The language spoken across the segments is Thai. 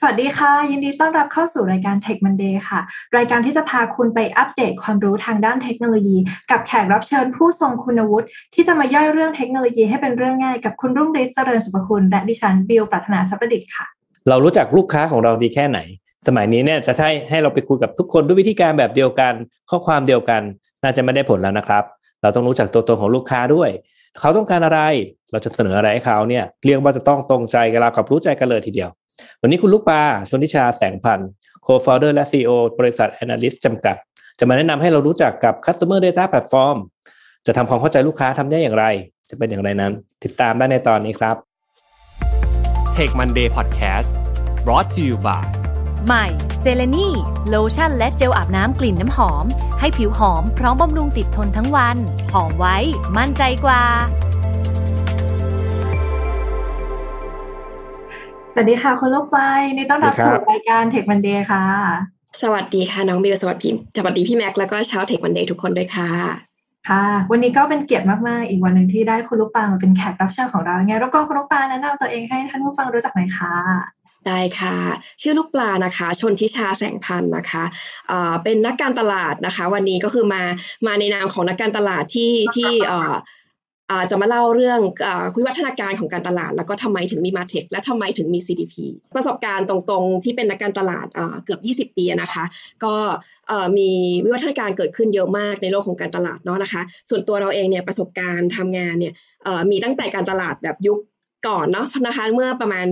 สวัสดีค่ะ ยินดีต้อนรับเข้าสู่รายการ Tech Monday ค่ะ รายการที่จะพาคุณไปอัปเดตความรู้ทางด้านเทคโนโลยี กับแขกรับเชิญผู้ทรงคุณวุฒิที่จะมาย่อยเรื่องเทคโนโลยีให้เป็นเรื่องง่ายกับคุณรุ่งฤทธิ์เจริญสุภคุณ และดิฉันบิวปรัชนาสัพดิษฐ์ค่ะ เรารู้จักลูกค้าของเราดีแค่ไหน สมัยนี้เนี่ยจะใช้ให้เราไปคุยกับทุกคนด้วยวิธีการแบบเดียวกัน ข้อความเดียวกัน น่าจะไม่ได้ผลแล้วนะครับ เราต้องรู้จักตัวตนของลูกค้าด้วย เขาต้องการอะไร เราจะเสนออะไรให้เขาเนี่ยเรียกว่าจะต้องตรงใจกับเรากับรู้ใจกันเลยทีเดียว วันนี้คุณลูกปลาชนทิชาแสงพันธ์ co-founder และ CEO บริษัท Analyst จำกัด จะมาแนะนำให้เรารู้จักกับ Customer Data Platform จะทำความเข้าใจลูกค้าทำได้อย่างไร จะเป็นอย่างไรนั้น ติดตามได้ในตอนนี้ครับ Tech Monday Podcast brought to you by ใหม่เซเลนีโลชั่นและเจลอาบน้ำกลิ่นน้ำหอม ให้ผิวหอมพร้อมบำรุงติดทนทั้งวัน หอมไว้ มั่นใจกว่า สวัสดีค่ะคุณลูกไฟในต้อนรับสวัสดีครัสู่บรายการ Tech Monday ค่ะ สวัสดีค่ะน้องบิวสวัสดีสวัสดีพี่แม็กซ์แล้วก็ชาวเทควันเดย์ทุกคนด้วยค่ะ ค่ะ วันนี้ก็เป็นเกียรติมากๆ อีกวันหนึ่งที่ได้คุณลูกปลามาเป็นแขกรับเชิญของเราไงแล้วก็คุณลูกปลาแนะนำตัวเองให้ท่านผู้ฟังรู้จักหน่อยค่ะได้ค่ะ ชื่อลูกปลานะคะ ชนทิชาแสงพันธ์นะคะอ่าเป็นนักการตลาดนะคะ วันนี้ก็คือมามาในนามของนักการตลาดที่ที่เอ่ออ่า จะมาเล่าเรื่องอาวิวัฒนาการของการตลาด แล้วก็ทำไมถึงมีมาเทคและทำไมถึงมี CDP ประสบการณ์ตรงๆ ที่เป็นนักการตลาดเกือบ 20 ปีนะคะ ก็มีวิวัฒนาการเกิดขึ้นเยอะมากในโลกของการตลาดเนาะนะคะ ส่วนตัวเราเองเนี่ยประสบการณ์ทำงานเนี่ยมีตั้งแต่การตลาดแบบยุคก่อนเนาะนะคะเมื่อประมาณ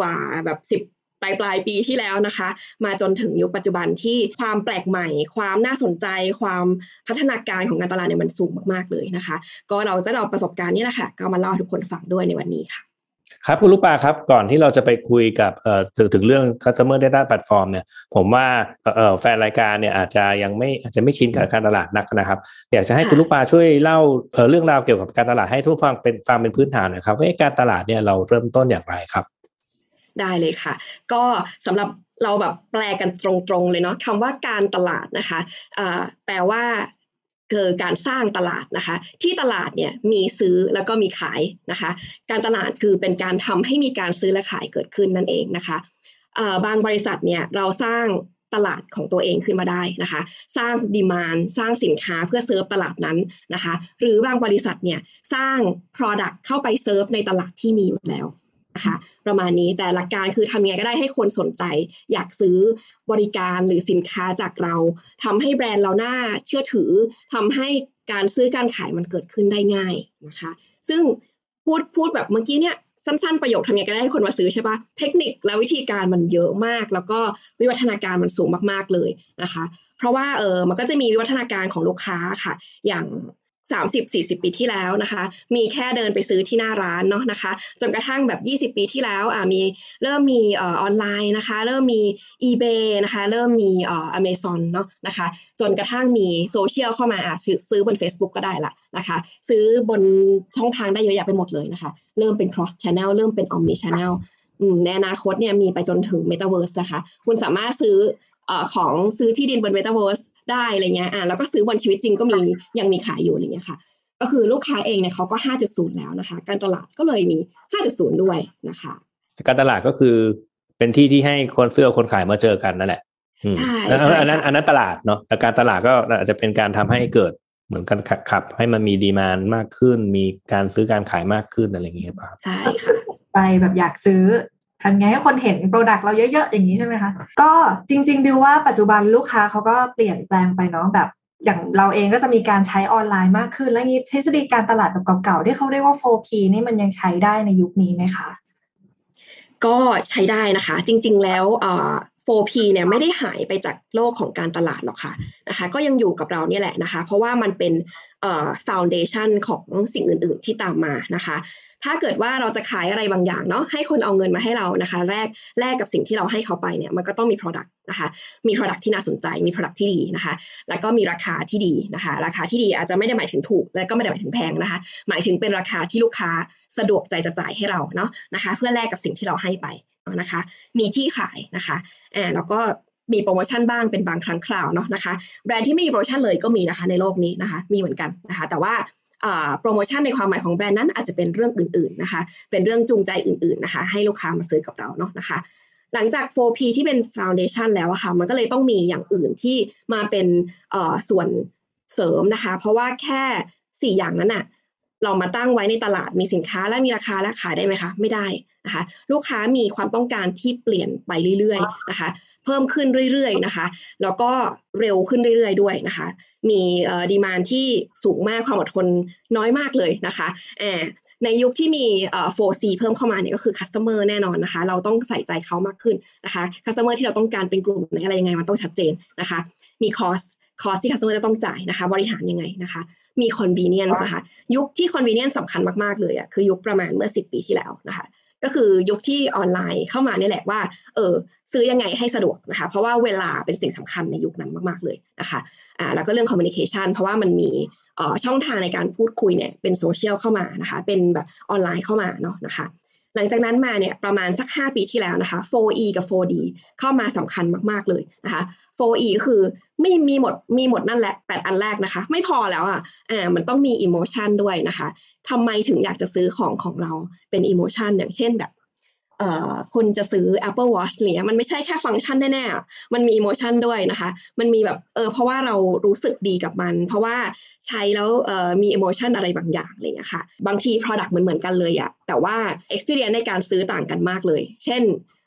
กว่าแบบสิบ ปลายปลายปีที่แล้วนะคะ มาจนถึงยุคปัจจุบันที่ความแปลกใหม่ ความน่าสนใจ ความพัฒนาการของการตลาดเนี่ยมันสูงมากๆเลยนะคะ ก็เราก็จะเอาประสบการณ์นี้แหละค่ะก็มาเล่าให้ทุกคนฟังด้วยในวันนี้ค่ะครับคุณลูกปลาครับก่อนที่เราจะไปคุยกับเอ่อถึงถึงเรื่อง customer data platform เนี่ย ผมว่าเอ่อแฟนรายการเนี่ยอาจจะยังไม่อาจจะไม่ชินกับการตลาดนักนะครับอยากจะให้ค่ะคุณลูกปลาช่วยเล่าเอ่อเรื่องราวเกี่ยวกับการตลาดให้ทุกฟังเป็นฟังเป็นพื้นฐานหนะครับว่าเอ๊ะการตลาดเนี่ยเราเริ่มต้นอย่างไรครับ ได้เลยค่ะ ก็สำหรับเราแบบแปลกันตรงๆเลยเนาะคำว่าการตลาดนะคะแปลว่าคือการสร้างตลาดนะคะ ที่ตลาดเนี่ยมีซื้อแล้วก็มีขายนะคะ การตลาดคือเป็นการทำให้มีการซื้อและขายเกิดขึ้นนั่นเองนะคะบางบริษัทเนี่ยเราสร้างตลาดของตัวเองขึ้นมาได้นะคะ สร้างดีมานสร้างสินค้าเพื่อเซิร์ฟตลาดนั้นนะคะ หรือบางบริษัทเนี่ยสร้าง Product เข้าไปเซิร์ฟในตลาดที่มีอยู่แล้ว นะคะประมาณนี้แต่หลักการคือทำยังไงก็ได้ให้คนสนใจ อยากซื้อบริการหรือสินค้าจากเราทำให้แบรนด์เราหน่าเชื่อถือทำให้การซื้อการขายมันเกิดขึ้นได้ง่ายนะคะ ซึ่งพูดพูดแบบเมื่อกี้เนี่ยสั้น ๆ ประโยคทำยังไงก็ได้ให้คนมาซื้อใช่ปะเทคนิคและวิธีการมันเยอะมาก แล้วก็วิวัฒนาการมันสูงมากๆเลยนะคะ เพราะว่าเออมันก็จะมีวิวัฒนาการของลูกค้าค่ะ อย่าง 30 40 ปีที่แล้วนะคะ มีแค่เดินไปซื้อที่หน้าร้านเนาะนะคะ จนกระทั่งแบบ 20 ปีที่แล้วอ่ามีเริ่มมีออออนไลน์นะคะ เริ่มมี eBay นะคะ เริ่มมีเอ่อ Amazon เนาะนะคะ จนกระทั่งมีโซเชียลเข้ามาอะซื้อบน Facebook ก็ได้ละนะคะ ซื้อบนช่องทางได้เยอะแยะไปหมดเลยนะคะ เริ่มเป็น cross channel เริ่มเป็น omni channel ในอนาคตเนี่ยมีไปจนถึง Metaverse นะคะ คุณสามารถซื้อ ของซื้อที่ดินบน Metaverse ได้อะไรเงี้ยอ่าแล้วก็ซื้อบนชีวิตจริงก็มียังมีขายอยู่อะไรเงี้ยค่ะ ก็คือลูกค้าเองเนี่ยเขาก็ 5.0 แล้วนะคะ การตลาดก็เลยมี 5.0 ด้วยนะคะ การตลาดก็คือเป็นที่ที่ให้คนซื้อกับคนขายมาเจอกันนั่นแหละอืมใช่แล้วใช่อันนั้นค่ะอันนั้นตลาดเนาะแต่การตลาดก็อาจจะเป็นการทำให้เกิดเหมือนกันขับขับ ให้มันมีดีมานมากขึ้น มีการซื้อการขายมากขึ้นอะไรอย่างเงี้ยป่ะครับใช่ค่ะไปแบบอยากซื้อ ทำไงให้คนเห็น product เราเยอะ ๆ อย่างนี้ใช่ไหมคะ ก็จริงๆบิวว่าปัจจุบันลูกค้าเขาก็เปลี่ยนแปลงไปเนาะแบบอย่างเราเองก็จะมีการใช้ออนไลน์มากขึ้น แล้วงี้ทฤษฎีการตลาดแบบเก่าๆที่เขาเรียกว่า 4P นี่มันยังใช้ได้ในยุคนี้ไหมคะ ก็ใช้ได้นะคะ จริง ๆ แล้วเอ่อ 4P เนี่ยไม่ได้หายไปจากโลกของการตลาดหรอกค่ะนะคะก็ยังอยู่กับเราเนี่ยแหละนะคะ เพราะว่ามันเป็นเอ่อ foundation ของสิ่งอื่น ๆ ที่ตามมานะคะ ถ้าเกิดว่าเราจะขายอะไรบางอย่างเนาะให้คนเอาเงินมาให้เรานะคะแลกแลกกับสิ่งที่เราให้เขาไปเนี่ยมันก็ต้องมี product นะคะมี product ที่น่าสนใจมี product ที่ดีนะคะ แล้วก็มีราคาที่ดีนะคะ ราคาที่ดีอาจจะไม่ได้หมายถึงถูก และก็ไม่ได้หมายถึงแพงนะคะ หมายถึงเป็นราคาที่ลูกค้าสะดวกใจจะจ่ายให้เราเนาะนะคะ เพื่อแลกกับสิ่งที่เราให้ไป นะคะ มีที่ขายนะคะอ่าแล้วก็มีโปรโมชั่นบ้างเป็นบางครั้งคราวเนาะนะคะ แบรนด์ที่ไม่มีโปรโมชั่นเลยก็มีนะคะในโลกนี้นะคะ มีเหมือนกันนะคะ แต่ว่าโปรโมชั่นในความหมายของแบรนด์นั้นอาจจะเป็นเรื่องอื่นๆนะคะ เป็นเรื่องจูงใจอื่นๆนะคะ ให้ลูกค้ามาซื้อกับเราเนาะนะคะ หลังจาก 4P ที่เป็น foundation แล้วอะค่ะ มันก็เลยต้องมีอย่างอื่นที่มาเป็นส่วนเสริมนะคะ เพราะว่าแค่สี่อย่างนั้นอะ เรามาตั้งไว้ในตลาดมีสินค้าและมีราคาและขายได้ไหมคะ ไม่ได้นะคะ ลูกค้ามีความต้องการที่เปลี่ยนไปเรื่อยๆนะคะ เพิ่มขึ้นเรื่อยๆนะคะ แล้วก็เร็วขึ้นเรื่อยๆด้วยนะคะ มีดีมานที่สูงมากความอดทนน้อยมากเลยนะคะอ่าในยุคที่มีเอ่อ 4C เพิ่มเข้ามาเนี่ยก็คือ customer แน่นอนนะคะ เราต้องใส่ใจเขามากขึ้นนะคะ customer ที่เราต้องการเป็นกลุ่มไหนอะไรยังไงมันต้องชัดเจนนะคะ มี cost cost ที่ customer จะต้องจ่ายนะคะ บริหารยังไงนะคะ มี convenience นะคะยุคที่ convenience สำคัญมากๆเลยอะคือยุคประมาณเมื่อ 10 ปีที่แล้วนะคะก็คือยุคที่ออนไลน์เข้ามาเนี่ยแหละว่าเออซื้อยังไงให้สะดวกนะคะเพราะว่าเวลาเป็นสิ่งสำคัญในยุคนั้นมาก ๆเลยนะคะอ่าแล้วก็เรื่อง communication เพราะว่ามันมีเอ่อช่องทางในการพูดคุยเนี่ยเป็นโซเชียลเข้ามานะคะเป็นแบบออนไลน์เข้ามาเนาะนะคะ หลังจากนั้นมาเนี่ยประมาณสัก 5 ปีที่แล้วนะคะ 4E กับ 4D เข้ามาสำคัญมากๆเลยนะคะ 4E ก็คือไม่มีหมดมีหมดนั่นแหละ 8 อันแรกนะคะ ไม่พอแล้วอะอ่ามันต้องมี emotion ด้วยนะคะทำไมถึงอยากจะซื้อของของเราเป็น emotion อย่างเช่นแบบ คุณจะซื้อ Apple Watch อะไรเงี้ยมันไม่ใช่แค่ฟังก์ชันแน่ๆอะมันมี emotion ด้วยนะคะ มันมีแบบเออเพราะว่าเรารู้สึกดีกับมัน เพราะว่าใช้แล้วเอ่อมี emotion อะไรบางอย่างอะไรเงี้ยค่ะ บางที product เหมือนเหมือนกันเลยอะแต่ว่า experience ในการซื้อต่างกันมากเลย เช่น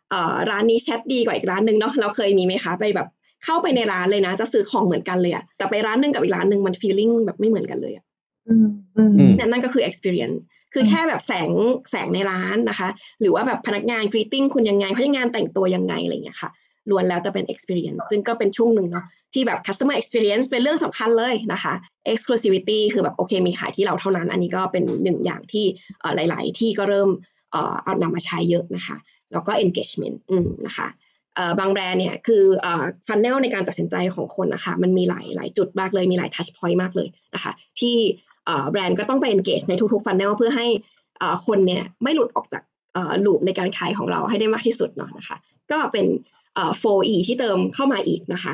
เอ่อร้านนี้แชทดีกว่าอีกร้านหนึ่งเนาะเราเคยมีไหมคะไปแบบเข้าไปในร้านเลยนะ จะซื้อของเหมือนกันเลยอะแต่ไปร้านหนึ่งกับอีกร้านหนึ่งมัน feeling แบบไม่เหมือนกันเลยอะอืมอืมอืมนั่นนั่นก็คือ experience คือแค่แบบแสงแสงในร้านนะคะ หรือว่าแบบพนักงาน greeting คุณยังไงพนักงานแต่งตัวยังไงอะไรอย่างเงี้ยค่ะล้วนแล้วจะเป็น experience ซึ่งก็เป็นช่วงหนึ่งเนาะที่แบบ customer experience เป็นเรื่องสำคัญเลยนะคะ exclusivity คือแบบโอเคมีขายที่เราเท่านั้น อันนี้ก็เป็นหนึ่งอย่างที่เอ่อหลาย ๆ ที่ก็เริ่มเอ่อเอานำมาใช้เยอะนะคะ แล้วก็ engagement อืมนะคะเอ่อบางแบรนด์เนี่ยคือเอ่อฟันเนลในการตัดสินใจของคนนะคะ มันมีหลายหลายจุดมากเลยมีหลาย touch point มากเลยนะคะ ที่เอ่อ แบรนด์ก็ต้องไป engage ในทุกๆฟันเนลเพื่อให้คนเนี่ยไม่หลุดออกจากเอ่อลูปในการขายของเราให้ได้มากที่สุดเนาะนะคะ ก็เป็นเอ่อ 4E ที่เติมเข้ามาอีกนะคะ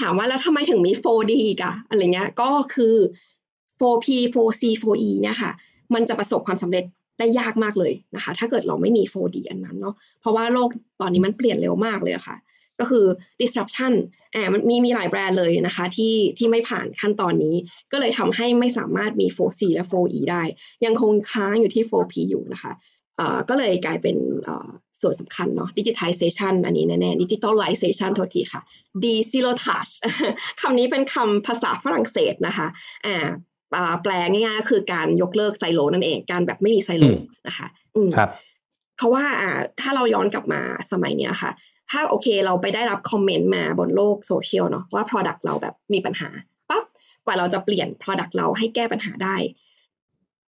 ถามว่าแล้วทำไมถึงมี 4D อีกะอะไรเงี้ยก็คือ 4P 4C 4E เนี่ยค่ะ มันจะประสบความสำเร็จได้ยากมากเลยนะคะ ถ้าเกิดเราไม่มี 4D อันนั้นเนาะเพราะว่าโลกตอนนี้มันเปลี่ยนเร็วมากเลยะค่ะ ก็คือ disruption อ่ามันมีมีหลายแบรนด์เลยนะคะที่ที่ไม่ผ่านขั้นตอนนี้ ก็เลยทำให้ไม่สามารถมี 4C และ 4E ได้ ยังคงค้างอยู่ที่ 4P อยู่นะคะเอ่อก็เลยกลายเป็นเอ่อส่วนสำคัญเนาะ digitization อันนี้แน่ๆ digitalization โทษทีค่ะ d z e r o touch คำนี้เป็นคำภาษาฝรั่งเศสนะคะอ่าอ่าแปลง่ายๆก็คือการยกเลิกไซโลนั่นเอง การแบบไม่มีไซโลอืมนะคะ อืมครับเพราะว่าอ่าถ้าเราย้อนกลับมาสมัยเนี้ยค่ะ ถ้าโอเคเราไปได้รับคอมเมนต์มาบนโลกโซเชียลเนาะว่า Product เราแบบมีปัญหาปั๊บกว่าเราจะเปลี่ยน Product เราให้แก้ปัญหาได้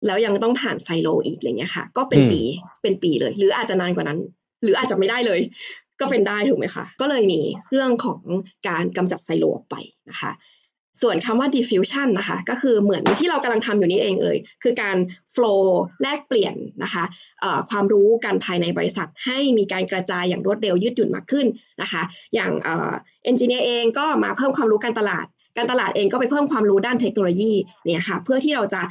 แล้วยังต้องผ่านไซโลอีกอะไรเงี้ยค่ะ ก็เป็นอืมปีเป็นปีเลย หรืออาจจะนานกว่านั้น หรืออาจจะไม่ได้เลย ก็เป็นได้ถูกไหมคะ ก็เลยมีเรื่องของการกำจัดไซโลออกไปนะคะ ส่วนคำว่า diffusion นะคะ ก็คือเหมือนที่เรากำลังทำอยู่นี้เองเลย คือการ flow แลกเปลี่ยนนะคะความรู้กันภายในบริษัท ให้มีการกระจายอย่างรวดเร็วยืดหยุ่นมากขึ้นนะคะ อย่างเอ่อ engineer เองก็มาเพิ่มความรู้การตลาด การตลาดเองก็ไปเพิ่มความรู้ด้านเทคโนโลยีเนี่ยค่ะเพื่อที่เราจะ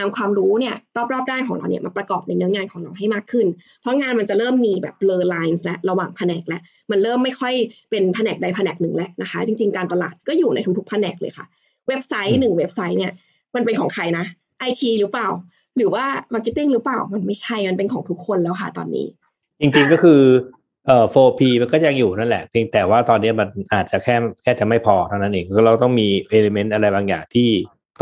นำความรู้เนี่ยรอบๆด้านของเราเนี่ยมาประกอบในเนื้องานของเราให้มากขึ้น เพราะงานมันจะเริ่มมีแบบ blur lines และระหว่างแผนกและ มันเริ่มไม่ค่อยเป็นแผนกใดแผนกหนึ่งแล้วนะคะ จริงๆ การตลาดก็อยู่ในทุกๆแผนกเลยค่ะ เว็บไซต์หนึ่งเว็บไซต์เนี่ยมันเป็นของใครนะไอทีหรือเปล่า หรือว่า marketing หรือเปล่ามันไม่ใช่มันเป็นของทุกคนแล้วค่ะตอนนี้ จริงๆก็คือ เอ่อ 4P มันก็ยังอยู่นั่นแหละเพียงแต่ว่าตอนนี้มันอาจจะแค่แค่จะไม่พอเท่านั้นเองก็เราต้องมี element อะไรบางอย่างที่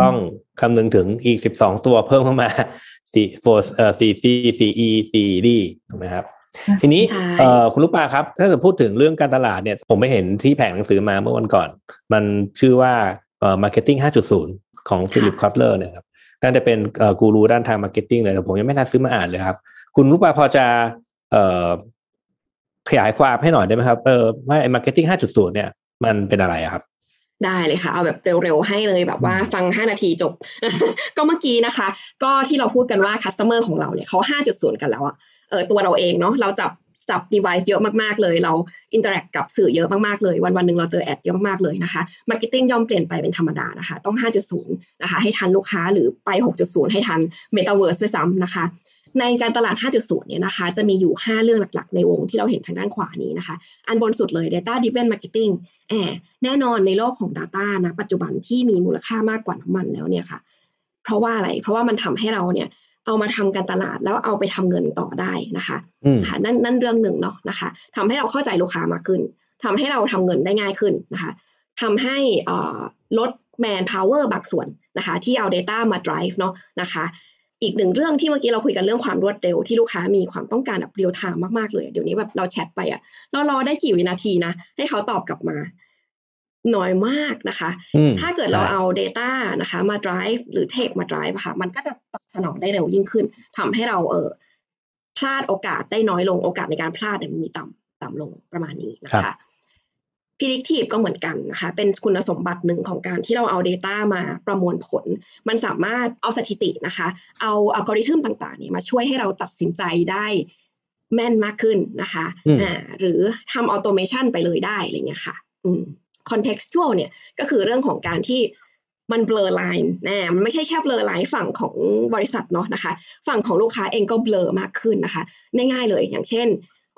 ต้องคำนึงถึงอีก 12 ตัวเพิ่มเข้ามา4 4เอ่อ 4C 4E 4D ถูกไหมครับ ทีนี้ใช่เอ่อคุณลูกปลาครับ ถ้าเกิดพูดถึงเรื่องการตลาดเนี่ย ผมไปเห็นที่แผงหนังสือมาเมื่อวันก่อน มันชื่อว่าเอ่อ marketing 5.0 ของ Philip Kotler นะครับน่าจะเป็นเอ่อกูรูด้านทาง marketing เลยแต่ผมยังไม่ทันซื้อมาอ่านเลยครับ คุณลูกปลาพอจะเอ่อ ขยายความให้หน่อยได้ไหมครับเออว่าไอ้ marketing 5.0เนี่ยมันเป็นอะไรอะครับได้เลยค่ะ เอาแบบเร็วๆให้เลยแบบว่าฟัง 5 นาทีจบ ก็เมื่อกี้นะคะ ก็ที่เราพูดกันว่า customer ของเราเนี่ยเขา5.0 กันแล้วอะเออตัวเราเองเนาะเราจับจับ device เยอะมากๆเลย เรา interact กับสื่อเยอะมากๆเลย วันวันๆหนึ่งเราเจอแอดเยอะมากๆเลยนะคะ marketing ย่อมเปลี่ยนไปเป็นธรรมดานะคะ ต้อง 5.0 นะคะ ให้ทันลูกค้าหรือไป 6.0 ให้ทัน metaverse ด้วยซ้ำนะคะ ในการตลาด 5.0 เนี่ยนะคะ จะมีอยู่ 5 เรื่องหลักๆ ในวงที่เราเห็นทางด้านขวานี้นะคะ อันบนสุดเลย data driven marketing แอบแน่นอนในโลกของ data นะปัจจุบันที่มีมูลค่ามากกว่าน้ำมันแล้วเนี่ยค่ะ เพราะว่าอะไร เพราะว่ามันทำให้เราเนี่ยเอามาทำการตลาดแล้วเอาไปทำเงินต่อได้นะคะอืมค่ะนั่นนั่นเรื่องหนึ่งเนาะนะคะทำให้เราเข้าใจลูกค้ามากขึ้นทำให้เราทำเงินได้ง่ายขึ้นนะคะทำให้เอ่อลด man power บางส่วนนะคะ ที่เอา Data มา drive เนาะนะคะ อีกหนึ่งเรื่องที่เมื่อกี้เราคุยกันเรื่องความรวดเร็วที่ลูกค้ามีความต้องการแบบเรียลไทม์มากๆเลย เดี๋ยวนี้แบบเราแชทไปอะเรารอได้กี่วินาทีนะ ให้เขาตอบกลับมาน้อยมากนะคะอืมถ้าเกิดเราใช่เอา Data นะคะ มา drive หรือ Tech มา drive อะค่ะ มันก็จะตอบสนองได้เร็วยิ่งขึ้นทำให้เราเออพลาดโอกาสได้น้อยลงโอกาสในการพลาดเนี่ยมันมีต่ำต่ำลงประมาณนี้นะคะ predictive ก็เหมือนกันนะคะ เป็นคุณสมบัติหนึ่งของการที่เราเอา Data มาประมวลผล มันสามารถเอาสถิตินะคะ เอาอัลกอริทึมต่างๆเนี่ยมาช่วยให้เราตัดสินใจได้แม่นมากขึ้นนะคะอืมอ่าหรือทำออโตเมชันไปเลยได้อะไรเงี้ยค่ะอืม contextual เนี่ยก็คือเรื่องของการที่มัน blur line นะมันไม่ใช่แค่ blur line ฝั่งของบริษัทเนาะนะคะ ฝั่งของลูกค้าเองก็ blur มากขึ้นนะคะง่ายๆเลยอย่างเช่น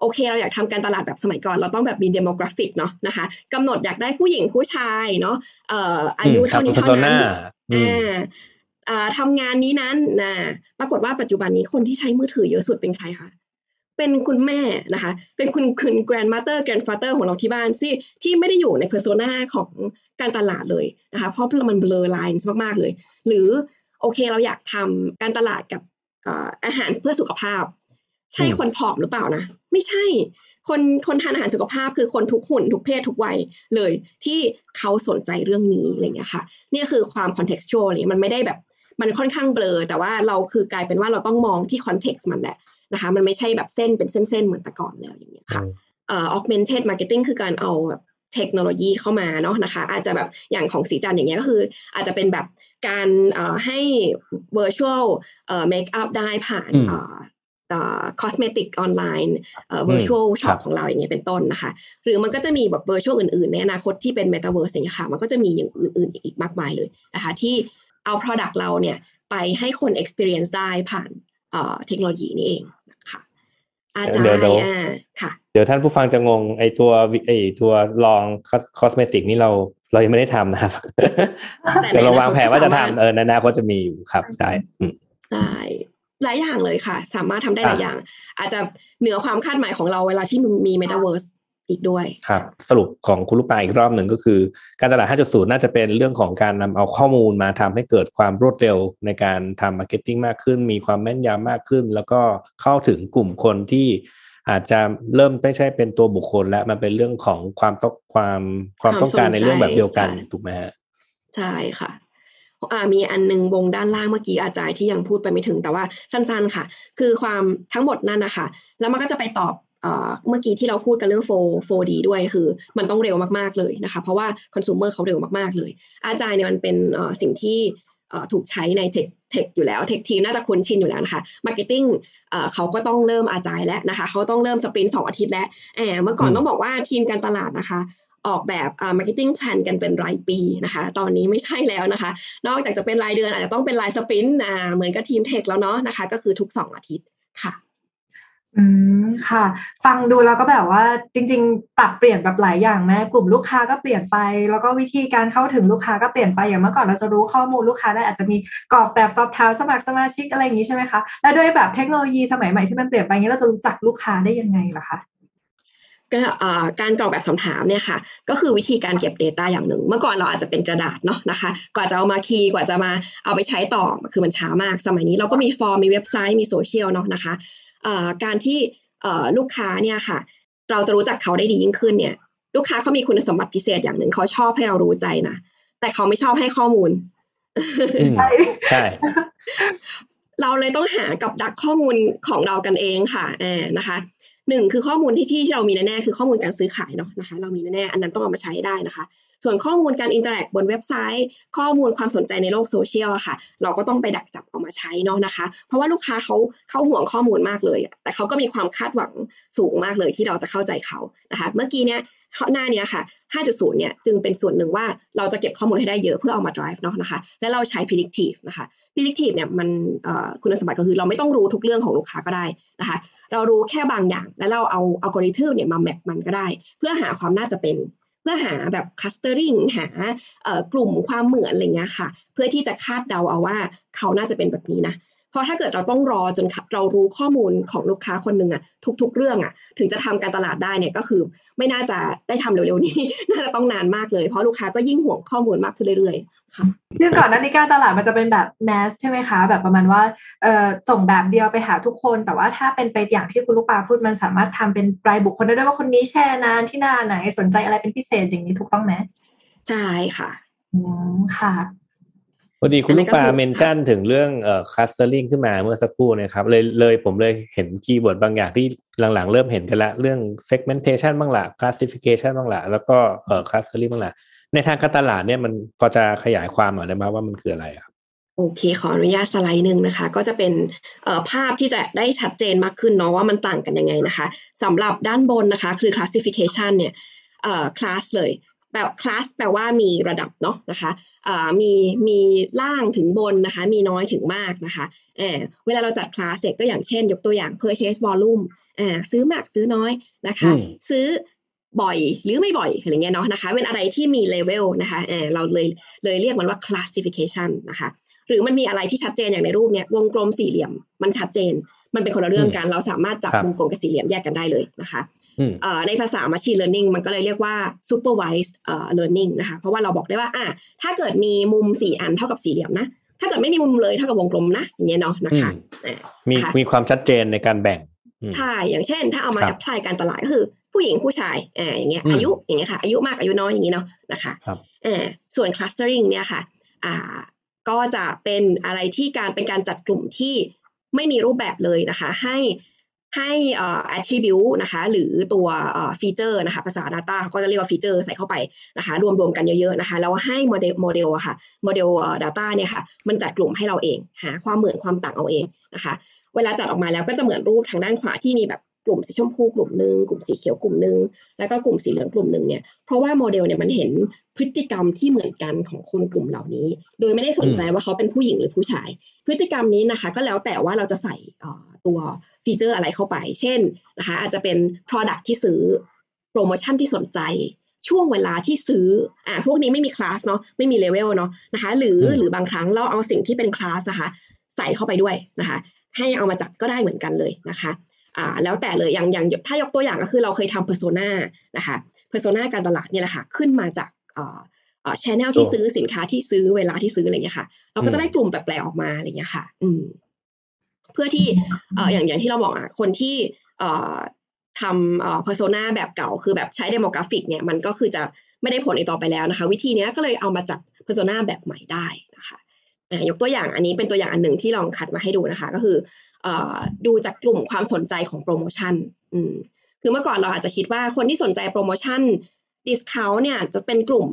โอเค เราอยากทำการตลาดแบบสมัยก่อน เราต้องแบบมี demographic เนาะนะคะกำหนดอยากได้ผู้หญิงผู้ชายเนาะเอ่ออายุอืมครับเท่านี้โฆเท่าษนั้ณานอืมอ่าอ่าทำงานนี้นั้นนะปรากฏว่าปัจจุบันนี้คนที่ใช้มือถือเยอะสุดเป็นใครคะเป็นคุณแม่นะคะ เป็นคุณคุณ grandmother grandfather ของเราที่บ้านที่ที่ไม่ได้อยู่ใน persona ของการตลาดเลยนะคะ เพราะมัน blur lines มากๆเลย หรือโอเคเราอยากทำการตลาดกับเอ่ออาหารเพื่อสุขภาพ ใช่อืมคนผอมหรือเปล่านะ ไม่ใช่ คนคนทานอาหารสุขภาพคือคนทุกหุ่นทุกเพศทุกวัยเลย ที่เขาสนใจเรื่องนี้อะไรเงี้ยค่ะเนี่ยคือความ contextual นี่มันไม่ได้แบบมันค่อนข้างเบลอ แต่ว่าเราคือกลายเป็นว่าเราต้องมองที่ context มันแหละนะคะมันไม่ใช่แบบเส้นเป็นเส้นๆเหมือนแต่ก่อนแล้วอย่างเงี้ยค่ะเอ่อ augmented marketing คือการเอาแบบเทคโนโลยีเข้ามาเนาะนะคะ อาจจะแบบอย่างของสีจันทร์อย่างเงี้ยก็คือ อาจจะเป็นแบบการเอ่อให้ virtual เอ่อ make up ได้ผ่าน อืมเอ่อเอ่อ cosmetic ออนไลน์เอ่ออืม virtual ครั shop บของเราอย่างเงี้ยเป็นต้นนะคะ หรือมันก็จะมีแบบ virtual อื่นๆ ในอนาคตที่เป็น metaverse อย่างเงี้ยค่ะ มันก็จะมีอย่างอื่นๆ อีกมากมายเลยนะคะ ที่เอา product เราเนี่ย ไปให้คน experience ได้ผ่านเอ่อเทคโนโลยีนี่เองนะคะอาจารเดี๋ยวย์เดี๋ยวอ่าค่ะ เดี๋ยวท่านผู้ฟังจะงงไอตัววิไอตัวลองคอสเมติกนี่เราเรายังไม่ได้ทำนะครับ แต่ในแต่เราวางแผนว่าจะอนาคตก็สามารถทำเออในอนาคตจะมีอยู่ครับใช่อืมใช่ หลายอย่างเลยค่ะ สามารถทำได้หลายอะอย่าง อาจจะเหนือความคาดหมายของเราเวลาที่มี Metaverse อีกด้วยครับ สรุปของคุณลูกปลาอีกรอบหนึ่งก็คือ การตลาด 5.0 น่าจะเป็นเรื่องของการนำเอาข้อมูลมาทำให้เกิดความรวดเร็วในการทำ marketing มากขึ้น มีความแม่นยำมากขึ้น แล้วก็เข้าถึงกลุ่มคนที่อาจจะเริ่มไม่ใช่เป็นตัวบุคคล แล้วมันเป็นเรื่องของความต้องความความต้องการในเรื่องแบบเดียวกันความสนใจถูกไหมฮะใช่ค่ะอ่า มีอันหนึงวงด้านล่างเมื่อกี้ agile ที่ยังพูดไปไม่ถึงแต่ว่าสั้นๆค่ะ คือความทั้งหมดนั่นนะคะแล้วมันก็จะไปตอบเอ่อเมื่อกี้ที่เราพูดกันเรื่อง4 4D ด้วยคือ มันต้องเร็วมากๆเลยนะคะ เพราะว่าconsumer เขาเร็วมากๆเลย agile เนี่ยมันเป็นเอ่อสิ่งที่เอ่อถูกใช้ใน tech tech อยู่แล้ว tech team น่าจะคุ้นชินอยู่แล้วนะคะ marketing เขาก็ต้องเริ่ม agile แล้วนะคะ เขาต้องเริ่ม sprint สองอาทิตย์แล้วแอบเมื่อก่อนอืมต้องบอกว่าทีมการตลาดนะคะ ออกแบบอ่า marketing plan กันเป็นรายปีนะคะ ตอนนี้ไม่ใช่แล้วนะคะ นอกจากจะเป็นรายเดือนอาจจะต้องเป็นราย sprint อ่าเหมือนกับทีม tech แล้วเนาะนะคะ ก็คือทุกสองอาทิตย์ค่ะอืมค่ะ ฟังดูแล้วก็แบบว่าจริง ๆ ปรับเปลี่ยนแบบหลายอย่างแม้กลุ่มลูกค้าก็เปลี่ยนไป แล้วก็วิธีการเข้าถึงลูกค้าก็เปลี่ยนไปอย่างเมื่อก่อนเราจะรู้ข้อมูลลูกค้าได้อาจจะมีกรอกแบบสอบถามสมัครสมาชิกอะไรอย่างนี้ใช่ไหมคะและด้วยแบบเทคโนโลยีสมัยใหม่ที่มันเปลี่ยนไปอย่างนี้เราจะรู้จักลูกค้าได้ยังไงล่ะคะ ก็อ่าการกรอกแบบคำถามเนี่ยค่ะก็คือวิธีการเก็บ Data อย่างหนึ่ง เมื่อก่อนเราอาจจะเป็นกระดาษเนาะนะคะ กว่าจะเอามาคีย์กว่าจะมาเอาไปใช้ต่อคือมันช้ามาก สมัยนี้เราก็มีฟอร์มมีเว็บไซต์มีโซเชียลเนาะนะคะอ่าการที่เอ่อลูกค้าเนี่ยค่ะ เราจะรู้จักเขาได้ดียิ่งขึ้นเนี่ย ลูกค้าเขามีคุณสมบัติพิเศษอย่างหนึ่งเขาชอบให้เรารู้ใจนะแต่เขาไม่ชอบให้ข้อมูลอืมใช่ใช่เราเลยต้องหากับดักข้อมูลของเรากันเองค่ะอ่านะคะ หนึ่งคือข้อมูลที่ที่ที่เรามีแน่ๆคือข้อมูลการซื้อขายเนาะนะคะ เรามีแน่ๆอันนั้นต้องเอามาใช้ได้นะคะ ส่วนข้อมูลการ interact บนเว็บไซต์ ข้อมูลความสนใจในโลกโซเชียลอะค่ะ เราก็ต้องไปดักจับเอามาใช้เนาะนะคะ เพราะว่าลูกค้าเขาเขาห่วงข้อมูลมากเลย แต่เขาก็มีความคาดหวังสูงมากเลยที่เราจะเข้าใจเขานะคะ เมื่อกี้เนี้ยหน้าเนี้ยค่ะ 5.0 เนี่ยจึงเป็นส่วนหนึ่งว่าเราจะเก็บข้อมูลให้ได้เยอะเพื่อเอามา drive เนาะนะคะ และเราใช้ predictive นะคะ predictive เนี่ยมันคุณสมบัติก็คือเราไม่ต้องรู้ทุกเรื่องของลูกค้าก็ได้นะคะ เรารู้แค่บางอย่าง แล้วเราเอาอัลกอริทึมเนี่ยมาแมปมันก็ได้ เพื่อหาความน่าจะเป็น เพื่อหาแบบ clustering หากลุ่มความเหมือนอะไรเงี้ยค่ะ เพื่อที่จะคาดเดาเอาว่าเขาน่าจะเป็นแบบนี้นะ เพราะถ้าเกิดเราต้องรอจนเรารู้ข้อมูลของลูกค้าคนหนึ่งอะทุก ๆ เรื่องอะถึงจะทำการตลาดได้เนี่ยก็คือไม่น่าจะได้ทำเร็วๆนี้ น่าจะต้องนานมากเลยเพราะลูกค้าก็ยิ่งห่วงข้อมูลมากขึ้นเรื่อยๆค่ะคือก่อนหน้านี้การตลาดมันจะเป็นแบบแมสใช่ไหมคะ แบบประมาณว่าเอ่อส่งแบบเดียวไปหาทุกคน แต่ว่าถ้าเป็นไปอย่างที่คุณลูกปลาพูดมันสามารถทำเป็นรายบุคคลได้ด้วยว่าคนนี้แชร์นานที่หน้าไหนสนใจอะไรเป็นพิเศษอย่างนี้ถูกต้องไหมใช่ค่ะอืมค่ะ พอดีคุณลูกปลา mention ถึงเรื่องเอ่อ clustering ขึ้นมาเมื่อสักครู่นะครับเลยเลยผมเลยเห็น keyword บางอย่างที่หลังๆ เริ่มเห็นกันละเรื่อง segmentation บ้างละ classification บ้างละแล้วก็เอ่อ clustering บ้างละในทางการตลาดเนี่ยมันพอจะขยายความหน่อยได้ไหมว่ามันคืออะไรครับโอเค ขออนุญาตสไลด์หนึ่งนะคะ ก็จะเป็นภาพที่จะได้ชัดเจนมากขึ้นเนาะว่ามันต่างกันยังไงนะคะสำหรับด้านบนนะคะ คือ classification เนี่ยเอ่อ class เลย แบบคลาสแปลว่ามีระดับเนาะนะคะมีมีล่างถึงบนนะคะ มีน้อยถึงมากนะคะเวลาเราจัดคลาสเสร็จก็อย่างเช่น ยกตัวอย่าง purchase volume อ่าซื้อมากซื้อน้อยนะคะ ซื้อบ่อยหรือไม่บ่อยอะไรเงี้ยเนาะนะคะเป็นอะไรที่มีเลเวลนะคะเราเลยเลยเรียกมันว่า classification นะคะ หรือมันมีอะไรที่ชัดเจนอย่างในรูปเนี้ยวงกลมสี่เหลี่ยมมันชัดเจน มันเป็นคนละเรื่องกันเราสามารถจับวงกลมกับสี่เหลี่ยมแยกกันได้เลยนะคะในภาษา machine learning มันก็เลยเรียกว่า supervised learning นะคะเพราะว่าเราบอกได้ว่าอะถ้าเกิดมีมุมสี่อันเท่ากับสี่เหลี่ยมนะถ้าเกิดไม่มีมุมเลยเท่ากับวงกลมนะอย่างเงี้ยเนาะนะคะมีมีความชัดเจนในการแบ่งใช่อย่างเช่น ถ้าเอามาแอพพลายการตลาดก็คือ ผู้หญิงผู้ชายอ่าอย่างเงี้ยอายุอย่างเงี้ยค่ะอายุมากอายุน้อยอย่างงี้เนาะนะคะอ่าส่วน clustering เนี่ยค่ะอ่า ก็จะเป็นอะไรที่การเป็นการจัดกลุ่มที่ไม่มีรูปแบบเลยนะคะ ให้ให้ attribute นะคะ หรือตัว feature นะคะ ภาษา Data เขาก็จะเรียกว่า feature ใส่เข้าไปนะคะ รวมๆกันเยอะๆนะคะ แล้วให้โมเดลโมเดลอะค่ะโมเดล Data เนี่ยค่ะ มันจัดกลุ่มให้เราเอง หาความเหมือนความต่างเอาเองนะคะ เวลาจัดออกมาแล้วก็จะเหมือนรูปทางด้านขวาที่มีแบบ กลุ่มสีชมพูกลุ่มหนึ่งกลุ่มสีเขียวกลุ่มหนึ่งแล้วก็กลุ่มสีเหลืองกลุ่มหนึ่งเนี่ยเพราะว่าโมเดลเนี่ยมันเห็นพฤติกรรมที่เหมือนกันของคนกลุ่มเหล่านี้ โดยไม่ได้สนใจว่าเขาเป็นผู้หญิงหรือผู้ชาย พฤติกรรมนี้นะคะ ก็แล้วแต่ว่าเราจะใส่ตัว feature อะไรเข้าไป เช่นนะคะอาจจะเป็น Product ที่ซื้อโปรโมชั่นที่สนใจช่วงเวลาที่ซื้อ อ่า พวกนี้ไม่มีคลาสเนาะ ไม่มีเลเวลเนาะนะคะ หรือหรือบางครั้งเราเอาสิ่งที่เป็นคลาสนะคะ ใส่เข้าไปด้วยนะคะ ให้เอามาจัดก็ได้เหมือนกันเลยนะคะ อ่าแล้วแต่เลยอย่างอย่างถ้ายกตัวอย่างก็คือเราเคยทำ persona นะคะpersona การตลาดเนี่ยแหละค่ะขึ้นมาจากอ่าอ่า channel ที่ซื้อสินค้าที่ซื้อเวลาที่ซื้ออะไรเงี้ยค่ะ เราก็จะได้กลุ่มแปลกๆออกมาอะไรเงี้ยค่ะ อืมเพื่อที่เอ่ออย่างอย่างที่เราบอกอะคนที่เอ่อทำเอ่อ persona แบบเก่าคือแบบใช้ demographic เนี่ยมันก็คือจะไม่ได้ผลอีกต่อไปแล้วนะคะ วิธีนี้ก็เลยเอามาจัด persona แบบใหม่ได้นะคะยกตัวอย่างอันนี้เป็นตัวอย่างอันหนึ่งที่ลองคัดมาให้ดูนะคะ ก็คือ ดูจากกลุ่มความสนใจของโปรโมชั่นอืมคือเมื่อก่อนเราอาจจะคิดว่าคนที่สนใจโปรโมชั่น discount เนี่ยจะเป็นกลุ่ม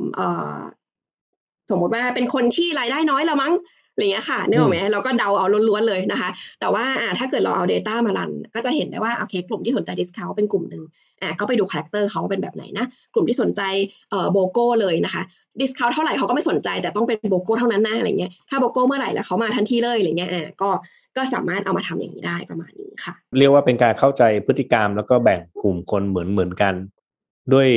สมมติว่าเป็นคนที่รายได้น้อยแล้วมั้งอะไรเงี้ยค่ะนึกออกไหมเราก็เดาเอาล้วนๆเลยนะคะ แต่ว่าอ่าถ้าเกิดเราเอา Data มารัน ก็จะเห็นได้ว่าโอเคกลุ่มที่สนใจ discount เป็นกลุ่มหนึ่งอ่าก็ไปดู character เขาเป็นแบบไหนนะ กลุ่มที่สนใจเอ่อ BOGO เลยนะคะ discount เท่าไหร่เขาก็ไม่สนใจแต่ต้องเป็น BOGO เท่านั้นนะอะไรเงี้ยถ้า BOGO เมื่อไหร่แล้วเขามาทันทีเลยอะไรเงี้ยอ่าก็ ก็สามารถเอามาทำอย่างนี้ได้ประมาณนี้ค่ะ เรียกว่าเป็นการเข้าใจพฤติกรรม แล้วก็แบ่งกลุ่มคนเหมือนเหมือนกัน ด้วย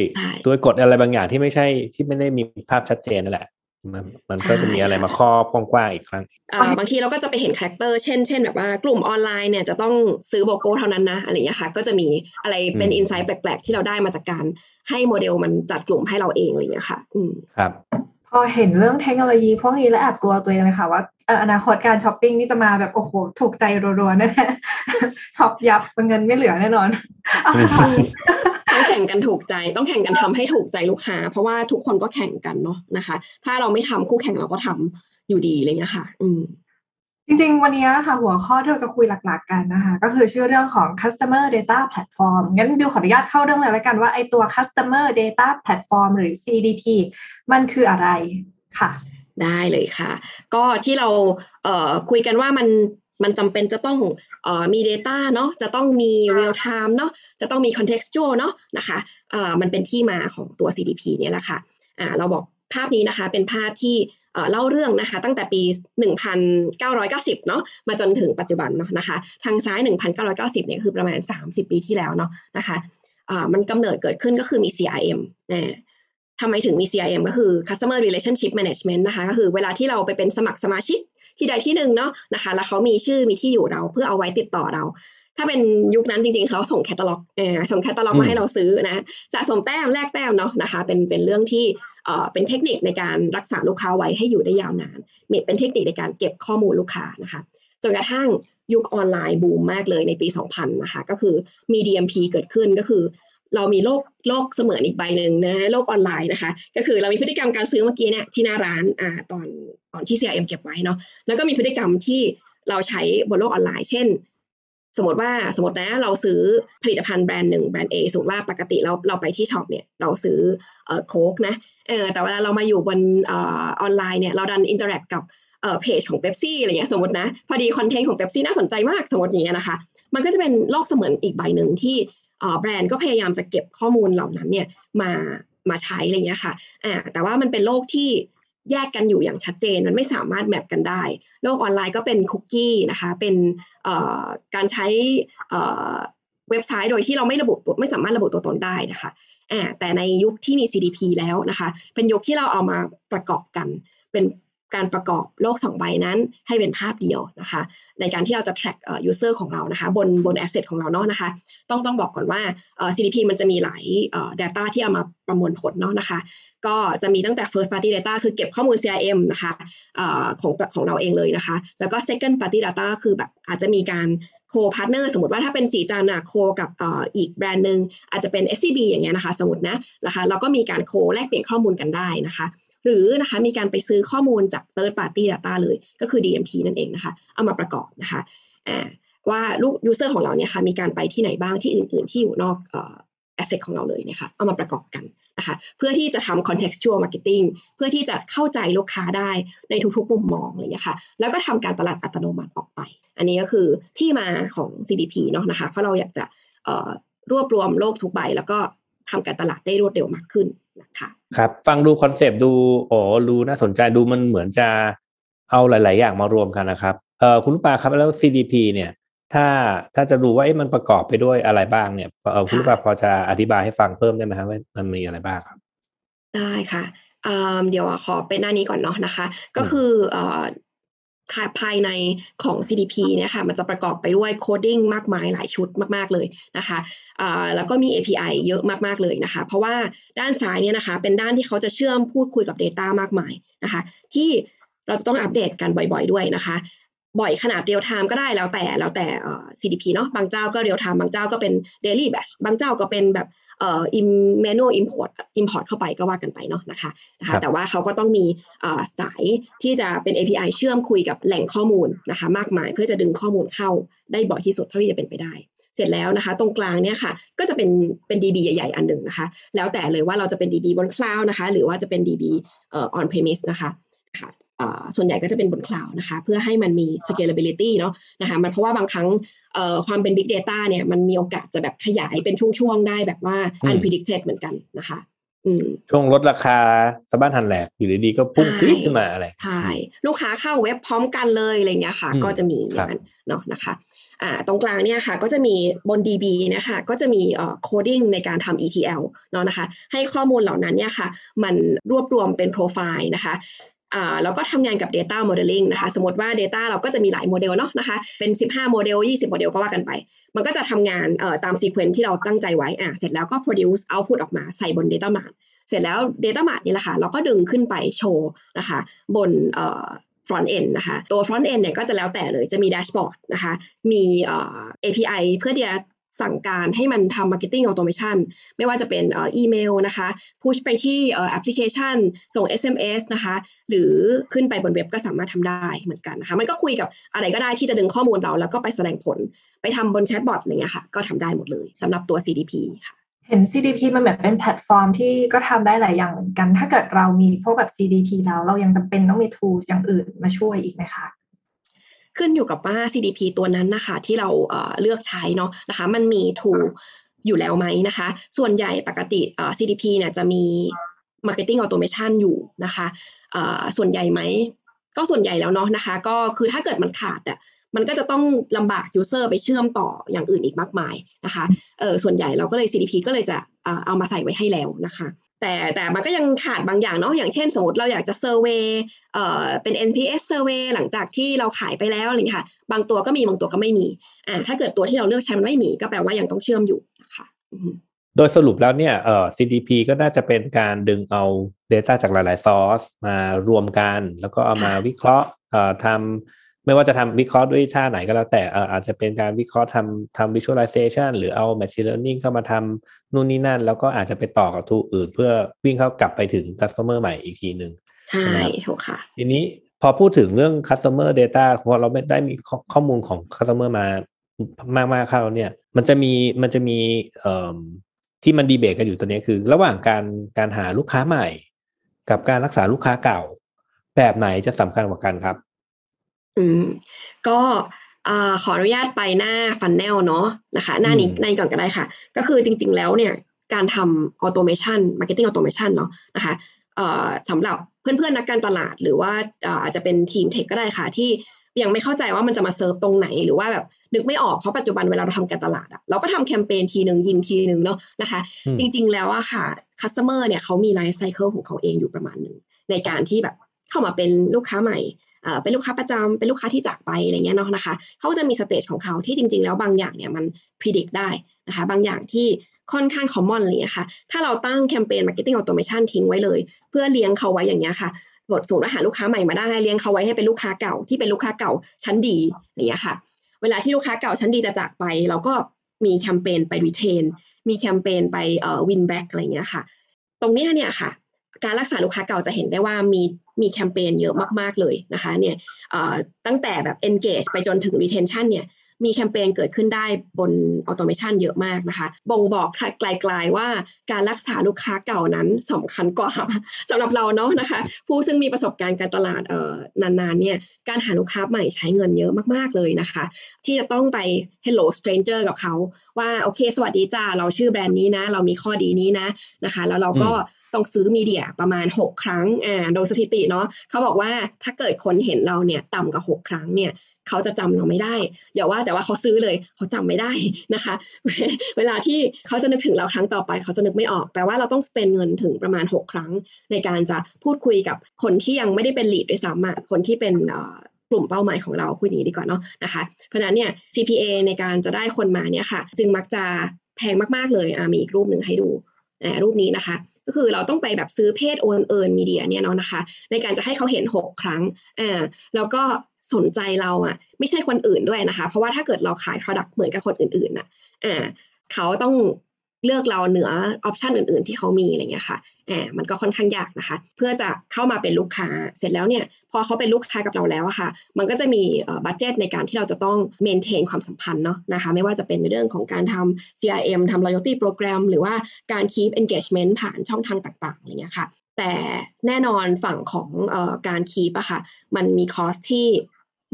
ด้วยกฎอะไรบางอย่างที่ไม่ใช่ที่ไม่ได้มีภาพชัดเจนนั่นแหละมันมันก็จะมีอะไรมาครอบกว้างๆอีกครั้งบางทีเราก็จะไปเห็น character เช่นเช่นแบบว่ากลุ่มออนไลน์เนี่ยจะต้องซื้อ BOGO เท่านั้นนะอะไรอย่างเงี้ยค่ะ ก็จะมีอะไรเป็น insight แปลก ๆ ที่เราได้มาจากการให้โมเดลมันจัดกลุ่มให้เราเองอะไรอย่างเงี้ยค่ะ อืมครับ พอเห็นเรื่องเทคโนโลยีพวกนี้แล้วแอบกลัวตัวเองเลยค่ะว่า อนาคตการช็อปปิ้งนี่จะมาแบบโอ้โหถูกใจรัวๆแน่ๆช็อปยับเงินไม่เหลือแน่นอนต้องแข่งกันถูกใจต้องแข่งกันทำให้ถูกใจลูกค้า เพราะว่าทุกคนก็แข่งกันเนาะนะคะ ถ้าเราไม่ทำคู่แข่งเราก็ทำอยู่ดีอะไรเงี้ยค่ะ อืมจริงๆ วันนี้ค่ะหัวข้อที่เราจะคุยหลักๆกันนะคะ ก็คือชื่อเรื่องของ customer data platform งั้นบิวขออนุญาตเข้าเรื่องเลยแล้วกันว่าไอตัว customer data platform หรือ CDP มันคืออะไรค่ะ ได้เลยค่ะ ก็ที่เราเอ่อคุยกันว่ามันมันจำเป็นจะต้องเอ่อมี Data เนาะจะต้องมี real time เนาะจะต้องมี contextual เนาะนะคะเอ่อมันเป็นที่มาของตัว CDP เนี่ยแหละค่ะอ่าเราบอกภาพนี้นะคะเป็นภาพที่เอ่อเล่าเรื่องนะคะตั้งแต่ปี 1990 เนาะมาจนถึงปัจจุบันเนาะนะคะทางซ้าย 1990 เนี่ยคือประมาณ 30 ปีที่แล้วเนาะนะคะอ่ามันกำเนิดเกิดขึ้นก็คือมี CRM นะ ทำไมถึงมี CRM ก็คือ Customer Relationship Management นะคะ ก็คือเวลาที่เราไปเป็นสมัครสมาชิกที่ใดที่หนึ่งเนาะนะคะ แล้วเขามีชื่อมีที่อยู่เราเพื่อเอาไว้ติดต่อเรา ถ้าเป็นยุคนั้นจริงๆ เขาส่งแคตตาล็อกเออส่งแคตตาล็อกมาให้เราซื้อนะสะสมแต้มแลกแต้มเนาะนะคะ เป็นเป็นเรื่องที่เอ่อเป็นเทคนิคในการรักษาลูกค้าไว้ให้อยู่ได้ยาวนานมีเป็นเทคนิคในการเก็บข้อมูลลูกค้านะคะจนกระทั่งยุคออนไลน์บูมมากเลยในปี 2000 นะคะ ก็คือมี DMP เกิดขึ้นก็คือ เรามีโลกโลกเสมือนอีกใบหนึ่งนะโลกออนไลน์นะคะ ก็คือเรามีพฤติกรรมการซื้อเมื่อกี้เนี่ยที่หน้าร้านอ่าตอนตอนที่ CRM เก็บไว้เนาะแล้วก็มีพฤติกรรมที่เราใช้บนโลกออนไลน์ เช่น สมมติว่าสมมตินะเราซื้อผลิตภัณฑ์แบรนด์หนึ่งแบรนด์ A สมมติว่าปกติเราเราไปที่ช็อปเนี่ยเราซื้อโค้กนะเออแต่เวลาเรามาอยู่บนออนไลน์เนี่ยเราดัน interact กับเอ่อเพจของเป๊ปซี่อะไรเงี้ยสมมตินะ พอดีคอนเทนต์ของเป๊ปซี่น่าสนใจมากสมมติอย่างเงี้ยนะคะ มันก็จะเป็นโลกเสมือนอีกใบหนึ่งที่ แบรนด์ก็พยายามจะเก็บข้อมูลเหล่านั้นเนี่ยมามาใช้อะไรเงี้ยค่ะอ่าแต่ว่ามันเป็นโลกที่แยกกันอยู่อย่างชัดเจน มันไม่สามารถ map กันได้ โลกออนไลน์ก็เป็นคุกกี้นะคะ เป็นการใช้เว็บไซต์โดยที่เราไม่ระบุไม่สามารถระบุตัวตนได้นะคะแต่ในยุคที่มี CDP แล้วนะคะ เป็นยุคที่เราเอามาประกอบกัน เป็น การประกอบโลก 2 ใบนั้น ให้เป็นภาพเดียวนะคะ ในการที่เราจะ track user ของเรานะคะ บนบน asset ของเราเนาะนะคะ ต้องต้องบอกก่อนว่า CDP มันจะมีหลาย data ที่เอามาประมวลผลเนาะนะคะ ก็จะมีตั้งแต่ first party data คือเก็บข้อมูล CRM นะคะของของเราเองเลยนะคะ แล้วก็ second party data คือแบบอาจจะมีการ co-partner สมมติว่าถ้าเป็นศรีจันทร์อะ coกับอีกแบรนด์หนึ่งอาจจะเป็น SCB อย่างเงี้ยนะคะ สมมตินะนะคะแล้วก็มีการโคแลกเปลี่ยนข้อมูลกันได้นะคะ หรือนะคะมีการไปซื้อข้อมูลจาก third party data เลยก็คือ DMP นั่นเองนะคะ เอามาประกอบนะคะว่าลูก user ของเราเนี่ยค่ะมีการไปที่ไหนบ้างที่อื่น ๆ ที่อยู่นอกออ asset ของเราเลยนะคะเอามาประกอบกันนะคะเพื่อที่จะทำ contextual marketing เพื่อที่จะเข้าใจลูกค้าได้ในทุกๆมุมมองอะไรอย่างเงี้ยค่ะแล้วก็ทำการตลาดอัตโนมัติออกไป อันนี้ก็คือที่มาของ CDP เนาะนะคะเพราะเราอยากจะรวบรวมโลกทุกใบ แล้วก็ทำการตลาดได้รวดเร็วมากขึ้น นะคะครับ ฟังดูคอนเซปต์ดูโอ้ดูน่าสนใจดูมันเหมือนจะเอาหลาย ๆ อย่างมารวมกันนะครับเออคุณปาครับแล้ว CDP เนี่ย ถ้าถ้าจะดูว่ามันประกอบไปด้วยอะไรบ้างเนี่ยเออคุณปาพอจะอธิบายให้ฟังเพิ่มได้ไหมครับว่ามันมีอะไรบ้างครับ ได้ค่ะเดี๋ยวขอเป็นหน้านี้ก่อนเนาะนะคะ ก็คือ ภายในของ CDP เนี่ยค่ะมันจะประกอบไปด้วย coding มากมายหลายชุดมากๆเลยนะคะแล้วก็มี API เยอะมากๆเลยนะคะ เพราะว่าด้านซ้ายเนี่ยนะคะเป็นด้านที่เขาจะเชื่อมพูดคุยกับ Data มากมายนะคะ ที่เราจะต้องอัปเดตกันบ่อยๆด้วยนะคะ บ่อยขนาด real-time ก็ได้แล้วแต่แล้วแต่ CDP เนาะบางเจ้าก็ real-time บางเจ้าก็เป็น daily batch บางเจ้าก็เป็นแบบเอ่อ manual import import เข้าไปก็ว่ากันไปเนาะนะคะนะคะ แต่ว่าเขาก็ต้องมีสายที่จะเป็น API เชื่อมคุยกับแหล่งข้อมูลนะคะ มากมายเพื่อจะดึงข้อมูลเข้าได้บ่อยที่สุดเท่าที่จะเป็นไปได้ เสร็จแล้วนะคะ ตรงกลางเนี่ยค่ะ ก็จะเป็นเป็น DB ใหญ่ๆ อันหนึ่งนะคะ แล้วแต่เลยว่าเราจะเป็น DB บนคลาวด์นะคะ หรือว่าจะเป็น DB เอ่อ on premise นะคะค่ะ ส่วนใหญ่ก็จะเป็นบนคลาวด์นะคะ เพื่อให้มันมี scalability เนาะนะคะมันเพราะว่าบางครั้งความเป็น big data เนี่ยมันมีโอกาสจะแบบขยายเป็นช่วงๆ ได้แบบว่า unpredicted เหมือนกันนะคะช่วงลดราคาสะบั้นหั่นแหลกอยู่ดีๆก็พุ่งขึ้นมาอะไรใช่ลูกค้าเข้าเว็บพร้อมกันเลยอะไรเงี้ยค่ะ ก็จะมีอย่างนั้นเนาะนะคะอ่าตรงกลางเนี่ยค่ะก็จะมีบน DB นะคะก็จะมีเอ่อ coding ในการทำ ETL เนาะนะคะ ให้ข้อมูลเหล่านั้นเนี่ยค่ะ มันรวบรวมเป็นโปรไฟล์นะคะ แล้วก็ทำงานกับ Data Modeling นะคะ สมมติว่า Data เราก็จะมีหลายโมเดลเนาะนะคะ เป็น 15 โมเดล 20 โมเดลก็ว่ากันไป มันก็จะทำงานตาม sequence ที่เราตั้งใจไว้อะเสร็จแล้วก็ produce output ออกมาใส่บน Data Mart เสร็จแล้ว Data Mart นี่แหละค่ะ เราก็ดึงขึ้นไปโชว์นะคะ บน front end นะคะ ตัว front end เนี่ยก็จะแล้วแต่เลย จะมี dashboard นะคะ มี API เพื่อที่จะ สั่งการให้มันทำ marketing automation ไม่ว่าจะเป็นอีเมลนะคะ push ไปที่แอปพลิเคชัน ส่ง SMS นะคะ หรือขึ้นไปบนเว็บก็สามารถทำได้เหมือนกันนะคะ มันก็คุยกับอะไรก็ได้ที่จะดึงข้อมูลเรา แล้วก็ไปแสดงผล ไปทำบนแชทบอทอะไรเงี้ยค่ะ ก็ทำได้หมดเลยสำหรับตัว CDP ค่ะเห็น CDP มันแบบเป็นแพลตฟอร์มที่ก็ทำได้หลายอย่างเหมือนกัน ถ้าเกิดเรามีพวกแบบ CDP แล้ว เรายังจำเป็นต้องมี tools อย่างอื่นมาช่วยอีกไหมคะ ขึ้นอยู่กับว่า CDP ตัวนั้นนะคะที่เราเลือกใช้เนาะนะคะมันมี tool อยู่แล้วไหมนะคะ ส่วนใหญ่ปกติ CDP เนี่ยจะมี Marketing Automation อยู่นะคะส่วนใหญ่ไหมก็ส่วนใหญ่แล้วเนาะนะคะ ก็คือถ้าเกิดมันขาดอะ มันก็จะต้องลำบากยูเซอร์ไปเชื่อมต่ออย่างอื่นอีกมากมายนะคะเออส่วนใหญ่เราก็เลย CDP ก็เลยจะเอามาใส่ไว้ให้แล้วนะคะ แต่แต่มันก็ยังขาดบางอย่างเนาะอย่างเช่น สมมติเราอยากจะเซอร์เวยเอ่อเป็น NPS survey หลังจากที่เราขายไปแล้วอะไรค่ะ บางตัวก็มีบางตัวก็ไม่มีอ่าถ้าเกิดตัวที่เราเลือกใช้มันไม่มีก็แปลว่ายังต้องเชื่อมอยู่นะคะโดยสรุปแล้วเนี่ยเอ่อ CDP ก็น่าจะเป็นการดึงเอา Data จากหลายๆ source มารวมกัน แล้วก็เอามาวิเคราะห์เอ่อทำ ไม่ว่าจะทำวิเคราะห์ด้วยท่าไหนก็แล้วแต่อาจจะเป็นการวิเคราะห์ทำทำ visualization หรือเอา machine learning เข้ามาทำนู่นนี่นั่น แล้วก็อาจจะไปต่อกับทูอื่น เพื่อวิ่งเข้ากลับไปถึง customer ใหม่อีกทีหนึ่งใช่ถูกค่ะ ทีนี้พอพูดถึงเรื่อง customer data พอเราไม่ได้มีข้อมูลของ customer มามากมากเข้าเนี่ย มันจะมีมันจะมีเอ่อที่มันดีเบตกันอยู่ตัวนี้คือ ระหว่างการการหาลูกค้าใหม่ กับการรักษาลูกค้าเก่า แบบไหนจะสำคัญกว่ากันครับ อืมก็ขออนุญาตไปหน้า funnel เนาะนะคะ หน้านี้ในก่อนก็ได้ค่ะ ก็คือจริง ๆ แล้วเนี่ยการทำ automation marketing automation เนาะนะคะสำหรับเพื่อนๆนักการตลาด หรือว่าอาจจะเป็นทีม tech ก็ได้ค่ะ ที่ยังไม่เข้าใจว่ามันจะมาเซิร์ฟตรงไหนหรือว่าแบบนึกไม่ออกเพราะปัจจุบันเวลาเราทำการตลาดอะเราก็ทำแคมเปญทีหนึ่งยิงทีหนึ่งเนาะนะคะ จริง ๆ แล้วอะค่ะ customer เนี่ยเขามี lifecycle ของเขาเองอยู่ประมาณหนึ่งในการที่แบบเข้ามาเป็นลูกค้าใหม่ เป็นลูกค้าประจำเป็นลูกค้าที่จากไปอะไรเงี้ยเนาะนะคะเขาจะมี stage ของเขาที่จริง ๆ แล้วบางอย่างเนี่ยมันพิจิตรได้นะคะบางอย่างที่ค่อนข้าง common เงี้ยค่ะถ้าเราตั้งแคมเปญ marketing automation ทิ้งไว้เลย เพื่อเลี้ยงเขาไว้อย่างเงี้ยค่ะบทสูตรอาหาลูกค้าใหม่มาได้เลี้ยงเขาไว้ให้เป็นลูกค้าเก่าที่เป็นลูกค้าเก่าชั้นดีอย่างเงี้ยค่ะ เวลาที่ลูกค้าเก่าชั้นดีจะจากไป เราก็มีแคมเปญไป retain มีแคมเปญไปเอ่อ win back อะไรเงี้ยค่ะ ตรงนี้เนี่ยค่ะ การรักษาลูกค้าเก่าจะเห็นได้ว่ามีมีแคมเปญเยอะมากๆเลยนะคะเนี่ยตั้งแต่แบบ engage ไปจนถึง retention เนี่ย มีแคมเปญเกิดขึ้นได้บน automation เยอะมากนะคะ บ่งบอกไกลๆว่าการรักษาลูกค้าเก่านั้นสำคัญกว่าสำหรับเราเนาะนะคะ ผู้ซึ่งมีประสบการณ์การตลาดเอ่อนานๆเนี่ยการหาลูกค้าใหม่ใช้เงินเยอะมากๆเลยนะคะ ที่จะต้องไป hello stranger กับเขา ว่าโอเค สวัสดีจ้าเราชื่อแบรนด์นี้นะ เรามีข้อดีนี้นะนะคะ แล้วเราก็ต้องซื้อมีเดียประมาณ 6 ครั้งอ่าโดยสถิติเนาะเขาบอกว่าถ้าเกิดคนเห็นเราเนี่ยต่ำกว่า 6 ครั้งเนี่ย เขาจะจำเราไม่ได้อย่าว่าแต่ว่าเขาซื้อเลยเขาจำไม่ได้นะคะ เวลาที่เขาจะนึกถึงเราครั้งต่อไป เขาจะนึกไม่ออกแปลว่าเราต้องสเปนเงินถึงประมาณ 6 ครั้ง ในการจะพูดคุยกับคนที่ยังไม่ได้เป็นลีดด้วยซ้ำคนที่เป็นกลุ่มเป้าหมายของเราคุยอย่างนี้ดีกว่าเนาะนะคะ เพราะนั้นเนี่ย CPA ในการจะได้คนมาเนี่ยค่ะ จึงมักจะแพงมากๆเลยอามีอีกรูปหนึ่งให้ดูรูปนี้นะคะ ก็คือเราต้องไปแบบซื้อเพจโอนเอิร์มีเดียเนี่ยเนาะนะคะ ในการจะให้เขาเห็น 6 ครั้งอ่าแล้วก็ สนใจเราอะ ไม่ใช่คนอื่นด้วยนะคะ เพราะว่าถ้าเกิดเราขาย Product เหมือนกับคนอื่นๆน่ะอ่าเขาต้องเลือกเราเหนือออปชันอื่นๆ ที่เขามีอะไรเงี้ยค่ะแอบมันก็ค่อนข้างยากนะคะ เพื่อจะเข้ามาเป็นลูกค้า เสร็จแล้วเนี่ย พอเขาเป็นลูกค้ากับเราแล้วอะค่ะ มันก็จะมีบัตเจตในการที่เราจะต้องเมนเทนความสัมพันธ์เนาะนะคะ ไม่ว่าจะเป็นในเรื่องของการทำ CRM ทำ loyalty program หรือว่าการ keep engagement ผ่านช่องทางต่างๆ อะไรเงี้ยค่ะ แต่แน่นอนฝั่งของอการ keep อะค่ะ มันมี cost ที่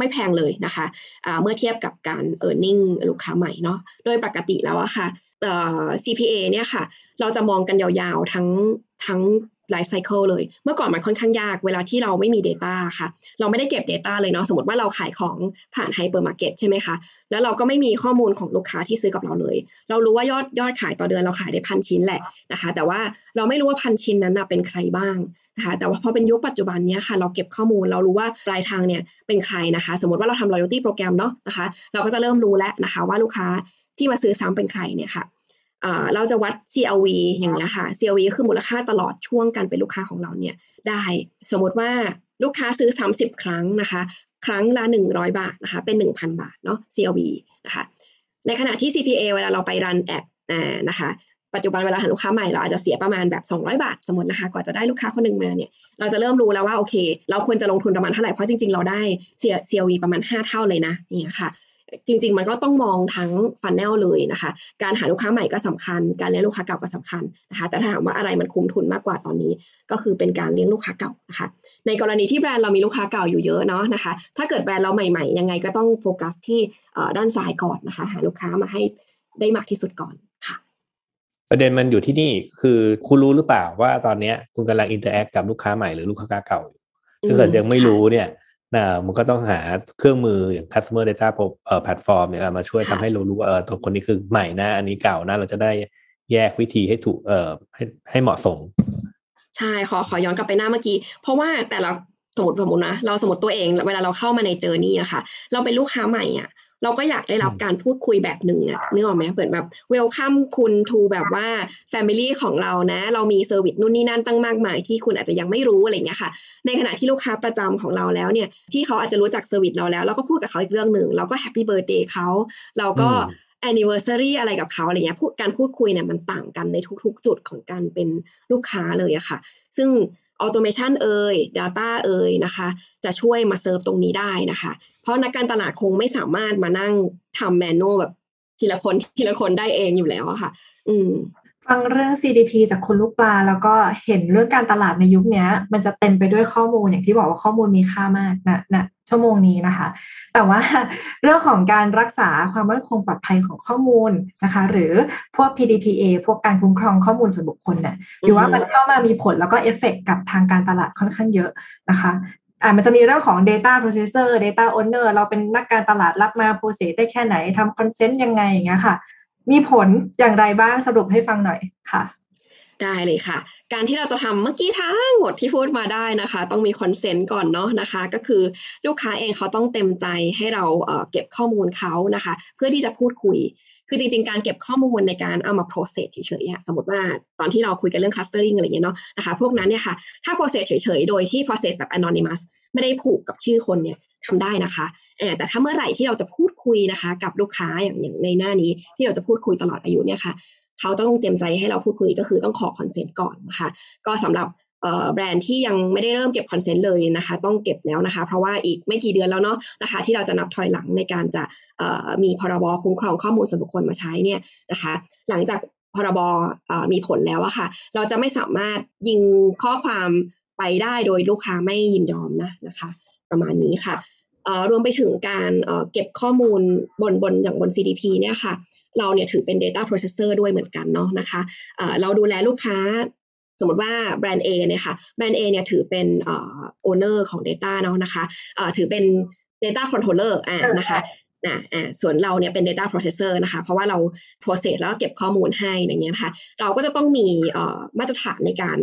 ไม่แพงเลยนะคะะเมื่อเทียบกับการ e a r n i n g ลูกค้าใหม่เนาะโดยปกติแล้วอะค่ะ CPA เนี่ยค่ะ เราจะมองกันยาวๆทั้งทั้ง lifecycle เลย เมื่อก่อนมันค่อนข้างยากเวลาที่เราไม่มี Data ค่ะ เราไม่ได้เก็บ Data เลยเนาะสมมติว่าเราขายของผ่านไฮเปอร์มาร์เก็ตใช่ไหมคะแล้วเราก็ไม่มีข้อมูลของลูกค้าที่ซื้อกับเราเลย เรารู้ว่ายอดยอดขายต่อเดือนเราขายได้พันชิ้นแหละนะคะ แต่ว่าเราไม่รู้ว่าพันชิ้นนั้นเป็นใครบ้างนะคะแต่ว่าพอเป็นยุคปัจจุบันนี้ค่ะเราเก็บข้อมูลเรารู้ว่าปลายทางเนี่ยเป็นใครนะคะ สมมติว่าเราทำ loyalty โปรแกรมเนาะนะคะ เราก็จะเริ่มรู้แล้วนะคะว่าลูกค้าที่มาซื้อซ้ำเป็นใครเนี่ยค่ะ เราจะวัด CLV อย่างนี้ค่ะ CLV คือมูลค่าตลอดช่วงการเป็นลูกค้าของเราเนี่ยได้ สมมติว่าลูกค้าซื้อ 30 ครั้งนะคะ ครั้งละ 100 บาทนะคะ เป็น 1,000 บาทเนาะ CLV นะคะ ในขณะที่ CPA เวลาเราไปรันแอดนะคะ ปัจจุบันเวลาหาลูกค้าใหม่เราอาจจะเสียประมาณแบบ 200 บาท สมมตินะคะกว่าจะได้ลูกค้าคนหนึ่งมาเนี่ย เราจะเริ่มรู้แล้วว่าโอเค เราควรจะลงทุนประมาณเท่าไหร่ เพราะจริงๆ เราได้เสีย CLV ประมาณ 5 เท่าเลยนะอย่างเงี้ยค่ะ จริง ๆ มันก็ต้องมองทั้งฟันแนลเลยนะคะ การหาลูกค้าใหม่ก็สำคัญ การเลี้ยงลูกค้าเก่าก็สำคัญนะคะ แต่ถ้าถามว่าอะไรมันคุ้มทุนมากกว่าตอนนี้ ก็คือเป็นการเลี้ยงลูกค้าเก่านะคะ ในกรณีที่แบรนด์เรามีลูกค้าเก่าอยู่เยอะเนาะนะคะ ถ้าเกิดแบรนด์เราใหม่ๆ ยังไงก็ต้องโฟกัสที่ด้านซ้ายก่อนนะคะ หาลูกค้ามาให้ได้มากที่สุดก่อนค่ะ ประเด็นมันอยู่ที่นี่คือคุณรู้หรือเปล่าว่าตอนนี้คุณกำลัง interact กับลูกค้าใหม่หรือลูกค้าเก่าอยู่ถ้าเกิดยังไม่รู้เนี่ย นะมันก็ต้องหาเครื่องมืออย่าง customer data เอ่อแพลตฟอร์มเนี่ยมาช่วยทำให้เรารู้ว่าเออตัวคนนี้คือใหม่นะ อันนี้เก่านะ เราจะได้แยกวิธีให้ถูกเอ่อให้ให้เหมาะสม ใช่ ขอขอย้อนกลับไปหน้าเมื่อกี้ เพราะว่าแต่ละสมมติสมมตินะ เราสมมติตัวเองเวลาเราเข้ามาในเจอนี่อะค่ะ เราเป็นลูกค้าใหม่อะ เราก็อยากได้รับการพูดคุยแบบหนึ่งอะนึกออกไหมเปิดแบบ welcome คุณ to แบบว่า family ของเรานะ เรามี service นู่นนี่นั่นตั้งมากมาย ที่คุณอาจจะยังไม่รู้อะไรเงี้ยค่ะ ในขณะที่ลูกค้าประจำของเราแล้วเนี่ย ที่เขาอาจจะรู้จัก service เราแล้วเราก็พูดกับเขาอีกเรื่องหนึ่งเราก็ happy birthday เขาเราก็ anniversary อะไรกับเขาอะไรเงี้ยพูดการพูดคุยเนี่ยมันต่างกันในทุก ๆ จุดของการเป็นลูกค้าเลยอะค่ะ ซึ่ง automation เอ่ย Data เอ่ยนะคะ จะช่วยมาเซิร์ฟตรงนี้ได้นะคะ เพราะนักการตลาดคงไม่สามารถมานั่งทำ manual แบบทีละคนทีละคนได้เองอยู่แล้วอะค่ะ อืม ฟังเรื่อง CDP จากคุณลูกปลา แล้วก็เห็นเรื่องการตลาดในยุคนี้มันจะเต็มไปด้วยข้อมูลอย่างที่บอกว่าข้อมูลมีค่ามากนะนะชั่วโมงนี้นะคะ แต่ว่าเรื่องของการรักษาความมั่นคงปลอดภัยของข้อมูลนะคะ หรือพวก PDPA พวกการคุ้มครองข้อมูลส่วนบุคคลเนี่ยหรือว่ามันเข้ามามีผลแล้วก็เอฟเฟกกับทางการตลาดค่อนข้างเยอะนะคะอ่ามันจะมีเรื่องของ data processor data owner เราเป็นนักการตลาดรับมา process ได้แค่ไหนทำ consent ยังไงอย่างเงี้ยค่ะ มีผลอย่างไรบ้างสรุปให้ฟังหน่อยค่ะได้เลยค่ะ การที่เราจะทำเมื่อกี้ทั้งหมดที่พูดมาได้นะคะ ต้องมี consent ก่อนเนาะนะคะ ก็คือลูกค้าเองเขาต้องเต็มใจให้เราเเก็บข้อมูลเขานะคะ เพื่อที่จะพูดคุย คือจริง ๆ การเก็บข้อมูลในการเอามา process เฉยๆสมมติว่าตอนที่เราคุยกันเรื่อง clustering อะไรเงี้ยเนาะนะคะ พวกนั้นเนี่ยค่ะถ้า process เฉยๆ โดยที่ process แบบ anonymous ไม่ได้ผูกกับชื่อคนเนี่ย ทำได้นะคะแต่ถ้าเมื่อไหร่ที่เราจะพูดคุยนะคะ กับลูกค้าอย่างอย่างในหน้านี้ ที่เราจะพูดคุยตลอดอายุเนี่ยค่ะเขาต้องเตรียมใจให้เราพูดคุยก็คือต้องขอ consent ก่อนนะคะ ก็สำหรับแบรนด์ที่ยังไม่ได้เริ่มเก็บ consent เลยนะคะ ต้องเก็บแล้วนะคะ เพราะว่าอีกไม่กี่เดือนแล้วเนาะนะคะ ที่เราจะนับถอยหลังในการจะมีพรบคุ้มครองข้อมูลส่วนบุคคลมาใช้เนี่ยนะคะ หลังจากพรบมีผลแล้วอะค่ะ เราจะไม่สามารถยิงข้อความไปได้โดยลูกค้าไม่ยินยอมนะนะคะ ประมาณนี้ค่ะรวมไปถึงการเก็บข้อมูลบนบนอย่างบน CDP เนี่ยค่ะ เราเนี่ยถือเป็น data processor ด้วยเหมือนกันเนาะนะคะเราดูแลลูกค้าสมมติว่าแบรนด์ A เนี่ยค่ะแบรนด์ A เนี่ยถือเป็น owner ของ data เนาะนะคะถือเป็น data controller อ่านะคะนะอ่าส่วนเราเนี่ยเป็น data processor นะคะ เพราะว่าเรา process แล้วก็เก็บข้อมูลให้อย่างเงี้ยค่ะเราก็จะต้องมีมาตรฐานในการ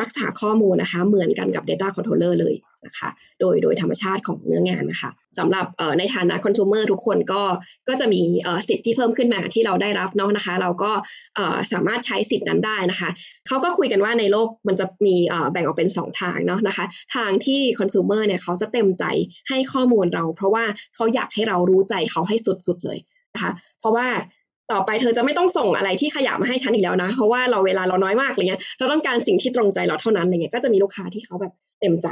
รักษาข้อมูลนะคะ เหมือนกันกับ data controller เลย นะคะโดยโดยธรรมชาติของเนื้องานนะคะสำหรับในฐานะคอน sumer ทุกคนก็ก็จะมีสิทธิ์ที่เพิ่มขึ้นมาที่เราได้รับเนาะนะคะ เราก็สามารถใช้สิทธิ์นั้นได้นะคะเขาก็คุยกันว่าในโลกมันจะมีแบ่งออกเป็น 2 ทางเนาะนะคะ ทางที่คอน sumer เนี่ยเขาจะเต็มใจให้ข้อมูลเรา เพราะว่าเขาอยากให้เรารู้ใจเขาให้สุดๆเลยนะคะ เพราะว่า ต่อไปเธอจะไม่ต้องส่งอะไรที่ขยะมาให้ฉันอีกแล้วนะ เพราะว่าเราเวลาเราน้อยมากอะไรเงี้ยเราต้องการสิ่งที่ตรงใจเราเท่านั้นอะไรเงี้ยก็จะมีลูกค้าที่เขาแบบเต็มใจ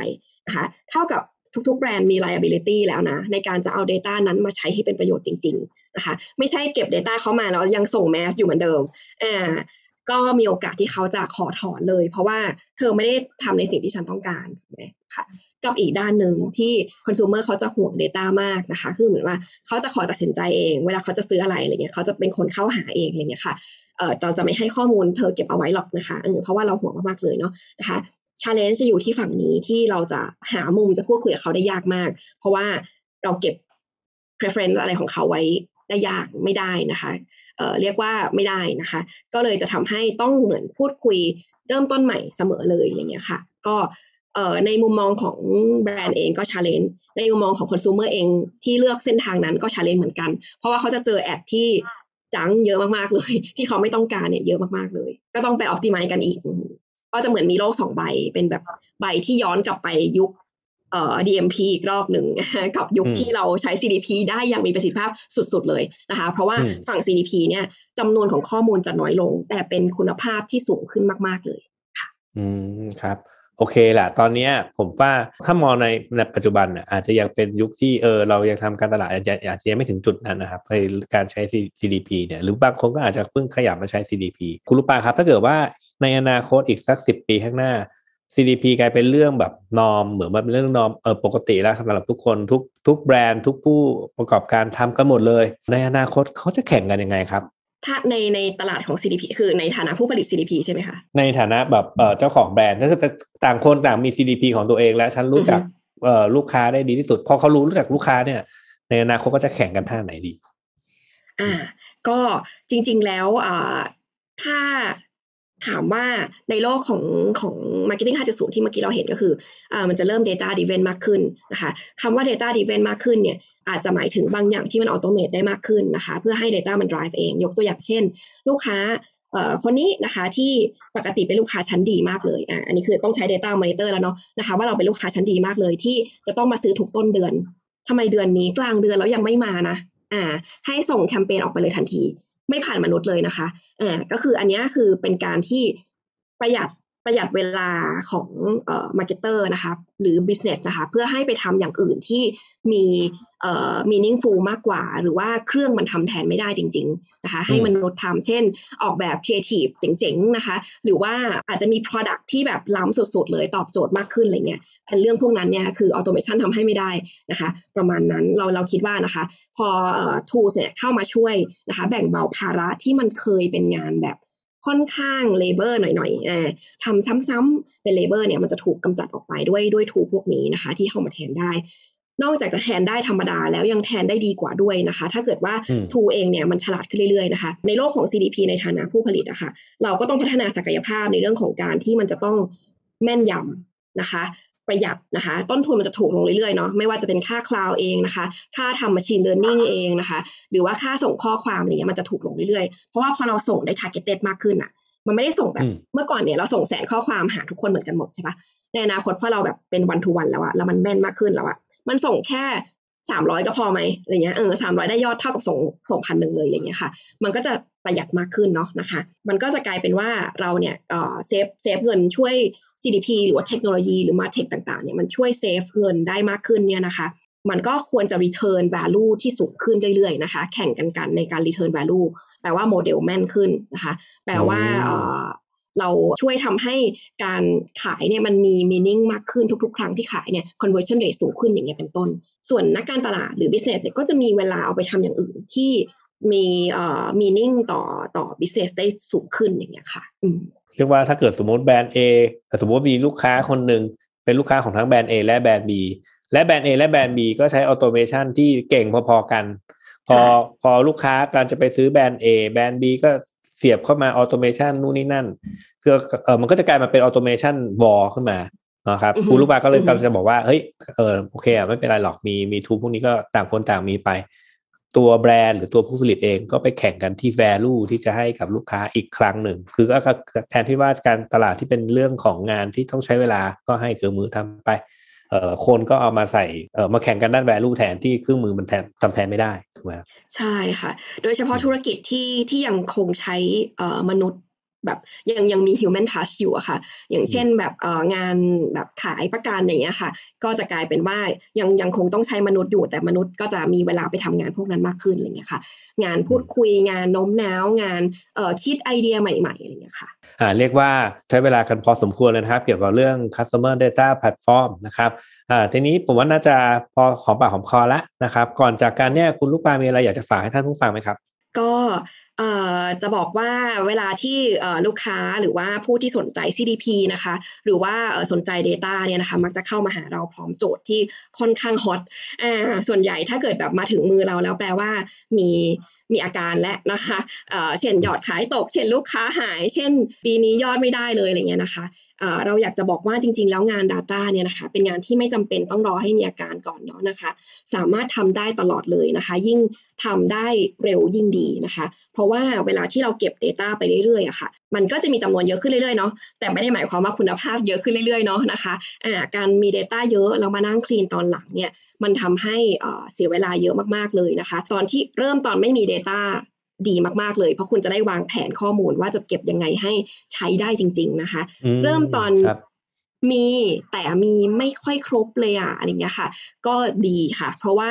นะคะเท่ากับทุกๆแบรนด์มี liability แล้วนะ ในการจะเอา Data นั้นมาใช้ให้เป็นประโยชน์จริง ๆ นะคะ ไม่ใช่เก็บ Data เข้ามาแล้วยังส่งแมสอยู่เหมือนเดิมอ่า ก็มีโอกาสที่เขาจะขอถอนเลย เพราะว่าเธอไม่ได้ทำในสิ่งที่ฉันต้องการไหมค่ะกับอีกด้านหนึ่งที่คอน sumer เขาจะห่วง Data มากนะคะ คือเหมือนว่าเขาจะขอตัดสินใจเอง เวลาเขาจะซื้ออะไรอะไรเงี้ยเขาจะเป็นคนเข้าหาเองอะไรเงี้ยค่ะเออเราจะไม่ให้ข้อมูลเธอเก็บเอาไว้หรอกนะคะเออเพราะว่าเราห่วงมากๆเลยเนาะนะคะชาเลนจ์จะอยู่ที่ฝั่งนี้ที่เราจะหามุมจะพูดคุยกับเขาได้ยากมาก เพราะว่าเราเก็บ preference อะไรของเขาไว้ ได้ยากไม่ได้นะคะเเรียกว่าไม่ได้นะคะ ก็เลยจะทำให้ต้องเหมือนพูดคุยเริ่มต้นใหม่เสมอเลยอย่างเงี้ยค่ะ ก็ในมุมมองของแบรนด์เองก็ challenge ในมุมมองของคอน sumer เองที่เลือกเส้นทางนั้นก็ challenge เหมือนกัน เพราะว่าเขาจะเจอ ad ที่ junk เยอะมากๆเลย ที่เขาไม่ต้องการเนี่ยเยอะมากๆเลย ก็ต้องไปออ t ติ i z e กันอีก ก็จะเหมือนมีโลกสองใบเป็นแบบใบที่ย้อนกลับไปยุค เอ่อ DMP อีกรอบหนึ่งกับยุคอืมที่เราใช้ CDP ได้อย่างมีประสิทธิภาพสุดๆเลยนะคะ เพราะว่าอืมฝั่ง CDP เนี่ยจำนวนของข้อมูลจะน้อยลง แต่เป็นคุณภาพที่สูงขึ้นมากๆเลยอืมครับโอเคแหละตอนเนี้ยผมว่าถ้ามองในในปัจจุบันน่ะอาจจะยังเป็นยุคที่เออเรายังทำการตลาดอาจจะอาจจะยังไม่ถึงจุดนั้นนะครับในการใช้ CDP เนี่ยหรือบางคนก็อาจจะเพิ่งขยับมาใช้ CDP คุณลูกปาครับ ถ้าเกิดว่าในอนาคตอีกสักสิบปีข้างหน้า CDP กลายเป็นเรื่องแบบนอมเหมือนว่าเป็นเรื่องนอมเออปกติแล้วสำหรับทุกคนทุกทุกแบรนด์ทุกผู้ประกอบการทำกันหมดเลย ในอนาคตเขาจะแข่งกันยังไงครับถ้าในในตลาดของ CDP คือในฐานะผู้ผลิต CDP ใช่ไหมคะ ในฐานะแบบเอ่อเจ้าของแบรนด์ถ้าจะต่างคนต่างมี CDP ของตัวเองและฉันรู้จักอือฮึเอ่อลูกค้าได้ดีที่สุด พอเขารู้รู้จักลูกค้าเนี่ย ในอนาคตก็จะแข่งกันท่าไหนดี อ่า ก็จริง ๆ แล้วอ่าถ้า ถามว่าในโลกของของ Marketing 5.0 ที่เมื่อกี้เราเห็นก็คืออ่ามันจะเริ่ม Data Driven มากขึ้นนะคะคำว่า Data Driven มากขึ้นเนี่ยอาจจะหมายถึงบางอย่างที่มัน Automate ได้มากขึ้นนะคะเพื่อให้ Data มัน drive เอง ยกตัวอย่างเช่น ลูกค้าเอ่อคนนี้นะคะที่ปกติเป็นลูกค้าชั้นดีมากเลยอ่าอันนี้คือต้องใช้ Data Monitor แล้วเนาะนะคะว่าเราเป็นลูกค้าชั้นดีมากเลยที่จะต้องมาซื้อทุกต้นเดือนทำไมเดือนนี้กลางเดือนแล้วยังไม่มานะอ่าให้ส่งแคมเปญออกไปเลยทันที ไม่ผ่านมนุษย์เลยนะคะอ่าก็คืออันนี้คือเป็นการที่ประหยัด ประหยัดเวลาของเอ่อ marketer นะคะหรือ business นะคะเพื่อให้ไปทำอย่างอื่นที่มีเอ่อ meaningful มากกว่า หรือว่าเครื่องมันทำแทนไม่ได้จริง ๆนะคะ ให้มนุษย์ทำเช่น ออกแบบ creative เจ๋งๆนะคะ หรือว่าอาจจะมี product ที่แบบล้ำสุดๆเลยตอบโจทย์มากขึ้นอะไรเงี้ยเป็นเรื่องพวกนั้นเนี่ยคือ automation ทำให้ไม่ได้นะคะ ประมาณนั้นเราเราคิดว่านะคะพอเอ่อ tools เนี่ยเข้ามาช่วยนะคะ แบ่งเบาภาระที่มันเคยเป็นงานแบบ ค่อนข้าง labor หน่อยๆอ่าทำซ้ำๆเป็น labor เนี่ยมันจะถูกกำจัดออกไปด้วยด้วย tool พวกนี้นะคะ ที่เข้ามาแทนได้ นอกจากจะแทนได้ธรรมดาแล้วยังแทนได้ดีกว่าด้วยนะคะ ถ้าเกิดว่าอืม tool เองเนี่ยมันฉลาดขึ้นเรื่อยๆนะคะ ในโลกของ CDP ในฐานะผู้ผลิตอะคะเราก็ต้องพัฒนาศักยภาพในเรื่องของการที่มันจะต้องแม่นยำนะคะ ประหยัดนะคะ ต้นทุนมันจะถูกลงเรื่อยๆเนาะไม่ว่าจะเป็นค่าคลาวเองนะคะ ค่าทำ machine learning เองนะคะ หรือว่าค่าส่งข้อความอะไรเงี้ยมันจะถูกลงเรื่อยๆ เพราะว่าพอเราส่งได้ targeted มากขึ้นอะมันไม่ได้ส่งแบบอืมเมื่อก่อนเนี่ยเราส่งแสนข้อความหาทุกคนเหมือนกันหมดใช่ปะในอนาคตพอเราแบบเป็นวันทูวันแล้วอะแล้วมันแม่นมากขึ้นแล้วอะมันส่งแค่ สามร้อยก็พอไหมอะไรเงี้ยเออสามร้อยได้ยอดเท่ากับส่งส่งพันหนึ่งเลยอะไรเงี้ยค่ะ มันก็จะประหยัดมากขึ้นเนาะนะคะ มันก็จะกลายเป็นว่าเราเนี่ยเอ่อ save save เงินช่วย CDP หรือว่าเทคโนโลยีหรือ MarTech ต่างๆเนี่ยมันช่วย save เงินได้มากขึ้นเนี่ยนะคะ มันก็ควรจะ return value ที่สูงขึ้นเรื่อยๆนะคะ แข่งกันกันในการ return value แปลว่าโมเดลแม่นขึ้นนะคะ แปลว่าอืม เอ่อเราช่วยทำให้การขายเนี่ยมันมี meaning มากขึ้นทุกๆ ครั้งที่ขายเนี่ย conversion rate สูงขึ้นอย่างเงี้ยเป็นต้น ส่วนนักการตลาดหรือ business เนี่ยก็จะมีเวลาเอาไปทำอย่างอื่นที่มีเอ่อ meaning ต่อต่อ business ได้สูงขึ้นอย่างเงี้ยค่ะอืมเรียกว่าถ้าเกิดสมมติแบรนด์ A สมมติว่ามีลูกค้าคนหนึ่งเป็นลูกค้าของทั้งแบรนด์ A และแบรนด์ B และแบรนด์ A และแบรนด์ B ก็ใช้ automation ที่เก่งพอๆกัน พอค่ะพอลูกค้าการจะไปซื้อแบรนด์ A แบรนด์ B ก็ เสียบเข้ามา automation นู่นนี่นั่นคือเออมันก็จะกลายมาเป็น automation war ขึ้นมานะครับอือฮึคุณลูกค้าก็เลยอือฮึกำลังจะบอกว่าเฮ้ยเออโอเคอะไม่เป็นไรหรอกมีมี tool พวกนี้ก็ต่างคนต่างมีไป ตัวแบรนด์หรือตัวผู้ผลิตเองก็ไปแข่งกันที่ value ที่จะให้กับลูกค้าอีกครั้งหนึ่ง คือก็ก็แทนที่ว่าการตลาดที่เป็นเรื่องของงานที่ต้องใช้เวลาก็ให้เครื่องมือทำไป เอ่อคนก็เอามาใส่เอ่อมาแข่งกันด้าน value แทนที่เครื่องมือมันแทนทำแทนไม่ได้ถูกไหมครับใช่ค่ะ โดยเฉพาะธุรกิจที่ที่ยังคงใช้เอ่อมนุษย์แบบยังยังมี human touch อยู่อะค่ะ อย่างเช่นแบบเอ่องานแบบขายประกันอย่างเงี้ยค่ะ ก็จะกลายเป็นว่ายังยังคงต้องใช้มนุษย์อยู่ แต่มนุษย์ก็จะมีเวลาไปทำงานพวกนั้นมากขึ้นอะไรเงี้ยค่ะ งานพูดคุยงานโน้มน้าวงานเอ่อคิดไอเดียใหม่ๆอะไรเงี้ยค่ะอ่า เรียกว่าใช้เวลากันพอสมควรเลยนะครับ เกี่ยวกับเรื่อง customer data platform นะครับอ่าทีนี้ผมว่าน่าจะพอหอมปากหอมคอแล้วนะครับ ก่อนจากการเนี่ยคุณลูกปลามีอะไรอยากจะฝากให้ท่านผู้ฟังไหมครับ ก็จะบอกว่าเวลาที่ลูกค้าหรือว่าผู้ที่สนใจ CDP นะคะ หรือว่าสนใจ Data เนี่ยนะคะ มักจะเข้ามาหาเราพร้อมโจทย์ที่ค่อนข้างฮอตอ่าส่วนใหญ่ถ้าเกิดแบบมาถึงมือเราแล้วแปลว่ามีมีอาการและนะคะเเช่นยอดขายตก เช่นลูกค้าหาย เช่น ปีนี้ยอดไม่ได้เลยอะไรเงี้ยนะคะเเราอยากจะบอกว่าจริง ๆ แล้วงาน Data เนี่ยนะคะ เป็นงานที่ไม่จำเป็นต้องรอให้มีอาการก่อนเนาะนะคะ สามารถทำได้ตลอดเลยนะคะ ยิ่งทำได้เร็วยิ่งดีนะคะ เพราะราะว่าเวลาที่เราเก็บ Data ไปเรื่อยๆอะค่ะ มันก็จะมีจำนวนเยอะขึ้นเรื่อยๆเนาะแต่ไม่ได้หมายความว่าคุณภาพเยอะขึ้นเรื่อยๆเนาะนะคะอ่าการมี Data เยอะแล้วมานั่งคลีนตอนหลังเนี่ยมันทำให้เสียเวลาเยอะมากๆเลยนะคะ ตอนที่เริ่มตอนไม่มี Data ดีมากๆเลย เพราะคุณจะได้วางแผนข้อมูลว่าจะเก็บยังไงให้ใช้ได้จริง ๆนะคะ เริ่มตอน มีแต่มีไม่ค่อยครบเลยอะอะไรเงี้ยค่ะ ก็ดีค่ะ เพราะว่า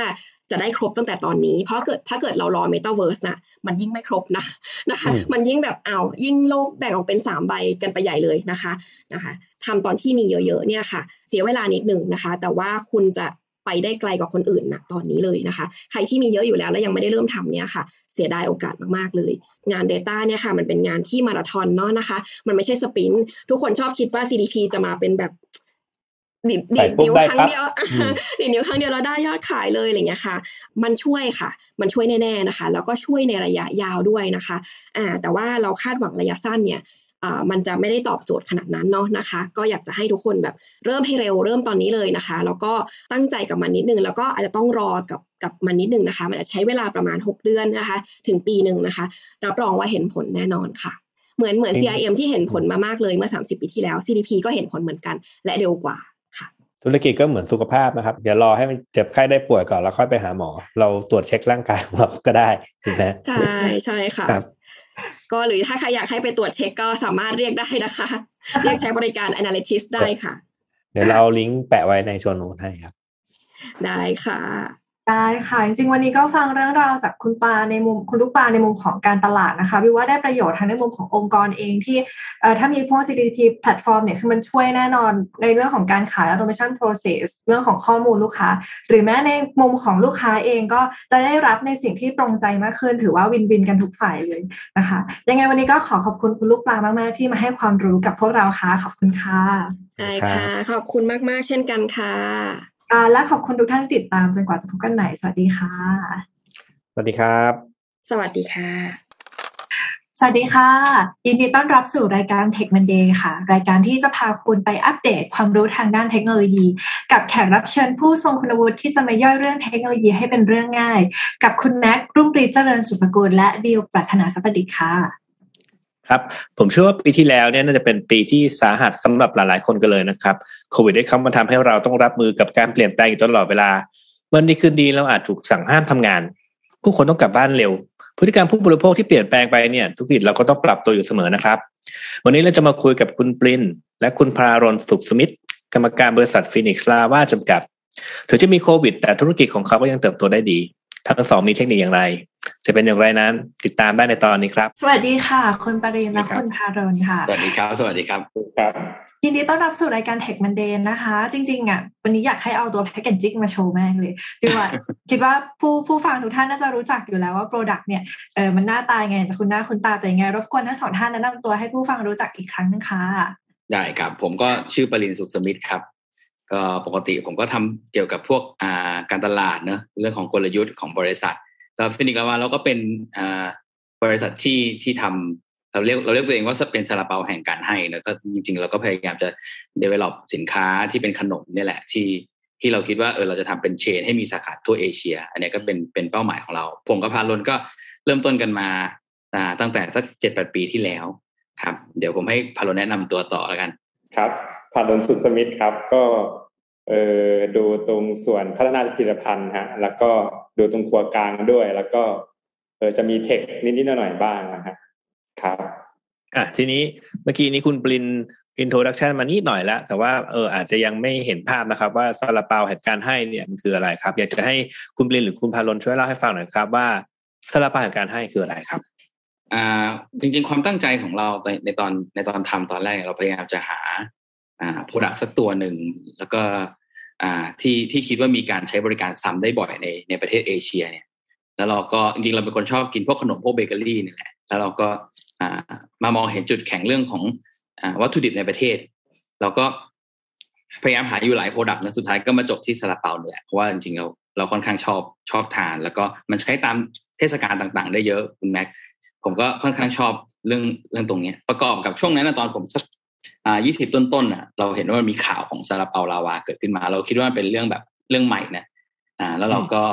จะได้ครบตั้งแต่ตอนนี้ เพราะเกิดถ้าเกิดเรารอ Metaverse นะมันยิ่งไม่ครบนะนะคะ มันยิ่งแบบเอายิ่งโลกแบ่งออกเป็นสามใบกันไปใหญ่เลยนะคะนะคะทำตอนที่มีเยอะๆเนี่ยค่ะ เสียเวลานิดหนึ่งนะคะ แต่ว่าคุณจะ ไปได้ไกลกว่าคนอื่นนะตอนนี้เลยนะคะ ใครที่มีเยอะอยู่แล้วแล้วยังไม่ได้เริ่มทำเนี่ยค่ะ เสียดายโอกาสมากๆเลย งาน Data เนี่ยค่ะมันเป็นงานที่มาราธอนเนาะนะคะ มันไม่ใช่สปรินต์ทุกคนชอบคิดว่า CDP จะมาเป็นแบบดิดดิดนิ้วครั้งเดียวดิดนิ้วครั้งเดียวเราได้ยอดขายเลยอะไรเงี้ยค่ะ มันช่วยค่ะ มันช่วยแน่ๆนะคะ แล้วก็ช่วยในระยะยาวด้วยนะคะ อ่า แต่ว่าเราคาดหวังระยะสั้นเนี่ย มันจะไม่ได้ตอบโจทย์ขนาดนั้นเนาะนะคะ ก็อยากจะให้ทุกคนแบบเริ่มให้เร็วเริ่มตอนนี้เลยนะคะ แล้วก็ตั้งใจกับมันนิดนึง แล้วก็อาจจะต้องรอกับกับมันนิดนึงนะคะ มันจะใช้เวลาประมาณ 6 เดือนนะคะ ถึงปีหนึ่งนะคะ รับรองว่าเห็นผลแน่นอนค่ะ เหมือนเหมือน CRM ที่เห็นผลมามากเลยเมื่อ 30 ปีที่แล้ว CDP ก็เห็นผลเหมือนกันและเร็วกว่าค่ะธุรกิจก็เหมือนสุขภาพนะครับ เดี๋ยวรอให้มันเจ็บไข้ได้ป่วยก่อนแล้วค่อยไปหาหมอ เราตรวจเช็คร่างกายของเราก็ได้ถูกไหมใช่ใช่ค่ะ ก็หรือถ้าใครอยากให้ไปตรวจเช็คก็สามารถเรียกได้นะคะ เรียกใช้บริการ Analytics ได้ค่ะ เดี๋ยวเราเอาลิงก์แปะไว้ในชวนโน้ตให้ครับ ได้ค่ะ ได้ค่ะ จริงๆ วันนี้ก็ฟังเรื่องราวจากคุณปาในมุมคุณลูกปาในมุมของการตลาดนะคะวิวว่าได้ประโยชน์ทั้งในมุมขององค์กรเองที่ถ้ามีพวก CDP แพลตฟอร์มเนี่ยคือมันช่วยแน่นอนในเรื่องของการขาย automation process เรื่องของข้อมูลลูกค้า หรือแม้ในมุมของลูกค้าเองก็จะได้รับในสิ่งที่ตรงใจมากขึ้น ถือว่าวินวินกันทุกฝ่ายเลยนะคะ ยังไงวันนี้ก็ขอขอบคุณคุณลูกปลามากๆ ที่มาให้ความรู้กับพวกเราค่ะขอบคุณค่ะใช่ค่ะขอบคุณมากๆ เช่นกันค่ะ และขอบคุณทุกท่านติดตามจนกว่าจะพบกันใหม่สวัสดีค่ะ สวัสดีครับ สวัสดีค่ะ สวัสดีค่ะ ยินดีต้อนรับสู่รายการ Tech Monday ค่ะ รายการที่จะพาคุณไปอัปเดตความรู้ทางด้านเทคโนโลยี กับแขกรับเชิญผู้ทรงคุณวุฒิที่จะมาย่อยเรื่องเทคโนโลยีให้เป็นเรื่องง่าย กับคุณแม็กรุ่งรีเจริญสุภกุลและบิวปรัชนาสัพดิค่ะ ครับผมเชื่อว่าปีที่แล้วเนี่ยน่าจะเป็นปีที่สาหัสสำหรับหลายๆคนกันเลยนะครับโควิดได้เข้ามาทำให้เราต้องรับมือกับการเปลี่ยนแปลงอยู่ตลอดเวลาวันดีคืนดีเราอาจถูกสั่งห้ามทำงาน ผู้คนต้องกลับบ้านเร็ว พฤติกรรมผู้บริโภคที่เปลี่ยนแปลงไปเนี่ยธุรกิจเราก็ต้องปรับตัวอยู่เสมอนะครับ วันนี้เราจะมาคุยกับคุณปรินและคุณพารนสุขสมิทธิ์กรรมการบริษัท Phoenix Lava จำกัด ถึงจะมีโควิด แต่ธุรกิจของเขาก็ยังเติบโตได้ดี ทั้งสองมีเทคนิคอย่างไร จะเป็นอย่างไรนั้น ติดตามได้ในตอนนี้ครับ สวัสดีค่ะ คุณปรินและคุณพารนค่ะ สวัสดีครับ สวัสดีครับครับยินดีต้อนรับสู่รายการ Tech Monday นะคะ จริง ๆ อะ วันนี้อยากให้เอาตัวแพคเกจจิ้งมาโชว์แม่งเลยพี่ว่าคิดว่าผู้ผู้ฟังทุกท่านน่าจะรู้จักอยู่แล้วว่า product เนี่ยเออมันหน้าตายังไงแต่คุ้นหน้าคุ้นตาแต่ยังไง รบกวนทั้งสองท่านแนะนำตัวให้ผู้ฟังรู้จักอีกครั้งนึงค่ะได้ครับ ผมก็ชื่อปรินสุขสมิทธิ์ครับ ก็ปกติผมก็ทำเกี่ยวกับพวกอ่าการตลาดเนอะเรื่องของกลยุทธ์ของบริษัทแล้ว Phoenix Lava เราก็เป็นอ่าบริษัทที่ที่ทำเราเรียกเราเรียกตัวเองว่าเป็นซาลาเปาแห่งการให้แล้วก็จริงๆ เราก็พยายามจะ develop สินค้าที่เป็นขนมนี่แหละที่ที่เราคิดว่าเออเราจะทำเป็นเชนให้มีสาขาทั่วเอเชีย อันนี้ก็เป็นเป็นเป้าหมายของเรา ผมกับพาลนก็เริ่มต้นกันมาตั้งแต่สักเจ็ดแปดปีที่แล้วครับ เดี๋ยวผมให้พาลนแนะนำตัวต่อแล้วกัน ครับพาลนสุดสมิธครับ ก็ เออดูตรงส่วนพัฒนาผลิตภัณฑ์ฮะแล้วก็ดูตรงครัวกลางด้วย แล้วก็เออจะมีเทคนิดๆหน่อยๆบ้างนะฮะครับอะทีนี้เมื่อกี้นี้คุณปริน introduction มานิดหน่อยแล้ว แต่ว่าเอออาจจะยังไม่เห็นภาพนะครับ ว่าซาลาเปาแห่งการให้เนี่ยมันคืออะไรครับ อยากจะให้คุณปรินหรือคุณพารนช่วยเล่าให้ฟังหน่อยครับว่าซาลาเปาแห่งการให้คืออะไรครับ อ่า จริง ๆ ความตั้งใจของเราในในตอนในตอนทำตอนแรกเราพยายามจะหา อ่า product สักตัวหนึ่งแล้วก็อ่าที่ที่คิดว่ามีการใช้บริการซ้ำได้บ่อยในในประเทศเอเชียเนี่ยแล้วเราก็จริงๆเราเป็นคนชอบกินพวกขนมพวกเบเกอรี่นี่แหละแล้วเราก็อ่ามามองเห็นจุดแข็งเรื่องของอ่าวัตถุดิบในประเทศ เราก็พยายามหาอยู่หลาย product นะสุดท้ายก็มาจบที่ซาลาเปาเนี่ยเพราะว่าจริงๆเราเราค่อนข้างชอบชอบทาน แล้วก็มันใช้ตามเทศกาลต่างๆ ได้เยอะคุณแม็กผมก็ค่อนข้างชอบเรื่องเรื่องตรงนี้ประกอบกับช่วงนั้นตอนผมสัก อ่ายี่สิบต้นๆอะ เราเห็นว่ามันมีข่าวของซาลาเปาลาวาเกิดขึ้นมา เราคิดว่าเป็นเรื่องแบบเรื่องใหม่นะอ่า แล้วเราก็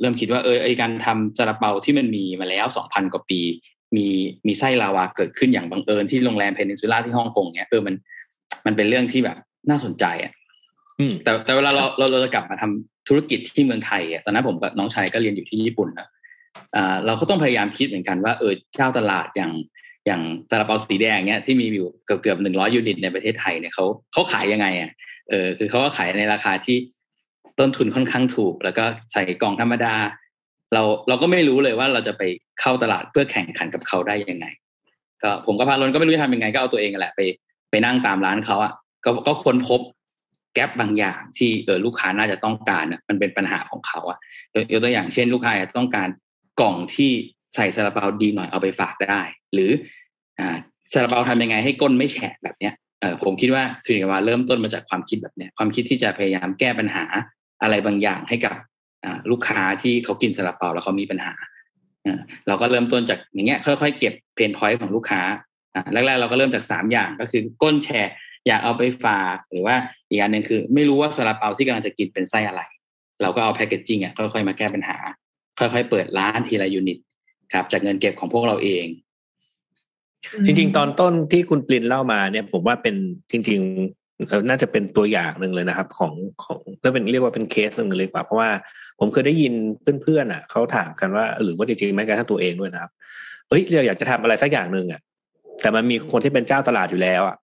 เริ่มคิดว่าเออไอ้การทำซาลาเปาที่มันมีมาแล้วสองพันกว่าปี มีมีไส้ลาวาเกิดขึ้นอย่างบังเอิญที่โรงแรม Peninsula ที่ฮ่องกงเนี่ยเออมันมันเป็นเรื่องที่แบบน่าสนใจอะอืมแต่แต่เวลาเราเราเราจะกลับมาทำธุรกิจที่เมืองไทยอะตอนนั้นผมกับน้องชายก็เรียนอยู่ที่ญี่ปุ่นนะอ่าเราก็ต้องพยายามคิดเหมือนกันว่าเออเจ้าตลาดอย่าง อย่างซาลาเปาสีแดงเนี้ยที่มีอยู่เกือบเกือบหนึ่งร้อย unit ในประเทศไทยเนี่ยเขาเขาขายยังไงอะเออคือเขาก็ขายในราคาที่ต้นทุนค่อนข้างถูก แล้วก็ใส่กล่องธรรมดา เราเราก็ไม่รู้เลยว่าเราจะไปเข้าตลาดเพื่อแข่งขันกับเขาได้ยังไง ก็ผมกับพารนก็ไม่รู้จะทำยังไงก็เอาตัวเองแหละไปไปนั่งตามร้านเขาอะก็ก็ค้นพบแกลบบางอย่างที่เออลูกค้าน่าจะต้องการอะมันเป็นปัญหาของเขาอะยกยกตัวอย่างเช่น ลูกค้าอาจจะต้องการกล่องที่ ใส่ซาลาเปาดีหน่อยเอาไปฝากได้ หรืออ่าซาลาเปาทำยังไงให้ก้นไม่แฉะแบบเนี้ยเออผมคิดว่าสิริวาเริ่มต้นมาจากความคิดแบบเนี้ยความคิดที่จะพยายามแก้ปัญหาอะไรบางอย่างให้กับอ่าลูกค้าที่เขากินซาลาเปาแล้วเขามีปัญหาเราก็เริ่มต้นจากอย่างเงี้ยค่อยๆเก็บเพนพอยต์ของลูกค้าอ่าแรกๆเราก็เริ่มจากสามอย่างก็คือก้นแชร์อยากเอาไปฝากหรือว่าอีกอันหนึ่งคือ ไม่รู้ว่าซาลาเปาที่กำลังจะกินเป็นไส้อะไร เราก็เอาแพคเกจจิ้งอะค่อยๆมาแก้ปัญหา ค่อยๆเปิดร้านทีละ unit ครับ จากเงินเก็บของพวกเราเอง จริง ๆ ตอนต้นที่คุณปรินเล่ามาเนี่ย ผมว่าเป็นจริงๆเอ่อน่าจะเป็นตัวอย่างหนึ่งเลยนะครับ ของของก็เป็นเรียกว่าเป็นเคสหนึ่งเลยดีกว่า เพราะว่าผมเคยได้ยินเพื่อนๆอะเขาถามกันว่า หรือว่าจริงๆแม้กระทั่งตัวเองด้วยนะครับเอ้ยเราอยากจะทำอะไรสักอย่างหนึ่งอะ แต่มันมีคนที่เป็นเจ้าตลาดอยู่แล้วอะ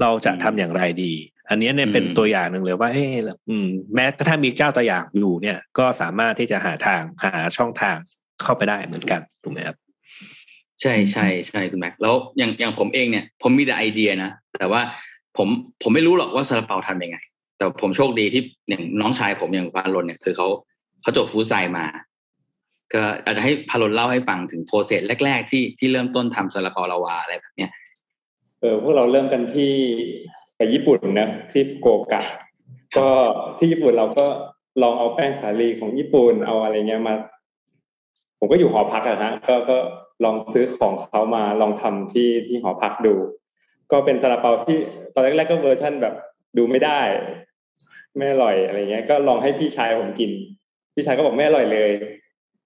เราจะทำอย่างไรดี อันเนี้ยเนี่ยเป็นอืมตัวอย่างหนึ่งเลยว่าเอออืมแม้กระทั่งมีเจ้าตัวอย่างอยู่เนี่ย ก็สามารถที่จะหาทางหาช่องทาง เข้าไปได้เหมือนกันถูกไหมครับใช่ใช่ใช่คุณแม็กแล้วอย่างอย่างผมเองเนี่ย ผมมีแต่ไอเดียนะแต่ว่าผมผมไม่รู้หรอกว่าซาลาเปาทำยังไง แต่ผมโชคดีที่อย่างน้องชายผมอย่างพารนเนี่ยคือเขาเขาจบ food science มา ก็อาจจะให้พารนเล่าให้ฟังถึง process แรก ๆ ที่ที่เริ่มต้นทำซาลาเปาลาวาอะไรแบบเนี้ยเออพวกเราเริ่มกันที่ไปญี่ปุ่นนะที่ฟุกุโอกะ ก็ที่ญี่ปุ่นเราก็ลองเอาแป้งสาลีของญี่ปุ่นเอาอะไรเงี้ยมา ผมก็อยู่หอพักอะฮะก็ก็ลองซื้อของเขามาลองทำที่ที่หอพักดู ก็เป็นซาลาเปาที่ตอนแรกๆก็เวอร์ชั่นแบบดูไม่ได้ ไม่อร่อยอะไรเงี้ย ก็ลองให้พี่ชายผมกิน พี่ชายก็บอกไม่อร่อยเลย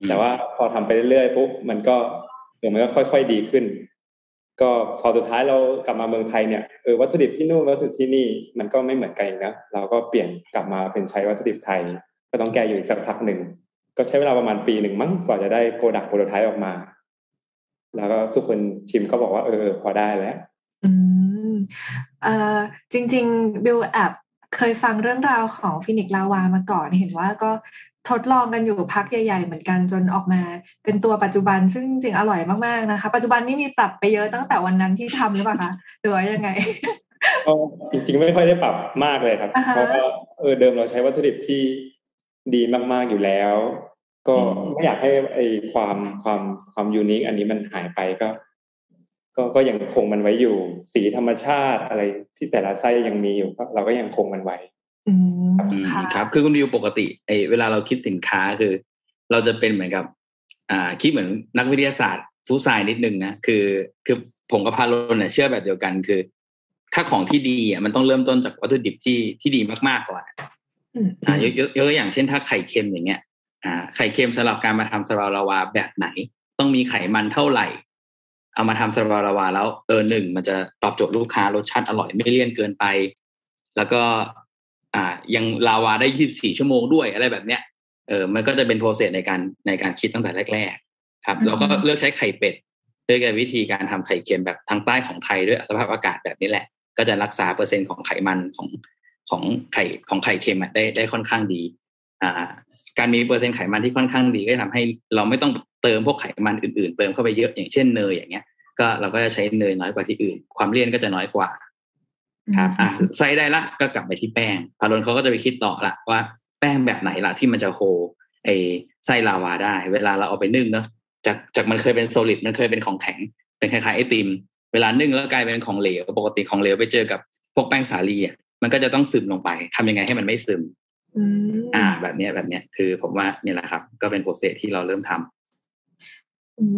อืมแต่ว่าพอทำไปเรื่อยๆปุ๊บมันก็เออมันก็ค่อยๆดีขึ้น ก็พอสุดท้ายเรากลับมาเมืองไทยเนี่ยเออวัตถุดิบที่นู่นวัตถุดิบที่นี่มันก็ไม่เหมือนกันอีกนะเราก็เปลี่ยนกลับมาเป็นใช้วัตถุดิบไทย ก็ต้องแก้อยู่อีกสักพักหนึ่ง ก็ใช้เวลาประมาณปีหนึ่งมั้งกว่าจะได้ product prototype ออกมา แล้วก็ทุกคนชิมก็บอกว่าเออพอได้แล้ว อืมเอ่อจริง ๆ บิวแอบเคยฟังเรื่องราวของ Phoenix Lava มาก่อนเห็นว่าก็ทดลองกันอยู่พักใหญ่ ๆ เหมือนกันจนออกมา เป็นตัวปัจจุบันซึ่งจริงๆอร่อยมากๆนะคะ ปัจจุบันนี้มีปรับไปเยอะตั้งแต่วันนั้นที่ทำหรือเปล่าคะหรือว่ายังไงก็จริงๆ ไม่ค่อยได้ปรับมากเลยครับอ่าฮะเพราะว่าเออเดิมเราใช้วัตถุดิบที่ ดีมากๆอยู่แล้ว ก็อืมไม่อยากให้ไอความความความยูนิคอันนี้มันหายไปก็ ก็ก็ยังคงมันไว้อยู่ สีธรรมชาติอะไรที่แต่ละไส้ยังมีอยู่ก็เราก็ยังคงมันไว้อืมอืมค่ะครับ คือคุณวิวปกติไอเวลาเราคิดสินค้าคือ เราจะเป็นเหมือนกับ อ่า คิดเหมือนนักวิทยาศาสตร์ฟู้ดไซน์นิดนึงนะคือคือผมกับพาโลนเนี่ยเชื่อแบบเดียวกันคือ ถ้าของที่ดีอะมันต้องเริ่มต้นจากวัตถุดิบที่ที่ดีมากๆก่อน อืมอ่ายกยกยกตัวอย่างเช่นถ้าไข่เค็มอย่างเงี้ย อ่า ไข่เค็มสำหรับการมาทำสลาลาวาแบบไหน ต้องมีไขมันเท่าไหร่ เอามาทำสลาลาวา แล้วเออหนึ่งมันจะตอบโจทย์ลูกค้ารสชาติอร่อยไม่เลี่ยนเกินไป แล้วก็ อ่า ยังลาวาได้24ชั่วโมงด้วยอะไรแบบเนี้ยเออมันก็จะเป็นโปรเซสในการในการคิดตั้งแต่แรก ๆ ครับอืมเราก็เลือกใช้ไข่เป็ดเลือกวิธีการทำไข่เค็มแบบทางใต้ของไทยด้วยสภาพอากาศแบบนี้แหละ ก็จะรักษาเปอร์เซ็นต์ของไขมันของ ของไข่ของไข่เค็มอะได้ได้ค่อนข้างดี อ่า การมีเปอร์เซ็นต์ไขมันที่ค่อนข้างดีก็จะทำให้เราไม่ต้องเติมพวกไขมันอื่นๆ เติมเข้าไปเยอะอย่างเช่นเนยอย่างเงี้ย ก็เราก็จะใช้เนยน้อยกว่าที่อื่น ความเลี่ยนก็จะน้อยกว่า ครับ อะใส่ได้ละก็กลับไปที่แป้งพารนเขาก็จะไปคิดต่อละว่าแป้งแบบไหนล่ะที่มันจะโฮไอไส้ลาวาได้ เวลาเราเอาไปนึ่งเนอะจากจากมันเคยเป็นโซลิดมันเคยเป็นของแข็ง เป็นคล้ายๆไอติม เวลานึ่งแล้วกลายเป็นของเหลวปกติของเหลวไปเจอกับพวกแป้งสาลีอะ มันก็จะต้องซึมลงไปทำยังไงให้มันไม่ซึมอืมอ่า แบบเนี้ยแบบเนี้ยคือผมว่าเนี่ยแหละครับ ก็เป็น process ที่เราเริ่มทำ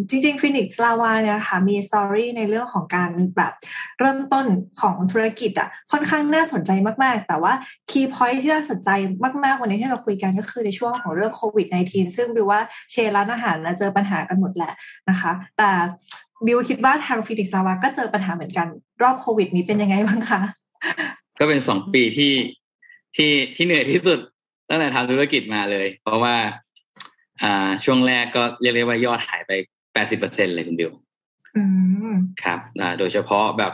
จริงๆ Phoenix Lava เนี่ยค่ะมี story ในเรื่องของการแบบเริ่มต้นของธุรกิจอะค่อนข้างน่าสนใจมากๆ แต่ว่า key point ที่น่าสนใจมากๆ วันนี้ที่เราคุยกันก็คือในช่วงของเรื่องโควิด -19 ซึ่งบิวว่า chain ร้านอาหารเจอปัญหากันหมดแหละนะคะ แต่บิวคิดว่าทาง Phoenix Lava ก็เจอปัญหาเหมือนกัน รอบโควิดนี้เป็นยังไงบ้างคะ ก็เป็นสองปีที่ที่ที่เหนื่อยที่สุดตั้งแต่ทำธุรกิจมาเลย เพราะว่า อ่า ช่วงแรกก็เรียกได้ว่ายอดหายไปแปดสิบเปอร์เซ็นเลยคุณบิวครับอ่าโดยเฉพาะแบบ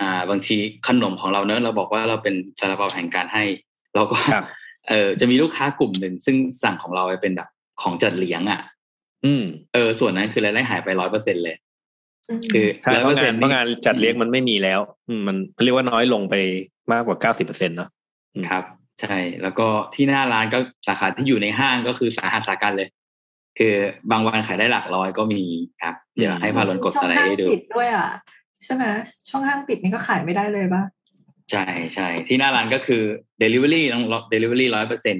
อ่า บางทีขนมของเราเนอะเราบอกว่าเราเป็นซาลาเปาแห่งการให้ เราก็เออจะมีลูกค้ากลุ่มหนึ่งซึ่งสั่งของเราไปเป็นแบบของจัดเลี้ยงอะ อืมเออส่วนนั้นคือรายได้หายไปร้อยเปอร์เซ็นเลย คือเพราะงานเพราะงานจัดเลี้ยงมันไม่มีแล้วอืมมันเรียกว่าน้อยลงไปมากกว่าเก้าสิบเปอร์เซ็นต์เนาะครับ ใช่ แล้วก็ที่หน้าร้านก็สาขาที่อยู่ในห้างก็คือสาหัสสากันเลย คือบางวันขายได้หลักร้อยก็มีครับเดี๋ยวให้พาลนกดสไลด์ให้ดูปิดด้วยอะใช่ไหมช่องห้างปิดนี่ก็ขายไม่ได้เลยป่ะใช่ใช่ที่หน้าร้านก็คือ Delivery ต้อง Delivery ร้อยเปอร์เซ็น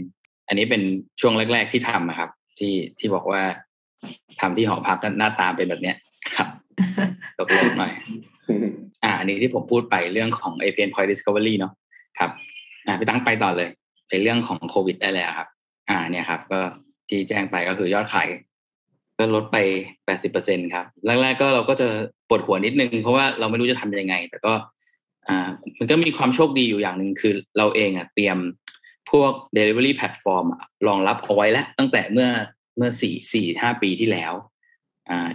อันนี้เป็นช่วงแรก ๆที่ทำนะครับ ที่ที่บอกว่าทำที่หอพักก็หน้าตาเป็นแบบเนี้ยครับ ตกลงหน่อย อ่าอันนี้ที่ผมพูดไปเรื่องของ APN Point Discovery เนาะครับ อ่าพี่ตั้งไปต่อเลยในเรื่องของโควิดได้เลยครับ อ่า เนี่ยครับ ก็ที่แจ้งไปก็คือยอดขายก็ลดไปแปดสิบเปอร์เซ็นครับ แรกๆก็เราก็จะปวดหัวนิดนึง เพราะว่าเราไม่รู้จะทำยังไง แต่ก็ อ่า มันก็มีความโชคดีอยู่อย่างหนึ่งคือเราเองอะเตรียมพวก delivery platform รองรับเอาไว้แล้ว ตั้งแต่เมื่อเมื่อสี่สี่ห้าปีที่แล้ว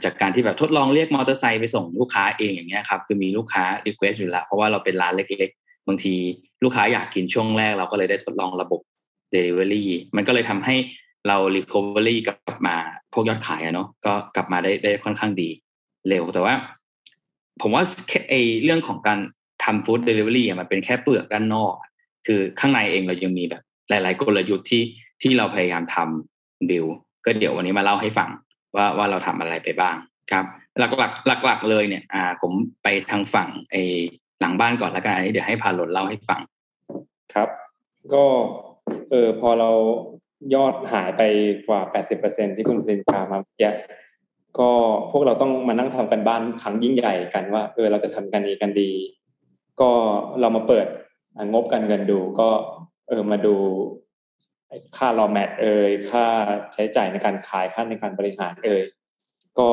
จากการที่แบบทดลองเรียกมอเตอร์ไซค์ไปส่งลูกค้าเองอย่างเงี้ยครับคือมีลูกค้า request อยู่แล้วเพราะว่าเราเป็นร้านเล็กๆ บางทีลูกค้าอยากกินช่วงแรกเราก็เลยได้ทดลองระบบ delivery มันก็เลยทำให้เรา recovery กลับมาพวกยอดขายอะเนาะก็กลับมาได้ได้ค่อนข้างดีเร็วแต่ว่า ผมว่าไอเรื่องของการทำ food delivery มันเป็นแค่เปลือกด้านนอก คือข้างในเองเรายังมีแบบ หลาย ๆ กลยุทธ์ที่ที่เราพยายามทำดิวก็เดี๋ยววันนี้มาเล่าให้ฟัง ว่าว่าเราทำอะไรไปบ้างครับ หลักหลักหลักหลักเลยเนี่ย อ่า ผมไปทางฝั่งไอ้หลังบ้านก่อนแล้วกันเดี๋ยวให้พารนเล่าให้ฟัง ครับ ก็เออพอเรายอดหายไปกว่า 80%ที่คุณปรินพามาเยอะก็พวกเราต้องมานั่งทำกันบ้านครั้งยิ่งใหญ่กันว่า เออเราจะทำกันดีกันดี ก็เรามาเปิดงบการเงินดูก็เออมาดู ค่ารอแมทเอ่ยค่าใช้จ่ายในการขายค่าในการบริหารเอ่ยก็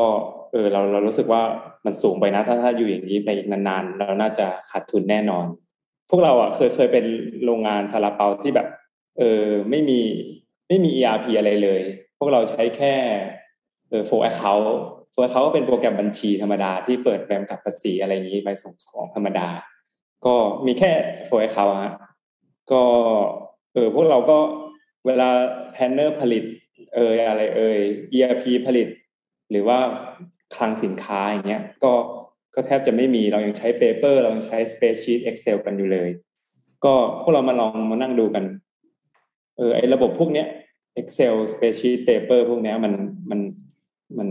เออเราเรารู้สึกว่ามันสูงไปนะถ้าถ้าอยู่อย่างนี้ไปอีกนานๆ เราน่าจะขาดทุนแน่นอน พวกเราอะเคยเคยเป็นโรงงานซาลาเปาที่แบบ เออไม่มีไม่มี ERP อะไรเลย พวกเราใช้แค่เออ FlowAccount FlowAccount ก็เป็นโปรแกรมบัญชีธรรมดาที่เปิดบิลกับภาษีอะไรอย่างนี้ไปส่งของธรรมดา ก็มีแค่ FlowAccount ฮะก็เออพวกเราก็ เวลา planner ผลิต เอออะไรเออ ERP ผลิต หรือว่าคลังสินค้าอย่างเงี้ย ก็ก็แทบจะไม่มีเรายังใช้ paper เรายังใช้ spreadsheet Excel กันอยู่เลย ก็พวกเรามาลองมานั่งดูกัน เออไอระบบพวกเนี้ย Excel Spreadsheet Paper พวกเนี้ยมันมันมัน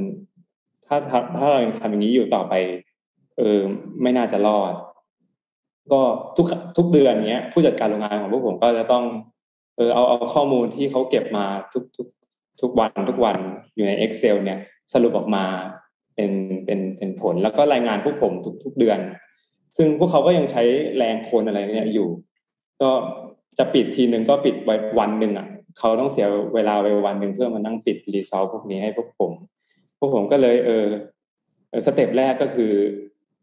ถ้าถ้าถ้าเรายังทำอย่างนี้อยู่ต่อไป เออไม่น่าจะรอด ก็ทุกทุกเดือนเนี้ย ผู้จัดการโรงงานของพวกผมก็จะต้อง เออเอาเอาข้อมูลที่เขาเก็บมาทุกทุกทุกวันทุกวันอยู่ใน Excel เนี่ยสรุปออกมาเป็นเป็นเป็นผลแล้วก็รายงานพวกผมทุกทุกเดือน ซึ่งพวกเขาก็ยังใช้แรงคนอะไรเนี่ยอยู่ ก็จะปิดทีหนึ่งก็ปิดไว้วันหนึ่งอะเขาต้องเสียเวลาไปวันหนึ่งเพื่อมานั่งปิด result พวกนี้ให้พวกผม พวกผมก็เลย เออ step แรกก็คือ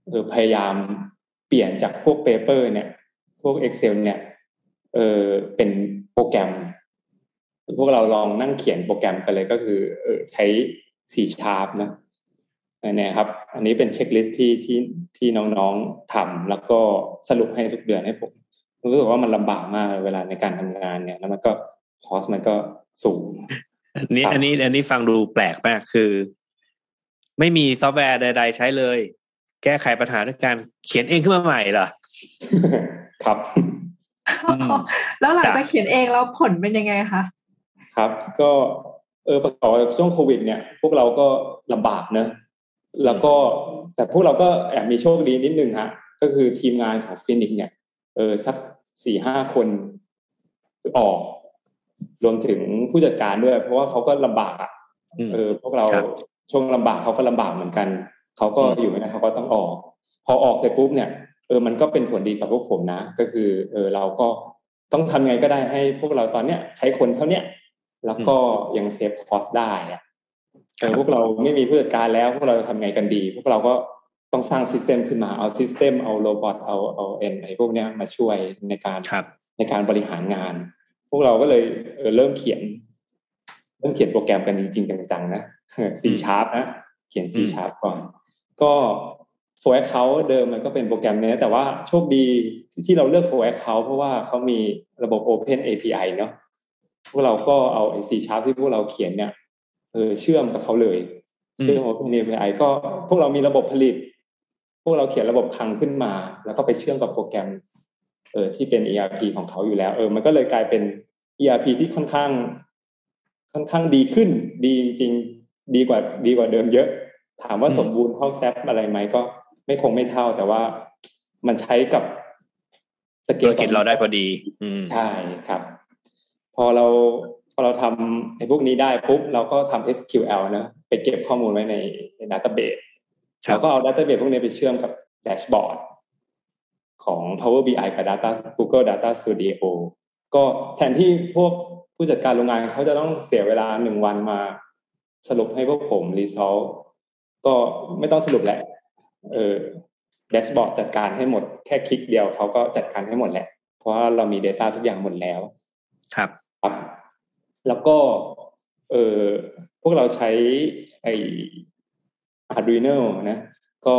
เออพยายามเปลี่ยนจากพวก paper เนี่ย พวก Excel เนี่ยเออเป็น โปรแกรม พวกเราลองนั่งเขียนโปรแกรมกันเลยก็คือเออใช้ C Sharp นะเนี่ยครับ อันนี้เป็นเช็คลิสต์ที่ที่ที่น้องๆทำแล้วก็สรุปให้ทุกเดือนให้ผมรู้สึกว่ามันลำบากมากเวลาในการทำงานเนี่ย แล้วมันก็คอสมันก็สูง อันนี้อันนี้อันนี้ฟังดูแปลกมากคือ ไม่มีซอฟต์แวร์ใด ๆ ใช้เลย แก้ไขปัญหาด้วยการเขียนเองขึ้นมาใหม่เหรอครับ แล้วหลังจากเขียนเองแล้วผลเป็นยังไงคะครับ ก็เออประกอบช่วงโควิด เนี่ย พวกเราก็ลำบากเนอะแล้วก็แต่พวกเราก็แอบมีโชคดีนิดนึงฮะก็คือทีมงานของฟินิกเนี่ย เออสักสี่ห้าคนออก รวมถึงผู้จัดการด้วย เพราะว่าเขาก็ลำบากอะเออ พวกเราช่วงลำบากเขาก็ลำบากเหมือนกันเขาก็อยู่ไม่ได้เขาก็ต้องออก พอออกเสร็จปุ๊บเนี่ย เออมันก็เป็นผลดีกับพวกผมนะ ก็คือ เออเราก็ต้องทำไงก็ได้ให้พวกเราตอนเนี้ยใช้คนเท่าเนี้ยแล้วก็ยัง save cost ได้อะเออพวกเราไม่มีผู้จัดการแล้วพวกเราทำไงกันดี พวกเราก็ต้องสร้าง system ขึ้นมาเอา system เอา robot เอาเอา AI พวกเนี้ยมาช่วยในการครับในการบริหารงาน พวกเราก็เลยเออเริ่มเขียน เริ่มเขียนโปรแกรมกันจริงๆจังๆนะ C sharp นะเขียน C sharp ก่อน ก็ FlowAccount เดิมมันก็เป็นโปรแกรมเนี้ยแต่ว่าโชคดีที่เราเลือก for account เพราะว่าเขามีระบบ open API เนาะพวกเราก็เอาไอ C sharp ที่พวกเราเขียนเนี่ยเออเชื่อมกับเขาเลยเชื่อม open API ก็พวกเรามีระบบผลิต พวกเราเขียนระบบคลังขึ้นมา แล้วก็ไปเชื่อมกับโปรแกรมเออที่เป็น ERP ของเขาอยู่แล้ว เออ มันก็เลยกลายเป็น ERP ที่ค่อนข้าง ค่อนข้างดีขึ้น ดีจริงดีกว่าดีกว่าเดิมเยอะ ถามว่าสมบูรณ์เท่าแซปอะไรไหมก็ ไม่คงไม่เท่าแต่ว่ามันใช้กับสเกธุรกิจเราได้พอดี อืมใช่ครับ พอเราพอเราทำไอ้พวกนี้ได้ปุ๊บเราก็ทำ SQL นะไปเก็บข้อมูลไว้ในใน database ครับแล้วก็เอา database พวกนี้ไปเชื่อมกับ dashboard ของ Power BI กับ Data Google Data Studio ก็แทนที่พวกผู้จัดการโรงงานเขาจะต้องเสียเวลาหนึ่งวันมาสรุปให้พวกผม result ก็ไม่ต้องสรุปแหละ เออ dashboard จัดการให้หมดแค่คลิกเดียวเขาก็จัดการให้หมดแหละ เพราะว่าเรามี Data ทุกอย่างหมดแล้ว ครับครับ แล้วก็เออพวกเราใช้ไอ Arduino นะ ก็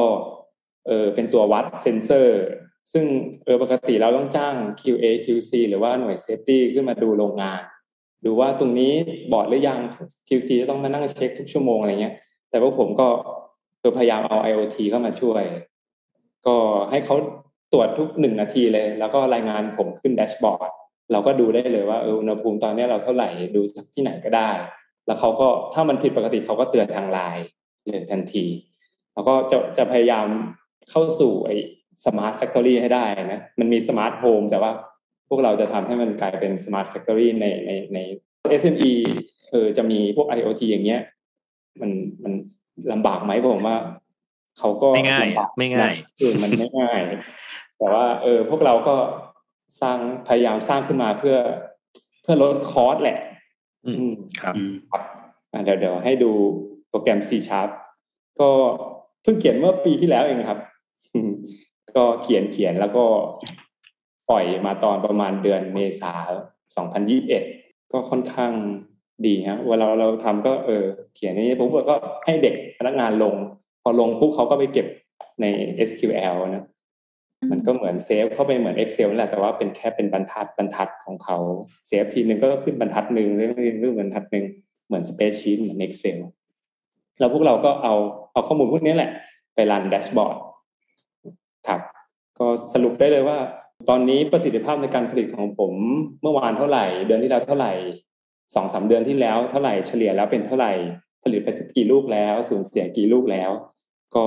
เออเป็นตัววัดเซนเซอร์ ซึ่งเออปกติเราต้องจ้าง QA QC หรือว่าหน่วย safety ขึ้นมาดูโรงงาน ดูว่าตรงนี้บูดหรือยัง QC จะต้องมานั่งเช็คทุกชั่วโมงอะไรเงี้ย แต่พวกผมก็ เออพยายามเอา IoT เข้ามาช่วย ก็ให้เขาตรวจทุกหนึ่งนาทีเลย แล้วก็รายงานผมขึ้น dashboard เราก็ดูได้เลยว่าเอออุณหภูมิตอนนี้เราเท่าไหร่ดูจากที่ไหนก็ได้ แล้วเขาก็ถ้ามันผิดปกติเขาก็เตือนทางไลน์เลยทันที แล้วก็จะจะพยายามเข้าสู่ไอ้ smart factory ให้ได้นะมันมี smart home แต่ว่าพวกเราจะทำให้มันกลายเป็น smart factory ในในใน SME เออจะมีพวก IoT อย่างเงี้ย มันมัน ลำบากไหมผมว่าเขาก็ไม่ง่ายลำบากไม่ง่ายนะเออมันไม่ง่าย แต่ว่า เออ พวกเราก็สร้างพยายามสร้างขึ้นมาเพื่อ เพื่อลด cost แหละ อืมอืมครับอืมครับอะเดี๋ยวเดี๋ยวให้ดูโปรแกรม C Sharp ก็เพิ่งเขียนเมื่อปีที่แล้วเองครับ ก็เขียนเขียนแล้วก็ปล่อยมาตอนประมาณเดือนเมษา2021ก็ค่อนข้าง ดีฮะเวลาเราทำก็เออเขียนนี้ปุ๊บก็ให้เด็กพนักงานลง พอลงปุ๊บเขาก็ไปเก็บใน SQL นะ มันก็เหมือน save เข้าไปเหมือน Excel นั่นแหละแต่ว่าเป็นแค่เป็นบรรทัดบรรทัดของเขา save ทีหนึ่งก็ขึ้นบรรทัดหนึ่งเรื่องเรื่องบรรทัดหนึ่งเหมือนสเปซชีตเหมือน Excel แล้วพวกเราก็เอาเอาข้อมูลพวกนี้แหละ ไปรันแดชบอร์ดครับ ก็สรุปได้เลยว่า ตอนนี้ประสิทธิภาพในการผลิตของผมเมื่อวานเท่าไหร่ เดือนที่แล้วเท่าไหร่ สองสามเดือนที่แล้วเท่าไหร่เฉลี่ยแล้วเป็นเท่าไหร่ ผลิตไปกี่ลูกแล้วสูญเสียกี่ลูกแล้ว ก็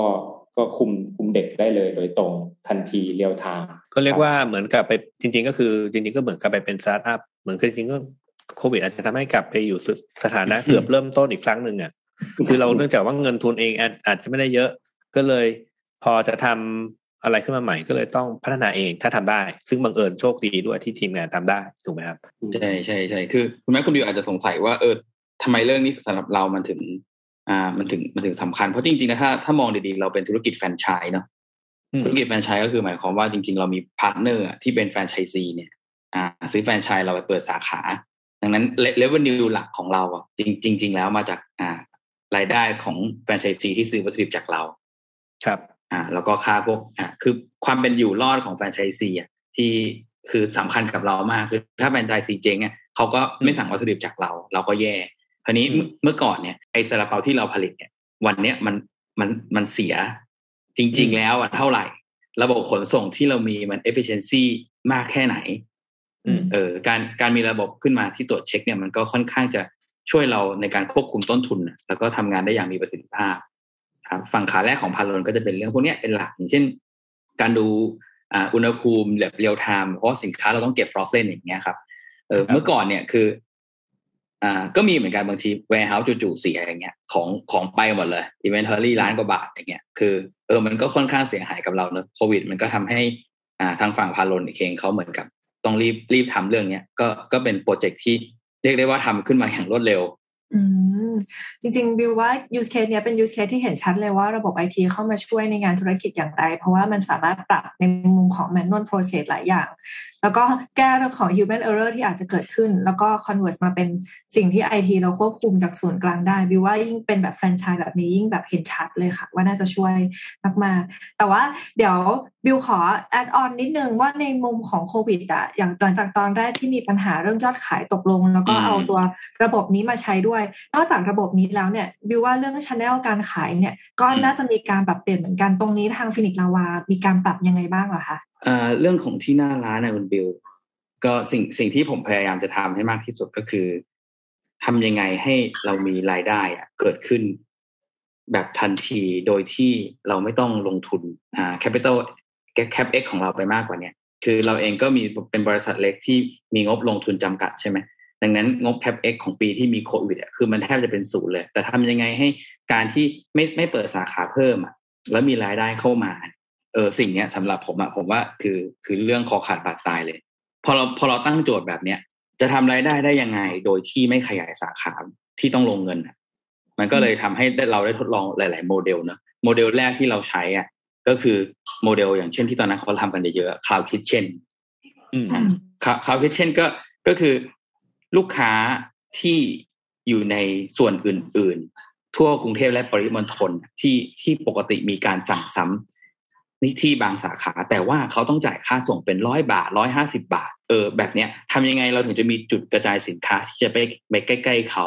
ก็คุมคุมเด็กได้เลยโดยตรงทันทีเรียวทางก็เรียกว่าเหมือนกับไปจริง ๆ ก็คือจริง ๆ ก็เหมือนกับไปเป็นสตาร์ทอัพเหมือนกับจริงๆก็โควิดอาจจะทำให้กลับไปอยู่สสถานะเกือบเริ่มต้นอีกครั้งหนึ่งอะคือเราเนื่องจากว่าเงินทุนเองอาจอาจจะไม่ได้เยอะ ก็เลยพอจะทำ อะไรขึ้นมาใหม่ก็เลยต้องพัฒนาเองถ้าทำได้ ซึ่งบังเอิญโชคดีด้วยที่ทีมงานทำได้ถูกไหมครับใช่ใช่ใช่คือคุณแม่คุณดิวอาจจะสงสัยว่าเออทำไมเรื่องนี้สำหรับเรามันถึง อ่ามันถึงมันถึงสำคัญเพราะจริงๆนะถ้าถ้ามองดีๆเราเป็นธุรกิจแฟรนไชส์เนาะอืมธุรกิจแฟรนไชส์ก็คือหมายความว่าจริงๆ เรามี partner ที่เป็นแฟรนไชส์ซีเนี่ยอ่าซื้อแฟรนไชส์เราไปเปิดสาขา ดังนั้น revenue หลักของเราอะจริงจริงๆแล้วมาจากอ่ารายได้ของแฟรนไชส์ซีที่ซื้อวัตถุดิบจากเรา ครับ อ่าแล้วก็ค่าพวกอ่าคือความเป็นอยู่รอดของแฟรนไชส์ซีอะที่คือสำคัญกับเรามากคือถ้าแฟรนไชส์ซีเจ๊งอะเขาก็ไม่สั่งวัตถุดิบจากเรา เราก็แย่คราวนี้อืมเมื่อก่อนเนี่ยไอ้ซาลาเปาที่เราผลิตเนี่ยวันเนี้ยมันมันมันเสียจริง ๆ แล้วอะเท่าไหร่ ระบบขนส่งที่เรามีมัน efficiency มากแค่ไหนอืมเออการการมีระบบขึ้นมาที่ตรวจเช็คเนี่ยมันก็ค่อนข้างจะช่วยเราในการควบคุมต้นทุนน่ะแล้วก็ทำงานได้อย่างมีประสิทธิภาพ ครับฝั่งขาแรกของ plan ก็จะเป็นเรื่องพวกเนี้ยเป็นหลักอย่างเช่น การดูอ่าอุณหภูมิแบบ real time เพราะว่าสินค้าเราต้องเก็บ frozen อย่างเงี้ยครับเออครับเมื่อก่อนเนี่ยคือ อ่า ก็มีเหมือนกันบางที warehouse จู่ๆเสียอย่างเงี้ย ของของไปหมดเลย inventory ล้านกว่าบาทอย่างเงี้ยคือเออมันก็ค่อนข้างเสียหายกับเราเนอะโควิด มันก็ทำให้อ่าทางฝั่งพาลนเองเขาเหมือนกับ ต้องรีบรีบทำเรื่องเนี้ยก็ก็เป็นโปรเจกต์ที่เรียกได้ว่าทำขึ้นมาอย่างรวดเร็ว อืมจริงๆบิวว่า use case เนี้ยเป็น use case ที่เห็นชัดเลยว่าระบบไอทีเข้ามาช่วยในงานธุรกิจอย่างไร เพราะว่ามันสามารถปรับในมุมของ manual process หลายอย่าง แล้วก็แก้เรื่องของ human error ที่อาจจะเกิดขึ้น แล้วก็ convert มาเป็นสิ่งที่ไอทีเราควบคุมจากศูนย์กลางได้บิวว่ายิ่งเป็นแบบแฟรนไชส์แบบนี้ยิ่งแบบเห็นชัดเลยค่ะ ว่าน่าจะช่วยมากๆแต่ว่าเดี๋ยวบิวขอ add on นิดนึงว่าในมุมของโควิดอะอย่างหลังจากตอนแรกที่มีปัญหาเรื่องยอดขายตกลง แล้วก็อืมเอาตัวระบบนี้มาใช้ด้วย นอกจากระบบนี้แล้วเนี่ยบิวว่าเรื่องช n แนลการขายเนี่ย ก็น่าจะมีการปรับเปลี่ยนเหมือนกันตรงนี้ทางฟินิกลาวา มีการปรับยังไงบ้างเหรอคะอ่าเรื่องของที่หน้าร้านนะคุณบิลก็สิ่งสิ่งที่ผมพยายามจะทำให้มากที่สุดก็คือทำยังไงให้เรามีรายได้อะเกิดขึ้นแบบทันทีโดยที่เราไม่ต้องลงทุนอ่า capital cap x ของเราไปมากกว่าเนี้ยคือเราเองก็มีเป็นบริษัทเล็กที่มีงบลงทุนจำกัดใช่ไหมดังนั้นงบ cap x ของปีที่มีโควิดอะคือมันแทบจะเป็นศูนย์เลย แต่ทำยังไงให้การที่ไม่ไม่เปิดสาขาเพิ่มอะแล้วมีรายได้เข้ามาเออสิ่งเนี้ยสำหรับผมอะผมว่าคือคือเรื่องคอขาดบาดตายเลย พอเราพอเราตั้งโจทย์แบบเนี้ย จะทำรายได้ได้ยังไงโดยที่ไม่ขยายสาขาที่ต้องลงเงินอะมันก็เลยทำให้เราได้ทดลองหลาย ๆ โมเดลเนอะโมเดลแรกที่เราใช้อะ ก็คือโมเดลอย่างเช่นที่ตอนนั้นเขาทำกันเยอะๆ Cloud Kitchen อืมอืม Cloud Kitchen ก็ก็คือลูกค้าที่อยู่ในส่วนอื่น ๆ ทั่วกรุงเทพและปริมณฑลที่ที่ปกติมีการสั่งซ้ำนี่ที่บางสาขา แต่ว่าเขาต้องจ่ายค่าส่งเป็นร้อยบาทร้อยห้าสิบาท เออ แบบเนี้ยทำยังไงเราถึงจะมีจุดกระจายสินค้าที่จะไปไปใกล้ ๆเขา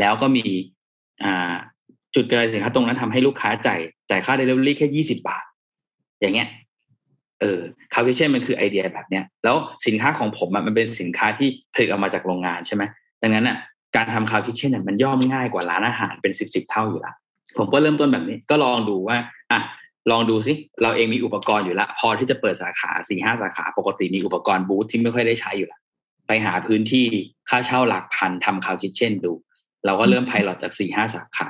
แล้วก็มีอ่าจุดกระจายสินค้าตรงนั้นทำให้ลูกค้าจ่ายจ่ายค่าเดลิเวอรี่แค่ยี่สิบาท อย่างเงี้ย เออคาวิเช่นมันคือไอเดียแบบเนี้ย แล้วสินค้าของผมอะมันเป็นสินค้าที่ผลิตออกมาจากโรงงานใช่ไหมดังนั้นอะการทำ cloud kitchen เนี่ยมันย่อมง่ายกว่าร้านอาหารเป็นสิบสิบเท่าอยู่ละผมก็เริ่มต้นแบบนี้ ก็ลองดูว่าอะลองดูสิเราเองมีอุปกรณ์อยู่ละพอที่จะเปิดสาขาสี่ห้าสาขาปกติมีอุปกรณ์บูธที่ไม่ค่อยได้ใช้อยู่ละไปหาพื้นที่ค่าเช่าหลักพันทำ cloud kitchen ดู เราก็เริ่ม pilot จากสี่ห้าสาขา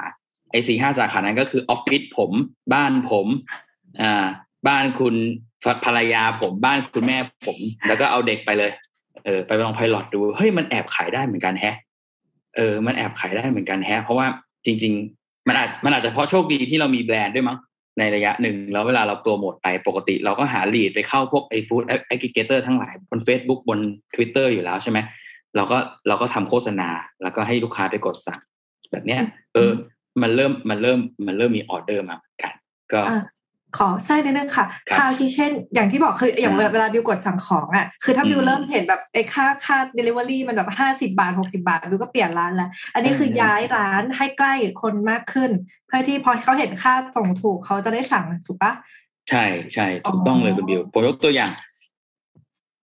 ไอ้สี่ห้าสาขานั้นก็คือออฟฟิศผม บ้านผมอ่า บ้านคุณภรรยาผมบ้านคุณแม่ผม แล้วก็เอาเด็กไปเลย เออ ไปลองไพลอตดูเฮ้ยมันแอบขายได้เหมือนกันแฮะ เออ มันแอบขายได้เหมือนกันแฮะ เพราะว่าจริง ๆ มันอาจมันอาจจะเพราะโชคดีที่เรามีแบรนด์ด้วยมั้งในระยะหนึ่งแล้วเวลาเราโปรโมทไปปกติ เราก็หาลีดไปเข้าพวกไอฟู้ดแอ g เกเตอร์ทั้งหลายบน Facebook บน Twitter อยู่แล้วใช่ไหมเราก็เราก็ทำโฆษณา แล้วก็ให้ลูกค้าไปกดสั่งแบบเนี้ย เออ มันเริ่มมันเริ่มมันเริ่มมีออเดอร์มาเหมือนกัน ก็ ขอแทรกนิดนึงค่ะครับค่าที่เช่น อย่างที่บอกคืออย่างอ่าเวลาบิวกดสั่งของอะ คือถ้าบิวอืมเริ่มเห็นแบบไอ้ค่าค่า delivery มันแบบห้าสิบาทหกสิบาทบิวก็เปลี่ยนร้านแล้วอันนี้คือเออย้ายร้านให้ใกล้คนมากขึ้น เพื่อที่พอเขาเห็นค่าส่งถูกเขาจะได้สั่งถูกปะใช่ใช่ถูกต้องเลยคุณบิวผมยกตัวอย่าง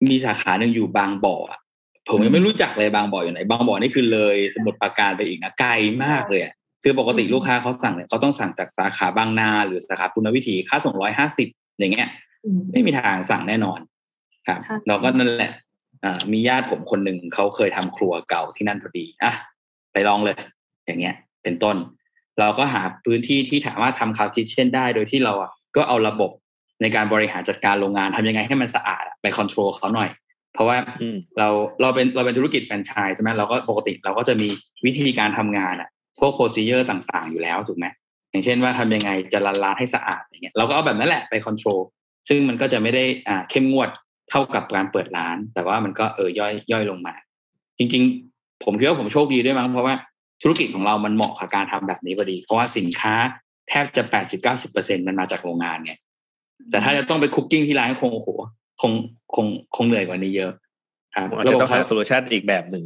มีสาขาหนึ่งอยู่บางบ่ออะผมยังไม่รู้จักเลยบางบ่ออยู่ไหน บางบ่อนี่คือเลยสมุทรปราการไปอีกนะไกลมากเลยอะ คือปกติลูกค้าเขาสั่งเนี่ยเขาต้องสั่งจากสาขาบางนา หรือสาขาปุณณวิถีค่าส่งร้อยห้าสิบอย่างเงี้ยอืมไม่มีทางสั่งแน่นอนครับค่ะเราก็นั่นแหละอ่ามีญาติผมคนหนึ่งเขาเคยทำครัวเก่าที่นั่นพอดีอะไปลองเลย อย่างเงี้ย เป็นต้น เราก็หาพื้นที่ที่สามารถทำคาวคิเช่นได้ โดยที่เราอะก็เอาระบบในการบริหารจัดการโรงงานทำยังไงให้มันสะอาดอะไปคอนโทรลเขาหน่อย เพราะว่าอืมเราเราเป็นเราเป็นธุรกิจแฟรนไชส์ใช่ไหมเราก็ปกติเราก็จะมีวิธีการทำงานอะ พวก procedure ต่างๆ อยู่แล้วถูกไหมอย่างเช่นว่าทำยังไงจะ run ร้านให้สะอาดอย่างเงี้ยเราก็เอาแบบนั้นแหละไป control ซึ่งมันก็จะไม่ได้อ่าเข้มงวดเท่ากับการเปิดร้าน แต่ว่ามันก็เออย่อยย่อยลงมา จริง ๆ ผมคิดว่าผมโชคดีด้วยมั้งเพราะว่าธุรกิจของเรามันเหมาะกับการทำแบบนี้พอดี เพราะว่าสินค้าแทบจะแปดสิบเก้าสิบเปอร์เซ็นมันมาจากโรงงานไงแต่ถ้าจะต้องไป cooking ที่ร้านคงโอ้โหคงคงคงเหนื่อยกว่านี้เยอะ ครับอาจจะต้องหา solution อีกแบบหนึ่ง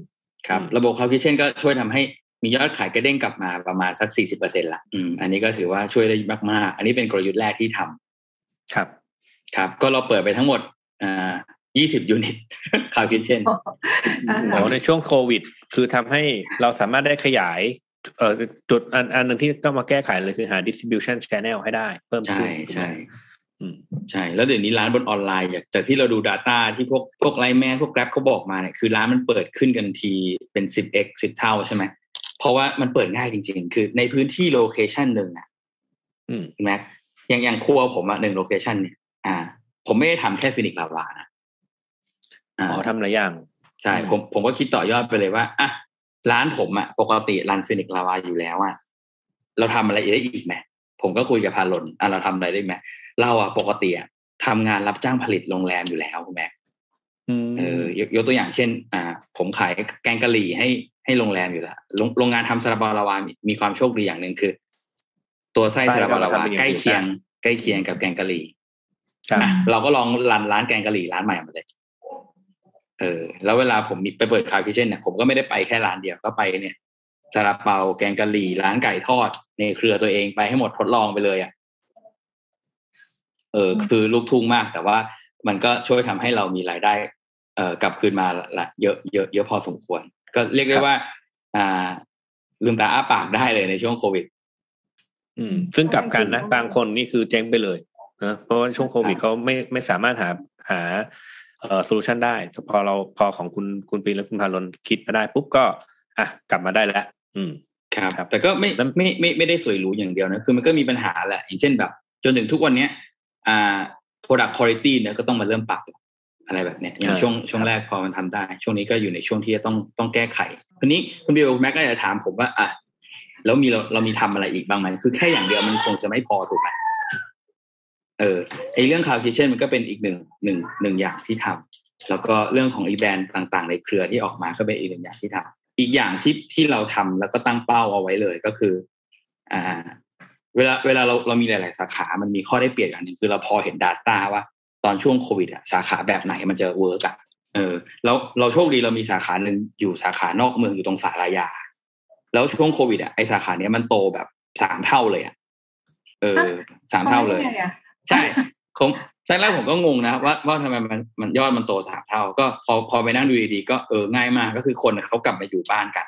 ครับ ระบบ cloud kitchen ก็ช่วยทำให้ มียอดขายกระเด้งกลับมาประมาณสักสี่สิบเปอร์เซ็นต์ละอืมอันนี้ก็ถือว่าช่วยได้มากๆ อันนี้เป็นกลยุทธ์แรกที่ทำครับ ครับ ก็เราเปิดไปทั้งหมดอ่ายี่สิบ unit cloud kitchen อ่าอ๋อในช่วงโควิด คือทำให้เราสามารถได้ขยายเอ่อจุดอันอันหนึ่งที่ต้องมาแก้ไขเลยคือหา distribution channel ให้ได้ เพิ่มใช่ขึ้นใช่อืมใช่ แล้วเดี๋ยวนี้ร้านบนออนไลน์จากจากที่เราดู Data ที่พวกพวก LINE MAN พวก Grab เขาบอกมาเนี่ยคือร้านมันเปิดขึ้นกันทีเป็นสิบ x สิบเท่าใช่ไหม เพราะว่ามันเปิดง่ายจริง ๆ คือในพื้นที่ location หนึ่งอะอืมแม็กอย่างอย่างครัวผมอะหนึ่ง location เนี่ย อ่า ผมไม่ได้ทำแค่ฟีนิกซ์ลาวานะอ๋อทำหลายอย่างใช่ผมผมก็คิดต่อยอดไปเลยว่าอะร้านผมอะปกติ run ฟีนิกซ์ลาวาอยู่แล้วอะเราทำอะไรได้อีกไหมผมก็คุยกับพาลนอะเราทำอะไรได้ไหมเราอะปกติอะทำงานรับจ้างผลิตโรงแรมอยู่แล้วคุณแม็กอืม เออยกยกตัวอย่างเช่น อ่า ผมขายแกงกะหรี่ให้ให้โรงแรมอยู่แล้วโรงโรงงานทำซาลาเปาลาวามีมีความโชคดีอย่างหนึ่งคือ ตัวไส้ซาลาเปาลาวาใกล้เคียง ใกล้เคียงกับแกงกะหรี่ครับอะเราก็ลอง run ร้านแกงกะหรี่ร้านใหม่มาเลยเออ แล้วเวลาผมมีไปเปิด cloud kitchen เนี่ยผมก็ไม่ได้ไปแค่ร้านเดียวก็ไปเนี่ยซาลาเปาแกงกะหรี่ร้านไก่ทอดในเครือตัวเองไปให้หมดทดลองไปเลยอะเออ คือลูกทุ่งมาก แต่ว่ามันก็ช่วยทำให้เรามีรายได้เอ่อ กลับคืนมาละเยอะเยอะเยอะพอสมควร ก็เรียกได้ว่า อ่า ลืมตาอ้าปากได้เลยในช่วงโควิด อืม ซึ่งกลับกันนะ บางคนนี่คือเจ๊งไปเลยนะเพราะว่าช่วงโควิดเขาไม่ไม่สามารถหาหาเอ่อ solution ได้แต่พอเราพอของคุณคุณปีนและคุณพารนคิดมาได้ปุ๊บก็ อะกลับมาได้แล้ว อืมครับครับแต่ก็ไม่แล้วไม่ไม่ไม่ได้สวยหรูอย่างเดียวนะคือมันก็มีปัญหาแหละอย่างเช่นแบบ จนถึงทุกวันเนี้ย อ่า product quality เนี่ยก็ต้องมาเริ่มปรับ อะไรแบบเนี้ยอย่างช่วงช่วงแรกพอมันทำได้ ช่วงนี้ก็อยู่ในช่วงที่จะต้องต้องแก้ไขทีนี้คุณบิวแม็กก็จะถามผมว่าอะแล้วมีเราเรามีทำอะไรอีกบ้างไหมคือแค่อย่างเดียวมันคงจะไม่พอถูกไหมเออไอเรื่อง cloud kitchen มันก็เป็นอีกหนึ่งหนึ่งหนึ่งอย่างที่ทำแล้วก็เรื่องของอีแบรนด์ต่างๆ ในเครือที่ออกมาก็เป็นอีกหนึ่งอย่างที่ทำอีกอย่างที่ที่เราทำแล้วก็ตั้งเป้าเอาไว้เลยก็คือ อ่า เวลาเวลาเราเรามีหลาย ๆ สาขา มันมีข้อได้เปรียบอย่างหนึ่งคือเราพอเห็น Data ว่า ตอนช่วงโควิดอะสาขาแบบไหนมันจะ work อะเออแล้วเราโชคดีเรามีสาขาหนึ่งอยู่สาขานอกเมืองอยู่ตรงศาลายา แล้วช่วงโควิดอะไอสาขาเนี้ยมันโตแบบสามเท่าเลยอะเออสามเท่าเลยทำได้ไงอะใช่ผมแรกๆผมก็งงนะว่าว่าทำไมมันมันยอดมันโตสามเท่า ก็พอพอไปนั่งดูดีๆก็เออง่ายมากก็คือคนเขากลับมาอยู่บ้านกัน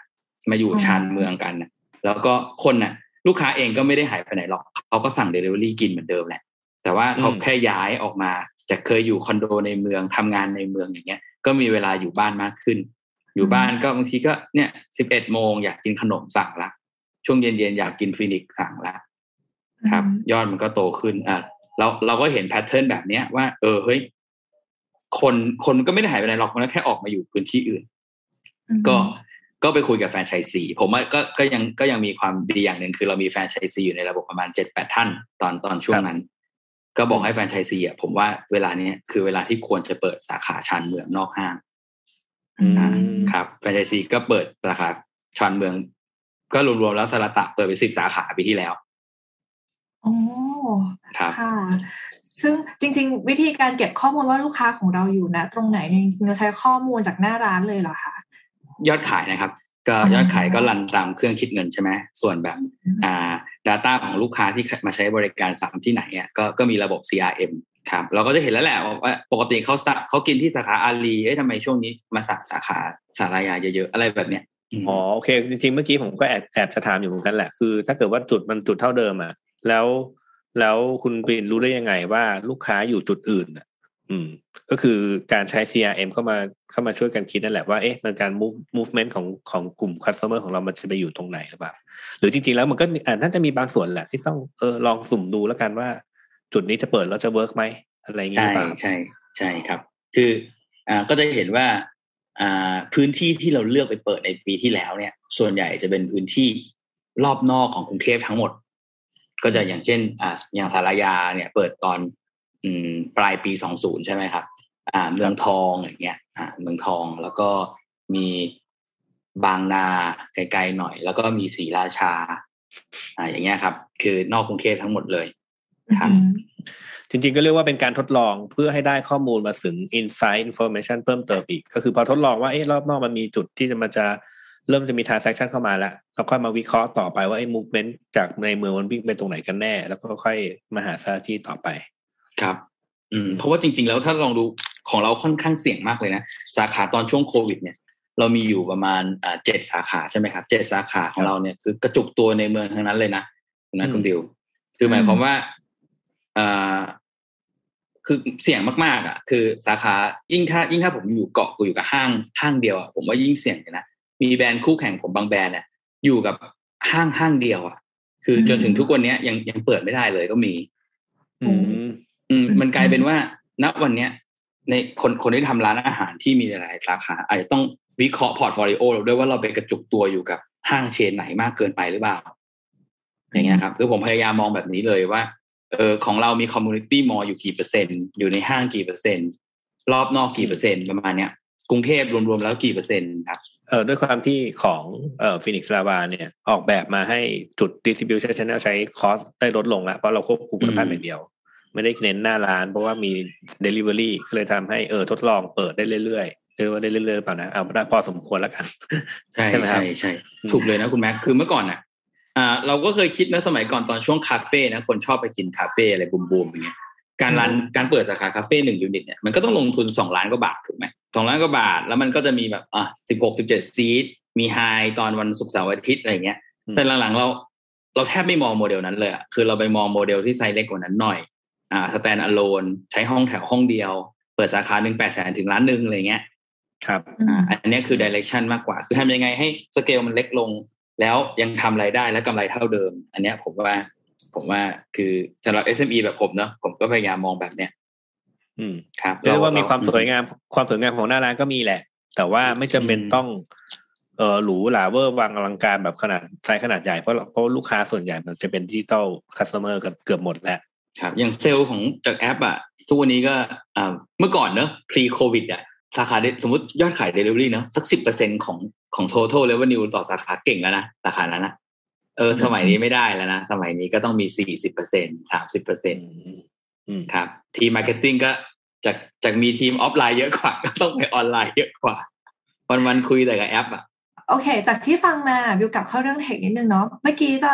มาอยู่ชานเมืองกันนะแล้วก็คนน่ะ ลูกค้าเองก็ไม่ได้หายไปไหนหรอกเขาก็สั่งเดลิเวอรี่กินเหมือนเดิมแหละแต่ว่าเขาอืมแค่ย้ายออกมา จากเคยอยู่คอนโดในเมืองทำงานในเมืองอย่างเงี้ย ก็มีเวลาอยู่บ้านมากขึ้น อยู่บ้านก็บางทีก็เนี่ยสิบเอ็ดโมงอยากกินขนมสั่งละช่วงเย็นๆอยากกินฟีนิกซ์สั่งละครับ ยอดมันก็โตขึ้นอะเราเราก็เห็น pattern แบบเนี้ยว่า เออเฮ้ยคนคนมันก็ไม่ได้หายไปไหนหรอกมันก็แค่ออกมาอยู่พื้นที่อื่นอืมก็ก็ไปคุยกับแฟรนไชส์ซีผมว่าก็ก็ยังก็ยังมีความดีอย่างหนึ่งคือเรามีแฟรนไชส์ซีอยู่ในระบบประมาณเจ็ดแปดท่านตอนตอนช่วงนั้น ก็บอกให้แฟรนไชส์ซีอะผมว่าเวลาเนี้ยคือเวลาที่ควรจะเปิดสาขาชานเมืองนอกห้างอืมอ่าครับแฟรนไชส์ซีก็เปิดสาขาชานเมือง ก็รวมๆแล้วสารตะเปิดไปสิบสาขาปีที่แล้วโอ้ครับค่ะ ซึ่งจริง ๆ วิธีการเก็บข้อมูลว่าลูกค้าของเราอยู่นะ ตรงไหนเนี่ยจริงๆเราใช้ข้อมูลจากหน้าร้านเลยเหรอคะยอดขายนะครับ ก็อืมยอดขายก็รันตามเครื่องคิดเงินใช่ไหมส่วนแบบอ่า Data ของลูกค้าที่มาใช้บริการซ้ำที่ไหนอะก็ก็มีระบบ CRM ครับเราก็จะเห็นแล้วแหละว่าปกติเขาสะเขากินที่สาขาอาลีเอ้ยทำไมช่วงนี้มาสั่งสาขาสารายาเยอะๆ อะไรแบบเนี้ยมอ๋อโอเค จริงๆ เมื่อกี้ผมก็แอบแอบจะถามอยู่เหมือนกันแหละคือ ถ้าเกิดว่าจุดมันจุดเท่าเดิมอะแล้วแล้วคุณปีนรู้ได้ยังไงว่าลูกค้าอยู่จุดอื่น อืม ก็คือการใช้ CRM เข้ามาเข้ามาช่วยกันคิดนั่นแหละว่าเอ๊ะมันการ move movement ของของกลุ่ม customer ของเรามันจะไปอยู่ตรงไหนหรือเปล่า หรือจริงๆแล้วมันก็อ่าน่าจะมีบางส่วนแหละที่ต้องเออลองสุ่มดูแล้วกันว่า จุดนี้จะเปิดแล้วจะเวิร์กไหมอะไรอย่างเงี้ยใช่รือเปล่าใช่ใช่ครับ คืออ่าก็จะเห็นว่าอ่าพื้นที่ที่เราเลือกไปเปิดในปีที่แล้วเนี่ย ส่วนใหญ่จะเป็นพื้นที่รอบนอกของกรุงเทพทั้งหมด ก็จะอย่างเช่นอ่าอย่างสารยาเนี่ย เปิดตอน ปลายปีสองศูนย์ใช่ไหมครับ อ่า เมืองทองอย่างเงี้ย อ่า เมืองทองแล้วก็มีบางนาไกลๆหน่อย แล้วก็มีศรีราชา อ่า อย่างเงี้ยครับ คือนอกกรุงเทพทั้งหมดเลยครับจริงๆ ก็เรียกว่าเป็นการทดลองเพื่อให้ได้ข้อมูลมาถึง insight information เพิ่มเติมอีก ก็คือพอทดลองว่าเอ๊ะรอบนอกมันมีจุดที่จะมันจะเริ่มจะมี transaction เข้ามาแล้วเราค่อยมาวิเคราะห์ต่อไปว่าไอ้ movement จากในเมืองมันวิ่งไปตรงไหนกันแน่ แล้วก็ค่อยมาหา strategy ต่อไป ครับ อืม เพราะว่าจริง ๆ แล้วถ้าลองดูของเราค่อนข้างเสี่ยงมากเลยนะสาขาตอนช่วงโควิด เนี่ย เรามีอยู่ประมาณอ่าเจ็ดสาขาใช่ไหมครับเจ็ดสาขาของเราเนี่ยคือกระจุกตัวในเมืองทั้งนั้นเลยนะคุณนะอืมคุณดิว คือหมายความว่าอ่าคือเสี่ยงมากๆอะ คือสาขายิ่งถ้ายิ่งถ้าผมอยู่เกาะกูอยู่กับห้างห้างเดียวอะผมว่ายิ่งเสี่ยงเลยนะมีแบรนด์คู่แข่งผมบางแบรนด์เนี่ยอยู่กับห้างห้างเดียวอะ คือจนถึงทุกวันเนี้ยยังยังเปิดไม่ได้เลยก็มี อืมอืมมันกลายเป็นว่า ณวันเนี้ย ในคนคนที่ทำร้านอาหารที่มีหลายๆสาขาอาจจะต้องวิเคราะห์ portfolio เราด้วยว่าเราไปกระจุกตัวอยู่กับห้าง chain ไหนมากเกินไปหรือเปล่าอย่างเงี้ยครับคือผมพยายามมองแบบนี้เลยว่าเออของเรามี community mall อยู่กี่เปอร์เซ็นต์อยู่ในห้างกี่เปอร์เซ็นต์รอบนอกกี่เปอร์เซ็นต์ประมาณเนี้ยกรุงเทพรวมๆแล้วกี่เปอร์เซ็นต์ครับเออด้วยความที่ของเอ่อฟีนิกซ์ลาวาเนี่ย ออกแบบมาให้จุด distribution channel ใช้ cost ได้ลดลงแล้วเพราะเราควบคุมคุณภาพอย่างเดียว ไม่ได้เน้นหน้าร้าน เพราะว่ามี delivery ก็เลยทำให้เออทดลองเปิดได้เรื่อยๆเรียกว่าได้เรื่อยๆเปล่านะเอาได้พอสมควรแล้วกันใช่ใช่ไหมครับใช่ใช่ถูกเลยนะคุณแม็กคือเมื่อก่อนอะอ่าเราก็เคยคิดนะสมัยก่อนตอนช่วงคาเฟ่นะคนชอบไปกินคาเฟ่อะไรบูมๆอย่างเงี้ยการ run การเปิดสาขาคาเฟ่หนึ่ง unit เนี่ยมันก็ต้องลงทุนสองล้านกว่าบาทถูกไหมสองล้านกว่าบาท แล้วมันก็จะมีแบบอะสิบหกสิบเจ็ด seat มี high ตอนวันศุกร์เสาร์อาทิตย์อะไรเงี้ยแต่หลังๆเรา เราแทบไม่มองโมเดลนั้นเลยอะคือเราไปมองโมเดลที่ไซส์เล็กกว่านั้นหน่อย อ่า stand alone ใช้ห้องแถวห้องเดียว เปิดสาขาหนึ่งแปดแสนถึงล้านหนึ่งอะไรเงี้ยครับอ่าอันเนี้ยคือ direction มากกว่า คือทำยังไงให้สเกลมันเล็กลง แล้วยังทำรายได้และกำไรเท่าเดิม อันเนี้ยผมว่า ผมว่าคือสำหรับ SME แบบผมเนาะผมก็พยายามมองแบบเนี้ยอืมครับเรียกว่ามีความสวยงามความสวยงามของหน้าร้านก็มีแหละ แต่ว่าไม่จำเป็นต้องเออหรูหรา over วังอลังการแบบขนาดไซส์ขนาดใหญ่เพราะเพราะลูกค้าส่วนใหญ่มันจะเป็น digital customer กันเกือบหมดแล้ว ครับอย่างเซลล์ของจากแอปอะทุกวันนี้ก็อ่าเมื่อก่อนเนอะ pre covid อะสาขา de- สมมติยอดขาย delivery เนอะสักสิบเปอร์เซ็นของของ total revenue ต่อสาขาเก่งแล้วนะสาขานั้นนะเออ สมัยนี้ไม่ได้แล้วนะ สมัยนี้ก็ต้องมีสี่สิบเปอร์เซ็นต์สามสิบเปอร์เซ็นต์อืมครับ ทีม marketing ก็จากจากมีทีมออฟไลน์เยอะกว่า ก็ต้องไปออนไลน์เยอะกว่า วันวันๆคุยแต่กับแอปอะ โอเค จากที่ฟังมาบิวกลับเข้าเรื่องเทคนิดนึงเนาะเมื่อกี้จะ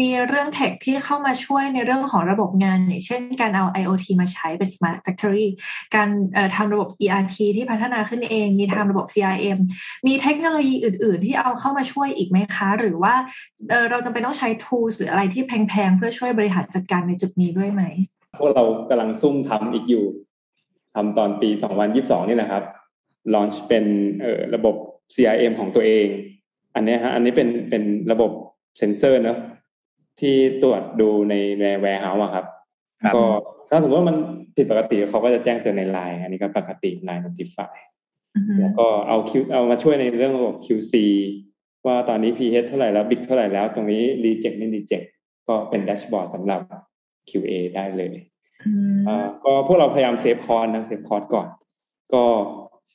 มีเรื่องเทคที่เข้ามาช่วยในเรื่องของระบบงาน อย่างเช่นการเอา IoT มาใช้เป็น Smart Factory การทำระบบ ERP ที่พัฒนาขึ้นเอง มีทำระบบ CRM มีเทคโนโลยีอื่น ๆ ที่เอาเข้ามาช่วยอีกไหมคะ หรือว่าเเราจะเป็นต้องใช้ tools หรืออะไรที่แพง ๆ เพื่อช่วยบริหารจัดการในจุดนี้ด้วยไหมพวกเรากำลังซุ่มทำอีกอยู่ทำตอนปี 2022 นี่แหละครับ launch เป็นระบบ CRM ของตัวเอง อันเนี้ยฮะอันนี้เป็นเป็นระบบเซนเซอร์เนอะที่ตรวจดูในใน warehouse อะครับครับก็ถ้าสมมติว่ามันผิดปกติเขาก็จะแจ้งเตือนในไลน์อันนี้ก็ปกติ Line Notify อือฮึแล้วก็เอา Q เอามาช่วยในเรื่องระบบ QC ว่าตอนนี้ pH เท่าไหร่แล้ว Brix เท่าไหร่แล้ว ตรงนี้ reject ไม่ reject ก็เป็นแดชบอร์ดสำหรับ QA ได้เลยอืมอ่าก็พวกเราพยายาม save cost นะ save cost ก่อน ก็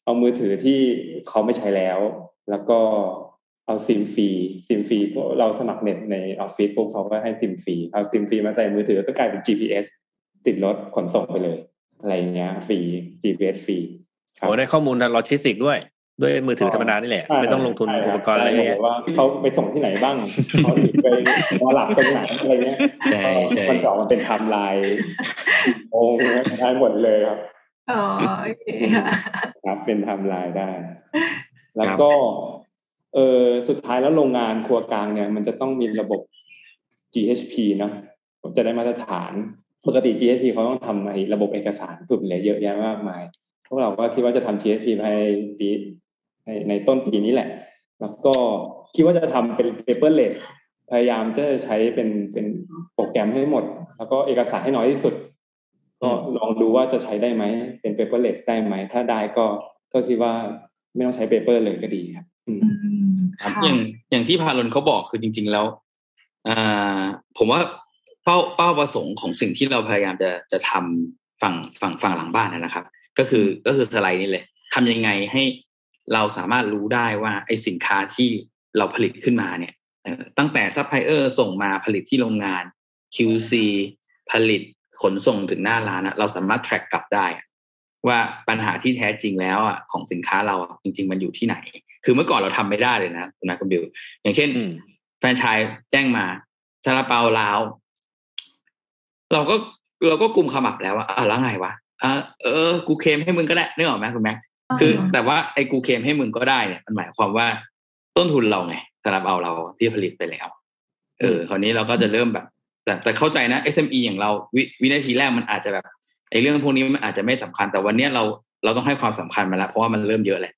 เอามือถือที่เขาไม่ใช้แล้ว แล้วก็เอาซิมฟรีซิมฟรีพวกเราสมัครเน็ตในออฟฟิศพวกเขาก็ให้ซิมฟรีเอาซิมฟรีมาใส่มือถือก็กลายเป็น GPS ติดรถขนส่งไปเลย อะไรอย่างเงี้ยฟรี GPS ฟรีครับโอ้ได้ข้อมูลทางโลจิสติกด้วย ด้วยมือถือธรรมดานี่แหละ ไม่ต้องลงทุนใช่อุคปกรณ์อะไรใช่เยอะว่าเขาไปส่งที่ไหนบ้างเขาหนีไปนอนหลับตรงไหนอะไรเงี้ยใช่ใช่มันจะออกมาเป็นไทม์ไลน์โอ้โหได้หมดเลยครับ อ๋อโอเคค่ะครับเป็นไทม์ไลน์ได้ แล้วก็ เออสุดท้ายแล้วโรงงานครัวกลางเนี่ย มันจะต้องมีระบบ GHP เนอะผมจะได้มาตรฐาน ปกติ GHP เขาต้องทำไอ้ระบบเอกสารถูกเลยเยอะแยะมากมาย พวกเราก็คิดว่าจะทำ GHP ภายในปีในในต้นปีนี้แหละ แล้วก็คิดว่าจะทำเป็น paperless พยายามจะใช้เป็นเป็นโปรแกรมให้หมด แล้วก็เอกสารให้น้อยที่สุด ก็ลองดูว่าจะใช้ได้ไหมเป็น paperless ได้ไหม ถ้าได้ก็ก็คิดว่าไม่ต้องใช้ paper เลยก็ดีครับอืมอืมครับค่ะอย่างอย่างที่พารอนเขาบอกคือจริง ๆ แล้วอ่าผมว่าเป้าเป้าประสงค์ของสิ่งที่เราพยายามจะจะทำฝั่งฝั่งฝั่งหลังบ้านนะนะครับ ก็คือก็คือสไลด์นี้เลยทำยังไงให้เราสามารถรู้ได้ว่าไอ้สินค้าที่เราผลิตขึ้นมาเนี่ยเอ่อตั้งแต่ซัพพลายเออร์ส่งมาผลิตที่โรงงาน QC ผลิต ขนส่งถึงหน้าร้านอะเราสามารถ track กลับได้อะว่าปัญหาที่แท้จริงแล้วอะของสินค้าเราอะจริง ๆ มันอยู่ที่ไหน คือเมื่อก่อนเราทำไม่ได้เลยนะคุณนายคุณบิว อย่างเช่นอืมแฟรนไชส์แจ้งมาซาลาเปาลาว เราก็เราก็กลุ่มขมับแล้วว่าอะแล้วไงวะอะเออ กูเคลมให้มึงก็ได้นึกออกไหมคุณแม็กคือ แต่ว่าไอ้กูเคลมให้มึงก็ได้เนี่ยมันหมายความว่าต้นทุนเราไงซาลาเปาเราที่ผลิตไปแล้ว เออ คราวนี้เราก็จะเริ่มแบบ แต่แต่เข้าใจนะ SME อย่างเราววินาทีแรกมันอาจจะแบบไอ้เรื่องพวกนี้มันอาจจะไม่สำคัญ แต่วันเนี้ยเราเราต้องให้ความสำคัญมาแล้ว เพราะว่ามันเริ่มเยอะแหละ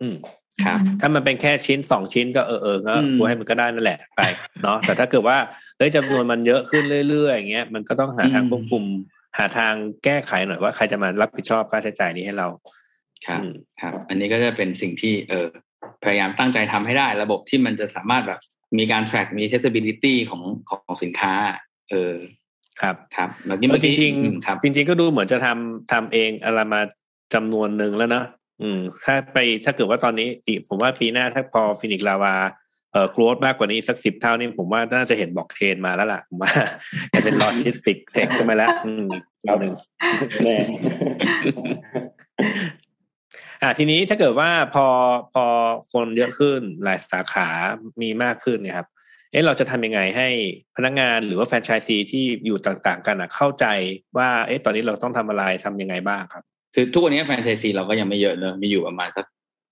อืมครับ ถ้ามันเป็นแค่ชิ้นสองชิ้นก็เออเออก็อืมกูให้มันก็ได้นั่นแหละไปเนาะแต่ถ้าเกิดว่าเฮ้ยจำนวนมันเยอะขึ้นเรื่อยๆอย่างเงี้ยมันก็ต้องหาทางควบคุม หาทางแก้ไขหน่อยว่าใครจะมารับผิดชอบค่าใช้จ่ายนี้ให้เรา ครับอืมครับ อันนี้ก็จะเป็นสิ่งที่เออพยายามตั้งใจทำให้ได้ ระบบที่มันจะสามารถแบบ มีการ track มี traceability ของของสินค้า เออครับครับเมื่อกี้เอเมื่ออจกี้ริงอืมครับๆจริง ๆ ก็ดูเหมือนจะทำทำเองอะไรมาจำนวนหนึ่งแล้วนะอืม ถ้าไปถ้าเกิดว่าตอนนี้อีกผมว่าปีหน้าถ้าพอฟินิกซ์ลาวาเอ่อ growth มากกว่านี้สักสิบเท่านี่ผมว่าน่าจะเห็นบล็อกเชนมาแล้วล่ะผมว่าจะเป็น logistic tech ขึ้นมาแล้ว อืมครับหนึ่งแน่ อ่าทีนี้ถ้าเกิดว่าพอพอคนเยอะขึ้นหลายสาขามีมากขึ้นเนี่ยครับ เอ๊ะเราจะทำยังไงให้พนักงานหรือว่าแฟรนไชส์ซีที่อยู่ต่างๆ กันอะเข้าใจว่าเอ๊ะตอนนี้เราต้องทำอะไรทำยังไงบ้างครับ คือทุกวันนี้แฟรนไชส์ซีเราก็ยังไม่เยอะเลยมีอยู่ประมาณสัก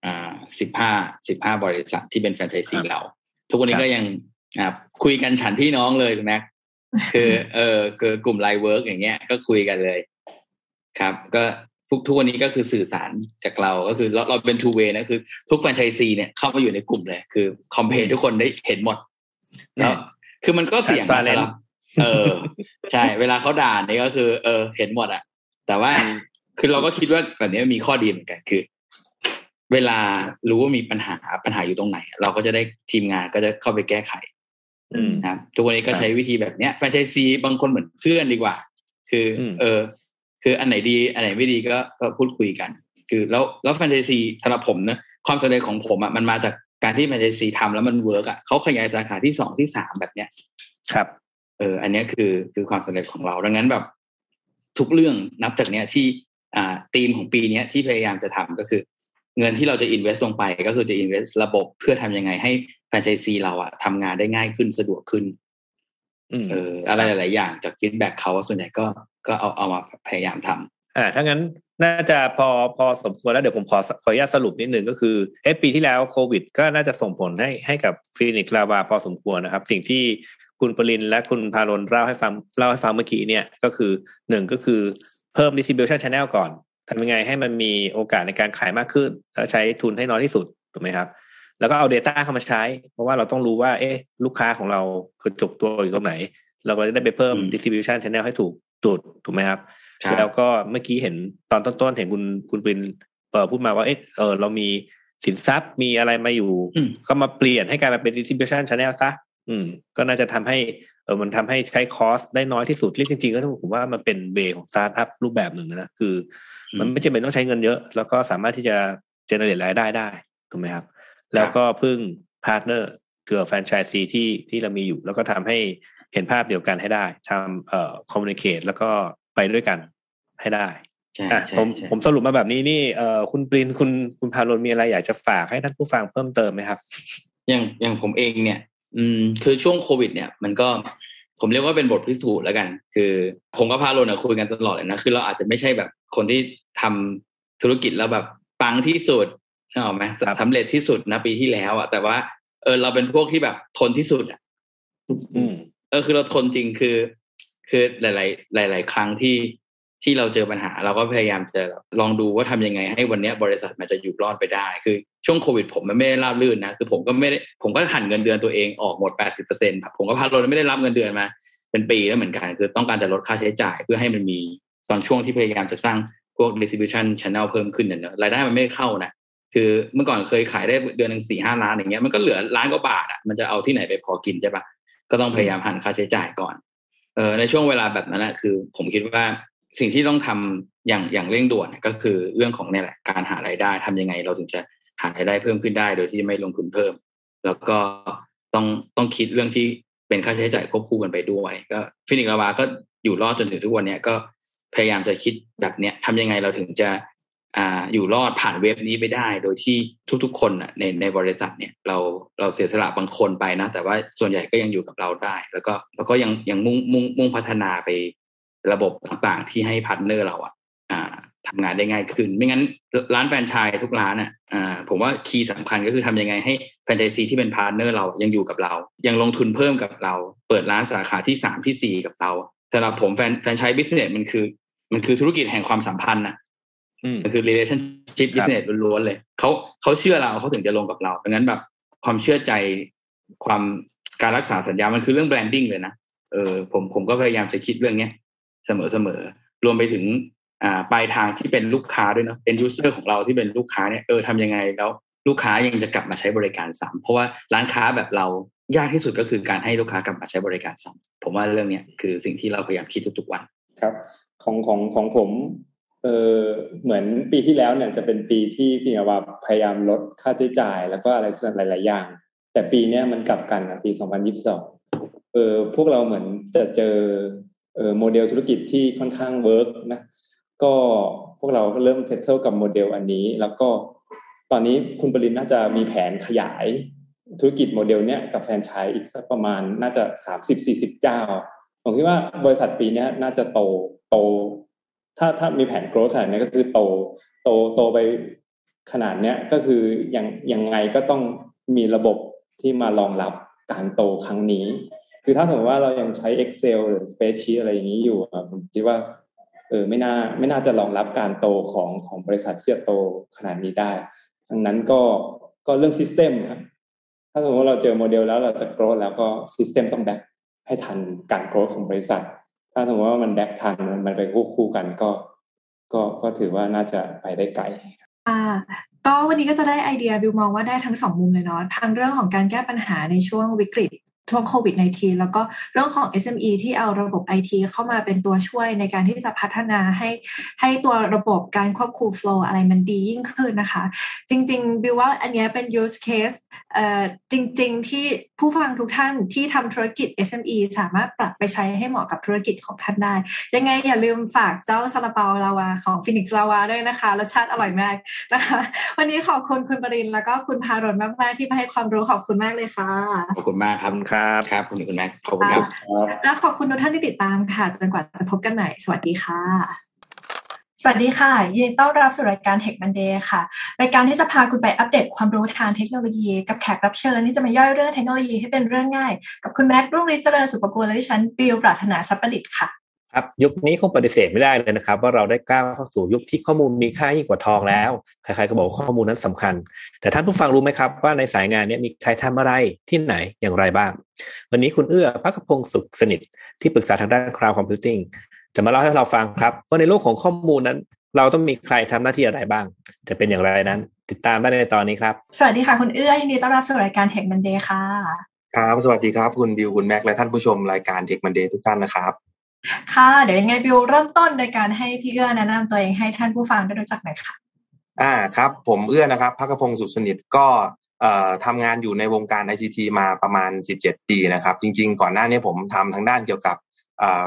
อ่าสิบห้าสิบห้าบริษัทที่เป็นแฟรนไชส์ซีครับเรา ทุกวันนี้ครับก็ยังอ่าคุยกันฉันพี่น้องเลยคุณแม็กคือเออคือกลุ่ม Line Works อย่างเงี้ยก็คุยกันเลย ครับ ก็ ทุกทุกวันนี้ก็คือสื่อสารจากเราก็คือเราเราเป็น two way นะคือ ทุกแฟรนไชส์ซีเนี่ยเข้ามาอยู่ในกลุ่มเลย คือ complain ทุกคนได้เห็นหมดแล้วคือมันก็เสี่ยงนะ Transparent เวลาเออ ใช่ เวลาเขาด่าเนี่ยก็คือ เออ เห็นหมดอะแต่ว่าคือเราก็คิดว่าแบบนี้มีข้อดีเหมือนกันคือ เวลารู้ว่ามีปัญหาปัญหาอยู่ตรงไหน เราก็จะได้ทีมงานก็จะเข้าไปแก้ไขอืมนะครับทุกวันนี้ก็ครับใช้วิธีแบบเนี้ยแฟรนไชส์ซีบางคนเหมือนเพื่อนดีกว่า คืออมเออ คืออันไหนดี อันไหนไม่ดีก็ก็พูดคุยกัน คือแล้วแล้วแฟรนไชส์ซีสำหรับผมนะความสำเร็จของผมอะมันมาจากการที่แฟรนไชส์ซีทำแล้วมัน work อะเขาขยายสาขาที่สองที่สามแบบเนี้ยครับ เออ อันเนี้ยคือคือความสำเร็จของเราดังนั้นแบบ ทุกเรื่องนับจากเนี้ยที่อ่าธีมของปีเนี้ยที่พยายามจะทำก็คือ เงินที่เราจะ invest ลงไป ก็คือจะ invest ระบบเพื่อทำยังไงให้แฟรนไชส์ซีเราอะทำงานได้ง่ายขึ้นสะดวกขึ้นอืมเอออะไรหลาย ๆ อย่างจาก feedback เขาส่วนใหญ่ก็ ก็เอาเอามาพยายามทำอ่าถ้างั้นน่าจะพอพอสมควรแล้วเดี๋ยวผมขอขออนุญาตสรุปนิดนึงก็คือเอะปีที่แล้วโควิด ก็น่าจะส่งผลให้ให้กับฟินิกซ์ลาวาพอสมควรนะครับ สิ่งที่คุณปรินและคุณพารนเล่าให้ฟังเล่าให้ฟังเมื่อกี้เนี่ยก็คือหนึ่งก็คือเพิ่ม distribution channel ก่อนทำยังไงให้มันมีโอกาสในการขายมากขึ้น แล้วใช้ทุนให้น้อยที่สุดถูกไหมครับ แล้วก็เอา Data เข้ามาใช้ เพราะว่าเราต้องรู้ว่า เอ๊ะ ลูกค้าของเราคือจุกตัวอยู่ตรงไหน เราก็จะได้ไปเพิ่มอืม distribution channel ให้ถูก จุดถูกไหมครับครับ แล้วก็เมื่อกี้เห็นตอนต้นๆเห็นคุณคุณปรินเปิดพูดมาว่าเอ๊ะเออเรามีสินทรัพย์มีอะไรมาอยู่อืมก็มาเปลี่ยนให้กลายมาเป็น distribution channel ซะอืม ก็น่าจะทำให้เออมันทำให้ใช้ cost ได้น้อยที่สุดเรียกจริงๆก็ต้องผมว่ามันเป็น way ของสตาร์ทอัพรูปแบบหนึ่งนะคือ มันไม่จำเป็นต้องใช้เงินเยอะ แล้วก็สามารถที่จะ generate รายได้ได้ถูกไหมครับ แล้วก็พึ่ง partner คือแฟรนไชส์ซีที่ที่เรามีอยู่ แล้วก็ทำให้ เห็นภาพเดียวกันให้ได้ทำเอ่อคอมมูนิเคตแล้วก็ไปด้วยกันให้ได้ใช่อะใช่ผมใช่ผมสรุปมาแบบนี้นี่เอ่อคุณปรินคุณคุณพารนมีอะไรอยากจะฝากให้ท่านผู้ฟังเพิ่มเติมไหมครับ อย่างอย่างผมเองเนี่ย อืมคือช่วงโควิด เนี่ย มันก็ผมเรียกว่าเป็นบทพิสูจน์แล้วกัน คือ ผมกับพาโลนะคุยกันตลอดเลยนะคือเราอาจจะไม่ใช่แบบคนที่ทำธุรกิจแล้วแบบปังที่สุดใช่ไหมครับสำเร็จที่สุดนะปีที่แล้วอะแต่ว่าเออเราเป็นพวกที่แบบทนที่สุดอะอืม เออคือเราทนจริงคือ คือหลาย ๆ หลาย ๆ ครั้งที่ที่เราเจอปัญหา เราก็พยายามจะลองดูว่าทำยังไง ให้วันนี้บริษัทมันจะอยู่รอดไปได้ คือช่วงโควิด ผมมันไม่ได้ราบรื่นนะคือผมก็ไม่ได้ผมก็หันเงินเดือนตัวเองออกหมด80เปอร์เซ็นต์ผมก็พาโลไม่ได้รับเงินเดือนมา เป็นปีแล้วเหมือนกัน คือต้องการจะลดค่าใช้จ่ายเพื่อให้มันมีตอนช่วงที่พยายามจะสร้างพวก distribution channel เพิ่มขึ้นเนี่ยรายได้มันไม่ได้เข้านะคือเมื่อก่อนเคยขายได้เดือนหนึ่งสี่ห้าล้านอย่างเงี้ยมันก็เหลือล้านกว่าบาทอะมันจะเอาที่ไหนไปพอกินใช่ปะ ก็ต้องพยายามหันค่าใช้จ่ายก่อน เออในช่วงเวลาแบบนั้นนะคือ ผมคิดว่าสิ่งที่ต้องทำอย่างอย่างเร่งด่วนก็คือเรื่องของเนี่ยแหละการหารายได้ทำยังไง เราถึงจะหารายได้เพิ่มขึ้นได้ โดยที่ไม่ลงทุนเพิ่ม แล้วก็ต้องต้องคิดเรื่องที่เป็นค่าใช้จ่ายควบคู่กันไปด้วย ก็ฟินิกลาวาก็อยู่รอดจนถึงทุกวันเนี้ยก็พยายามจะคิดแบบเนี้ยทำยังไงเราถึงจะ อ่าอยู่รอดผ่าน wave นี้ไปได้ โดยที่ทุกๆ คนน่ะในในบริษัทเนี่ยเราเราเสียสละบางคนไปนะ แต่ว่าส่วนใหญ่ก็ยังอยู่กับเราได้ แล้วก็แล้วก็ยังยังมุ่งมุ่งมุ่งพัฒนาไประบบต่างๆ ที่ให้ partner เราอะอ่าทำงานได้ง่ายขึ้น ไม่งั้นร้านแฟรนไชส์ทุกร้านอะอ่าผมว่า key สำคัญก็คือทำยังไงให้แฟรนไชส์ซีที่เป็น partner เรายังอยู่กับเรา ยังลงทุนเพิ่มกับเรา เปิดร้านสาขาที่สามที่สี่กับเราสำหรับผมแฟรน franchise business มันคือ มันคือธุรกิจแห่งความสัมพันธ์นะ มันคือ relationship business ล้วนๆเลยเขาเขาเชื่อเราเขาถึงจะลงกับเราดังนั้นแบบความเชื่อใจความการรักษาสัญญา มันคือเรื่อง branding เลยนะเออผมผมก็พยายามจะคิดเรื่องเนี้ยเสมอเสมอรวมไปถึงอ่าปลายทางที่เป็นลูกค้าด้วยเนาะเป็น user ของเราที่เป็นลูกค้าเนี่ยเออทำยังไงแล้วลูกค้ายังจะกลับมาใช้บริการซ้ำเพราะว่าร้านค้าแบบเรายากที่สุดก็คือการให้ลูกค้ากลับมาใช้บริการซ้ำผมว่าเรื่องเนี้ยคือสิ่งที่เราพยายามคิดทุกๆวันครับ ของของของผม เออเหมือนปีที่แล้วเนี่ยจะเป็นปีที่พี่นว่าพยายามลดค่าใช้จ่าย แล้วก็อะไรหลาย ๆ อย่าง แต่ปีนี้มันกลับกันนะปี 2022 เออพวกเราเหมือนจะเจอเออโมเดลธุรกิจที่ค่อนข้าง work นะก็พวกเราก็เริ่ม settle กับโมเดลอันนี้ แล้วก็ตอนนี้คุณปรินน่าจะมีแผนขยายธุรกิจโมเดลเนี้ยกับแฟรนไชส์อีกสักประมาณน่าจะสามสิบสี่สิบเจ้า ผมคิดว่าบริษัทปีนี้น่าจะโตโต ถ้าถ้ามีแผน grow ขนาดนี้ก็คือโตโตโตไปขนาดเนี้ยก็คือยังยังไงก็ต้องมีระบบที่มารองรับการโตครั้งนี้ คือถ้าสมมติว่าเรายังใช้ Excel หรือ Spreadsheet อะไรอย่างนี้อยู่ผมคิดว่าเออไม่น่าไม่น่าจะรองรับการโตของของบริษัทที่จะโตขนาดนี้ได้ดังนั้นก็ก็เรื่อง system ครับถ้าสมมติว่าเราเจอโมเดลแล้วเราจะ grow แล้วก็ system ต้อง back ให้ทันการ grow ของบริษัท ถ้าสมมติว่ามัน back ทันมันไปคู่คู่กันก็ ก็ก็ถือว่าน่าจะไปได้ไกลอ่าก็วันนี้ก็จะได้ไอเดียบิวมองว่าได้ทั้งสองมุมเลยเนาะทั้งเรื่องของการแก้ปัญหาในช่วงวิกฤตช่วงโควิด -19 แล้วก็เรื่องของ SME ที่เอาระบบ IT เข้ามาเป็นตัวช่วยในการที่จะพัฒนาให้ให้ตัวระบบการควบคุม flow อะไรมันดียิ่งขึ้นนะคะ จริง ๆ บิวว่าอันนี้เป็น use case เอ่อจริง ๆ ที่ ผู้ฟังทุกท่านที่ทำธุรกิจ SME สามารถปรับไปใช้ให้เหมาะกับธุรกิจของท่านได้ ยังไงอย่าลืมฝากเจ้าซาลาเปาลาวาของ Phoenix Lava ด้วยนะคะรสชาติอร่อยมากนะคะ วันนี้ขอบคุณคุณปรินแล้วก็คุณพารนมากๆที่มาให้ความรู้ขอบคุณมากเลยค่ะขอบคุณมากครับครับครับคุณคุณแม่ขอบคุณครับและขอบคุณทุกท่านที่ติดตามค่ะจนกว่าจะพบกันใหม่สวัสดีค่ะ สวัสดีค่ะ ยินดีต้อนรับสู่รายการ Tech Monday ค่ะ รายการที่จะพาคุณไปอัปเดตความรู้ทางเทคโนโลยี กับแขกรับเชิญที่จะมาย่อยเรื่องเทคโนโลยีให้เป็นเรื่องง่าย กับคุณแม็กรุ่งฤทธิ์เจริญสุภกุลและดิฉันบิวปรารถนาสัพประดิษฐ์ค่ะครับยุคนี้คงปฏิเสธไม่ได้เลยนะครับ ว่าเราได้ก้าวเข้าสู่ยุคที่ข้อมูลมีค่ายิ่งกว่าทองแล้ว ใครๆก็บอกข้อมูลนั้นสำคัญ แต่ท่านผู้ฟังรู้ไหมครับว่าในสายงานนี้มีใครทำอะไรที่ไหนอย่างไรบ้าง วันนี้คุณเอื้อพักพงศ์สุขสนิทที่ปรึกษาทางด้าน cloud computing จะมาเล่าให้เราฟังครับว่าในโลกของข้อมูลนั้น เราต้องมีใครทำหน้าที่อะไรบ้าง จะเป็นอย่างไรนั้น ติดตามได้ในตอนนี้ครับ สวัสดีค่ะคุณเอื้อยินดีต้อนรับสู่รายการ Tech Monday ค่ะ ครับสวัสดีครับคุณบิวคุณแม็กและท่านผู้ชมรายการ Tech Monday ทุกท่านนะครับค่ะ เดี๋ยวยังไงบิวเริ่มต้นโดยการให้พี่เอื้อแนะนำตัวเองให้ท่านผู้ฟังได้รู้จักหน่อยค่ะ อ่าครับ ผมเอื้อนะครับพักพงศ์สุสนิทก็เอ่อทำงานอยู่ในวงการ ICT มาประมาณ 17 ปีนะครับ จริง ๆ ก่อนหน้านี้ผมทำทางด้านเกี่ยวกับ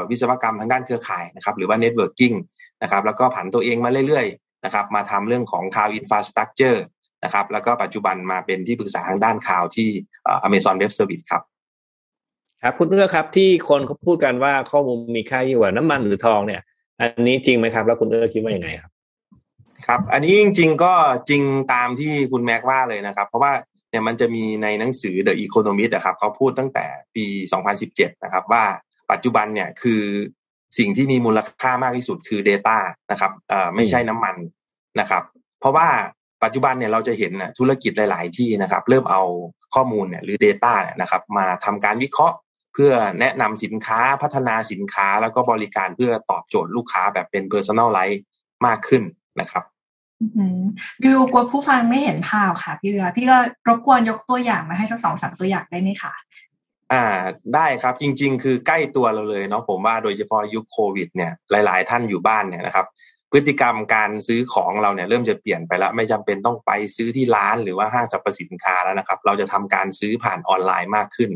วิศวกรรมทางด้านเครือข่ายนะครับหรือว่า Networking นะครับแล้วก็ผันตัวเองมาเรื่อยๆนะครับมาทำเรื่องของ Cloud Infrastructure นะครับแล้วก็ปัจจุบันมาเป็นที่ปรึกษาทางด้านข่าวที่ Amazon Web Service ครับครับคุณเอื้อครับที่คนเขาพูดกันว่าข้อมูลมีค่ายิ่งกว่าน้ำมันหรือทองเนี่ย อันนี้จริงไหมครับ แล้วคุณเอื้อคิดว่ายังไงครับ ครับ อันนี้จริง ๆ ก็จริงตามที่คุณแม็กว่าเลยนะครับ เพราะว่าเนี่ยมันจะมีในหนังสือ The Economist นะครับเขาพูดตั้งแต่ปี 2017 นะครับว่า ปัจจุบันเนี่ยคือสิ่งที่มีมูลค่ามากที่สุดคือ Data นะครับเอ่อไม่ใช่น้ำมันนะครับ เพราะว่าปัจจุบันเนี่ยเราจะเห็นธุรกิจหลาย ๆ ที่นะครับ เริ่มเอาข้อมูลเนี่ยหรือ Data เนี่ยนะครับ มาทำการวิเคราะห์ เพื่อแนะนำสินค้าพัฒนาสินค้าแล้วก็บริการเพื่อตอบโจทย์ลูกค้าแบบเป็น personalize มากขึ้นนะครับบิวกลัวผู้ฟังไม่เห็นภาพค่ะ พี่เรือพี่ก็รบกวนยกตัวอย่างมาให้สักสองสามตัวอย่างได้ไหมคะ อ่าได้ครับจริง ๆ คือใกล้ตัวเราเลยเนาะผมว่าโดยเฉพาะยุคโควิดเนี่ยหลาย ๆ ท่านอยู่บ้านเนี่ยนะครับพฤติกรรมการซื้อของเราเนี่ยเริ่มจะเปลี่ยนไปแล้ว ไม่จำเป็นต้องไปซื้อที่ร้านหรือว่าห้างสรรพสินค้าแล้วนะครับ เราจะทำการซื้อผ่านออนไลน์มากขึ้น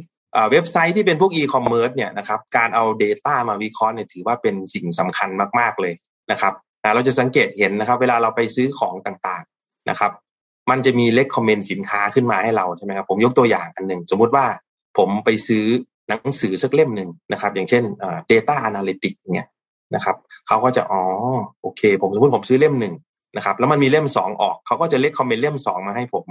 เว็บไซต์ที่เป็นพวกอีคอมเมิร์ซเนี่ยนะครับการเอา Data มาวิเคราะห์เนี่ยถือว่าเป็นสิ่งสำคัญมาก ๆ เลยนะครับเราจะสังเกตเห็นนะครับ เวลาเราไปซื้อของต่างๆนะครับ มันจะมีเล c คอมเมนต์สินค้าขึ้นมาให้เราใช่ไหมครับผมยกตัวอย่างอันหนึ่งสมมุติว่า ผมไปซื้อหนังสือสักเล่มหนึ่งนะครับ อย่างเช่น data analytics เนี่ยนะครับเขาก็จะอ๋อโอเค ผมสมมติผมซื้อเล่มหนึ่งนะครับ แล้วมันมีเล่มสองออกเขาก็จะเล c คอมเมนต์เล่มสองมาให้ผม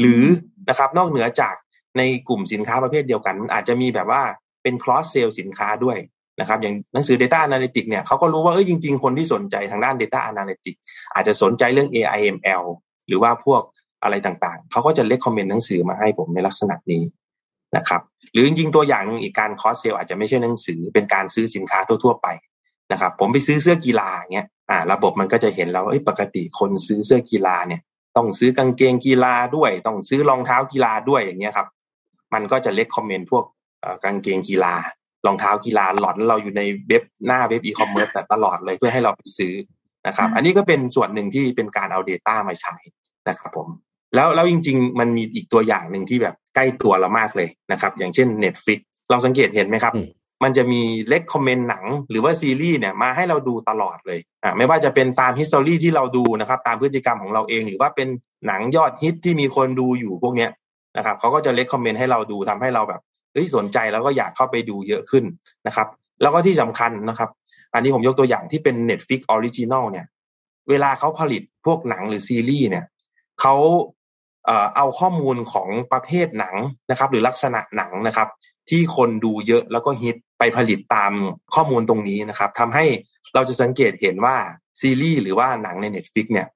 หรือนะครับ นอกเหนือจากในกลุ่มสินค้าประเภทเดียวกันอาจจะมีแบบว่าเป็น cross sale สินค้าด้วยนะครับ อย่างหนังสือ Data Analytics เนี่ยเขาก็รู้ว่าเอ้ยจริง ๆ คนที่สนใจทางด้าน Data Analytics อาจจะสนใจเรื่อง AIML หรือว่าพวกอะไรต่างๆ เขาก็จะเล c คอมเมนต์หนังสือมาให้ผมในลักษณะนี้ นะครับหรือจริงๆตัวอย่างอีกการคอสเซลอาจจะไม่ใช่หนังสือเป็นการซื้อสินค้าทั่วๆไปนะครับผมไปซื้อเสื้อกีฬาเงี้ยอ่าระบบมันก็จะเห็นแล้วเอ้ยปกติคนซื้อเสื้อกีฬาเนี่ยต้องซื้อกางเกงกีฬาด้วย ต้องซื้อรองเท้ากีฬาด้วยอย่างเงี้ยครับ มันก็จะเล c คอมเมนต์พวกกางเกงกีฬารองเท้ากีฬาหลอนเราอยู่ในเว็บหน้าเว็บอีคอมเมิร์ซตลอดเลยเพื่อให้เราไปซื้อนะครับ อันนี้ก็เป็นส่วนหนึ่งที่เป็นการเอา Data มาใช้นะครับผม แล้วแล้วจริง ๆ มันมีอีกตัวอย่างหนึ่งที่แบบใกล้ตัวเรามากเลยนะครับ อย่างเช่น Netflix เราสังเกตเห็นไหมครับ มันจะมีเล็กคอมเมนต์หนังหรือว่าซีรีส์เนี่ยมาให้เราดูตลอดเลยอ่าไม่ว่าจะเป็นตาม history ที่เราดูนะครับ ตามพฤติกรรมของเราเอง หรือว่าเป็นหนังยอดฮิตที่มีคนดูอยู่พวกเนี้ยนะครับเขาก็จะ recommend ให้เราดูทำให้เราแบบเฮ้ยสนใจแล้วก็อยากเข้าไปดูเยอะขึ้นนะครับ แล้วก็ที่สำคัญนะครับ อันนี้ผมยกตัวอย่างที่เป็น Netflix Original เนี่ย เวลาเขาผลิตพวกหนังหรือซีรีส์เนี่ยเขา เอาข้อมูลของประเภทหนังนะครับ หรือลักษณะหนังนะครับ ที่คนดูเยอะแล้วก็ฮิตไปผลิตตามข้อมูลตรงนี้นะครับทำให้เราจะสังเกตเห็นว่าซีรีส์หรือว่าหนังใน Netflix เนี่ย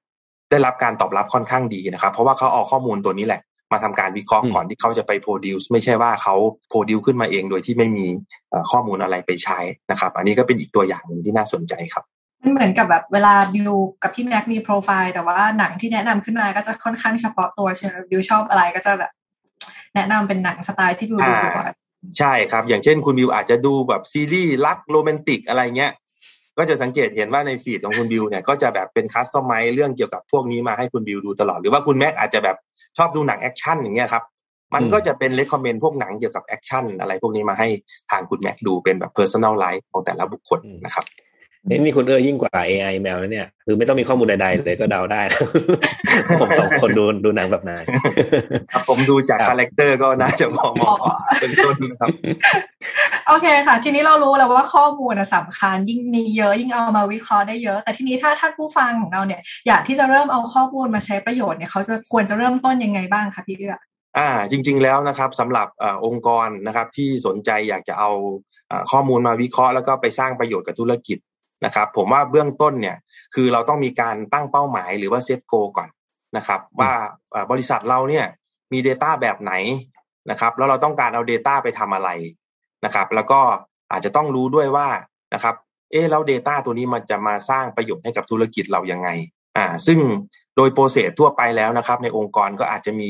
ได้รับการตอบรับค่อนข้างดีนะครับ เพราะว่าเขาเอาข้อมูลตัวนี้แหละ มาทำการวิเคราะห์ก่อนที่เขาจะไป produce ไม่ใช่ว่าเขา produce ขึ้นมาเองโดยที่ไม่มีข้อมูลอะไรไปใช้นะครับ อันนี้ก็เป็นอีกตัวอย่างหนึ่งที่น่าสนใจครับ มันเหมือนกับแบบเวลาบิวกับพี่แม็กมีโปรไฟล์แต่ว่าหนังที่แนะนำขึ้นมาก็จะค่อนข้างเฉพาะตัวใช่ไหมบิวชอบอะไรก็จะแบบ แนะนำเป็นหนังสไตล์ที่บิวดูบ่อยใช่ครับ อย่างเช่นคุณบิวอาจจะดูแบบซีรีส์รักโรแมนติกอะไรเงี้ย ก็จะสังเกตเห็นว่าใน feed ของคุณบิวเนี่ยก็จะแบบเป็น customize เรื่องเกี่ยวกับพวกนี้มาให้คุณบิวดูตลอด หรือว่าคุณแม็กอาจจะแบบชอบดูหนังแอคชั่นอย่างเงี้ยครับ มันก็จะเป็น recommend พวกหนังเกี่ยวกับแอคชั่นอะไรพวกนี้มาให้ทางคุณแม็กดูเป็นแบบ personalize ของแต่ละบุคคลนะครับ นี่คุณเอื้อยิ่งกว่า AI แมวแล้วเนี่ย คือไม่ต้องมีข้อมูลใดๆเลยก็เดาได้ ผมสองคนดูดูหนังแบบนายผมดูจาก character ก็น่าจะมองมองเป็นต้นครับ โอเคค่ะ ทีนี้เรารู้แล้วว่าข้อมูลสำคัญ ยิ่งมีเยอะยิ่งเอามาวิเคราะห์ได้เยอะ แต่ทีนี้ถ้าท่านผู้ฟังของเราเนี่ย อยากที่จะเริ่มเอาข้อมูลมาใช้ประโยชน์เนี่ยเขาจะควรจะเริ่มต้นยังไงบ้างคะพี่เอื้ออ่า จริง ๆ แล้วนะครับสำหรับอองค์กรนะครับที่สนใจอยากจะเอาข้อมูลมาวิเคราะห์แล้วก็ไปสร้างประโยชน์กับธุรกิจ นะครับ ผมว่าเบื้องต้นเนี่ย คือเราต้องมีการตั้งเป้าหมายหรือว่า set goal ก่อนนะครับ ว่าบริษัทเราเนี่ยมี Data แบบไหนนะครับ แล้วเราต้องการเอา Data ไปทำอะไรนะครับ แล้วก็อาจจะต้องรู้ด้วยว่านะครับ เออแล้ว Data ตัวนี้มันจะมาสร้างประโยชน์ให้กับธุรกิจเรายังไงอ่าซึ่งโดยโปรเซสทั่วไปแล้วนะครับ ในองค์กรก็อาจจะมี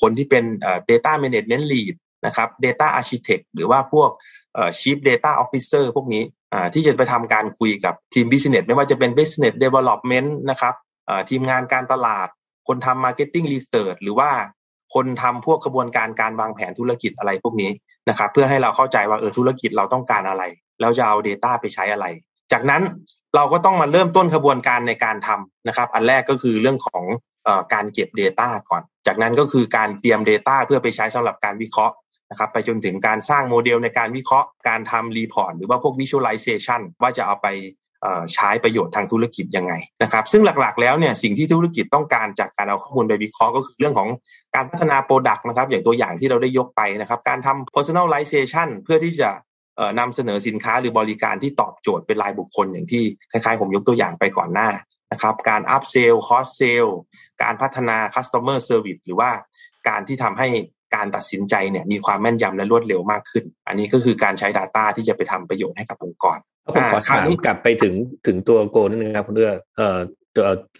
คนที่เป็น data management lead นะครับ data architect หรือว่าพวก chief data officer พวกนี้ที่จะไปทำการคุยกับทีม business ไม่ว่าจะเป็น business development นะครับทีมงานการตลาด คนทำ marketing research หรือว่าคนทำพวกกระบวนการการวางแผนธุรกิจอะไรพวกนี้นะครับเพื่อให้เราเข้าใจว่าเออธุรกิจเราต้องการอะไร แล้วจะเอา Data ไปใช้อะไร จากนั้นเราก็ต้องมาเริ่มต้นกระบวนการในการทำนะครับ อันแรกก็คือเรื่องของอการเก็บ Data ก่อน จากนั้นก็คือการเตรียม Data เพื่อไปใช้สำหรับการวิเคราะห์ นะครับไปจนถึงการสร้างโมเดลในการวิเคราะห์การทำ report หรือว่าพวก visualization ว่าจะเอาไปใช้ประโยชน์ทางธุรกิจยังไงนะครับซึ่งหลักๆแล้วเนี่ยสิ่งที่ธุรกิจต้องการจากการเอาข้อมูลไปวิเคราะห์ก็คือเรื่องของการพัฒนาโปรดักต์นะครับอย่างตัวอย่างที่เราได้ยกไปนะครับการทำ personalization เพื่อที่จะนำเสนอสินค้าหรือบริการที่ตอบโจทย์เป็นรายบุคคลอย่างที่คล้ายๆ ผมยกตัวอย่างไปก่อนหน้านะครับการ up sell cross sell การพัฒนา customer service หรือว่าการที่ทำให้ การตัดสินใจเนี่ยมีความแม่นยำและรวดเร็วมากขึ้น อันนี้ก็คือการใช้ Data ที่จะไปทำประโยชน์ให้กับองค์กรผมขอถามกลับไปถึงถึงตัวโกนิดนึงครับคุณเลือเอ่อ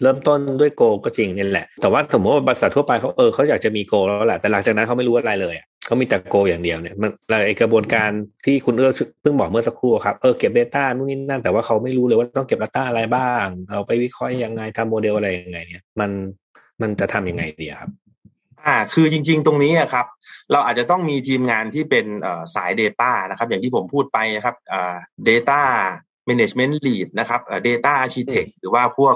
เริ่มต้นด้วยโกก็จริงนี่แหละ แต่ว่าสมมติว่าบริษัททั่วไปเขาเออเขาอยากจะมีโกแล้วแหละแต่หลังจากนั้นเขาไม่รู้อะไรเลยเขามีแต่โกอย่างเดียวเนี่ยมันไอกระบวนการที่คุณเอื้อเพิ่งบอกเมื่อสักครู่ครับเออเก็บ Data นู่นนี่นั่นแต่ว่าเขาไม่รู้เลยว่าต้องเก็บ Data อะไรบ้าง เอาไปวิเคราะห์ยังไงทำโมเดลอะไรยังไงเนี่ยมันมันจะทํำยังไงดีครับ อ่าคือจริง ๆ ตรงนี้ครับ เราอาจจะต้องมีทีมงานที่เป็นสาย Data นะครับ อย่างที่ผมพูดไปนะครับอ่า data management lead นะครับ data architect หรือว่าพวก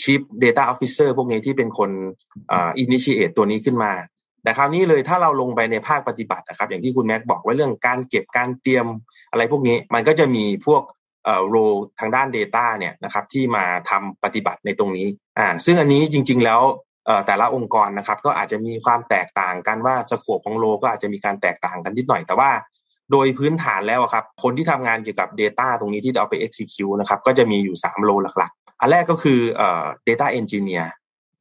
chief data officer พวกนี้ที่เป็นคนอ่า initiate ตัวนี้ขึ้นมา แต่คราวนี้เลยถ้าเราลงไปในภาคปฏิบัตินะครับ อย่างที่คุณแม็กบอกว่าเรื่องการเก็บการเตรียมอะไรพวกนี้มันก็จะมีพวกเอ่อโรทางด้าน Data เนี่ยนะครับที่มาทำปฏิบัติในตรงนี้อ่าซึ่งอันนี้จริง ๆ แล้ว แต่ละองค์กรนะครับ ก็อาจจะมีความแตกต่างกันว่าสโคปของโลก็อาจจะมีการแตกต่างกันนิดหน่อยแต่ว่าโดยพื้นฐานแล้วครับ คนที่ทำงานเกี่ยวกับ Data ตรงนี้ที่จะเอาไป execute นะครับ ก็จะมีอยู่ 3 โลหลักๆ อันแรกก็คือเอ่อ data engineer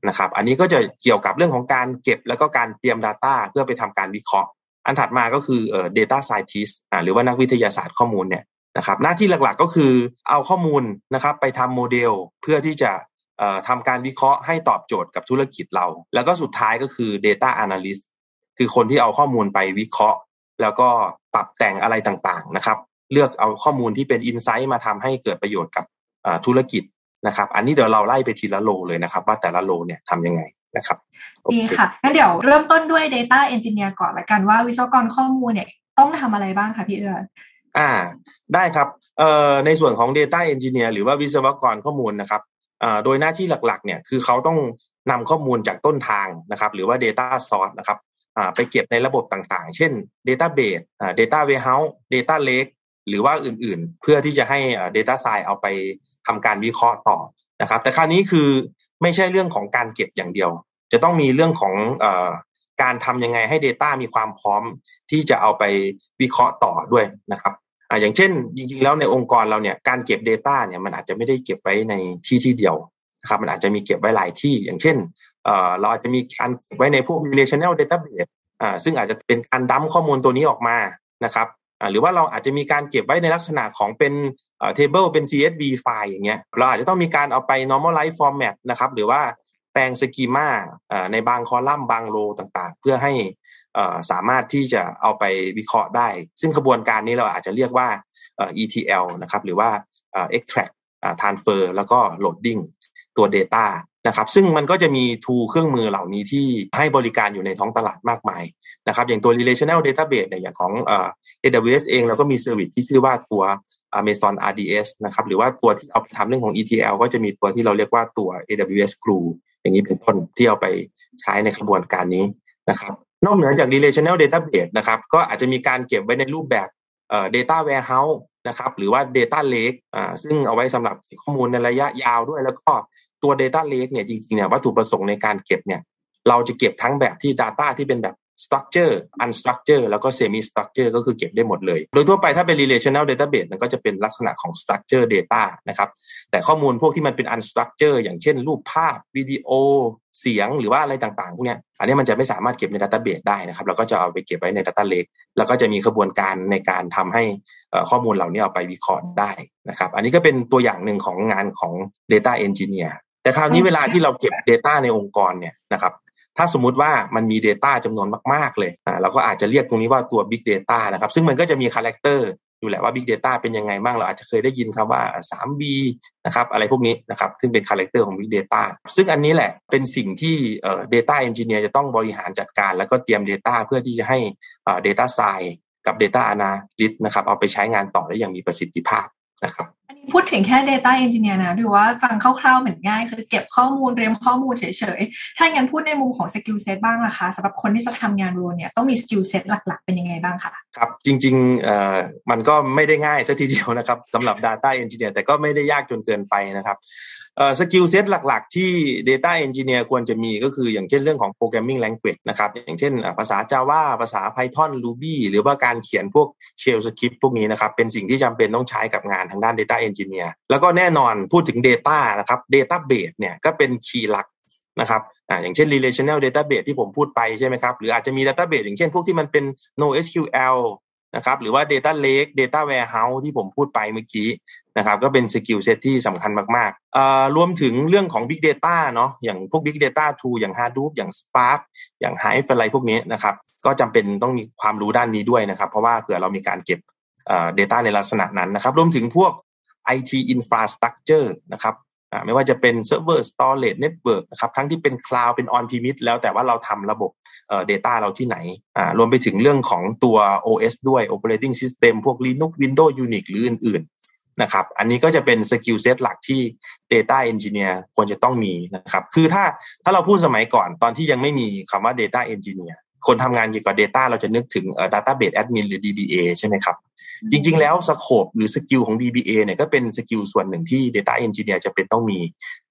นะครับ อันนี้ก็จะเกี่ยวกับเรื่องของการเก็บแล้วก็การเตรียม Data เพื่อไปทำการวิเคราะห์ อันถัดมาก็คือเอ่อ data scientist อ่าหรือว่านักวิทยาศาสตร์ข้อมูลเนี่ยนะครับ หน้าที่หลักๆก็คือเอาข้อมูลนะครับ ไปทำโมเดลเพื่อที่จะ ทำการวิเคราะห์ให้ตอบโจทย์กับธุรกิจเรา แล้วก็สุดท้ายก็คือ data analyst คือคนที่เอาข้อมูลไปวิเคราะห์ แล้วก็ปรับแต่งอะไรต่างๆนะครับ เลือกเอาข้อมูลที่เป็นอินไซต์มาทำให้เกิดประโยชน์กับธุรกิจนะครับ อันนี้เดี๋ยวเราไล่ไปทีละโลเลยนะครับ ว่าแต่ละโลเนี่ยทำยังไงนะครับดีค่ะงั้นเดี๋ยวเริ่มต้นด้วย Data Engineer ก่อนละกันว่าวิศวกรข้อมูลเนี่ยต้องทำอะไรบ้างคะพี่เอื้ออ่า ได้ครับเอ่อในส่วนของ Data Engineer หรือว่าวิศวกรข้อมูลนะครับอ่า โดยหน้าที่หลักๆเนี่ยคือเขาต้องนำข้อมูลจากต้นทางนะครับ หรือว่า Data Source นะครับไปเก็บในระบบต่างๆ เช่น Database Data Warehouse Data Lake หรือว่าอื่นๆ เพื่อที่จะให้ Data Science เอาไปทำการวิเคราะห์ต่อนะครับ แต่คราวนี้คือไม่ใช่เรื่องของการเก็บอย่างเดียว จะต้องมีเรื่องของอการทำยังไงให้ Data มีความพร้อมที่จะเอาไปวิเคราะห์ต่อด้วยนะครับ อ่าอย่างเช่น จริงๆ แล้วในองค์กรเราเนี่ยการเก็บ Data เนี่ยมันอาจจะไม่ได้เก็บไว้ในที่ที่เดียวนะครับมันอาจจะมีเก็บไว้หลายที่ อย่างเช่นเราอาจจะมีการเก็บไว้ในพวก relational database อ่าซึ่งอาจจะเป็นการดั้มข้อมูลตัวนี้ออกมานะครับอ่าหรือว่าเราอาจจะมีการเก็บไว้ในลักษณะของเป็นเอ่อ table เป็น CSV ไฟล์อย่างเงี้ยเราอาจจะต้องมีการเอาไป normalize format นะครับหรือว่าแปลง schema ในบางคอลัมน์บาง row ต่างๆ เพื่อให้ สามารถที่จะเอาไปวิเคราะห์ได้ ซึ่งกระบวนการนี้เราอาจจะเรียกว่า ETL นะครับหรือว่า extract transform แล้วก็ loading ตัว Data นะครับซึ่งมันก็จะมี tool เครื่องมือเหล่านี้ที่ให้บริการอยู่ในท้องตลาดมากมายนะครับอย่างตัว relational database เนี่ยอย่างของ AWS เองเราก็มี service ที่ชื่อว่าตัว Amazon RDS นะครับหรือว่าตัวที่เอาไปทำเรื่องของ ETL ก็จะมีตัวที่เราเรียกว่าตัว AWS Glue อย่างนี้เป็นต้นที่เอาไปใช้ในกระบวนการนี้นะครับ นอกเหนือจาก relational database นะครับ ก็อาจจะมีการเก็บไว้ในรูปแบบเอ่อ data warehouse นะครับ หรือว่า data lake อ่าซึ่งเอาไว้สำหรับข้อมูลในระยะยาวด้วย แล้วก็ตัว Data Lake เนี่ยจริงๆเนี่ยวัตถุประสงค์ในการเก็บเนี่ยเราจะเก็บทั้งแบบที่ Data ที่เป็นแบบ structure unstructure แล้วก็ semi structure ก็คือเก็บได้หมดเลย โดยทั่วไปถ้าเป็น relational database มันก็จะเป็นลักษณะของ structure data นะครับ แต่ข้อมูลพวกที่มันเป็น unstructure อย่างเช่น รูปภาพวิดีโอ เสียงหรือว่าอะไรต่างๆพวกนี้อันนี้มันจะไม่สามารถเก็บใน database ได้นะครับเราก็จะเอาไปเก็บไว้ใน data lake แล้วก็จะมีกระบวนการในการทำให้ข้อมูลเหล่านี้เอาไปวิเคราะห์ได้นะครับ อันนี้ก็เป็นตัวอย่างหนึ่งของงานของ data engineer แต่คราวนี้เวลาที่เราเก็บ Data ในองค์กรเนี่ยนะครับ ถ้าสมมุติว่ามันมี Data จำนวนมาก ๆ เลยอ่าเราก็อาจจะเรียกตรงนี้ว่าตัว Big Data นะครับ ซึ่งมันก็จะมีคาแรคเตอร์อยู่แหละว่า Big Data เป็นยังไงบ้างเราอาจจะเคยได้ยินคำว่า 3V นะครับอะไรพวกนี้นะครับซึ่งเป็น character ของ Big Data ซึ่งอันนี้แหละเป็นสิ่งที่เอ่อ Data Engineer จะต้องบริหารจัดการ แล้วก็เตรียม Data เพื่อที่จะให้อ่า Data Science กับ Data Analyst นะครับเอาไปใช้งานต่อได้อย่างมีประสิทธิภาพ นะครับอันนี้พูดถึงแค่ Data Engineer นะพี่ว่าฟังคร่าวๆเหมือนง่าย คือเก็บข้อมูลเตรียมข้อมูลเฉยๆ ถ้างั้นพูดในมุมของ skill set บ้างล่ะคะสำหรับคนที่จะทำงาน role เนี่ยต้องมี skill set หลักๆ เป็นยังไงบ้างคะครับ จริงๆเอ่อมันก็ไม่ได้ง่ายซะทีเดียวนะครับสำหรับ Data Engineer แต่ก็ไม่ได้ยากจนเกินไปนะครับ skill set หลักๆ ที่ Data Engineer ควรจะมีก็คืออย่างเช่นเรื่องของ Programming Language นะครับ อย่างเช่นภาษา Java ภาษา Python Ruby หรือว่าการเขียนพวก Shell Script พวกนี้นะครับ เป็นสิ่งที่จำเป็นต้องใช้กับงานทางด้าน Data Engineer แล้วก็แน่นอนพูดถึง Data นะครับ Database เนี่ยก็เป็น key หลักนะครับอ่าอย่างเช่น relational database ที่ผมพูดไปใช่ไหมครับ หรืออาจจะมี database อย่างเช่นพวกที่มันเป็น NoSQL นะครับหรือว่า Data Lake Data Warehouse ที่ผมพูดไปเมื่อกี้นะครับก็เป็นสกิลเซตที่สำคัญมากๆรวมถึงเรื่องของ Big Data เนาะอย่างพวก Big Data Tool อย่าง Hadoop อย่าง Spark อย่าง Hive อะไรพวกนี้นะครับก็จำเป็นต้องมีความรู้ด้านนี้ด้วยนะครับ เพราะว่าเผื่อเรามีการเก็บ Data ในลักษณะนั้นนะครับ รวมถึงพวก IT infrastructure นะครับ ไม่ว่าจะเป็น server storage network นะครับทั้งที่เป็น cloud เป็น on premise แล้วแต่ว่าเราทำระบบเอ่อ data เราที่ไหนอ่ารวมไปถึงเรื่องของตัว OS ด้วย operating system พวก Linux Windows Unix หรืออื่นๆนะครับอันนี้ก็จะเป็น skill set หลักที่ Data Engineer ควรจะต้องมีนะครับคือถ้าถ้าเราพูดสมัยก่อนตอนที่ยังไม่มีคำว่า Data Engineer คนทำงานเกี่ยวกับ Data เราจะนึกถึง Database Admin หรือ DBA ใช่ไหมครับ จริง ๆ แล้ว scope หรือ skill ของ DBA เนี่ยก็เป็น skill ส่วนหนึ่งที่ Data Engineer จำเป็นต้องมี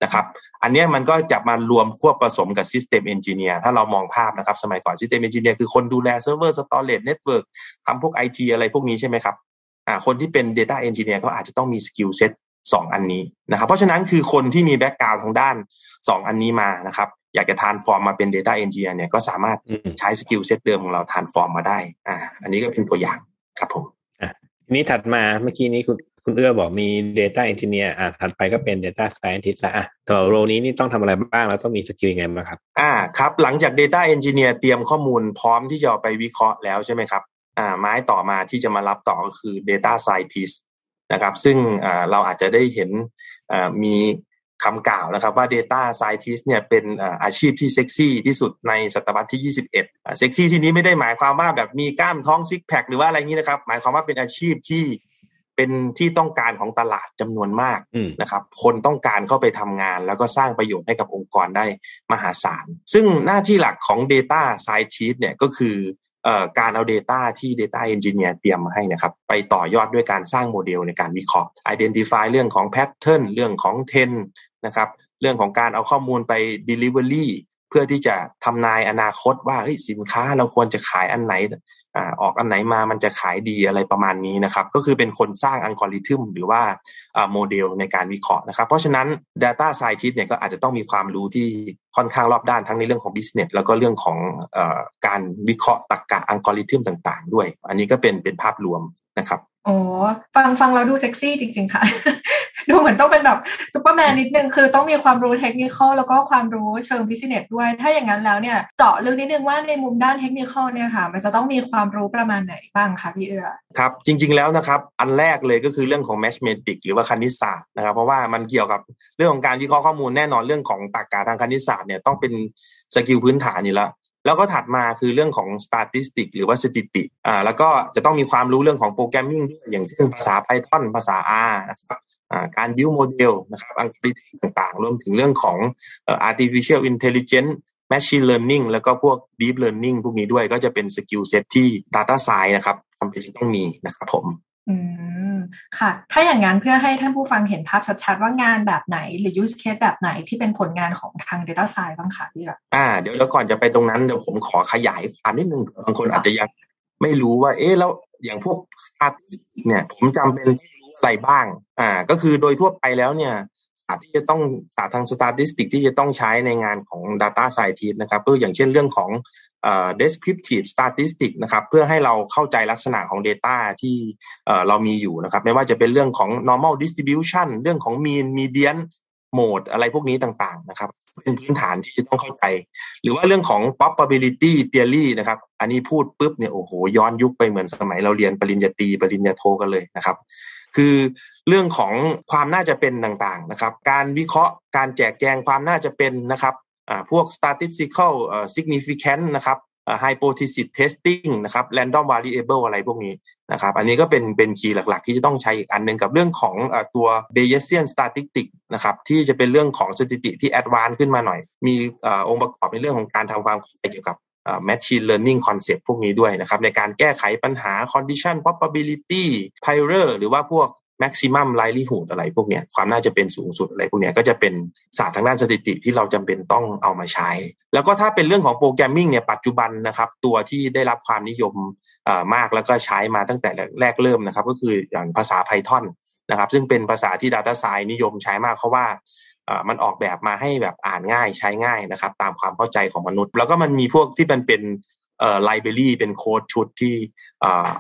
นะครับอันนี้มันก็จะมารวมควบผสมกับ System Engineer ถ้าเรามองภาพนะครับสมัยก่อน System Engineer คือคนดูแล Server Storage Network ทำพวก IT อะไรพวกนี้ใช่ไหมครับอ่าคนที่เป็น Data Engineer ก็อาจจะต้องมี skill set สองอันนี้นะครับเพราะฉะนั้นคือคนที่มี background ทางด้านสองอันนี้มานะครับอยากจะ transform มาเป็น Data Engineer เนี่ยก็สามารถใช้ skill set เดิมของเรา transform มาได้อ่าอันนี้ก็เป็นตัวอย่างครับผมอะที นี้ถัดมาเมื่อกี้นี้คุณคุณเอื้อบอกมี Data Engineer อะถัดไปก็เป็น Data Scientist ละอะตัวโรนี้นี่ต้องทำอะไรบ้างแล้วต้องมีสกิลยังไงบ้างครับ อ่าครับ หลังจาก Data Engineer เตรียมข้อมูลพร้อมที่จะไปวิเคราะห์แล้วใช่ไหมครับอ่าไม้ต่อมาที่จะมารับต่อก็คือ Data Scientist นะครับ ซึ่งอ่าเราอาจจะได้เห็นอ่ามี คำกล่าวนะครับว่า Data Scientist เนี่ยเป็นอาชีพที่เซ็กซี่ที่สุดในศตวรรษที่ 21เซ็กซี่ที่นี้ไม่ได้หมายความว่าแบบมีกล้ามท้องซิกแพคหรือว่าอะไรนี้นะครับ หมายความว่าเป็นอาชีพที่เป็นที่ต้องการของตลาดจำนวนมากนะครับ คนต้องการเข้าไปทำงาน แล้วก็สร้างประโยชน์ให้กับองค์กรได้มหาศาล ซึ่งหน้าที่หลักของ Data Scientist เนี่ยก็คือการเอา Data ที่ Data Engineer เตรียมมาให้นะครับ ไปต่อยอดด้วยการสร้างโมเดลในการวิเคราะห์ Identify เรื่องของ Pattern เรื่องของ Trend นะครับ เรื่องของการเอาข้อมูลไป Delivery เพื่อที่จะทำนายอนาคตว่าสินค้าเราควรจะขายอันไหนออกอันไหนมามันจะขายดีอะไรประมาณนี้นะครับ ก็คือเป็นคนสร้างอัลกอริทึมหรือว่าโมเดลในการวิเคราะห์นะครับ เพราะฉะนั้น Data Scientist เนี่ยก็อาจจะต้องมีความรู้ที่ค่อนข้างรอบด้านทั้งในเรื่องของ business แล้วก็เรื่องของอการวิเคราะห์ตรรกะอัลกอริทึมต่าง ๆ ด้วย อันนี้ก็เป็นเป็นภาพรวมนะครับ โอ้ฟังฟังเราดูเซ็กซี่จริง ๆ ค่ะ ดูเหมือนต้องเป็นแบบซูเปอร์แมนนิดนึง คือต้องมีความรู้เทคนิคแล้วก็ความรู้เชิง business ด้วย ถ้าอย่างนั้นแล้วเนี่ยเจาะลึกนิดนึงว่าในมุมด้านเทคนิคเนี่ยค่ะ มันจะต้องมีความรู้ประมาณไหนบ้างคะพี่เอื้อครับ จริง ๆแล้วนะครับ อันแรกเลยก็คือเรื่องของ mathematics หรือว่าคณิตศาสตร์นะครับ เพราะว่ามันเกี่ยวกับเรื่องของการวิเคราะห์ข้อมูลแน่นอนเรื่องของตรรกะทางคณิตศาสตร์เนี่ยต้องเป็น skill พื้นฐานอยู่แล้ว แล้วก็ถัดมาคือเรื่องของ statistic หรือว่าสถิติอ่าแล้วก็จะต้องมีความรู้เรื่องของ programming ด้วยอย่างเช่นภาษา Python ภาษา R นะครับการ build โมเดลนะครับอัลกอริทึมต่างๆ รวมถึงเรื่องของ artificial intelligence machine learning แล้วก็พวก deep learning พวกนี้ด้วยก็จะเป็น skill set ที่ data science นะครับจำเป็นต้องมีนะครับผม อืมค่ะ ถ้าอย่างนั้นเพื่อให้ท่านผู้ฟังเห็นภาพชัดๆ ว่างานแบบไหน หรือ use case แบบไหนที่เป็นผลงานของทาง data science บ้างคะพี่แบบอ่าเดี๋ยวแล้วก่อนจะไปตรงนั้นเดี๋ยวผมขอขยายความนิดนึงบางคนอาจจะยังไม่รู้ว่า เอ๊ะแล้วอย่างพวกสถิติเนี่ย ผมจำเป็นอะไรบ้าง อ่า ก็คือโดยทั่วไปแล้วเนี่ยศาสตร์ที่จะต้องศาสตร์ทาง statistic ที่จะต้องใช้ในงานของ data scientist นะครับก็อย่างเช่นเรื่องของ descriptive statistic นะครับเพื่อให้เราเข้าใจลักษณะของ Data ที่เรามีอยู่นะครับ ไม่ว่าจะเป็นเรื่องของ normal distribution เรื่องของ mean median mode อะไรพวกนี้ต่างๆนะครับ เป็นพื้นฐานที่จะต้องเข้าใจ หรือว่าเรื่องของ probability theory นะครับ อันนี้พูดปุ๊บเนี่ยโอ้โหย้อนยุคไปเหมือนสมัยเราเรียนปริญญาตรีปริญญาโทกันเลยนะครับ คือเรื่องของความน่าจะเป็นต่างๆนะครับ การวิเคราะห์การแจกแจงความน่าจะเป็นนะครับ พวก statistical significance นะครับ hypothesis testing นะครับ random variable อะไรพวกนี้นะครับ อันนี้ก็เป็นเป็นคีย์หลัก ๆ ที่จะต้องใช้อีกอันหนึ่งกับเรื่องของตัว Bayesian statistics นะครับที่จะเป็นเรื่องของสถิติที่ advanced ขึ้นมาหน่อย มีองค์ประกอบในเรื่องของการทำความเข้าใจเกี่ยวกับ machine learning concept พวกนี้ด้วยนะครับ ในการแก้ไขปัญหา condition probability prior หรือว่าพวก maximum likelihood อะไรพวกเนี้ยความน่าจะเป็นสูงสุดอะไรพวกเนี้ยก็จะเป็นศาสตร์ทางด้านสถิติที่เราจำเป็นต้องเอามาใช้ แล้วก็ถ้าเป็นเรื่องของโปรแกรมมิ่งเนี่ยปัจจุบันนะครับ ตัวที่ได้รับความนิยมมากแล้วก็ใช้มาตั้งแต่แรกเริ่มนะครับ ก็คืออย่างภาษา Python นะครับ ซึ่งเป็นภาษาที่ Data Science นิยมใช้มากเพราะว่ามันออกแบบมาให้แบบอ่านง่ายใช้ง่ายนะครับ ตามความเข้าใจของมนุษย์ แล้วก็มันมีพวกที่มันเป็น ไลบรารีเป็นโค้ดชุดที่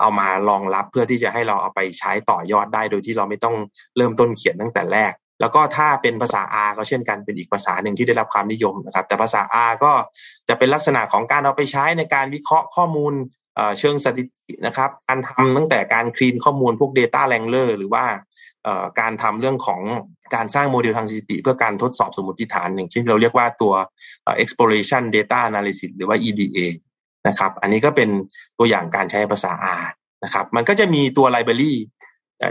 เอามารองรับเพื่อที่จะให้เราเอาไปใช้ต่อยอดได้โดยที่เราไม่ต้องเริ่มต้นเขียนตั้งแต่แรก แล้วก็ถ้าเป็นภาษา R ก็เช่นกันเป็นอีกภาษาหนึ่งที่ได้รับความนิยมนะครับ แต่ภาษา R ก็จะเป็นลักษณะของการเอาไปใช้ในการวิเคราะห์ข้อมูลเชิงสถิตินะครับ การทำตั้งแต่การคลีนข้อมูลพวก Data Wrangler หรือว่าการทำเรื่องของการสร้างโมเดลทางสถิติ เพื่อการทดสอบสมมติฐานอย่างเช่นเราเรียกว่าตัว exploration data analysis หรือว่า EDA นะครับ อันนี้ก็เป็นตัวอย่างการใช้ภาษา R นะครับ มันก็จะมีตัวไลบรารี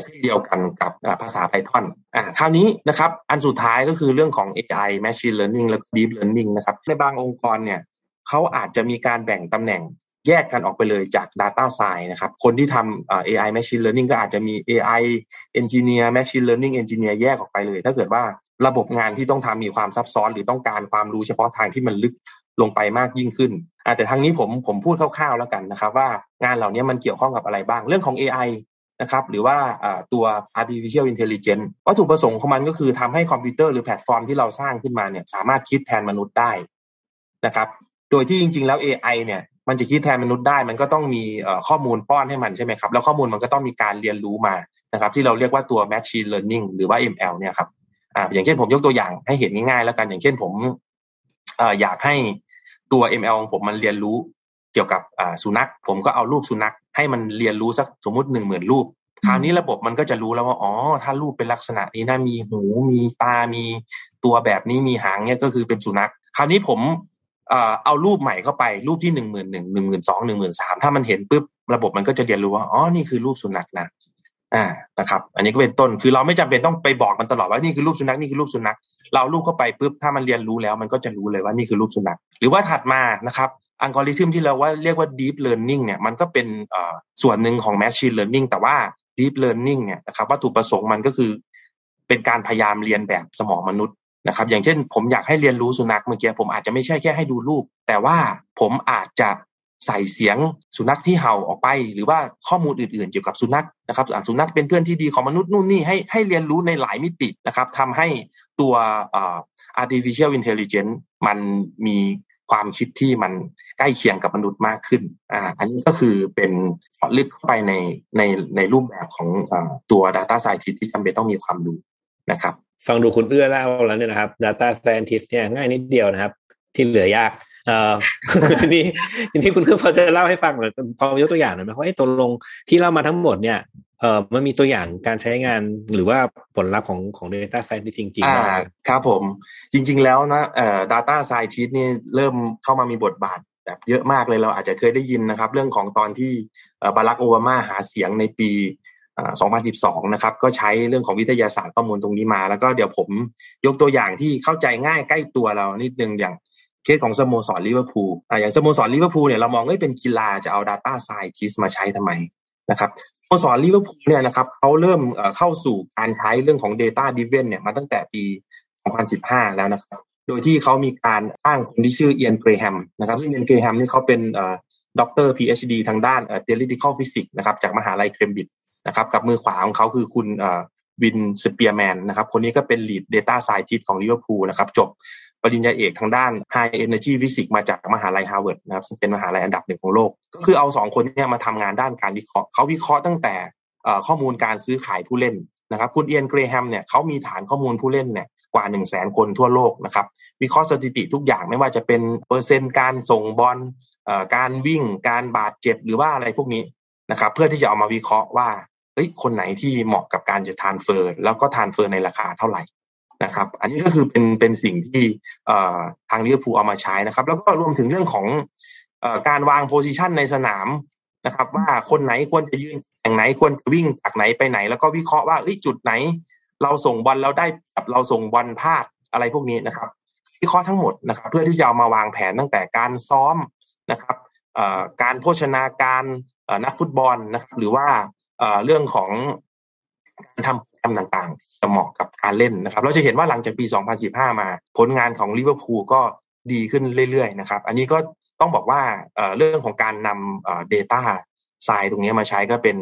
ที่เดียวกันกับภาษา Python อ่าคราวนี้นะครับ อันสุดท้ายก็คือเรื่องของ AI Machine Learning แล้วก็ Deep Learning นะครับ ในบางองค์กรเนี่ยเขาอาจจะมีการแบ่งตำแหน่งแยกกันออกไปเลยจาก Data Science นะครับ คนที่ทำ AI Machine Learning ก็อาจจะมี AI Engineer Machine Learning Engineer แยกออกไปเลย ถ้าเกิดว่าระบบงานที่ต้องทำมีความซับซ้อน หรือต้องการความรู้เฉพาะทางที่มันลึก ลงไปมากยิ่งขึ้นแต่ทางนี้ผมผมพูดคร่าวๆแล้วกันนะครับ ว่างานเหล่านี้มันเกี่ยวข้องกับอะไรบ้างเรื่องของ AI นะครับหรือว่าตัว artificial intelligence วัตถุประสงค์ของมันก็คือทำให้คอมพิวเตอร์หรือแพลตฟอร์มที่เราสร้างขึ้นมาเนี่ยสามารถคิดแทนมนุษย์ได้นะครับ โดยที่จริงๆแล้ว AI เนี่ยมันจะคิดแทนมนุษย์ได้ มันก็ต้องมีข้อมูลป้อนให้มันใช่ไหมครับ แล้วข้อมูลมันก็ต้องมีการเรียนรู้มานะครับ ที่เราเรียกว่าตัว machine learning หรือว่า ML เนี่ยครับอ่าอย่างเช่นผมยกตัวอย่างให้เห็นง่ายๆแล้วกันอย่างเช่นผมอออยากให้ ตัว ML ของผมมันเรียนรู้เกี่ยวกับสุนัข ผมก็เอารูปสุนัข ให้มันเรียนรู้สักสมมติหนึ่งหมื่นรูปคราวนี้ระบบมันก็จะรู้แล้วว่าอ๋อถ้ารูปเป็นลักษณะนี้นะมีหูมีตา มีตัวแบบนี้มีหางเนี่ยก็คือเป็นสุนัข คราวนี้ผมเอารูปใหม่เข้าไปรูปที่หนึ่งหมื่นหนึ่งหนึ่งหมื่นสองหนึ่งหมื่นสามถ้ามันเห็นปุ๊บระบบมันก็จะเรียนรู้ว่าอ๋อนี่คือรูปสุนัขนะ อ่านะครับ อันนี้ก็เป็นต้นคือเราไม่จำเป็นต้องไปบอกมันตลอดว่านี่คือรูปสุนัขนี่คือรูปสุนัขเรารูปเข้าไปปุ๊บถ้ามันเรียนรู้แล้ว มันก็จะรู้เลยว่านี่คือรูปสุนัขหรือว่าถัดมานะครับอัลกอริทึมที่เราว่าเรียกว่า deep learning เนี่ยมันก็เป็นส่วนหนึ่งของ machine learning แต่ว่า deep learning เนี่ยนะครับวัตถุประสงค์มันก็คือ เป็นการพยายามเรียนแบบสมองมนุษย์นะครับ อย่างเช่น ผมอยากให้เรียนรู้สุนัขเมื่อกี้ผมอาจจะไม่ใช่แค่ให้ดูรูป แต่ว่าผมอาจจะ ใส่เสียงสุนัขที่เห่าออกไป หรือว่าข้อมูลอื่นๆ เกี่ยวกับสุนัขนะครับสุนัขเป็นเพื่อนที่ดีของมนุษย์นู่นนี่ให้ให้เรียนรู้ในหลายมิตินะครับทำให้ตัว artificial intelligence มันมีความคิดที่มันใกล้เคียงกับมนุษย์มากขึ้นอ่าอันนี้ก็คือเป็นลึกเข้าไปในในในรูปแบบของอตัว Data Scientist ที่จำเป็นต้องมีความรู้นะครับ ฟังดูคุณเอื้อเล่าแล้วเนี่ยนะครับ Data Scientist เนี่ยง่ายนิดเดียวนะครับ ที่เหลือยาก ทีนี้ทีนี้คุณเพื่อพอจะเล่าให้ฟังหน่อยพอยกตัวอย่างหน่อยไหมว่าไอ้ตกลงที่เล่ามาทั้งหมดเนี่ยเอ่อมันมีตัวอย่างการใช้งานหรือว่าผลลัพธ์ของของ Data Scientist จริงๆอ่าครับผม จริง ๆ แล้วนะเอ่อ Data Scientist นี่เริ่มเข้ามามีบทบาทแบบเยอะมากเลยเราอาจจะเคยได้ยินนะครับ เรื่องของตอนที่บารักโอบามาหาเสียงในปี 2012 นะครับ ก็ใช้เรื่องของวิทยาศาสตร์ข้อมูลตรงนี้มา แล้วก็เดี๋ยวผมยกตัวอย่างที่เข้าใจง่ายใกล้ตัวเรานิดนึงอย่าง เคสของสโมสรลิเวอร์พูลอ่าอย่างสโมสรลิเวอร์พูลเนี่ยเรามองว่าเป็นกีฬาจะเอา Data Scientist มาใช้ทำไมนะครับสโมสรลิเวอร์พูลเนี่ยนะครับเขาเริ่มเข้าสู่การใช้เรื่องของ Data Driven เนี่ยมาตั้งแต่ปี 2015 แล้วนะครับโดยที่เขามีการจ้างคนที่ชื่อเอียนเกรแฮมนะครับซึ่งเอียนเกรแฮมนี่เขาเป็นด็อกเตอร์ PhD ทางด้านเอ่อ theoretical physics นะครับจากมหาลัยเคมบริดจ์นะครับกับมือขวาของเขาคือคุณวิลสเปียร์แมนนะครับคนนี้ก็เป็น lead data scientist ของลิเวอร์พูลนะครับจบ ปริญญาเอกทางด้าน High Energy Physics มาจากมหาลัยฮาร์วาร์ดนะครับเป็นมหาลัยอันดับหนึ่งของโลก ก็คือเอาสองคนนี้มาทำงานด้านการวิเคราะห์เขาวิเคราะห์ตั้งแต่ข้อมูลการซื้อขายผู้เล่นนะครับคุณเอียนเกรแฮมเนี่ยเขามีฐานข้อมูลผู้เล่นเนี่ยกว่า 1 0 0 0 0แสนคนทั่วโลกนะครับวิเคราะห์สถิติทุกอย่างไม่ว่าจะเป็นเปอร์เซ็นต์การส่งบอลการวิ่งการบาดเจ็บหรือว่าอะไรพวกนี้นะครับเพื่อที่จะเอามาวิเคราะห์ว่าเฮ้ยคนไหนที่เหมาะกับการจะ transfer แล้วก็ transfer ในราคาเท่าไหร่ นะครับ อันนี้ก็คือเป็นเป็นสิ่งที่ทางลิเวอร์พูลเอามาใช้นะครับ แล้วก็รวมถึงเรื่องของการวาง position ในสนามนะครับ ว่าคนไหนควรจะยืนอย่างไหนควรจะวิ่งจากไหนไปไหน แล้วก็วิเคราะห์ว่าจุดไหน เราส่งบอลเราได้แบบเราส่งบอลพลาดอะไรพวกนี้นะครับวิเคราะห์ทั้งหมดนะครับ เพื่อที่จะเอามาวางแผนตั้งแต่การซ้อมนะครับการโภชนาการนักฟุตบอลนะครับ หรือว่าเรื่องของการทำโป รแกรมต่างๆจะเหมาะกับการเล่นนะครับ เราจะเห็นว่าหลังจากปี 2015 มา ผลงานของลิเวอร์พูลก็ดีขึ้นเรื่อยๆนะครับ อันนี้ก็ต้องบอกว่าเรื่องของการนำ data science ตรงนี้มาใช้ก็เป็น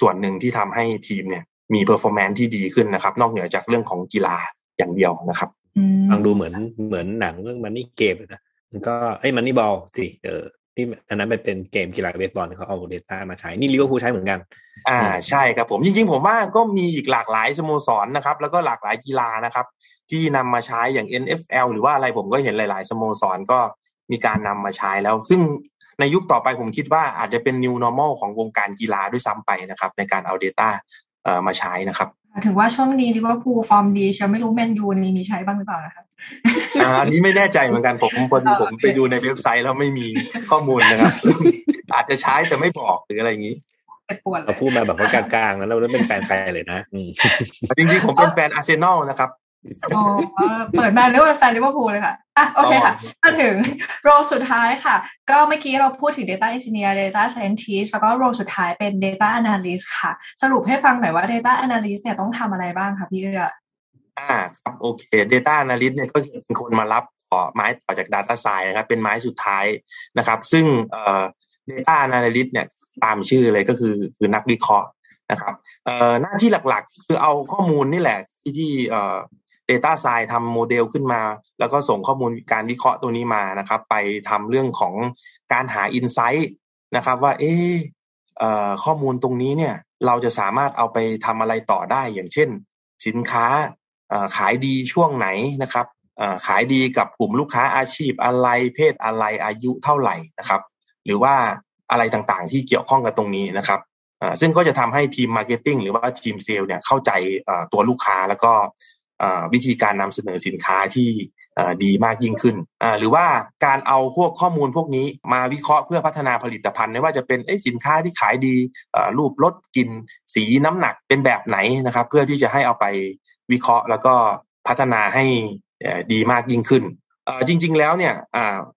ส่วนหนึ่งที่ทำให้ทีมเนี่ยมี performance ที่ดีขึ้นนะครับ นอกเหนือจากเรื่องของกีฬาอย่างเดียวนะครับฟังดูเหมือนเหมือนหนังเรื่องมันนี่เกมนะมันก็เอ้ยมันนี่บอลสิเออ ที่อันนั้นเป็นเกมกีฬาเบสบอลเขาเอาเดต้ามาใช้ นี่ลิเวอร์พูลใช้เหมือนกัน อ่าใช่ครับผมจริงๆ ผมว่าก็มีอีกหลากหลายสโมสรนะครับ แล้วก็หลากหลายกีฬานะครับ ที่นำมาใช้อย่าง NFL หรือว่าอะไรผมก็เห็นหลาย ๆสโมสรก็มีการนำมาใช้แล้ว ซึ่งในยุคต่อไปผมคิดว่าอาจจะเป็น new normal ของวงการกีฬาด้วยซ้ำไปนะครับ ในการเอา Data เอ่อมาใช้นะครับ ถือว่าช่วงนี้ลิเวอร์พูลฟอร์มดีเชียวไม่รู้แมนยูนี่มีใช้บ้างหรือเปล่านะครับ อันนี้ไม่แน่ใจเหมือนกันผมค้นผมไปดูในเว็บไซต์แล้วไม่มีข้อมูลนะครับ อาจจะใช้แต่ไม่บอกหรืออะไรอย่างนี้เราพูดมาแบบว่ากลางๆแล้วเราเป็นแฟนใครเลยนะจริงๆผมเป็นแฟนอาร์เซนอลนะครับอ๋อเปิดมาเรียกว่าแฟนลิเวอร์พูลเลยค่ะอะโอเคค่ะมาถึง role สุดท้ายค่ะ ก็เมื่อกี้เราพูดถึง Data Engineer Data Scientist แล้วก็ role สุดท้ายเป็น Data Analyst ค่ะ สรุปให้ฟังหน่อยว่า Data Analyst เนี่ยต้องทำอะไรบ้างคะพี่เอื้อ อ่าครับโอเค Data Analyst เนี่ยก็เป็นคนมารับต่อไม้ต่อจาก Data Science นะครับ เป็นไม้สุดท้ายนะครับ ซึ่งเอ่อ Data Analyst เนี่ยตามชื่อเลยก็คือคือนักวิเคราะห์นะครับเอ่อหน้าที่หลักๆ คือเอาข้อมูลนี่แหละ ที่ที่เอ่อ Data Science ทำโมเดลขึ้นมา แล้วก็ส่งข้อมูลการวิเคราะห์ตัวนี้มานะครับ ไปทำเรื่องของการหา Insight นะครับ ว่าเออเอ่อข้อมูลตรงนี้เนี่ย เราจะสามารถเอาไปทำอะไรต่อได้อย่างเช่น สินค้า ขายดีช่วงไหนนะครับขายดีกับกลุ่มลูกค้าอาชีพอะไรเพศอะไรอายุเท่าไหร่นะครับ หรือว่าอะไรต่างๆ ที่เกี่ยวข้องกับตรงนี้นะครับซึ่งก็จะทำให้ทีม marketing หรือว่าทีมเซลล์เนี่ยเข้าใจตัวลูกค้าแล้วก็วิธีการนำเสนอสินค้าที่ดีมากยิ่งขึ้น หรือว่าการเอาพวกข้อมูลพวกนี้มาวิเคราะห์เพื่อพัฒนาผลิตภัณฑ์ไม่ว่าจะเป็นสินค้าที่ขายดีรูปรสกลิ่นสีน้ำหนักเป็นแบบไหนนะครับ เพื่อที่จะให้เอาไป วิเคราะห์ แล้วก็พัฒนาให้ดีมากยิ่งขึ้นจริง ๆ แล้วเนี่ย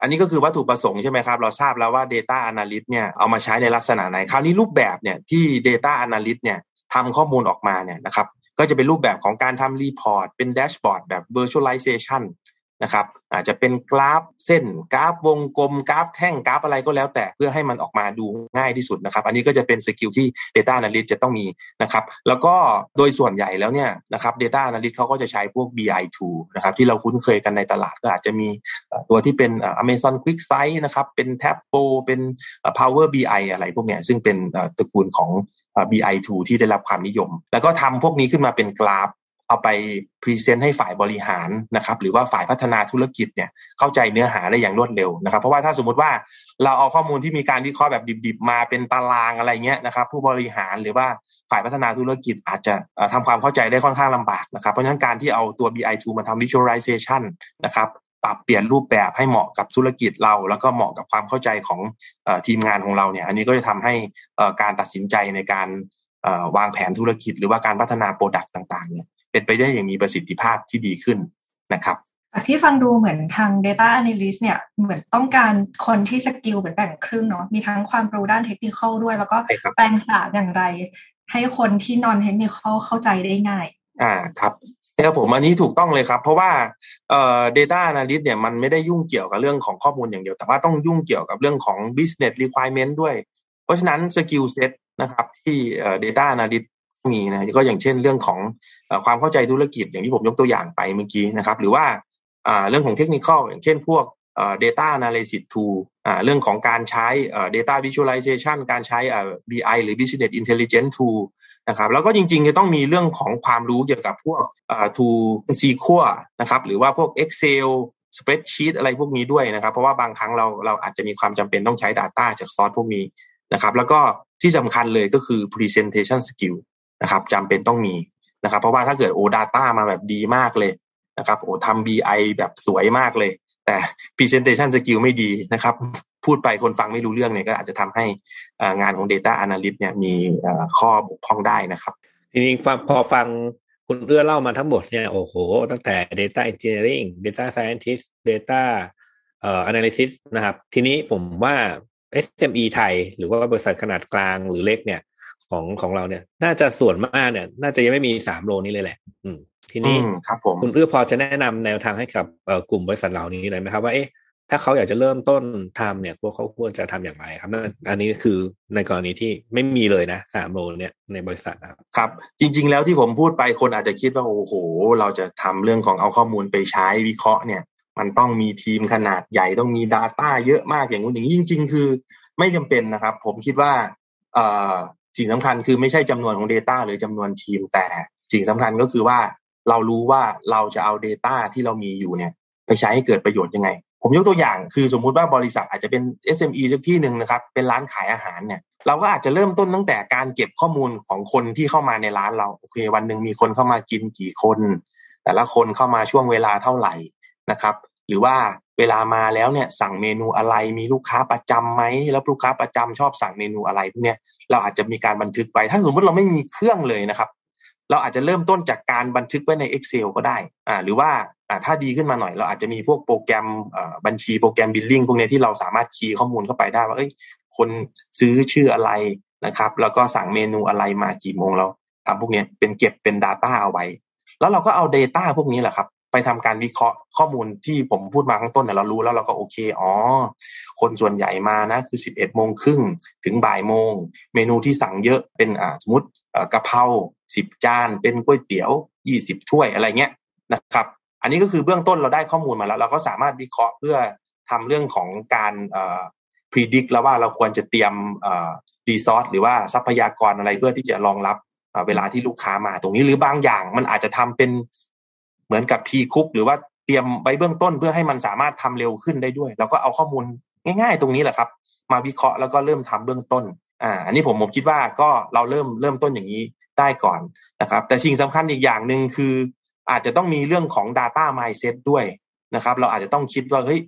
อันนี้ก็คือวัตถุประสงค์ใช่ไหมครับ เราทราบแล้วว่า Data Analyst เนี่ยเอามาใช้ในลักษณะไหน คราวนี้รูปแบบเนี่ยที่ Data Analyst เนี่ยทำข้อมูลออกมาเนี่ยนะครับ ก็จะเป็นรูปแบบของการทำรีพอร์ตเป็นแดชบอร์ดแบบ Virtualization นะครับ อาจจะเป็นกราฟเส้นกราฟวงกลมกราฟแท่งกราฟอะไรก็แล้วแต่เพื่อให้มันออกมาดูง่ายที่สุดนะครับ อันนี้ก็จะเป็น skill ที่ Data Analyst จะต้องมีนะครับ แล้วก็โดยส่วนใหญ่แล้วเนี่ยนะครับ Data Analyst เขาก็จะใช้พวก BI tool นะครับที่เราคุ้นเคยกันในตลาดก็อาจจะมีตัวที่เป็น Amazon QuickSight นะครับเป็น Tableau เป็น Power BI อะไรพวกเนี้ยซึ่งเป็นตระกูลของ BI tool ที่ได้รับความนิยม แล้วก็ทำพวกนี้ขึ้นมาเป็นกราฟ เอาไปพรีเซนต์ให้ฝ่ายบริหารนะครับหรือว่าฝ่ายพัฒนาธุรกิจเนี่ยเข้าใจเนื้อหาได้อย่างรวดเร็วนะครับ เพราะว่าถ้าสมมติว่าเราเอาข้อมูลที่มีการวิเคราะห์แบบดิบๆ มาเป็นตารางอะไรเงี้ยนะครับ ผู้บริหารหรือว่าฝ่ายพัฒนาธุรกิจอาจจะทำความเข้าใจได้ค่อนข้างลำบากนะครับ เพราะฉะนั้นการที่เอาตัว BI tool มาทำ visualization นะครับปรับเปลี่ยนรูปแบบให้เหมาะกับธุรกิจเรา แล้วก็เหมาะกับความเข้าใจของทีมงานของเราเนี่ย อันนี้ก็จะทำให้การตัดสินใจในการวางแผนธุรกิจ หรือว่าการพัฒนา product ต่างๆเนี่ย เป็นไปได้อย่างมีประสิทธิภาพที่ดีขึ้นนะครับจากที่ฟังดูเหมือนทาง Data Analyst เนี่ยเหมือนต้องการคนที่ skill เหมือนแบ่งครึ่งเนาะมีทั้งความรู้ด้านเทคนิคด้วย แล้วก็แปลงศาสตร์อย่างไร ให้คนที่ non-technic เข้าใจได้ง่าย อ่าครับครับผมอันนี้ถูกต้องเลยครับ เพราะว่าเอ่อ data analyst เนี่ยมันไม่ได้ยุ่งเกี่ยวกับเรื่องของข้อมูลอย่างเดียว แต่ว่าต้องยุ่งเกี่ยวกับเรื่องของ business requirement ด้วย เพราะฉะนั้น skill set นะครับที่เอ่อ data analyst มีนะก็อย่างเช่นเรื่องของความเข้าใจธุรกิจอย่างที่ผมยกตัวอย่างไปเมื่อกี้นะครับ หรือว่าเรื่องของเทคนิคอย่างเช่นพวก data analysis tool เรื่องของการใช้ data visualization การใช้ BI หรือ business intelligence tool นะครับแล้วก็จริงๆจะต้องมีเรื่องของความรู้เกี่ยวกับพวก tool SQL นะครับหรือว่าพวก Excel spreadsheet อะไรพวกนี้ด้วยนะครับ เพราะว่าบางครั้งเราเราอาจจะมีความจำเป็นต้องใช้ Data จากซอสพวกนี้นะครับ แล้วก็ที่สำคัญเลยก็คือ presentation skill นะครับจำเป็นต้องมีนะครับ เพราะว่าถ้าเกิดโอ Data มาแบบดีมากเลยนะครับโอ้ทำ BI แบบสวยมากเลย แต่ Presentation Skill ไม่ดีนะครับ พูดไปคนฟังไม่รู้เรื่องเนี่ยก็อาจจะทำให้งานของ Data Analyst เนี่ยมีข้อบกพร่องได้นะครับ ทีนี้พอฟังคุณเอื้อเล่ามาทั้งหมดเนี่ยโอ้โห ตั้งแต่ Data Engineering Data Scientist Data เอ่อ Analysis นะครับ ทีนี้ผมว่า SME ไทย หรือว่าบริษัทขนาดกลางหรือเล็กเนี่ย ของของเราเนี่ย น่าจะส่วนมากเนี่ย น่าจะยังไม่มีสามโลนี้เลยแหละ อืม ทีนี้ครับผมคุณเอื้อพอจะแนะนำแนวทางให้กับเอ่อกลุ่มบริษัทเหล่านี้หน่อยไหมครับว่าเอ๊ะถ้าเขาอยากจะเริ่มต้นทำเนี่ยพวกเขาควรจะทำอย่างไรครับอันนี้คือในกรณีที่ไม่มีเลยนะสามโลเนี่ยในบริษัทครับครับ จริง ๆ แล้วที่ผมพูดไปคนอาจจะคิดว่าโอ้โห เราจะทำเรื่องของเอาข้อมูลไปใช้วิเคราะห์เนี่ย มันต้องมีทีมขนาดใหญ่ต้องมี Data เยอะมากอย่างนู้นอย่างนี้จริง ๆ คือ ไม่จำเป็นนะครับ ผมคิดว่าเอ่อ สิ่งสำคัญคือไม่ใช่จำนวนของ Data หรือจำนวนทีมแต่สิ่งสำคัญก็คือว่าเรารู้ว่าเราจะเอา Data ที่เรามีอยู่เนี่ย ไปใช้ให้เกิดประโยชน์ยังไง ผมยกตัวอย่างคือสมมุติว่าบริษัทอาจจะเป็น SME สักที่หนึ่งนะครับ เป็นร้านขายอาหารเนี่ย เราก็อาจจะเริ่มต้นตั้งแต่การเก็บข้อมูลของคนที่เข้ามาในร้านเราโอเค วันหนึ่งมีคนเข้ามากินกี่คน แต่ละคนเข้ามาช่วงเวลาเท่าไหร่นะครับ หรือว่าเวลามาแล้วเนี่ยสั่งเมนูอะไรมีลูกค้าประจํำไหมแล้วลูกค้าประจำชอบสั่งเมนูอะไรพวกเนี้ย เราอาจจะมีการบันทึกไปถ้าสมมติเราไม่มีเครื่องเลยนะครับ เราอาจจะเริ่มต้นจากการบันทึกไว้ใน Excel ก็ได้อ่าหรือว่าอ่าถ้าดีขึ้นมาหน่อย เราอาจจะมีพวกโปรแกรมบัญชีโปรแกรมบิลลิ่งพวกนี้ที่เราสามารถคีย์ข้อมูลเข้าไปได้ว่าเอ้ยคนซื้อชื่ออะไรนะครับ แล้วก็สั่งเมนูอะไรมากี่โมงเราทำพวกนี้เป็นเก็บเป็น Data เอาไว้ แล้วเราก็เอา Data พวกนี้แหละครับ ไปทำการวิเคราะห์ข้อมูลที่ผมพูดมาข้างต้นเนี่ยเรารู้แล้วเราก็โอเคอ๋อคนส่วนใหญ่มานะคือสิบเอ็ดโมงครึ่งถึงบ่ายโมง เมนูที่สั่งเยอะเป็นอ่าสมมติกะเพราสิบจาน เป็นก๋วยเตี๋ยวยี่สิบถ้วยอะไรเงี้ยนะครับอันนี้ก็คือเบื้องต้นเราได้ข้อมูลมาแล้ว เราก็สามารถวิเคราะห์เพื่อทำเรื่องของการเอ่อ predict แล้วว่าเราควรจะเตรียมเอ่อรีซอสหรือว่าทรัพยากรอะไรเพื่อที่จะรองรับเวลาที่ลูกค้ามาตรงนี้หรือบางอย่างมันอาจจะทำเป็น เหมือนกับพีคุกหรือว่าเตรียมไว้เบื้องต้นเพื่อให้มันสามารถทำเร็วขึ้นได้ด้วย แล้วก็เอาข้อมูลง่าย ๆ ตรงนี้แหละครับ มาวิเคราะห์แล้วก็เริ่มทำเบื้องต้นอ่าอันนี้ผมผมคิดว่าก็เราเริ่มเริ่มต้นอย่างนี้ได้ก่อนนะครับ แต่สิ่งสำคัญอีกอย่างหนึ่งคือ อาจจะต้องมีเรื่องของ Data Mindset ด้วยนะครับ เราอาจจะต้องคิดว่าเฮ้ย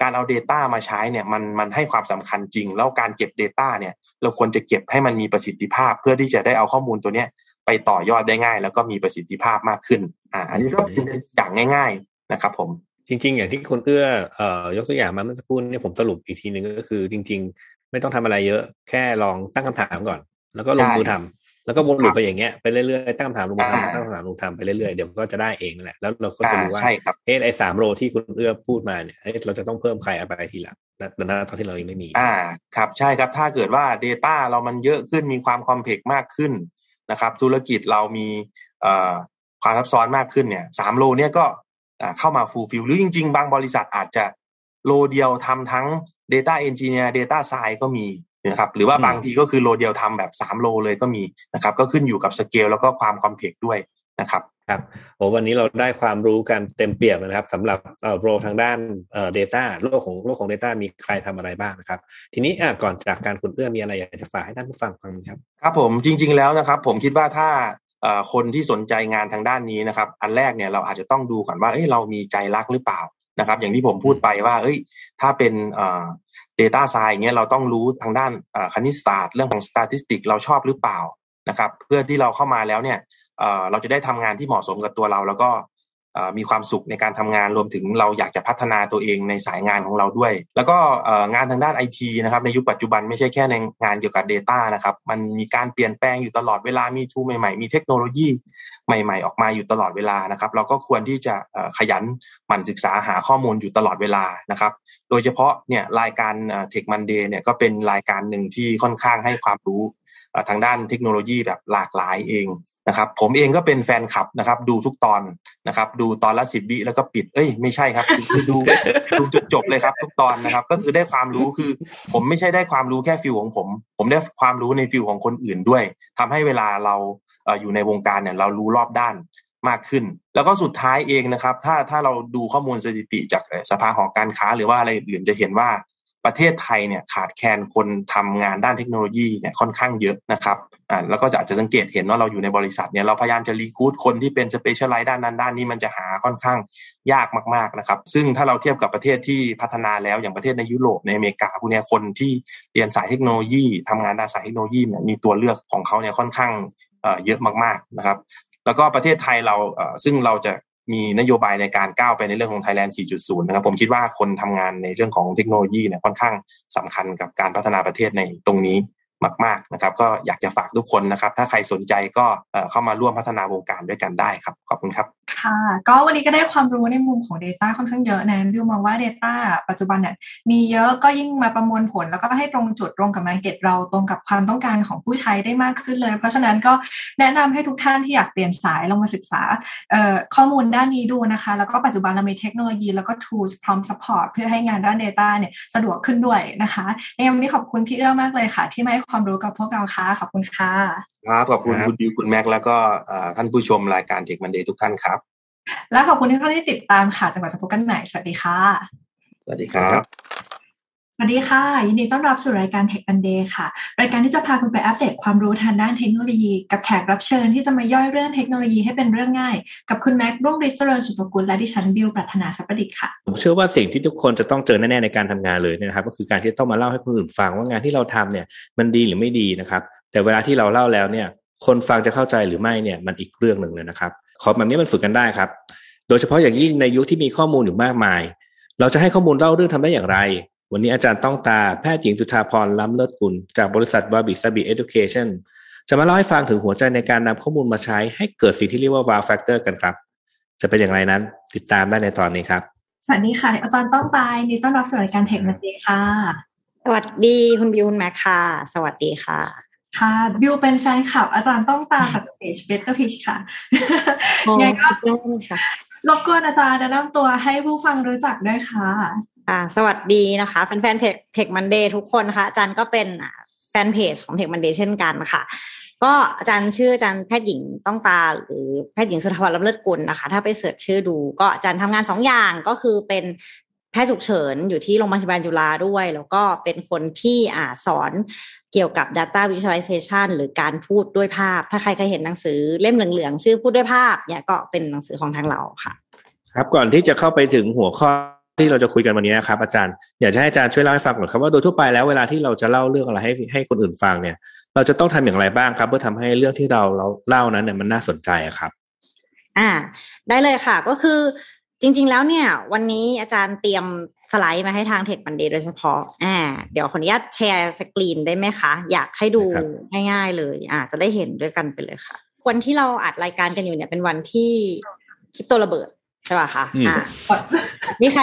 การเอา Data มาใช้เนี่ยมันมันให้ความสำคัญจริง แล้วการเก็บ Data เนี่ย เราควรจะเก็บให้มันมีประสิทธิภาพ เพื่อที่จะได้เอาข้อมูลตัวเนี้ย ไปต่อยอดได้ง่าย แล้วก็มีประสิทธิภาพมากขึ้น อ่า อันนี้ก็เป็นอย่างง่าย ๆนะครับ ผม จริง ๆ อย่างที่คุณเอื้อเอ่อยกตัวอย่างมาเมื่อสักครู่นี่ผมสรุปอีกทีหนึ่งก็คือ จริง ๆ ไม่ต้องทำอะไรเยอะ แค่ลองตั้งคำถามก่อน แล้วก็ลงมือทำแล้วก็วนลูปไปอย่างเงี้ยไปเรื่อยๆตั้งคำถามลงมือทำตั้งคำถามลงทำไปเรื่อยๆเดี๋ยวก็จะได้เองแหละแล้วเราก็จะรู้ว่าเอ๊ะไอ้สาม role ที่คุณเอื้อพูดมาเนี่ยเราจะต้องเพิ่มใครอะไรทีหลังแต่ณตอนที่เรายังไม่มี อ่า ครับ ใช่ครับ ถ้าเกิดว่า Data เรามันเยอะขึ้น มีความ complex มากขึ้น นะครับ ธุรกิจเรามีเอ่อความซับซ้อนมากขึ้นเนี่ยสาม role เนี่ยก็เข้ามา fulfill หรือจริง ๆ บางบริษัทอาจจะ role เดียวทำทั้ง Data Engineer Data Science ก็มีนะครับหรือว่าบางทีก็คือ role เดียวทำแบบสาม role เลยก็มีนะครับ ก็ขึ้นอยู่กับสเกลแล้วก็ความ complex ด้วยนะครับ ครับโอ้วันนี้เราได้ความรู้กันเต็มเปี่ยมนะครับสำหรับโรทางด้านเอ่อ data โลกของโลกของ data มีใครทำอะไรบ้างนะครับ ทีนี้ก่อนจากการคุณเอื้อมีอะไรอยากจะฝากให้ท่านผู้ฟังฟังครับ ครับผมจริง ๆแล้วนะครับ ผมคิดว่าถ้าคนที่สนใจงานทางด้านนี้นะครับ อันแรกเนี่ยเราอาจจะต้องดูก่อนว่าเอ้ยเรามีใจรักหรือเปล่านะครับ อย่างที่ผมพูดไปว่า เอ้ย ถ้าเป็นเอ่อ data science เงี้ยเราต้องรู้ทางด้านคณิตศาสตร์เรื่องของ statistic เราชอบหรือเปล่านะครับ เพื่อที่เราเข้ามาแล้วเนี่ย เราจะได้ทำงานที่เหมาะสมกับตัวเรา แล้วก็มีความสุขในการทำงานรวมถึงเราอยากจะพัฒนาตัวเองในสายงานของเราด้วย แล้วก็งานทางด้านไอทีนะครับในยุคปัจจุบันไม่ใช่แค่ในงานเกี่ยวกับ Data นะครับมันมีการเปลี่ยนแปลงอยู่ตลอดเวลามีทูใหม่ๆ มีเทคโนโลยีใหม่ๆ ออกมาอยู่ตลอดเวลานะครับ เราก็ควรที่จะขยันหมั่นศึกษาหาข้อมูลอยู่ตลอดเวลานะครับ โดยเฉพาะเนี่ยรายการ Tech Monday เนี่ยก็เป็นรายการหนึ่งที่ค่อนข้างให้ความรู้ทางด้านเทคโนโลยีแบบหลากหลายเอง นะครับผมเองก็เป็นแฟนคลับนะครับ ดูทุกตอนนะครับ ดูตอนละสิบวิแล้วก็ปิด เอ้ยไม่ใช่ครับคือดูดูจนจบเลยครับ ทุกตอนนะครับ ก็คือได้ความรู้คือ ผมไม่ใช่ได้ความรู้แค่ฟิลของผม ผมได้ความรู้ในฟิลของคนอื่นด้วยทำให้เวลาเราอยู่ในวงการเนี่ยเรารู้รอบด้านมากขึ้น แล้วก็สุดท้ายเองนะครับ ถ้าถ้าเราดูข้อมูลสถิติจากสภาหอการค้า หรือว่าอะไรอื่นจะเห็นว่าประเทศไทยเนี่ยขาดแคลนคนทำงานด้านเทคโนโลยีเนี่ยค่อนข้างเยอะนะครับ อ่าแล้วก็จะอาจจะสังเกตเห็นว่าเราอยู่ในบริษัทเนี่ยเราพยายามจะ recruit คนที่เป็น specialize ด้านนั้นด้านนี้มันจะหาค่อนข้างยากมากๆนะครับ ซึ่งถ้าเราเทียบกับประเทศที่พัฒนาแล้วอย่างประเทศในยุโรปในอเมริกาพวกนี้คนที่เรียนสายเทคโนโลยีทำงานด้านสายเทคโนโลยีเนี่ยมีตัวเลือกของเขาเนี่ยค่อนข้างเยอะมากๆนะครับ แล้วก็ประเทศไทยเราซึ่งเราจะมีนโยบายในการก้าวไปในเรื่องของ Thailand 4.0 นะครับ ผมคิดว่าคนทำงานในเรื่องของเทคโนโลยีเนี่ยค่อนข้างสำคัญกับการพัฒนาประเทศในตรงนี้ มากๆนะครับ ก็อยากจะฝากทุกคนนะครับ ถ้าใครสนใจก็เข้ามาร่วมพัฒนาวงการด้วยกันได้ครับ ขอบคุณครับค่ะก็วันนี้ก็ได้ความรู้ในมุมของ Data ค่อนข้างเยอะนะบิวมองว่า Data ปัจจุบันเนี่ยมีเยอะก็ยิ่งมาประมวลผล แล้วก็ให้ตรงจุดตรงกับมาเก็ตเราตรงกับความต้องการของผู้ใช้ได้มากขึ้นเลย เพราะฉะนั้นก็แนะนำให้ทุกท่านที่อยากเปลี่ยนสายลงมาศึกษาข้อมูลด้านนี้ดูนะคะ แล้วก็ปัจจุบันเรามีเทคโนโลยีแล้วก็ tools พร้อม support เพื่อให้งานด้าน Data เนี่ยสะดวกขึ้นด้วยนะคะในวันนี้ขอบคุณพี่เอื้อมากเลยค่ะ ที่มาให้ความรู้กับพวกเราค่ะขอบคุณค่ะครับขอบคุณคุณดิวคุณแม็กแล้วก็ท่านผู้ชมรายการเทคมันเดย์ทุกท่านครับ และขอบคุณที่ท่านที่ติดตามค่ะจังหวัดจะพบกันใหม่สวัสดีค่ะ สวัสดีครับ สวัสดีค่ะ ยินดีต้อนรับสู่รายการ Tech Monday ค่ะ รายการที่จะพาคุณไปอัปเดตความรู้ทางด้านเทคโนโลยี กับแขกรับเชิญที่จะมาย่อยเรื่องเทคโนโลยีให้เป็นเรื่องง่าย กับคุณแม็กรุ่งฤทธิ์เจริญสุภกุลและดิฉันบิวปรัชนาสัพดิษฐ์ค่ะ ผมเชื่อว่าสิ่งที่ทุกคนจะต้องเจอแน่ๆในการทำงานเลยนะครับ ก็คือการที่ต้องมาเล่าให้คนอื่นฟังว่างานที่เราทำเนี่ยมันดีหรือไม่ดีนะครับ แต่เวลาที่เราเล่าแล้วเนี่ย คนฟังจะเข้าใจหรือไม่เนี่ยมันอีกเรื่องหนึ่งเลยนะครับขอแบบนี้มันฝึกกันได้ครับ โดยเฉพาะอย่างยิ่งในยุคที่มีข้อมูลอยู่มากมาย เราจะให้ข้อมูลเล่าเรื่องทำได้อย่างไร วันนี้อาจารย์ต้องตาแพทย์หญิงสุธาพรล้ำเลิศกุล จากบริษัทวาบิสบี Education จะมาเล่าให้ฟังถึงหัวใจในการนำข้อมูลมาใช้ให้เกิดสิ่งที่เรียกว่า wow factor กันครับ จะเป็นอย่างไรนั้น ติดตามได้ในตอนนี้ครับ สวัสดีค่ะ อาจารย์ต้องตา ยินดีต้อนรับสู่รายการ Tech Monday ค่ะ สวัสดีคุณบิวคุณแม็กค่ะ สวัสดีค่ะค่ะบิวเป็นแฟนคลับอาจารย์ต้องตาจากเพจเบสเตอร์พีชค่ะยังไงก็รบกวนอาจารย์แนะนำตัวให้ผู้ฟังรู้จักด้วยค่ะ อ่าสวัสดีนะคะแฟนๆเพจ Tech Monday ทุกคนนะคะอาจารย์ก็เป็นแฟนเพจของ Tech Monday เช่นกันค่ะ ก็อาจารย์ชื่ออาจารย์แพทย์หญิงต้องตาหรือแพทย์หญิงสุทธวัลลเลิศกุลนะคะ ถ้าไป search ชื่อดู ก็อาจารย์ทำงานสองอย่างก็คือเป็นแพทย์ฉุกเฉินอยู่ที่โรงพยาบาลจุฬาด้วย แล้วก็เป็นคนที่อ่าสอนเกี่ยวกับ Data Visualization หรือการพูดด้วยภาพ ถ้าใครเคยเห็นหนังสือเล่มเหลืองๆชื่อพูดด้วยภาพเนี่ยก็เป็นหนังสือของทางเราค่ะ ครับก่อนที่จะเข้าไปถึงหัวข้อ ที่เราจะคุยกันวันนี้นะครับอาจารย์อยากจะให้อาจารย์ช่วยเล่าให้ฟังก่อนครับว่าโดยทั่วไปแล้วเวลาที่เราจะเล่าเรื่องอะไรให้ให้คนอื่นฟังเนี่ย เราจะต้องทำอย่างไรบ้างครับ เพื่อทำให้เรื่องที่เราเราเล่านั้นเนี่ยมันน่าสนใจครับ อ่า ได้เลยค่ะ ก็คือจริง ๆ แล้วเนี่ย วันนี้อาจารย์เตรียมสไลด์มาให้ทางเทคบันเดย์โดยเฉพาะ อ่า เดี๋ยวขออนุญาตแชร์สกรีนได้ไหมคะ อยากให้ดูง่ายๆเลย อ่า จะได้เห็นด้วยกันไปเลยค่ะ วันที่เราอัดรายการกันอยู่เนี่ยเป็นวันที่คริปโตระเบิด ใช่ป่ะคะอ่ามีใคร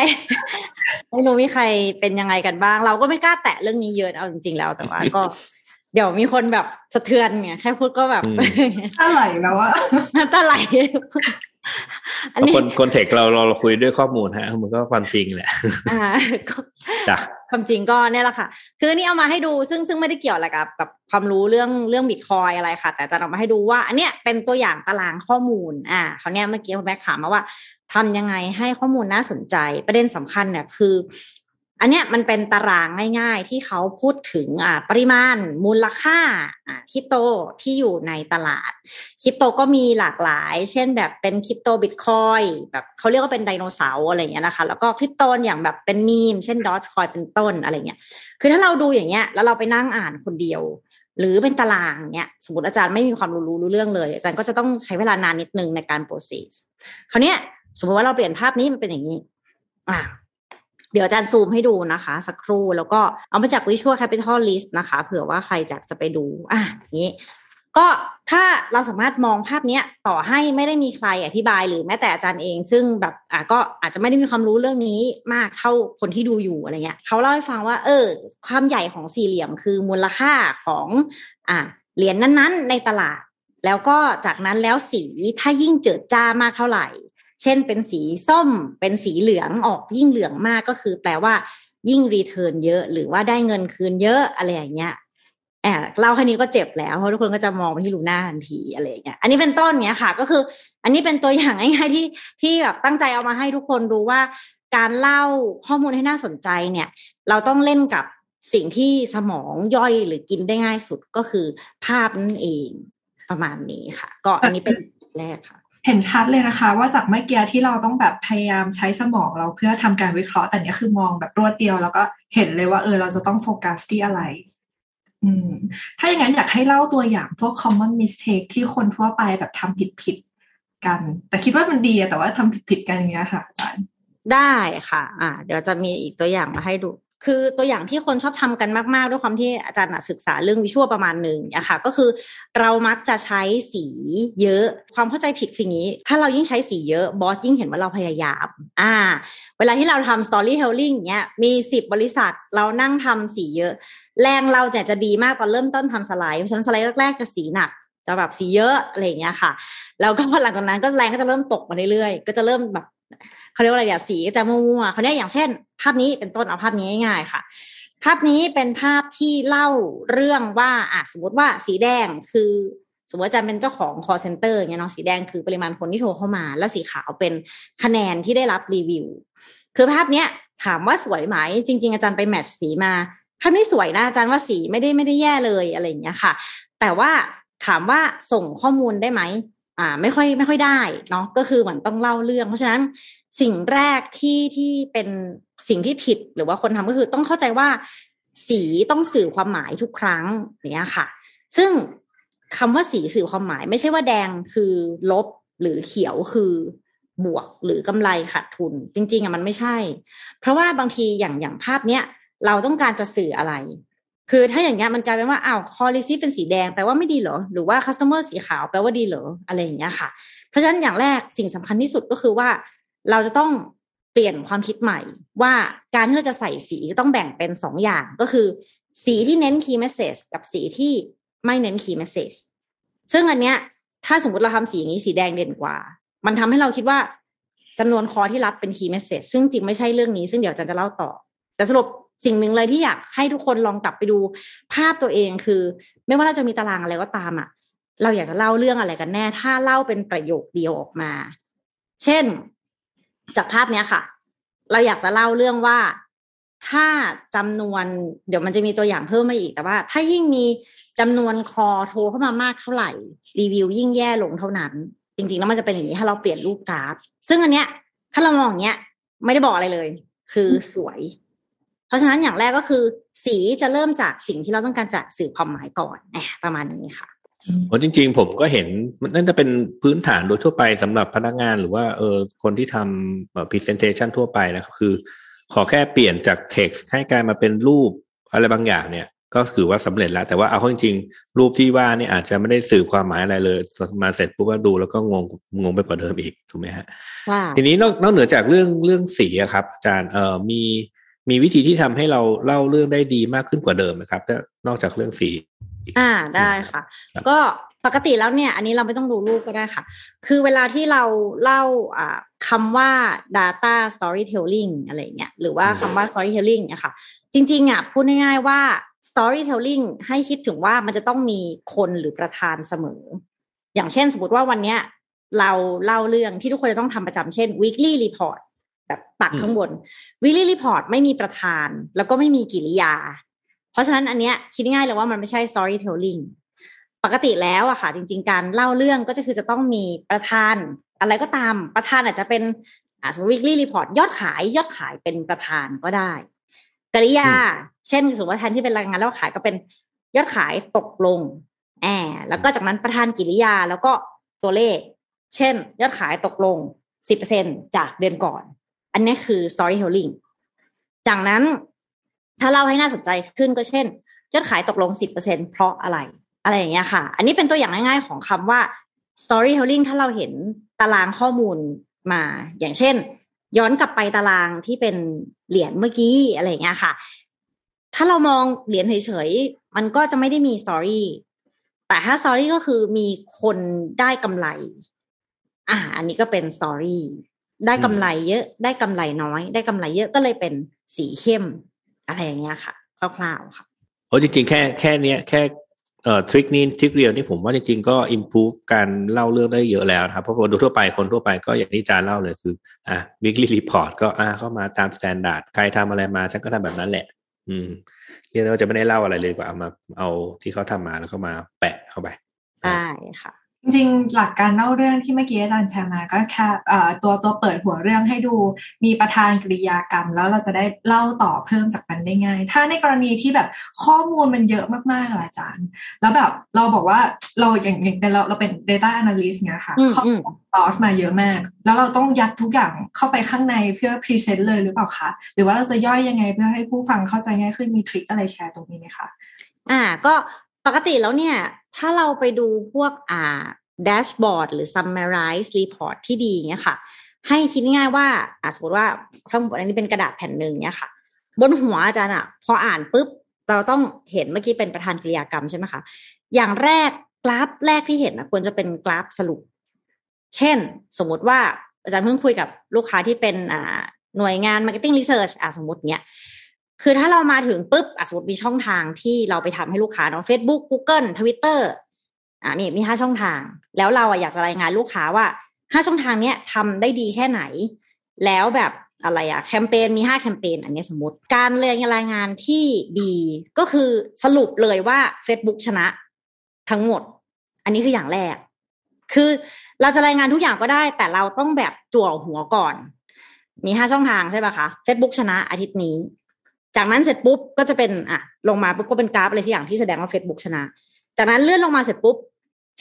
ไม่รู้มีใครเป็นยังไงกันบ้าง เราก็ไม่กล้าแตะเรื่องนี้เยอะเอาจริง ๆ แล้วแต่ว่าก็ เดี๋ยวมีคนแบบสะเทือนไงแค่พูดก็แบบตาไหลแล้วอะตาไหลอันนี้คนคนเทคเราเราคุยด้วยข้อมูลฮะมันก็ความจริงแหละอ่าจ้ะความจริงก็เนี่ยแหละค่ะ คืออันนี้เอามาให้ดูซึ่งซึ่งไม่ได้เกี่ยวอะไรกับกับความรู้เรื่องเรื่องบิตคอยอะไรค่ะ แต่จะเอามาให้ดูว่า อันเนี้ยเป็นตัวอย่างตารางข้อมูล อ่าเขาเนี้ยเมื่อกี้คุณแม่ถามมาว่า ทำยังไงให้ข้อมูลน่าสนใจประเด็นสำคัญเนี่ยคือ อันเนี้ยมันเป็นตารางง่าย ๆ ที่เขาพูดถึงอ่าปริมาณ มูลค่าอ่าคริปโตที่อยู่ในตลาดคริปโตก็มีหลากหลาย เช่นแบบเป็นคริปโตบิตคอยแบบเขาเรียกว่าเป็นไดโนเสาร์อะไรเงี้ยนะคะ แล้วก็คริปโตอย่างแบบเป็นมีม เช่นดอทคอยเป็นต้นอะไรเงี้ยคือถ้าเราดูอย่างเงี้ยแล้วเราไปนั่งอ่านคนเดียวหรือเป็นตารางเนี้ยสมมติอาจารย์ไม่มีความรู้รู้เรื่องเลย อาจารย์ก็จะต้องใช้เวลานานนิดนึงในการโปรเซสคราวเนี้ย สมมติว่าเราเปลี่ยนภาพนี้มันเป็นอย่างนี้ อ่าเดี๋ยวอาจารย์ซูมให้ดูนะคะ สักครู่แล้วก็เอามาจาก Visual Capital List นะคะ เผื่อว่าใครจะจะไปดู อะนี้ ก็ถ้าเราสามารถมองภาพเนี้ย ต่อให้ไม่ได้มีใครอธิบายหรือแม้แต่อาจารย์เอง ซึ่งแบบอะก็อาจจะไม่ได้มีความรู้เรื่องนี้มากเท่าคนที่ดูอยู่อะไรเงี้ยเขาเล่าให้ฟังว่า เออ ความใหญ่ของสี่เหลี่ยมคือมูลค่าของ อะเหรียญนนั้น ๆ ในตลาด แล้วก็จากนั้นแล้วสีถ้ายิ่งเจิดจ้ามากเท่าไหร่ เช่นเป็นสีส้มเป็นสีเหลืองออกยิ่งเหลืองมากก็คือแปลว่ายิ่งรีเทิร์นเยอะ หรือว่าได้เงินคืนเยอะอะไรอย่างเงี้ยแอบเล่าแค่นี้ก็เจ็บแล้วเพราะทุกคนก็จะมองไปที่ลูน่าทันทีอะไรอย่างเงี้ย อันนี้เป็นต้นเนี้ยค่ะ ก็คือ อันนี้เป็นตัวอย่างง่ายๆที่ที่แบบตั้งใจเอามาให้ทุกคนดูว่า การเล่าข้อมูลให้น่าสนใจเนี่ย เราต้องเล่นกับสิ่งที่สมองย่อยหรือกินได้ง่ายสุดก็คือภาพนั่นเองประมาณนี้ค่ะ ก็อันนี้เป็นแรกค่ะ เห็นชัดเลยนะคะ ว่าจากเมื่อกี้ที่เราต้องแบบพยายามใช้สมองเราเพื่อทำการวิเคราะห์แต่เนี้ยคือมองแบบรวดเดียว แล้วก็เห็นเลยว่าเออเราจะต้องโฟกัสที่อะไร อืม ถ้าอย่างนั้นอยากให้เล่าตัวอย่างพวก common mistake ที่คนทั่วไปแบบทำผิดผิดกัน แต่คิดว่ามันดีแต่ว่าทำผิดผิดกันอย่างเงี้ยค่ะอาจารย์ได้ค่ะ อ่า เดี๋ยวจะมีอีกตัวอย่างมาให้ดู คือตัวอย่างที่คนชอบทำกันมากๆ ด้วยความที่อาจารย์ศึกษาเรื่องวิชวลประมาณหนึ่งนะคะก็คือเรามักจะใช้สีเยอะ ความเข้าใจผิดคืออย่างนี้ ถ้าเรายิ่งใช้สีเยอะบอสยิ่งเห็นว่าเราพยายาม อ่า เวลาที่เราทำ storytelling เนี้ยมีสิบบริษัทเรานั่งทำสีเยอะ แรงเราจะจะดีมากตอนเริ่มต้นทำสไลด์เพราะฉะนั้นสไลด์แรกๆจะสีหนักจะแบบสีเยอะอะไรอย่างเงี้ยค่ะ แล้วก็หลังจากนั้นก็แรงก็จะเริ่มตกมาเรื่อยๆ ก็จะเริ่มแบบ เขาเรียกว่าอะไรอย่างสีจะมั่วๆเขาเนี้ยอย่างเช่น ภาพนี้เป็นต้นเอาภาพนี้ง่ายๆค่ะ ภาพนี้เป็นภาพที่เล่าเรื่องว่าอะสมมติว่าสีแดงคือสมมติอาจารย์เป็นเจ้าของ call center เงี้ยเนาะสีแดงคือปริมาณคนที่โทรเข้ามา แล้วสีขาวเป็นคะแนนที่ได้รับรีวิว คือภาพเนี้ยถามว่าสวยไหม จริง ๆ อาจารย์ไปแมทช์สีมา ภาพนี้สวยนะอาจารย์ว่าสีไม่ได้ไม่ได้แย่เลยอะไรอย่างเงี้ยค่ะ แต่ว่าถามว่าส่งข้อมูลได้ไหมอ่า ไม่ค่อยไม่ค่อยได้เนาะก็คือเหมือนต้องเล่าเรื่อง เพราะฉะนั้น สิ่งแรกที่ที่เป็นสิ่งที่ผิดหรือว่าคนทำก็คือต้องเข้าใจว่า สีต้องสื่อความหมายทุกครั้งเนี้ยค่ะ ซึ่งคำว่าสีสื่อความหมาย ไม่ใช่ว่าแดงคือลบหรือเขียวคือบวกหรือกำไรขาดทุน จริง ๆอะมันไม่ใช่ เพราะว่าบางทีอย่างอย่างภาพเนี้ยเราต้องการจะสื่ออะไร คือถ้าอย่างเงี้ยมันกลายเป็นว่าอ้าวคอลิซีเป็นสีแดงแปลว่าไม่ดีเหรอ หรือว่า cluster สีขาวแปลว่าดีเหรออะไรอย่างเงี้ยค่ะ เพราะฉะนั้นอย่างแรกสิ่งสำคัญที่สุดก็คือว่า เราจะต้องเปลี่ยนความคิดใหม่ ว่าการที่เราจะใส่สีจะต้องแบ่งเป็นสองอย่างก็คือ สีที่เน้น key message กับสีที่ไม่เน้น key message ซึ่งอันเนี้ย ถ้าสมมติเราทำสีอย่างนี้สีแดงเด่นกว่า มันทำให้เราคิดว่าจำนวนคอที่รับเป็น key message ซึ่งจริงไม่ใช่เรื่องนี้ ซึ่งเดี๋ยวจันจะเล่าต่อ แต่สรุปสิ่งหนึ่งเลยที่อยากให้ทุกคนลองกลับไปดูภาพตัวเองคือ ไม่ว่าเราจะมีตารางอะไรก็ตามอะ เราอยากจะเล่าเรื่องอะไรกันแน่ ถ้าเล่าเป็นประโยคเดียวออกมา เช่น จากภาพเนี้ยค่ะ เราอยากจะเล่าเรื่องว่าถ้าจำนวนเดี๋ยวมันจะมีตัวอย่างเพิ่มมาอีกแต่ว่า ถ้ายิ่งมีจำนวนคอโทรเข้ามามากเท่าไหร่ รีวิวยิ่งแย่ลงเท่านั้น จริง ๆ แล้วมันจะเป็นอย่างนี้ถ้าเราเปลี่ยนรูปกราฟ ซึ่งอันเนี้ย ถ้าเรามองอย่างเงี้ย ไม่ได้บอกอะไรเลย คือสวย เพราะฉะนั้นอย่างแรกก็คือ สีจะเริ่มจากสิ่งที่เราต้องการจะสื่อความหมายก่อนแหมประมาณนี้ค่ะ โอ้จริง ๆ ผมก็เห็นมันน่าจะเป็นพื้นฐานโดยทั่วไปสำหรับพนักงานหรือว่าเออคนที่ทำ presentation ทั่วไปนะครับคือ ขอแค่เปลี่ยนจาก text ให้กลายมาเป็นรูปอะไรบางอย่างเนี่ย ก็ถือว่าสำเร็จแล้ว แต่ว่าเอาเข้าจริงๆ รูปที่ว่านี่อาจจะไม่ได้สื่อความหมายอะไรเลยมาเสร็จปุ๊บก็ดูแล้วก็งงงงไปกว่าเดิมอีกถูกไหมฮะทีนี้นอกนอกเหนือจากเรื่องเรื่องสีครับอาจารย์เอ่อมี มีวิธีที่ทำให้เราเล่าเรื่องได้ดีมากขึ้นกว่าเดิมไหมครับนอกจากเรื่องสี อ่าได้ค่ะ ก็ปกติแล้วเนี่ย อันนี้เราไม่ต้องดูรูปก็ได้ค่ะ คือเวลาที่เราเล่าอ่าคำว่า data storytelling อะไรเงี้ยหรือว่าคำว่า storytelling เนี่ยค่ะ จริง ๆอะพูดง่ายๆว่า storytelling ให้คิดถึงว่ามันจะต้องมีคนหรือประธานเสมอ อย่างเช่นสมมติว่าวันเนี้ยเราเล่าเรื่องที่ทุกคนจะต้องทำประจำเช่น weekly report แบบปักข้างบน weekly report ไม่มีประธาน แล้วก็ไม่มีกิริยา เพราะฉะนั้นอันเนี้ยคิดง่ายเลยว่ามันไม่ใช่ storytelling ปกติแล้วอะค่ะ จริง ๆ การเล่าเรื่องก็จะคือจะต้องมีประธาน อะไรก็ตามประธานอาจจะเป็นอ่าสมมติ weekly report ยอดขายยอดขายเป็นประธานก็ได้ กริยา เช่นสมมติว่าแทนที่เป็นรายงานแล้วขายก็เป็นยอดขายตกลงแอบแล้วก็จากนั้นประธานกิริยาแล้วก็ตัวเลข เช่น ยอดขายตกลงสิบเปอร์เซ็นจากเดือนก่อน อันนี้คือ storytelling จากนั้นถ้าเล่าให้น่าสนใจขึ้นก็เช่น ยอดขายตกลงสิบเปอร์เซ็นเพราะอะไร อะไรอย่างเงี้ยค่ะ อันนี้เป็นตัวอย่างง่ายๆของคำว่า storytelling ถ้าเราเห็นตารางข้อมูลมา อย่างเช่น ย้อนกลับไปตารางที่เป็นเหรียญเมื่อกี้อะไรอย่างเงี้ยค่ะ ถ้าเรามองเหรียญเฉยๆ มันก็จะไม่ได้มี story แต่ถ้า story ก็คือมีคนได้กำไร อ่า อันนี้ก็เป็น story ได้กำไรเยอะได้กำไรน้อย ได้กำไรเยอะก็เลยเป็นสีเข้ม อะไรอย่างเงี้ยค่ะคร่าวๆค่ะโอ้จริงๆแค่แค่เนี้ยแค่เอ่อ trick นี้ trick เดียวนี่ผมว่าจริงๆก็ improve การเล่าเรื่องได้เยอะแล้วครับเพราะคนทั่วไปคนทั่วไปก็อย่างที่จารย์เล่าเลยคืออะวิกฤตรีพอร์ตก็อ่าเข้ามาตามสแตนดาร์ดใครทำอะไรมาฉันก็ทำแบบนั้นแหละ อืมที่เราจะไม่ได้เล่าอะไรเลยกว่าเอามาเอาที่เขาทำมาแล้วก็มาแปะเข้าไปใช่ค่ะ จริงหลักการเล่าเรื่องที่เมื่อกี้อาจารย์แชร์มาก็แค่ตัวตัวเปิดหัวเรื่องให้ดูมีประธานกริยากรรม แล้วเราจะได้เล่าต่อเพิ่มจากมันได้ง่าย ถ้าในกรณีที่แบบข้อมูลมันเยอะมากๆอาจารย์ แล้วแบบเราบอกว่าเราอย่างอย่างเราเราเป็น data analyst เนี่ยค่ะข้อมูลอสมาเยอะมาก แล้วเราต้องยัดทุกอย่างเข้าไปข้างในเพื่อ present เลยหรือเปล่าคะหรือว่าเราจะย่อยยังไงเพื่อให้ผู้ฟังเข้าใจง่ายขึ้นมี trick อะไรแชร์ตรงนี้ไหมคะอ่าก็ ปกติแล้วเนี่ย ถ้าเราไปดูพวกอ่า dashboard หรือ summarize report ที่ดีเนี่ยค่ะ ให้คิดง่ายว่าสมมติว่าข้างบนอันนี้เป็นกระดาษแผ่นหนึ่งเนี่ยค่ะ บนหัวอาจารย์อะพออ่านปุ๊บ เราต้องเห็นเมื่อกี้เป็นประธานกริยากรรมใช่ไหมคะ อย่างแรกกราฟแรกที่เห็นนะควรจะเป็นกราฟสรุป เช่น สมมติว่าอาจารย์เพิ่งคุยกับลูกค้าที่เป็นอ่าหน่วยงาน marketing research อ่าสมมติเนี้ย คือถ้าเรามาถึงปุ๊บสมมติมีช่องทางที่เราไปทำให้ลูกค้าเนาะ Facebook Google Twitter อ่ามีมีห้าช่องทาง แล้วเราอะอยากจะรายงานลูกค้าว่าห้าช่องทางเนี้ยทำได้ดีแค่ไหน แล้วแบบอะไรอะแคมเปญมีห้าแคมเปญอันนี้สมมติการเรียนรายงานที่ดีก็คือสรุปเลยว่า Facebook ชนะทั้งหมด อันนี้คืออย่างแรก คือเราจะรายงานทุกอย่างก็ได้ แต่เราต้องแบบจั่วหัวก่อน มีห้าช่องทางใช่ปะคะ Facebook ชนะอาทิตย์นี้ จากนั้นเสร็จปุ๊บก็จะเป็นอะลงมาปุ๊บก็เป็นกราฟอะไรสักอย่างที่แสดงว่า Facebook ชนะ จากนั้นเลื่อนลงมาเสร็จปุ๊บ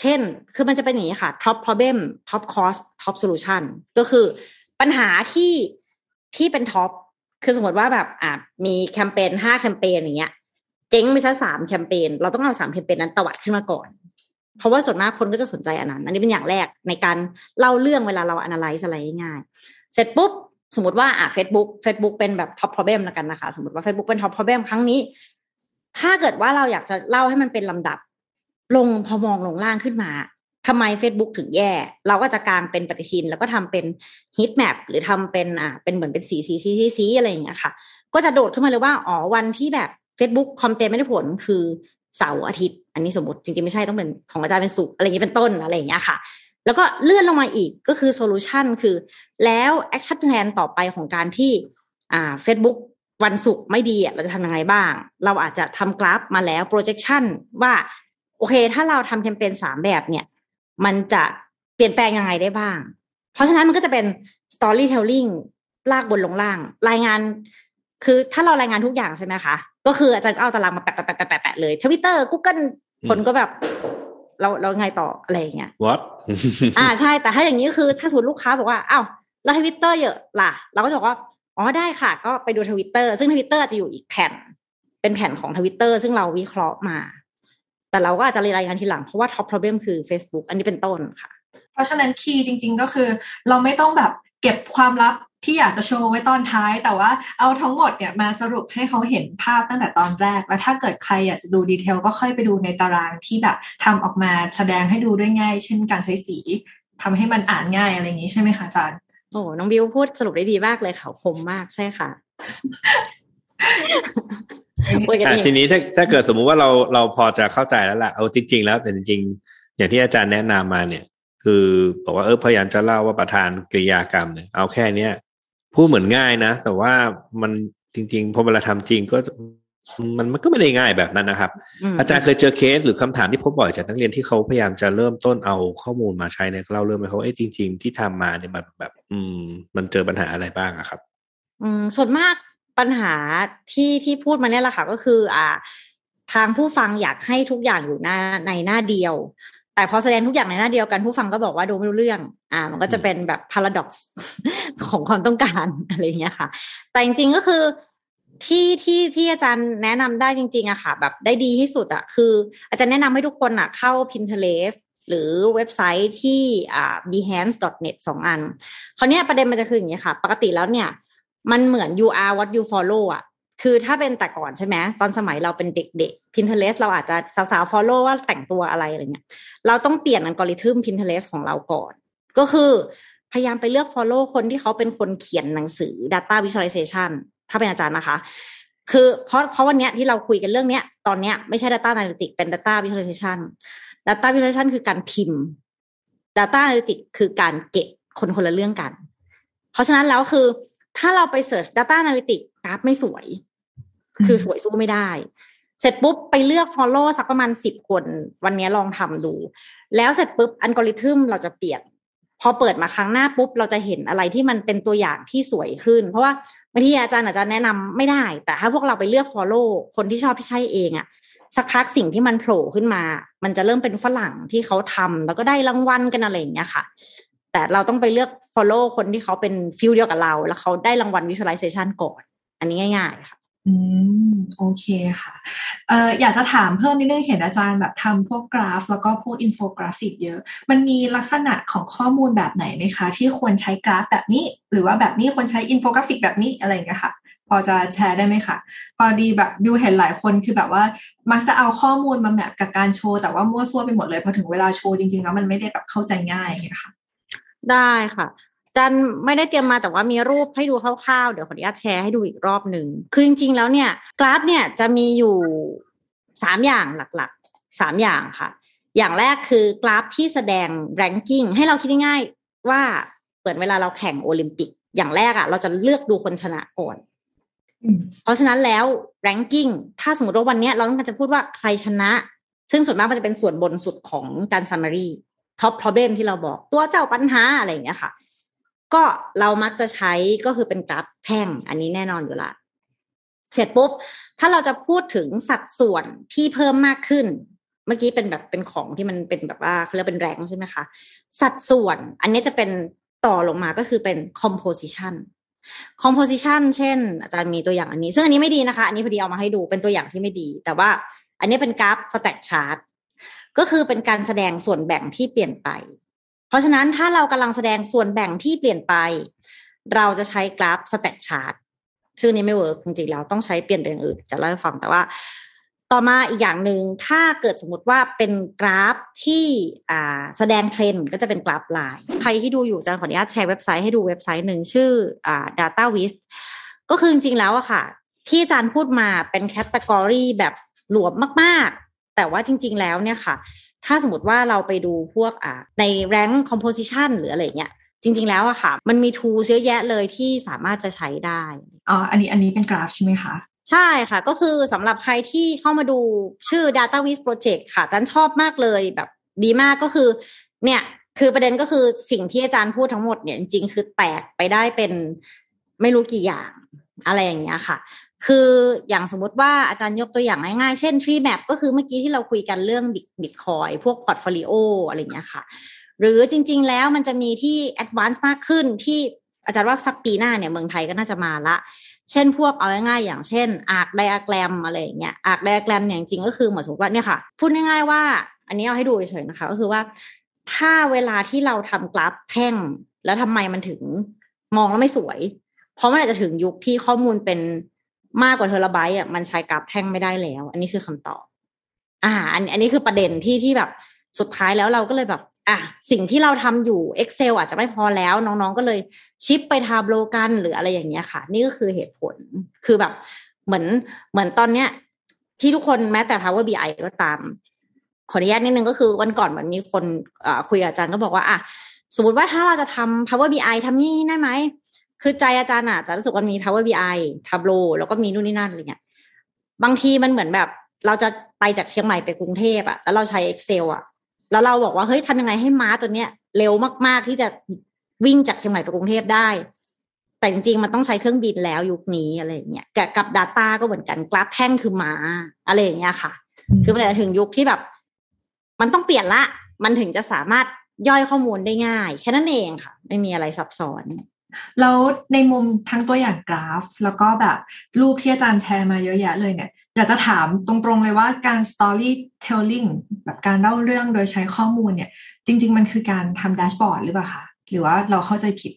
เช่น คือมันจะเป็นอย่างนี้ค่ะ top problem top cost top solution ก็คือปัญหาที่ที่เป็นท็อปคือสมมติว่าแบบอ่ามีแคมเปญห้าแคมเปญอย่างเงี้ย เจ๊งไปซะสามแคมเปญเราต้องเอาสามแคมเปญนั้นตวัดขึ้นมาก่อน เพราะว่าส่วนมากคนก็จะสนใจอันนั้น อันนี้เป็นอย่างแรกในการเล่าเรื่องเวลาเรา analyze อะไรง่ายเสร็จปุ๊บ สมมติว่าอะ Facebook Facebook เป็นแบบ top problem แล้วกันนะคะ สมมติว่า Facebook เป็น top problem ครั้งนี้ ถ้าเกิดว่าเราอยากจะเล่าให้มันเป็นลำดับ ลงพอมองลงล่างขึ้นมาทำไม Facebook ถึงแย่ เราก็จะกางเป็นปฏิทิน แล้วก็ทำเป็น heat map หรือทำเป็นอ่าเป็นเหมือนเป็นสีสีสีสีสีอะไรอย่างเงี้ยค่ะ ก็จะโดดขึ้นมาเลยว่า อ๋อ วันที่แบบ Facebook content ไม่ได้ผลคือเสาร์อาทิตย์ อันนี้สมมติจริงๆไม่ใช่ต้องเป็นของอาจารย์เป็นศุกร์อะไรอย่างเงี้ยเป็นต้นอะไรอย่างเงี้ยค่ะ แล้วก็เลื่อนลงมาอีกก็คือ solution คือ แล้ว action plan ต่อไปของการที่อ่า Facebook วันศุกร์ไม่ดีอะเราจะทำยังไงบ้าง เราอาจจะทำกราฟมาแล้ว projection ว่าโอเค ถ้าเราทำแคมเปญสามแบบเนี่ย มันจะเปลี่ยนแปลงยังไงได้บ้าง เพราะฉะนั้นมันก็จะเป็น storytelling ลากบนลงล่าง รายงาน คือถ้าเรารายงานทุกอย่างใช่ไหมคะ ก็คืออาจารย์ก็เอาตารางมาแปะแปะแปะแปะแปะเลย Twitter Google คนก็แบบ เราเราไงต่ออะไรอย่างเงี้ย what อ่าใช่ แต่ถ้าอย่างนี้คือถ้าสมมติลูกค้าบอกว่าอ้าวแล้วทวิตเตอร์เยอะล่ะ เราก็จะบอกว่าอ๋อได้ค่ะ ก็ไปดูทวิตเตอร์ซึ่งทวิตเตอร์จะอยู่อีกแผ่น เป็นแผ่นของทวิตเตอร์ซึ่งเราวิเคราะห์มา แต่เราก็อาจจะรายงานทีหลังเพราะว่าท็อป problem คือ Facebook อันนี้เป็นต้นค่ะ เพราะฉะนั้น key จริง ๆ ก็คือ เราไม่ต้องแบบ เก็บความลับที่อยากจะโชว์ไว้ตอนท้าย แต่ว่าเอาทั้งหมดเนี่ยมาสรุปให้เขาเห็นภาพตั้งแต่ตอนแรก แล้วถ้าเกิดใครอยากจะดู detail ก็ค่อยไปดูในตารางที่แบบทำออกมาแสดงให้ดูด้วยง่าย เช่นการใช้สีทำให้มันอ่านง่ายอะไรอย่างนี้ใช่ไหมคะอาจารย์โอ้น้องบิวพูดสรุปได้ดีมากเลยค่ะคมมากใช่ค่ะอะทีนี้ถ้าถ้าเกิดสมมุติว่าเราเราพอจะเข้าใจแล้วล่ะเอาจริง ๆ แล้วแต่จริง ๆ อย่างที่อาจารย์แนะนำมาเนี่ย คือบอกว่าเออพยายามจะเล่าว่าประธานกริยากรรมเนี่ยเอาแค่เนี้ยพูดเหมือนง่ายนะ แต่ว่ามันจริง ๆพอเวลาทำจริงก็มันมันก็ไม่ได้ง่ายแบบนั้นนะครับ อาจารย์เคยเจอเคสหรือคำถามที่พบบ่อยจากนักเรียนที่เขาพยายามจะเริ่มต้นเอาข้อมูลมาใช้ในเล่าเรื่องไปเขาเอ้จริง ๆ ที่ทำมาเนี่ยมันแบบ อืม มันเจอปัญหาอะไรบ้างอะครับ อืมส่วนมากปัญหาที่ที่พูดมาเนี่ยแหละค่ะก็คือ อ่า ทางผู้ฟังอยากให้ทุกอย่างอยู่หน้าในหน้าเดียว แต่พอแสดงทุกอย่างในหน้าเดียวกันผู้ฟังก็บอกว่าดูไม่รู้เรื่อง อ่า มันก็จะเป็นแบบพาราดอกซ์ของความต้องการอะไรอย่างเงี้ยค่ะ แต่จริงๆก็คือที่ที่ที่อาจารย์แนะนำได้จริงๆอะค่ะ แบบได้ดีที่สุดอะคือ อาจารย์แนะนำให้ทุกคนอะเข้า Pinterest หรือเว็บไซต์ที่อ่า behance.net สองอันคราวนี้ประเด็นมันจะคืออย่างนี้ค่ะ ปกติแล้วเนี่ย มันเหมือน you are what you follow อะ คือถ้าเป็นแต่ก่อนใช่ไหมตอนสมัยเราเป็นเด็กๆ Pinterest เราอาจจะสาวๆ follow ว่าแต่งตัวอะไรอะไรเงี้ยเราต้องเปลี่ยนอัลกอริทึม Pinterest ของเราก่อน ก็คือพยายามไปเลือก follow คนที่เขาเป็นคนเขียนหนังสือ data visualization ถ้าเป็นอาจารย์นะคะ คือเพราะเพราะวันเนี้ยที่เราคุยกันเรื่องเนี้ย ตอนเนี้ยไม่ใช่ data analytics เป็น data visualization data visualization คือการพิมพ์ data analytics คือการเก็บคนคนละเรื่องกัน เพราะฉะนั้นแล้วคือถ้าเราไปเสิร์ช Data Analytics กราฟไม่สวย คือสวยสู้ไม่ได้ เสร็จปุ๊บไปเลือก Follow สักประมาณสิบคน วันนี้ลองทำดู แล้วเสร็จปุ๊บอัลกอริทึมเราจะเปลี่ยน พอเปิดมาครั้งหน้าปุ๊บ เราจะเห็นอะไรที่มันเป็นตัวอย่างที่สวยขึ้น เพราะว่าบางทีอาจารย์อาจจะแนะนำไม่ได้ แต่ถ้าพวกเราไปเลือก Follow คนที่ชอบที่ใช่เองอะสักพักสิ่งที่มันโผล่ขึ้นมา มันจะเริ่มเป็นฝรั่งที่เขาทำแล้วก็ได้รางวัลกันอะไรอย่างเงี้ยค่ะ แต่เราต้องไปเลือก follow คนที่เขาเป็น feel เดียวกับเรา แล้วเขาได้รางวัล visualization ก่อน อันนี้ง่าย ๆ ค่ะ อืม โอเคค่ะเอ่ออยากจะถามเพิ่มนิดนึงเห็นอาจารย์แบบทำพวกกราฟ แล้วก็พวกอินโฟกราฟิกเยอะ มันมีลักษณะของข้อมูลแบบไหนไหมคะ ที่ควรใช้กราฟแบบนี้ หรือว่าแบบนี้ควรใช้อินโฟกราฟิกแบบนี้อะไรอย่างเงี้ยค่ะ พอจะแชร์ได้ไหมคะพอดีแบบดูเห็นหลายคนคือแบบว่า มักจะเอาข้อมูลมา match กับการโชว์ แต่ว่ามั่วซั่วไปหมดเลยพอถึงเวลาโชว์จริงๆแล้วมันไม่ได้แบบเข้าใจง่ายอย่างเงี้ยค่ะ ได้ค่ะ จันไม่ได้เตรียมมาแต่ว่ามีรูปให้ดูคร่าวๆ เดี๋ยวขออนุญาตแชร์ให้ดูอีกรอบหนึ่ง คือจริงๆแล้วเนี่ย กราฟเนี่ยจะมีอยู่สามอย่างหลักๆสามอย่างค่ะ อย่างแรกคือกราฟที่แสดง ranking ให้เราคิดง่ายๆว่าเปิดเวลาเราแข่งโอลิมปิก อย่างแรกอะ่ะ เราจะเลือกดูคนชนะก่อนเพราะฉะนั้นแล้ว ranking ถ้าสมมติว่าวันนี้เราต้องการจะพูดว่าใครชนะ ซึ่งส่วนมากมันจะเป็นส่วนบนสุดของการ summary top problem ที่เราบอกตัวเจ้าปัญหาอะไรอย่างเงี้ยค่ะ ก็เรามักจะใช้ก็คือเป็นกราฟแท่งอันนี้แน่นอนอยู่ละเสร็จปุ๊บ ถ้าเราจะพูดถึงสัดส่วนที่เพิ่มมากขึ้น เมื่อกี้เป็นแบบเป็นของที่มันเป็นแบบว่าเขาเรียกเป็นแรงใช่ไหมคะ สัดส่วน อันนี้จะเป็นต่อลงมาก็คือเป็น composition composition เช่น อาจารย์มีตัวอย่างอันนี้ ซึ่งอันนี้ไม่ดีนะคะ อันนี้พอดีเอามาให้ดูเป็นตัวอย่างที่ไม่ดี แต่ว่าอันนี้เป็นกราฟ stack chart ก็คือเป็นการแสดงส่วนแบ่งที่เปลี่ยนไป เพราะฉะนั้นถ้าเรากำลังแสดงส่วนแบ่งที่เปลี่ยนไป เราจะใช้กราฟ stack chart ซึ่งนี้ไม่ work จริงๆแล้วต้องใช้เปลี่ยนเป็นอย่างอื่นจะเล่าให้ฟังแต่ว่า ต่อมาอีกอย่างหนึ่งถ้าเกิดสมมติว่าเป็นกราฟที่อ่าแสดงเทรนด์ก็จะเป็นกราฟลายใครที่ดูอยู่จะขออนุญาตแชร์เว็บไซต์ให้ดูเว็บไซต์หนึ่งชื่ออ่า Data Viz ก็คือจริงๆแล้วอะค่ะ ที่อาจารย์พูดมาเป็น category แบบหลวมมากๆ แต่ว่าจริง ๆ แล้วเนี่ยค่ะ ถ้าสมมติว่าเราไปดูพวกอ่าใน range composition หรืออะไรเงี้ยจริง ๆ แล้วอะค่ะ มันมีทูเยอะแยะเลยที่สามารถจะใช้ได้อ๋ออันนี้อันนี้เป็นกราฟใช่ไหมคะใช่ค่ะ ก็คือสำหรับใครที่เข้ามาดูชื่อ Data w i z Project ค่ะอาจารย์ชอบมากเลยแบบดีมากก็คือ เนี่ย คือประเด็นก็คือสิ่งที่อาจารย์พูดทั้งหมดเนี่ยจริงๆ คือแตกไปได้เป็นไม่รู้กี่อย่างอะไรอย่างเงี้ยค่ะ คืออย่างสมมติว่าอาจารย์ยกตัวอย่างง่ายๆ เช่น Tree Map ก็คือเมื่อกี้ที่เราคุยกันเรื่องบิตคอยพวก portfolio อะไรเงี้ยค่ะ หรือจริง ๆ แล้วมันจะมีที่ advance มากขึ้นที่อาจารย์ว่าสักปีหน้าเนี่ยเมืองไทยก็น่าจะมาละ เช่นพวกเอาง่ายๆอย่างเช่น arc diagram อะไรอย่างเงี้ย arc diagram เนี่ยจริงๆก็คือเหมือนสมมติว่าเนี่ยค่ะ พูดง่ายๆว่า อันนี้เอาให้ดูเฉยๆนะคะ ก็คือว่าถ้าเวลาที่เราทำกราฟแท่ง แล้วทำไมมันถึงมองแล้วไม่สวย เพราะมันอาจจะถึงยุคที่ข้อมูลเป็น มากกว่าเทราไบต์อะมันใช้กราฟแท่งไม่ได้แล้ว อันนี้คือคำตอบ อ่า อันอันนี้คือประเด็นที่ที่แบบสุดท้ายแล้วเราก็เลยแบบ อะสิ่งที่เราทำอยู่ Excel อาจจะไม่พอแล้ว น้องๆก็เลยชิปไปทาโบลกันหรืออะไรอย่างเงี้ยค่ะ นี่ก็คือเหตุผลคือแบบ เหมือนเหมือนตอนเนี้ย ที่ทุกคนแม้แต่ Power BI ก็ตาม ขออนุญาตนิดนึงก็คือวันก่อนเหมันมีคนคุยกับอาจารย์ก็บอกว่าอะสมมติว่าถ้าเราจะทำ Power BI ทำนี่นี่ได้ไหม คือใจอาจารย์อะจะรู้สึกว่ามี Power BI Tableau แล้วก็มีนู่นนี่นั่นอะไรเงี้ยบางทีมันเหมือนแบบ เราจะไปจากเชียงใหม่ไปกรุงเทพอะแล้วเราใช้ Excel อะแล้วเราบอกว่าเฮ้ยทำยังไงให้ม้าตัวเนี้ย เร็วมากๆที่จะวิ่งจากเชียงใหม่ไปกรุงเทพได้ แต่จริงๆมันต้องใช้เครื่องบินแล้วยุคนี้อะไรอย่างเงี้ยกับกับ Data ก็เหมือนกันกราฟแท่งคือม้าอะไรอย่างเงี้ยค่ะ คือมันจะถึงยุคที่แบบ มันต้องเปลี่ยนละ มันถึงจะสามารถย่อยข้อมูลได้ง่าย แค่นั้นเองค่ะ ไม่มีอะไรซับซ้อน แล้วในมุมทั้งตัวอย่างกราฟ แล้วก็แบบรูปที่อาจารย์แชร์มาเยอะแยะเลยเนี่ย อยากจะถามตรงๆเลยว่าการ storytelling แบบการเล่าเรื่องโดยใช้ข้อมูลเนี่ย จริง ๆ มันคือการทำ dashboard หรือเปล่าคะหรือว่าเราเข้าใจผิด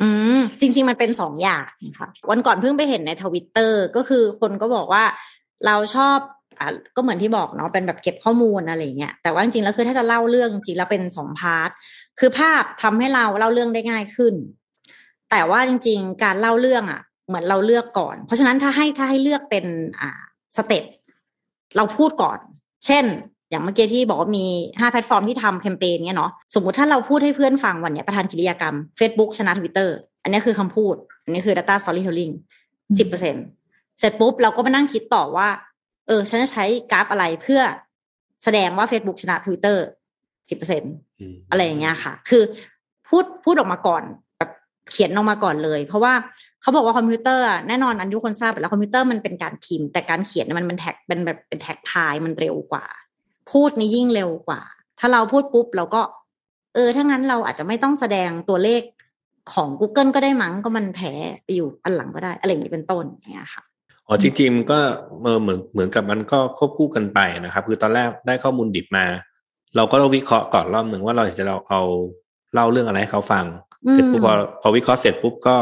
อืม จริง ๆ มันเป็นสองอย่างค่ะ วันก่อนเพิ่งไปเห็นในทวิตเตอร์ก็คือคนก็บอกว่าเราชอบอ่าก็เหมือนที่บอกเนาะเป็นแบบเก็บข้อมูลอะไรเงี้ยแต่ว่าจริงๆแล้วคือถ้าจะเล่าเรื่องจริงแล้วเป็นสอง partคือภาพทำให้เราเล่าเรื่องได้ง่ายขึ้น แต่ว่าจริง ๆ การเล่าเรื่องอะ เหมือนเราเลือกก่อน เพราะฉะนั้นถ้าให้ถ้าให้เลือกเป็นอ่า step เราพูดก่อน เช่น อย่างเมื่อกี้ที่บอกว่ามีห้าแพลตฟอร์มที่ทำแคมเปญเนี้ยเนาะสมมุติถ้าเราพูดให้เพื่อนฟังวันเนี้ยประธานกิจกรรม Facebook ชนะทวิตเตอร์อันนี้คือคำพูด อันนี้คือ data storytelling สิบเปอร์เซ็นเสร็จปุ๊บเราก็มานั่งคิดต่อว่า เออ ฉันจะใช้กราฟอะไรเพื่อแสดงว่า Facebook ชนะ Twitter สิบเปอร์เซ็นอะไรอย่างเงี้ยค่ะ คือพูดพูดออกมาก่อนแบบ เขียนออกมาก่อนเลย เพราะว่าเขาบอกว่าคอมพิวเตอร์แน่นอนอันทุกคนทราบแล้วคอมพิวเตอร์มันเป็นการพิมพ์ แต่การเขียนมันเป็น tact เป็นแบบเป็น tactile มันเร็วกว่า พูดนี่ยิ่งเร็วกว่า ถ้าเราพูดปุ๊บเราก็ เออถ้างั้นเราอาจจะไม่ต้องแสดงตัวเลขของ Google ก็ได้มั้งก็มันแพ้ไปอยู่อันหลังก็ได้อะไรอย่างนี้เป็นต้นเงี้ยค่ะอ๋อจริงๆก็เหมือนเหมือนกับมันก็ควบคู่กันไปนะครับ คือตอนแรกได้ข้อมูลดิบมา เราก็ต้องวิเคราะห์ก่อนรอบหนึ่งว่าเราจะเราเอาเล่าเรื่องอะไรให้เขาฟัง เสร็จปุ๊บพอพอวิเคราะห์เสร็จปุ๊บก็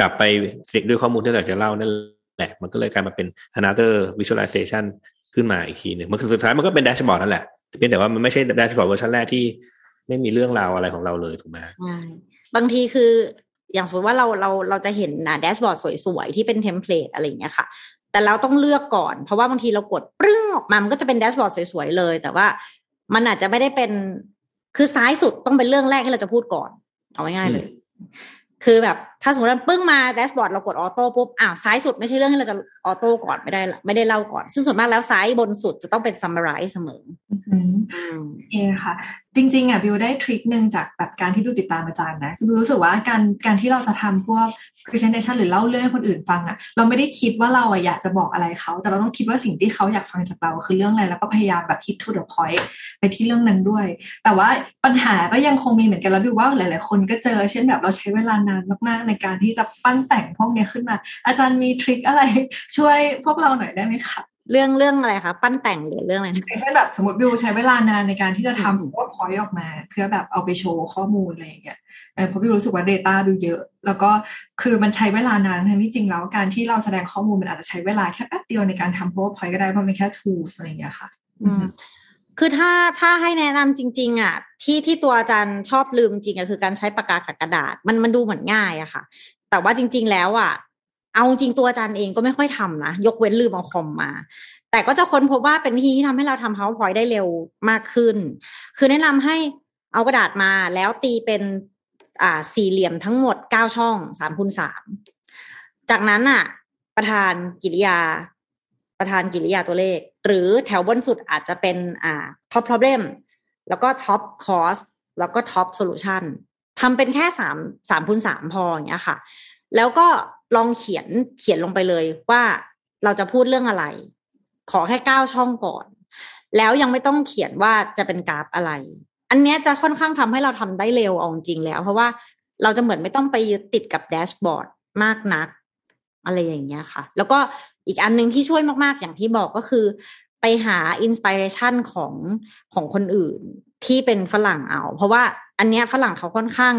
กลับไปฟิกด้วยข้อมูลที่เราจะเล่านั่นแหละ มันก็เลยกลายมาเป็น another visualization ขึ้นมาอีกทีหนึ่งมันคือสุดท้ายมันก็เป็นแดชบอร์ดนั่นแหละเพียงแต่ว่ามันไม่ใช่แดชบอร์ดเวอร์ชันแรกที่ไม่มีเรื่องราวอะไรของเราเลยถูกไหมใช่บางทีคืออย่างสมมติว่าเราเราเราจะเห็นนะ dashboard สวยๆ ที่เป็น template อะไรอย่างเงี้ยค่ะ แต่เราต้องเลือกก่อน เพราะว่าบางทีเรากดปรึ้งออกมามันก็จะเป็น dashboard สวยๆเลย แต่ว่ามันอาจจะไม่ได้เป็นคือซ้ายสุดต้องเป็นเรื่องแรกที่เราจะพูดก่อน เอาง่ายๆเลย คือแบบ ถ้าสมมติเราปึ้งมา dashboard เรากด auto ปุ๊บอ้าวซ้ายสุดไม่ใช่เรื่องที่เราจะ auto ก่อนไม่ได้ไม่ได้เล่าก่อน ซึ่งส่วนมากแล้วซ้ายบนสุดจะต้องเป็น summarize เสมออืมโอเคค่ะ จริง ๆอะบิวได้ทริคหนึ่งจากแบบการที่บิวติดตามอาจารย์นะคือบิวรู้สึกว่าการการที่เราจะทำพวก presentation หรือเล่าเรื่องให้คนอื่นฟังอะ เราไม่ได้คิดว่าเราอะอยากจะบอกอะไรเขา แต่เราต้องคิดว่าสิ่งที่เขาอยากฟังจากเราคือเรื่องอะไรแล้วก็พยายามแบบ hit to the point ไปที่เรื่องนั้นด้วย แต่ว่าปัญหาก็ยังคงมีเหมือนกันแล้วบิวว่าหลาย ๆ คนก็เจอเช่นแบบเราใช้เวลานานมาก ๆ ในการที่จะปั้นแต่งพวกเนี้ยขึ้นมา อาจารย์มีทริคอะไรช่วยพวกเราหน่อยได้ไหมคะเรื่องเรื่องอะไรคะปั้นแต่งหรือเรื่องอะไรอย่างเช่นแบบสมมติบิวใช้เวลานานในการที่จะทำพวกพอยต์ออกมา เพื่อแบบเอาไปโชว์ข้อมูลอะไรอย่างเงี้ยเออเพราะบิวรู้สึกว่า Data บิวเยอะ แล้วก็คือมันใช้เวลานานทั้งที่จริงแล้วการที่เราแสดงข้อมูลมันอาจจะใช้เวลาแค่แป๊บเดียวในการทำพวกพอยต์ก็ได้เพราะมันแค่ tools อะไรอย่างเงี้ยค่ะอืม คือถ้าถ้าให้แนะนำจริง ๆ อะ ที่ที่ตัวอาจารย์ชอบลืมจริงอะคือการใช้ปากกากับกระดาษ มันมันดูเหมือนง่ายอะค่ะ แต่ว่าจริง ๆ แล้วอะ เอาจริงตัวอาจารย์เองก็ไม่ค่อยทำนะ ยกเว้นลืมเอาคอมมา แต่ก็จะค้นพบว่าเป็นที่ที่ทำให้เราทำ powerpoint ได้เร็วมากขึ้น คือแนะนำให้เอากระดาษมาแล้วตีเป็นอ่าสี่เหลี่ยมทั้งหมดเก้าช่องสามคูณสามจากนั้นอะ ประธานกิริยา ประธานกิริยาตัวเลข หรือแถวบนสุดอาจจะเป็นอ่า top problem แล้วก็ top cost แล้วก็ top solution ทำเป็นแค่สามสามคูณสามพออย่างเงี้ยค่ะ แล้วก็ลองเขียนเขียนลงไปเลยว่าเราจะพูดเรื่องอะไร ขอแค่เก้าช่องก่อน แล้วยังไม่ต้องเขียนว่าจะเป็นกราฟอะไร อันเนี้ยจะค่อนข้างทำให้เราทำได้เร็วเอาจริงแล้ว เพราะว่าเราจะเหมือนไม่ต้องไปยึดติดกับ dashboard มากนัก อะไรอย่างเงี้ยค่ะ แล้วก็ อีกอันหนึ่งที่ช่วยมากๆ อย่างที่บอกก็คือ ไปหา inspiration ของของคนอื่นที่เป็นฝรั่งเอา เพราะว่าอันเนี้ยฝรั่งเขาค่อนข้าง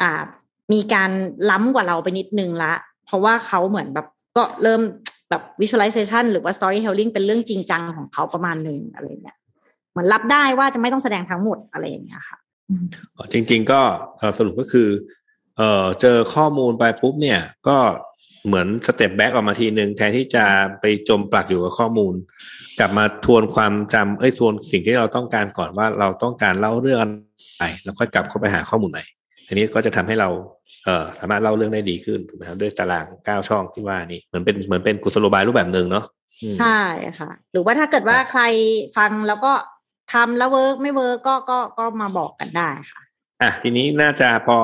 อ่า มีการล้ำกว่าเราไปนิดนึงละ เพราะว่าเขาเหมือนแบบก็เริ่มแบบ visualization หรือว่า storytelling เป็นเรื่องจริงจังของเขาประมาณหนึ่งอะไรเงี้ยเหมือนรับได้ว่าจะไม่ต้องแสดงทั้งหมดอะไรอย่างเงี้ยค่ะจริง ๆ ก็สรุปก็คือ เออเจอข้อมูลไปปุ๊บเนี่ย ก็ เหมือน step back ออกมาทีหนึ่งแทนที่จะไปจมปลักอยู่กับข้อมูล กลับมาทวนความจำเอ้ยทวนสิ่งที่เราต้องการก่อนว่าเราต้องการเล่าเรื่องอะไรแล้วค่อยกลับเข้าไปหาข้อมูลใหม่อันนี้ก็จะทำให้เราเอ่อสามารถเล่าเรื่องได้ดีขึ้นถูกไหมครับด้วยตารางเก้าช่องที่ว่านี่เหมือนเป็นเหมือนเป็นกุศโลบายรูปแบบหนึ่งเนาะใช่ค่ะ หรือว่าถ้าเกิดว่าใครฟังแล้วก็ทำแล้ว work ไม่ work ก็ก็ก็มาบอกกันได้ค่ะ อะทีนี้น่าจะพอ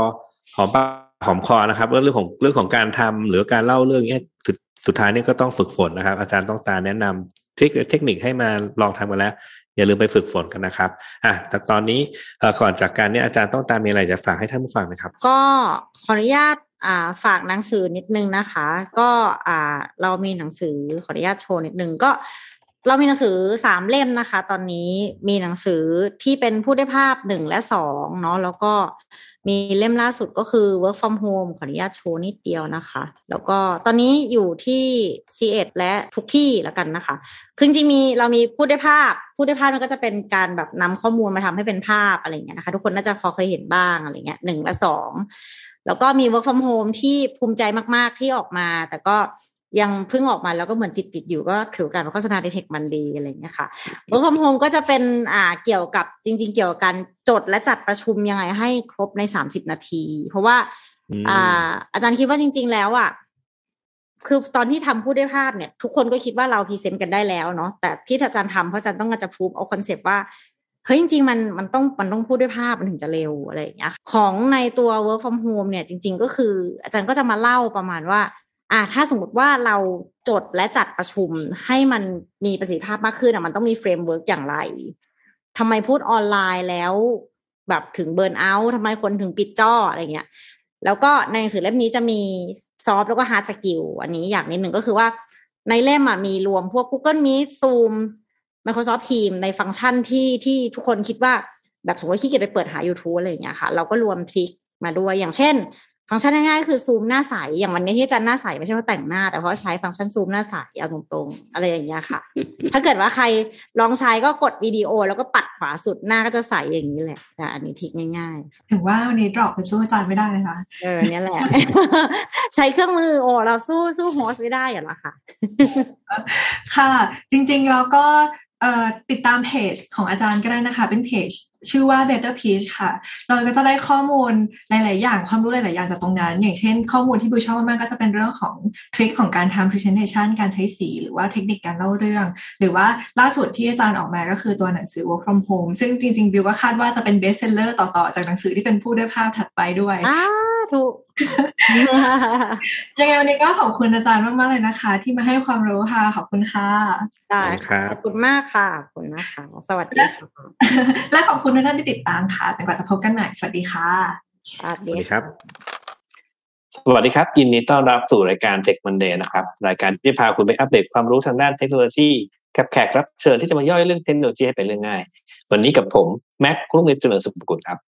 หอมปาก หอมคอนะครับเรื่องของเรื่องของการทำหรือการเล่าเรื่องนี้สุดสุดท้ายนี่ก็ต้องฝึกฝนนะครับ อาจารย์ต้องตาแนะนำเทคเทคนิคให้มาลองทำกันแล้วอย่าลืมไปฝึกฝนกันนะครับอะแต่ตอนนี้ก่อนจากการนี้อาจารย์ต้องตามมีอะไรจะฝากให้ท่านผู้ฟังไหมครับ ก็ขออนุญาตอ่าฝากหนังสือนิดนึงนะคะ ก็อ่าเรามีหนังสือขออนุญาตโชว์นิดนึงก็เรามีหนังสือสามเล่มนะคะ ตอนนี้มีหนังสือที่เป็นผู้ได้ภาพหนึ่งและสองเนาะแล้วก็ มีเล่มล่าสุดก็คือ work from home ขออนุญาตโชว์นิดเดียวนะคะ แล้วก็ตอนนี้อยู่ที่ c ีเอ็ดและทุกที่แล้วกันนะคะ คือจริงมีเรามีพูดได้ภาพ พูดได้ภาพมันก็จะเป็นการแบบนำข้อมูลมาทำให้เป็นภาพอะไรเงี้ยนะคะ ทุกคนน่าจะพอเคยเห็นบ้างอะไรเงี้ยหนึ่งและสองแล้วก็มี work from home ที่ภูมิใจมาก ๆ ที่ออกมา แต่ก็ ยังเพิ่งออกมาแล้วก็เหมือนติดติดอยู่ก็ถือการโฆษณาในเทคมันดีอะไรเงี้ยค่ะ work from home ก็จะเป็นอ่าเกี่ยวกับจริง ๆ เกี่ยวกับการจดและจัดประชุมยังไงให้ครบในสามสิบนาที เพราะว่า อ่า อาจารย์คิดว่าจริง ๆ แล้วอะคือตอนที่ทำพูดด้วยภาพเนี่ย ทุกคนก็คิดว่าเรา present กันได้แล้วเนาะแต่ที่อาจารย์ทำเพราะอาจารย์ต้องการจะพูดเอา concept ว่าเฮ้ยจริงๆมันมันต้องมันต้องพูดด้วยภาพมันถึงจะเร็วอะไรอย่างเงี้ยของในตัว work from home เนี่ยจริง ๆ ก็คือ อาจารย์ก็จะมาเล่าประมาณว่า อ่าถ้าสมมติว่าเราจดและจัดประชุมให้มันมีประสิทธิภาพมากขึ้นอะมันต้องมี framework อย่างไรทำไมพูดออนไลน์แล้วแบบถึง burnout ทำไมคนถึงปิดจออะไรเงี้ย แล้วก็ในหนังสือเล่มนี้จะมี soft แล้วก็ hard skill อันนี้อย่างนิดหนึ่งก็คือว่าในเล่มอะมีรวมพวก Google Meet Zoom Microsoft Teams ในฟังก์ชันที่ที่ทุกคนคิดว่าแบบสมมติขี้เกียจไปเปิดหา YouTube อะไรอย่างเงี้ยค่ะ เราก็รวม trick มาด้วยอย่างเช่น ฟังก์ชันง่ายๆคือซูมหน้าใสอย่างวันนี้ที่อาจารย์หน้าใสไม่ใช่ว่าแต่งหน้า แต่เพราะใช้ฟังก์ชันซูมหน้าใสเอาตรงๆอะไรอย่างเงี้ยค่ะ ถ้าเกิดว่าใครลองใช้ก็กดวิดีโอ แล้วก็ปัดขวาสุดหน้าก็จะใสอย่างนี้แหละแต่อันนี้ทิกง่ายถึงว่าวันนี้ดรอปไปสู้อาจารย์ไม่ได้นะคะๆเออเนี่ยแหละ ใช้เครื่องมือโอ้เราสู้สู้โฮสไม่ได้อย่างละค่ะ ค่ะ จริงๆแล้วก็เอ่อติดตามเพจของอาจารย์ก็ได้นะคะ เป็นเพจ ชื่อว่า Better Peach ค่ะ เราก็จะได้ข้อมูลหลาย ๆ อย่างความรู้หลาย ๆ อย่างจากตรงนั้น อย่างเช่นข้อมูลที่บูชอบมาก ๆ ก็จะเป็นเรื่องของทริคของการทำ presentation การใช้สี หรือว่าเทคนิคการเล่าเรื่อง หรือว่าล่าสุดที่อาจารย์ออกมาก็คือตัวหนังสือ work from home ซึ่งจริง ๆ บิวก็คาดว่าจะเป็น best seller ต่อ ๆ จากหนังสือที่เป็นผู้ด้วยภาพถัดไปด้วย อ่าถูกยังไงวันนี้ก็ขอบคุณอาจารย์มากๆเลยนะคะ ที่มาให้ความรู้ค่ะ ขอบคุณค่ะได้ครัค่ะบขอบคุณมากค่ะขอบคุณนะคะ สวัสดีค่ะและขอบคุณทุกท่านที่ติดตามค่ะจนกว่าจะพบกันใหม่สวัสดีค่ะสวัสสดีวัสดีครับสวัสดีครับยินดีต้อนรับสู่รายการ Tech Monday นะครับ รายการที่พาคุณไปอัปเดตความรู้ทางด้านเทคโนโลยีกับแขกรับเชิญที่จะมาย่อยเรื่องเทคโนโลยีให้เป็นเรื่องง่าย วันนี้กับผม แม็กรุ่งเรืองเจริญสุขกุลครับ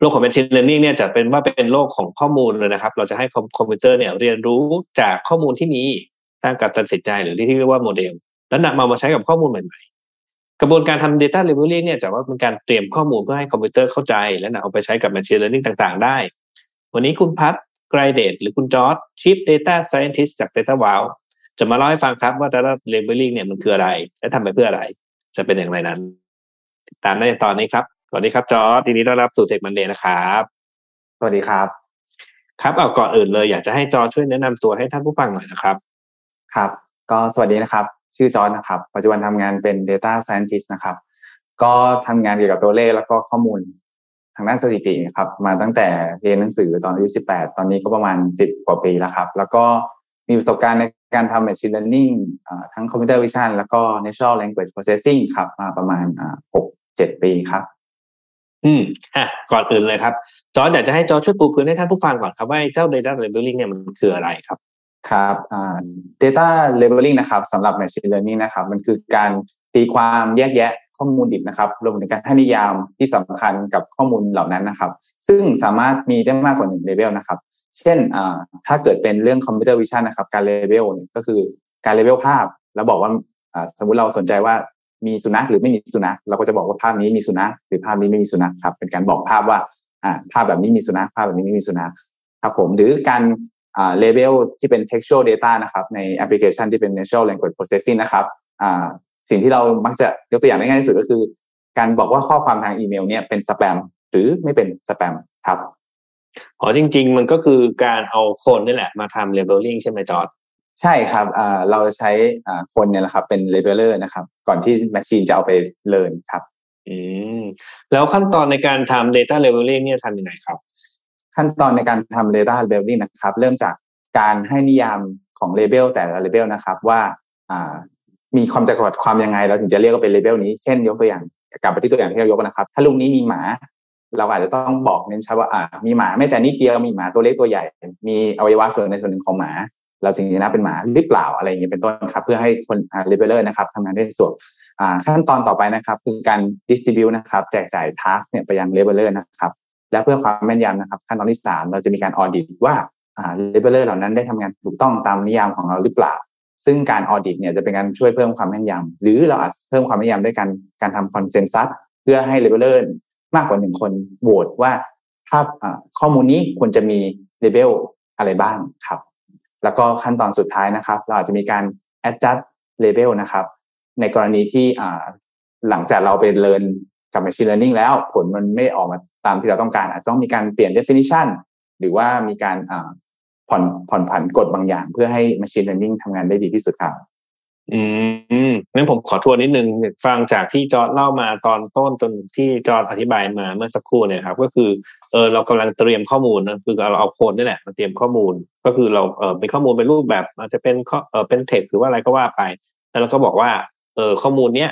โลกของ Machine Learning เนี่ยจะเป็นว่าเป็นโลกของข้อมูลเลยนะครับ เราจะให้คอมพิวเตอร์เนี่ยเรียนรู้จากข้อมูลที่มีสร้างการตัดสินใจหรือที่เรียกว่าโมเดล แล้วนำมามาใช้กับข้อมูลใหม่ๆ กระบวนการทำ data labeling เนี่ยจะว่าเป็นการเตรียมข้อมูลเพื่อให้คอมพิวเตอร์เข้าใจ และนำเอาไปใช้กับ machine learning ต่างๆ ได้ วันนี้คุณพัฒไกรเดตหรือคุณจอร์ด Chief Data Scientist จาก Data Wow จะมาเล่าให้ฟังครับว่า data labeling เนี่ยมันคืออะไร และทำไปเพื่ออะไร จะเป็นอย่างไรนั้น ตามได้ในตอนนี้ครับ สวัสดีครับจอร์ดทีนี้ต้อนรับสู่ Tech Monday นะครับ สวัสดีครับ ครับเอาก่อนอื่นเลยอยากจะให้จอร์จช่วยแนะนำตัวให้ท่านผู้ฟังหน่อยนะครับ ครับ ก็สวัสดีนะครับ ชื่อจอร์นนะครับ ปัจจุบันทำงานเป็น Data Scientist นะครับ ก็ทำงานเกี่ยวกับตัวเลขแล้วก็ข้อมูลทางด้านสถิตินะครับ มาตั้งแต่เรียนหนังสือตอนอายุ18ตอนนี้ก็ประมาณ10กว่าปีแล้วครับ แล้วก็มีประสบการณ์ในการทำ Machine Learning อ่าทั้ง Computer Vision แล้วก็ Natural Language Processing ครับ มาประมาณอ่า6-7ปีครับ อืมอะก่อนอื่นเลยครับ จอร์จอยากจะให้จอร์จช่วยปูพื้นให้ท่านผู้ฟังก่อนครับว่าเจ้า data labeling เนี่ยมันคืออะไรครับ ครับอ่า data labeling นะครับสำหรับ machine learning นะครับ มันคือการตีความแยกแยะข้อมูลดิบนะครับรวมถึงการให้นิยามที่สำคัญกับข้อมูลเหล่านั้นนะครับ ซึ่งสามารถมีได้มากกว่าหนึ่งเลเวลนะครับ เช่นอ่าถ้าเกิดเป็นเรื่อง computer vision นนะครับ การเลเวลก็คือการเลเวลภาพ แล้วบอกว่าอ่าสมมุติเราสนใจว่า มีสุนัขหรือไม่มีสุนัขเราก็จะบอกว่าภาพนี้มีสุนัขหรือภาพนี้ไม่มีสุนัขครับ เป็นการบอกภาพว่าอ่าภาพแบบนี้มีสุนัขภาพแบบนี้ไม่มีสุนัขครับผมหรือการอ่าเลเวลที่เป็น textual data นะครับ ในแอปพลิเคชันที่เป็น natural language processing นะครับอ่าสิ่งที่เรามักจะยกตัวอย่างได้ง่ายที่สุดก็คือ การบอกว่าข้อความทางอีเมลเนี่ยเป็นสแปมหรือไม่เป็นสแปมครับอ๋อจริง ๆ มันก็คือการเอาคนนี่แหละมาทำ labeling ใช่ไหมจอร์จ ใช่ครับอ่าเราใช้อ่าคนเนี่ยแหละครับ เป็น labeler นะครับ ก่อนที่ machine จะเอาไปเรียนครับ อืมแล้วขั้นตอนในการทำ data labeling เนี่ยทำยังไงครับ ขั้นตอนในการทำ data labeling นะครับ เริ่มจากการให้นิยามของ label แต่ละ label นะครับว่าอ่ามีความจำกัดความยังไง เราถึงจะเรียกว่าเป็น label นี้เช่นยกตัวอย่างกลับไปที่ตัวอย่างที่เรายกนะครับ ถ้าลูกนี้มีหมา เราอาจจะต้องบอกเน้นชัดว่าอ่า มีหมาไม่แต่นิดเดียวมีหมาตัวเล็กตัวใหญ่ มีอวัยวะส่วนในส่วนหนึ่งของหมา เราจึงจะนับเป็นหมาหรือเปล่าอะไรอย่างเงี้ยเป็นต้นครับ เพื่อให้คนอ่า labeler นะครับทำงานได้สะดวกอ่าขั้นตอนต่อไปนะครับ คือการ distribute นะครับแจกจ่าย task เนี่ยไปยัง labeler นะครับและเพื่อความแม่นยำนะครับ ขั้นตอนที่สามเราจะมีการออดิตว่าอ่า labeler เหล่านั้นได้ทำงานถูกต้องตามนิยามของเราหรือเปล่า ซึ่งการออดิตเนี่ยจะเป็นการช่วยเพิ่มความแม่นยำหรือเราอาจเพิ่มความแม่นยำด้วยการการทำคอนเซนแซสเพื่อให้ labeler มากกว่าหนึ่งคนโหวตว่าภาพอ่าข้อมูลนี้ควรจะมี label อะไรบ้างครับ แล้วก็ขั้นตอนสุดท้ายนะครับ เราอาจจะมีการ adjust label นะครับ ในกรณีที่หลังจากเราไปเรียนกับ machine learning แล้วผลมันไม่ออกมาตามที่เราต้องการ อาจจะต้องมีการเปลี่ยน definition หรือว่ามีการผ่อนผ่อนผันกฎบางอย่าง เพื่อให้ machine learning ทำงานได้ดีที่สุดครับ อืมงั้นผมขอทวนนิดนึงฟังจากที่จอร์จเล่ามาตอนต้นจนที่จอร์จอธิบายมาเมื่อสักครู่เนี่ยครับ ก็คือ เออเรากำลังเตรียมข้อมูลนะคือเราเอาโคนนี่แหละมาเตรียมข้อมูล ก็คือเราเออเป็นข้อมูลเป็นรูปแบบอาจจะเป็นข้อเออเป็นเท็กหรือว่าอะไรก็ว่าไป แล้วเราก็บอกว่าเออข้อมูลเนี้ย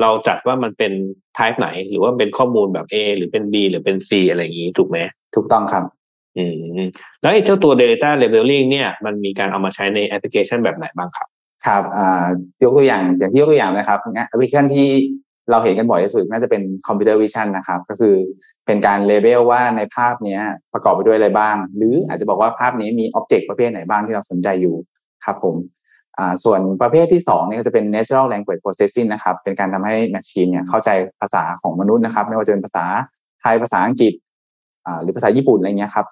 เราจัดว่ามันเป็น type ไหน หรือว่าเป็นข้อมูลแบบ A หรือเป็น B หรือเป็น C อะไรอย่างนี้ถูกไหมถูกต้องครับอืมแล้วไอ้เจ้าตัว data labeling เนี่ยมันมีการเอามาใช้ในแอปพลิเคชันแบบไหนบ้างครับ ครับอ่ายกตัวอย่างอย่างที่ยกตัวอย่างนะครับแอปพลิเคชันที่เราเห็นกันบ่อยที่สุดน่าจะเป็น computer vision นะครับ ก็คือ เป็นการเลเบลว่าในภาพนี้ประกอบไปด้วยอะไรบ้าง หรืออาจจะบอกว่าภาพนี้มีอ็อบเจกต์ประเภทไหนบ้างที่เราสนใจอยู่ครับผมส่วนประเภทที่สองนี่ก็จะเป็น natural language processing นะครับ เป็นการทำให้ machine เนี่ยเข้าใจภาษาของมนุษย์นะครับ ไม่ว่าจะเป็นภาษาไทยภาษาอังกฤษหรือภาษาญี่ปุ่นอะไรเงี้ยครับ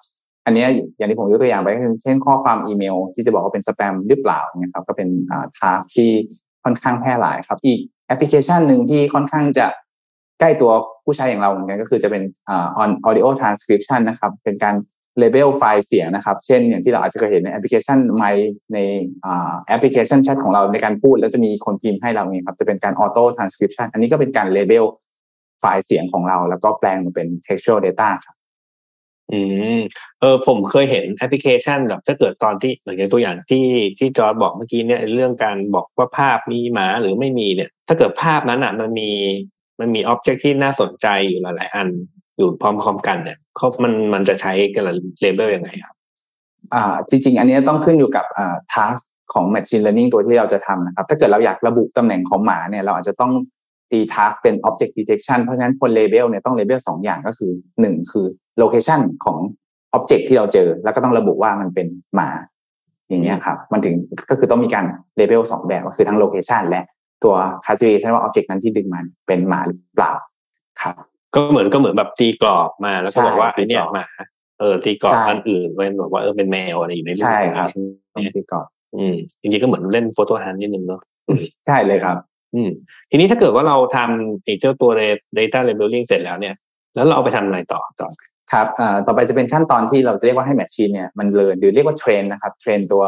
อันนี้อย่างที่ผมยกตัวอย่างไปก็คือเช่นข้อความอีเมล ที่จะบอกว่าเป็นสแปมหรือเปล่าเนี่ยครับก็เป็นอ่าทาสที่ค่อนข้างแพร่หลายครับ อีกแอปพลิเคชันหนึ่งที่ค่อนข้างจะใกล้ตัวผู้ใช้อย่างเราเหมือนกันก็คือจะเป็นอ่า on audio transcription นะครับ เป็นการ label ไฟล์เสียงนะครับ เช่นอย่างที่เราอาจจะเคยเห็นในแอปพลิเคชันไมในแอปพลิเคชันแชทของเราในการพูด แล้วจะมีคนพิมพ์ให้เราเนี่ยครับจะเป็นการ auto transcription อันนี้ก็เป็นการ label ไฟล์เสียงของเรา แล้วก็แปลงมาเป็น textual data ครับอืมเออผมเคยเห็นแอปพลิเคชันแบบถ้าเกิดตอนที่อย่างตัวอย่างที่ที่จอร์ดบอกเมื่อกี้เนี่ยเรื่องการบอกว่าภาพมีหมาหรือไม่มีเนี่ย ถ้าเกิดภาพนั้นอะมันมี มันมีอ็อบเจกต์ที่น่าสนใจอยู่หลายๆอันอยู่พร้อมๆกันเนี่ยเขามันมันจะใช้กันเลเบลยังไงครับ อ่า จริง ๆ อันนี้ต้องขึ้นอยู่กับอ่า task ของ machine learning ตัวที่เราจะทำนะครับ ถ้าเกิดเราอยากระบุตำแหน่งของหมาเนี่ย เราอาจจะต้องตี task เป็น object detection เพราะฉะนั้นคน label เนี่ยต้อง label สองอย่างก็คือหนึ่งคือ location ของ object ที่เราเจอ แล้วก็ต้องระบุว่ามันเป็นหมา อย่างเงี้ยครับ มันถึงก็คือต้องมีการ label สองแบบก็คือทั้ง location และ ตัว classification ว่า object นั้นที่ดึงมันเป็นหมาหรือเปล่าครับ ก็เหมือนก็เหมือนแบบตีกรอบมาแล้วก็บอกว่าใช่ไอเนี่ยตีกรอบหมาเออตีกรอบใช่อันอื่นเป็นบอกว่าเออเป็นแมวอะไรอยู่ในรูปใช่ครับใช่ไหมต้องตีกรอบอืมจริงๆก็เหมือนเล่นโฟโต้ฮันนิดนึงเนาะใช่เลยครับ อืมทีนี้ถ้าเกิดว่าเราทำไอ้เจ้าตัว data labeling เสร็จแล้วเนี่ย แล้วเราเอาไปทำอะไรต่อต่อครับอ่าต่อไปจะเป็นขั้นตอนที่เราจะเรียกว่าให้ machine เนี่ยมันเรียนหรือเรียกว่า train นะครับ train ตัว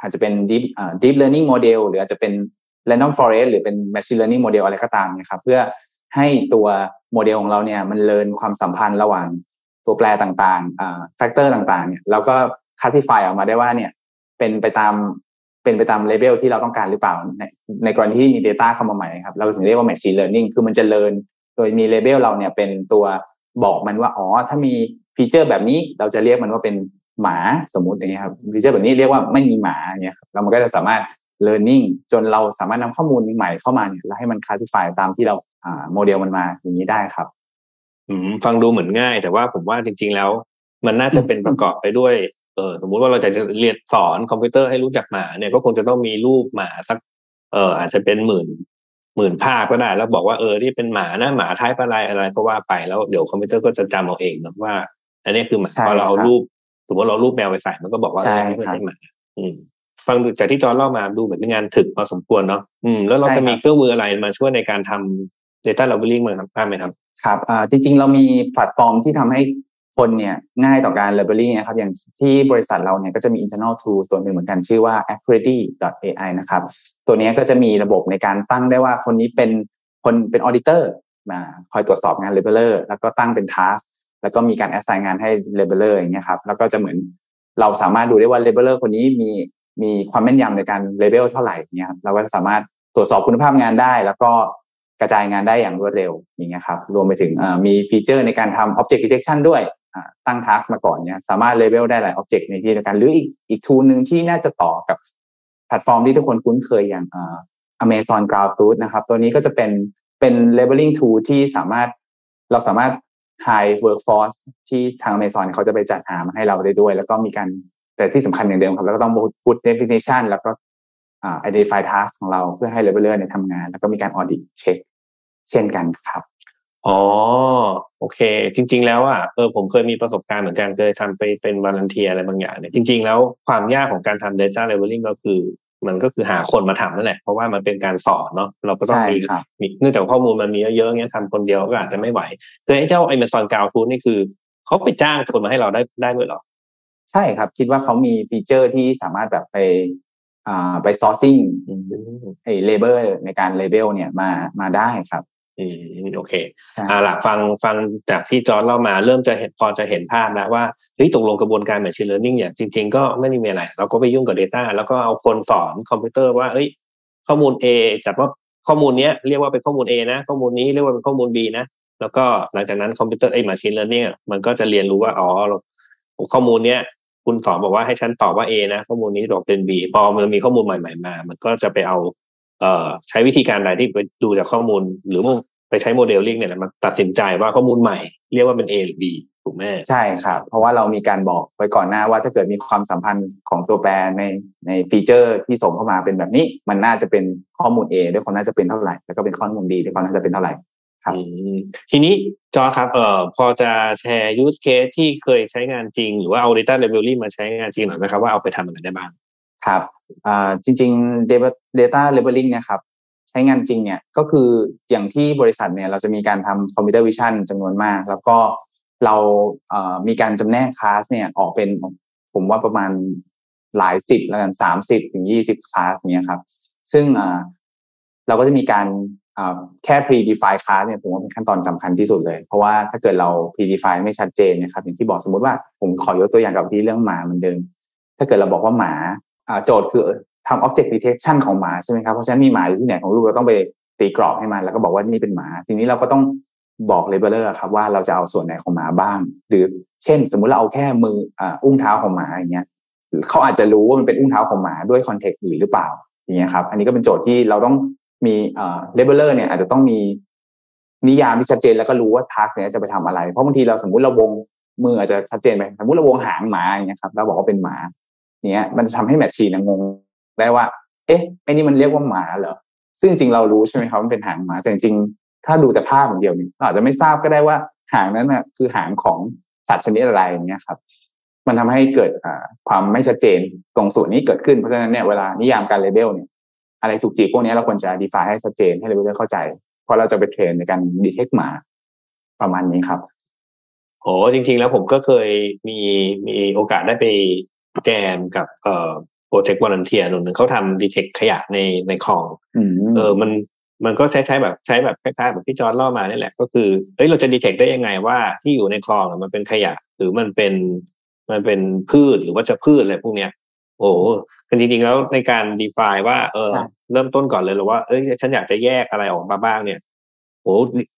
อาจจะเป็น deep อ่า deep learning model หรืออาจจะเป็น random forest หรือเป็น machine learning model อะไรก็ตามนะครับเพื่อให้ตัวโมเดลของเราเนี่ยมันเรียนความสัมพันธ์ระหว่างตัวแปรต่างๆอ่า factor ต่างๆ เนี่ยแล้วก็ classify ออกมาได้ว่าเนี่ยเป็นไปตามเป็นไปตามเลเวลที่เราต้องการหรือเปล่า ในในกรณีที่มี Data เข้ามาใหม่ครับเราถึงเรียกว่า machine learning คือมันจะเรียนโดยมีเลเวลเราเนี่ยเป็นตัวบอกมันว่าอ๋อถ้ามี feature แบบนี้เราจะเรียกมันว่าเป็นหมาสมมติอย่างเงี้ยครับ feature แบบนี้เรียกว่าไม่มีหมาเนี่ยครับแล้วมันก็จะสามารถ learning จนเราสามารถนำข้อมูลใหม่เข้ามาเนี่ยแล้วให้มัน classify ตามที่เราอ่าโมเดลมันมาอย่างนี้ได้ครับอืมฟังดูเหมือนง่าย แต่ว่าผมว่าจริง ๆ แล้ว มันน่าจะเป็นประกอบไปด้วยเออสมมุติว่าเราจะเรียนสอนคอมพิวเตอร์ให้รู้จักหมาเนี่ยก็คงจะต้องมีรูปหมาสัก เอออาจจะเป็นหมื่นหมื่นภาพก็ได้ แล้วบอกว่าเออที่เป็นหมานะหมาไทยอะไรอะไรก็ว่าไปแล้วเดี๋ยวคอมพิวเตอร์ก็จะจำเอาเองนะว่า อันนี้คือหมาใช่พอเราเอาครับรูป สมมติเราเอารูปแมวไปใส่มันก็บอกว่าใช่เออนี่ไม่ครับใช่หมา อืม ฟังดูจากที่จอร์จเล่ามาดูเหมือนเป็นงานถึกพอสมควรเนาะอืมแล้วเราใช่จะมีครับเครื่องมืออะไรมาช่วยในการทำ data labeling มั้างครับบ้างไหมครับครับอ่าจริง ๆ เรามีแพลตฟอร์มที่ทำให้คนเนี่ยง่ายต่อการ labeling นะครับอย่างที่บริษัทเราเนี่ยก็จะมี internal tool ตัวหนึ่งเหมือนกันชื่อว่า accuracy.ai นะครับ ตัวนี้ก็จะมีระบบในการตั้งได้ว่าคนนี้เป็นคนเป็น auditor มาคอยตรวจสอบงาน labeler แล้วก็ตั้งเป็น task แล้วก็มีการ assign งานให้ labeler อย่างเงี้ยครับแล้วก็จะเหมือนเราสามารถดูได้ว่า labeler คนนี้มี มีความแม่นยำในการ label เท่าไหร่เนี่ยครับเราก็สามารถตรวจสอบคุณภาพงานได้ แล้วก็กระจายงานได้อย่างรวดเร็วอย่างเงี้ยครับรวมไปถึงมีฟีเจอร์ในการทำ object detection ด้วยตั้ง task มาก่อนเนี่ยสามารถ label ได้หลาย object ในที่เดียวกัน หรืออีกอีก tool หนึ่งที่น่าจะต่อกับแพลตฟอร์มที่ทุกคนคุ้นเคยอย่างอ่า Amazon Ground Truth นะครับ ตัวนี้ก็จะเป็นเป็น labeling tool ที่สามารถเราสามารถ high workforce ที่ทาง Amazon เขาจะไปจัดหามาให้เราได้ด้วย แล้วก็มีการ แต่ที่สำคัญอย่างเดิมครับแล้วก็ต้อง put definition แล้วก็อ่า identify task ของเราเพื่อให้ labeler เนี่ยทำงาน แล้วก็มีการ audit check เช่นกันครับอ๋อโอเค จริง ๆ แล้วอะเออผมเคยมีประสบการณ์เหมือนกันเคยทำไปเป็นวาลันเทียอะไรบางอย่างเนี่ยจริง ๆ แล้วความยากของการทำ data labeling ก็คือ มันก็คือหาคนมาทำนั่นแหละ เพราะว่ามันเป็นการสอนเนาะเราก็ต้องใช่มีครับมีเนื่องจากข้อมูลมันมีเยอะๆเงี้ยทำคนเดียวก็อาจจะไม่ไหวคือไอ้เจ้า Amazon Cloud Tool นี่คือเขาไปจ้างคนมาให้เราได้ได้ด้วยเหรอ ใช่ครับ คิดว่าเขามี feature ที่สามารถแบบไปอ่าไป sourcing อืมไอ้ label ในการ label เนี่ยมามาได้ครับอืมโอเคใช่อ่าล่ะฟังฟังจากที่จอร์จเล่ามาเริ่มจะเห็นพอจะเห็นภาพแล้วว่าเฮ้ยตกลงกระบวนการ machine learning เนี่ยจริง ๆ ก็ไม่ได้มีอะไร เราก็ไปยุ่งกับ Data แล้วก็เอาคนสอนคอมพิวเตอร์ว่าเอ้ยข้อมูล A จัดว่าข้อมูลเนี้ยเรียกว่าเป็นข้อมูล A นะ ข้อมูลนี้เรียกว่าเป็นข้อมูล B นะ แล้วก็หลังจากนั้นคอมพิวเตอร์ไอ้ machine learning อะมันก็จะเรียนรู้ว่าอ๋อเรา ข้อมูลเนี้ยคุณสอนบอกว่าให้ฉันตอบว่า A นะ ข้อมูลนี้ตอบเป็น B พอมันมีข้อมูลใหม่ๆมา มันก็จะไปเอาเอ่อใช้วิธีการใดที่ไปดูจากข้อมูล หรือไปใช้โมเดลลิ่งเนี่ยแหละมาตัดสินใจว่าข้อมูลใหม่ เรียกว่าเป็น A หรือ B ถูกไหมใช่ครับ เพราะว่าเรามีการบอกไว้ก่อนหน้าว่าถ้าเกิดมีความสัมพันธ์ของตัวแปรในใน feature ที่ส่งเข้ามาเป็นแบบนี้ มันน่าจะเป็นข้อมูล A ด้วยความน่าจะเป็นเท่าไหร่แล้วก็เป็นข้อมูล B ด้วยความน่าจะเป็นเท่าไหร่ ครับทีนี้จอร์จครับเอ่อพอจะแชร์ use case ที่เคยใช้งานจริง หรือว่าเอา data labeling มาใช้งานจริงหน่อยนะครับ ว่าเอาไปทำอะไรได้บ้างครับอ่าจริงๆ data data labeling เนี่ยครับใช้งานจริงเนี่ยก็คืออย่างที่บริษัทเนี่ยเราจะมีการทำ computer vision จำนวนมาก แล้วก็เราเอ่อมีการจำแนกคลาสเนี่ยออกเป็นผมว่าประมาณหลายสิบแล้วกันสามสิบถึงยี่สิบคลาสเนี่ยครับ ซึ่งอ่อเราก็จะมีการ แค่ pre-define class เนี่ยผมว่าเป็นขั้นตอนสำคัญที่สุดเลย เพราะว่าถ้าเกิดเรา pre-define ไม่ชัดเจนนะครับอย่างที่บอกสมมติว่าผมขอยกตัวอย่างกับที่เรื่องหมาเหมือนเดิม ถ้าเกิดเราบอกว่าหมาโจทย์คือทำ object detection ของหมาใช่ไหมครับเพราะฉะนั้นมีหมาอยู่ที่ไหนของลูกเราต้องไปตีกรอบให้มัน แล้วก็บอกว่านี่เป็นหมา ทีนี้เราก็ต้องบอก labeler ครับว่าเราจะเอาส่วนไหนของหมาบ้าง หรือเช่น สมมุติเราเอาแค่มืออุ้งเท้าของหมาอย่างเงี้ยเขาอาจจะรู้ว่ามันเป็นอุ้งเท้าของหมาด้วย context อื่นหรือเปล่าอย่างเงี้ยครับ อันนี้ก็เป็นโจทย์ที่เราต้อง มีเอ่อเลเวลเลอร์เนี่ยอาจจะต้องมีนิยามที่ชัดเจนแล้วก็รู้ว่า task เนี่ยจะไปทำอะไร เพราะบางทีเราสมมุติเราวงมืออาจจะชัดเจนไปสมมติเราวงหางหมาอย่างเงี้ยครับเราบอกว่าเป็นหมาเนี้ยมันจะทำให้ machine งงได้ว่า เอ๊ะไอ้นี่มันเรียกว่าหมาเหรอซึ่งจริงเรารู้ใช่ไหมครับมันเป็นหางหมาแต่จริงถ้าดูแต่ภาพอย่างเดียวนี่เราอาจจะไม่ทราบก็ได้ว่าหางนั้นนะคือหางของสัตว์ชนิดอะไรอย่างเงี้ยครับ มันทำให้เกิดความไม่ชัดเจนตรงส่วนนี้เกิดขึ้นเพราะฉะนั้นเนี่ยเวลานิยามการ label เนี่ย อะไรถูกจีบพวกนี้เราควรจะ define ให้ชัดเจนให้เลเวลเข้าใจ เพราะเราจะไป train ในการ detect หมาประมาณนี้ครับโอ้จริง ๆ แล้วผมก็เคยมีมีโอกาสได้ไปแจมกับเอ่อโปรเจกต์ volunteer หนึ่งเขาทำ detect ขยะในในคลองเออมันมันก็ใช้ใช้แบบใช้แบบคล้ายๆแบบที่จอร์ดเล่ามานี่แหละ ก็คือเฮ้ยเราจะ detect ได้ยังไงว่าที่อยู่ในคลองมันเป็นขยะ หรือมันเป็นมันเป็นพืชหรือว่าจะพืชอะไรพวกเนี้ย โอ้คือจริงๆแล้วในการ define ว่า เออ เริ่มต้นก่อนเลยหรือว่าเอ้ยฉันอยากจะแยกอะไรออกมาบ้างเนี่ยโอ้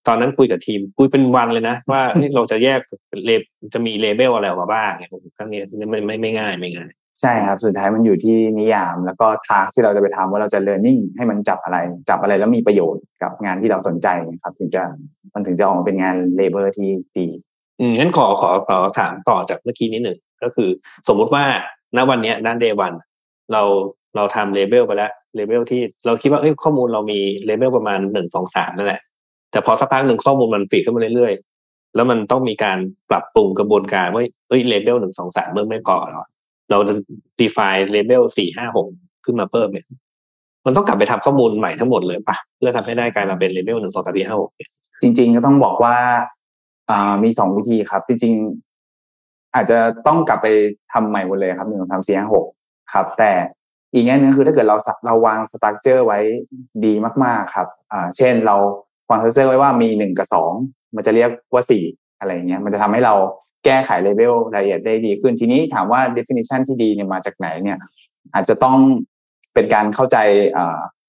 ตอนนั้นคุยกับทีมคุยเป็นวันเลยนะ ว่าเราจะแยกเลจะมี label อะไรออกมาบ้างเนี่ยครั้งนี้ไม่ไม่ไม่ง่ายไม่ง่ายใช่ครับ สุดท้ายมันอยู่ที่นิยาม แล้วก็ทางที่เราจะไปทำว่าเราจะ learning ให้มันจับอะไร จับอะไรแล้วมีประโยชน์กับงานที่เราสนใจครับ ถึงจะมันถึงจะออกมาเป็นงาน label ที่ดีอืมงั้นขอขอขอถามต่อจากเมื่อกี้นิดหนึ่งก็คือ สมมุติว่า ณวันนี้ด้าน day oneเราเราทำ label ไปแล้ว label ที่เราคิดว่าเอ้ยข้อมูลเรามี label ประมาณหนึ่งสองสามนั่นแหละ แต่พอสักพักหนึ่งข้อมูลมันปีขึ้นมาเรื่อยๆ แล้วมันต้องมีการปรับปรุงกระบวนการว่าเอ้ย label หนึ่งสองสามเมื่อไม่พอหรอเราจะ define labelสี่ห้าหกขึ้นมาเพิ่มเนี่ยมันต้องกลับไปทำข้อมูลใหม่ทั้งหมดเลยปะเพื่อทำให้ได้กลายมาเป็น label หนึ่งสองสามสี่ห้าหกจริง ๆ ก็ต้องบอกว่าอ่ามีสองวิธีครับ จริงๆ อาจจะต้องกลับไปทำใหม่หมดเลยครับหนึ่งสองสามสี่ห้าหกครับ แต่อีกแง่นึงคือถ้าเกิดเราเราวาง structure ไว้ดีมากๆครับอ่าเช่นเราวาง structure ไว้ว่ามีหนึ่งกับสองมันจะเรียกว่าสี่อะไรเงี้ยมันจะทำให้เราแก้ไขเลเวลรายละเอียดได้ดีขึ้นทีนี้ถามว่า definition ที่ดีเนี่ยมาจากไหนเนี่ย อาจจะต้องเป็นการเข้าใจ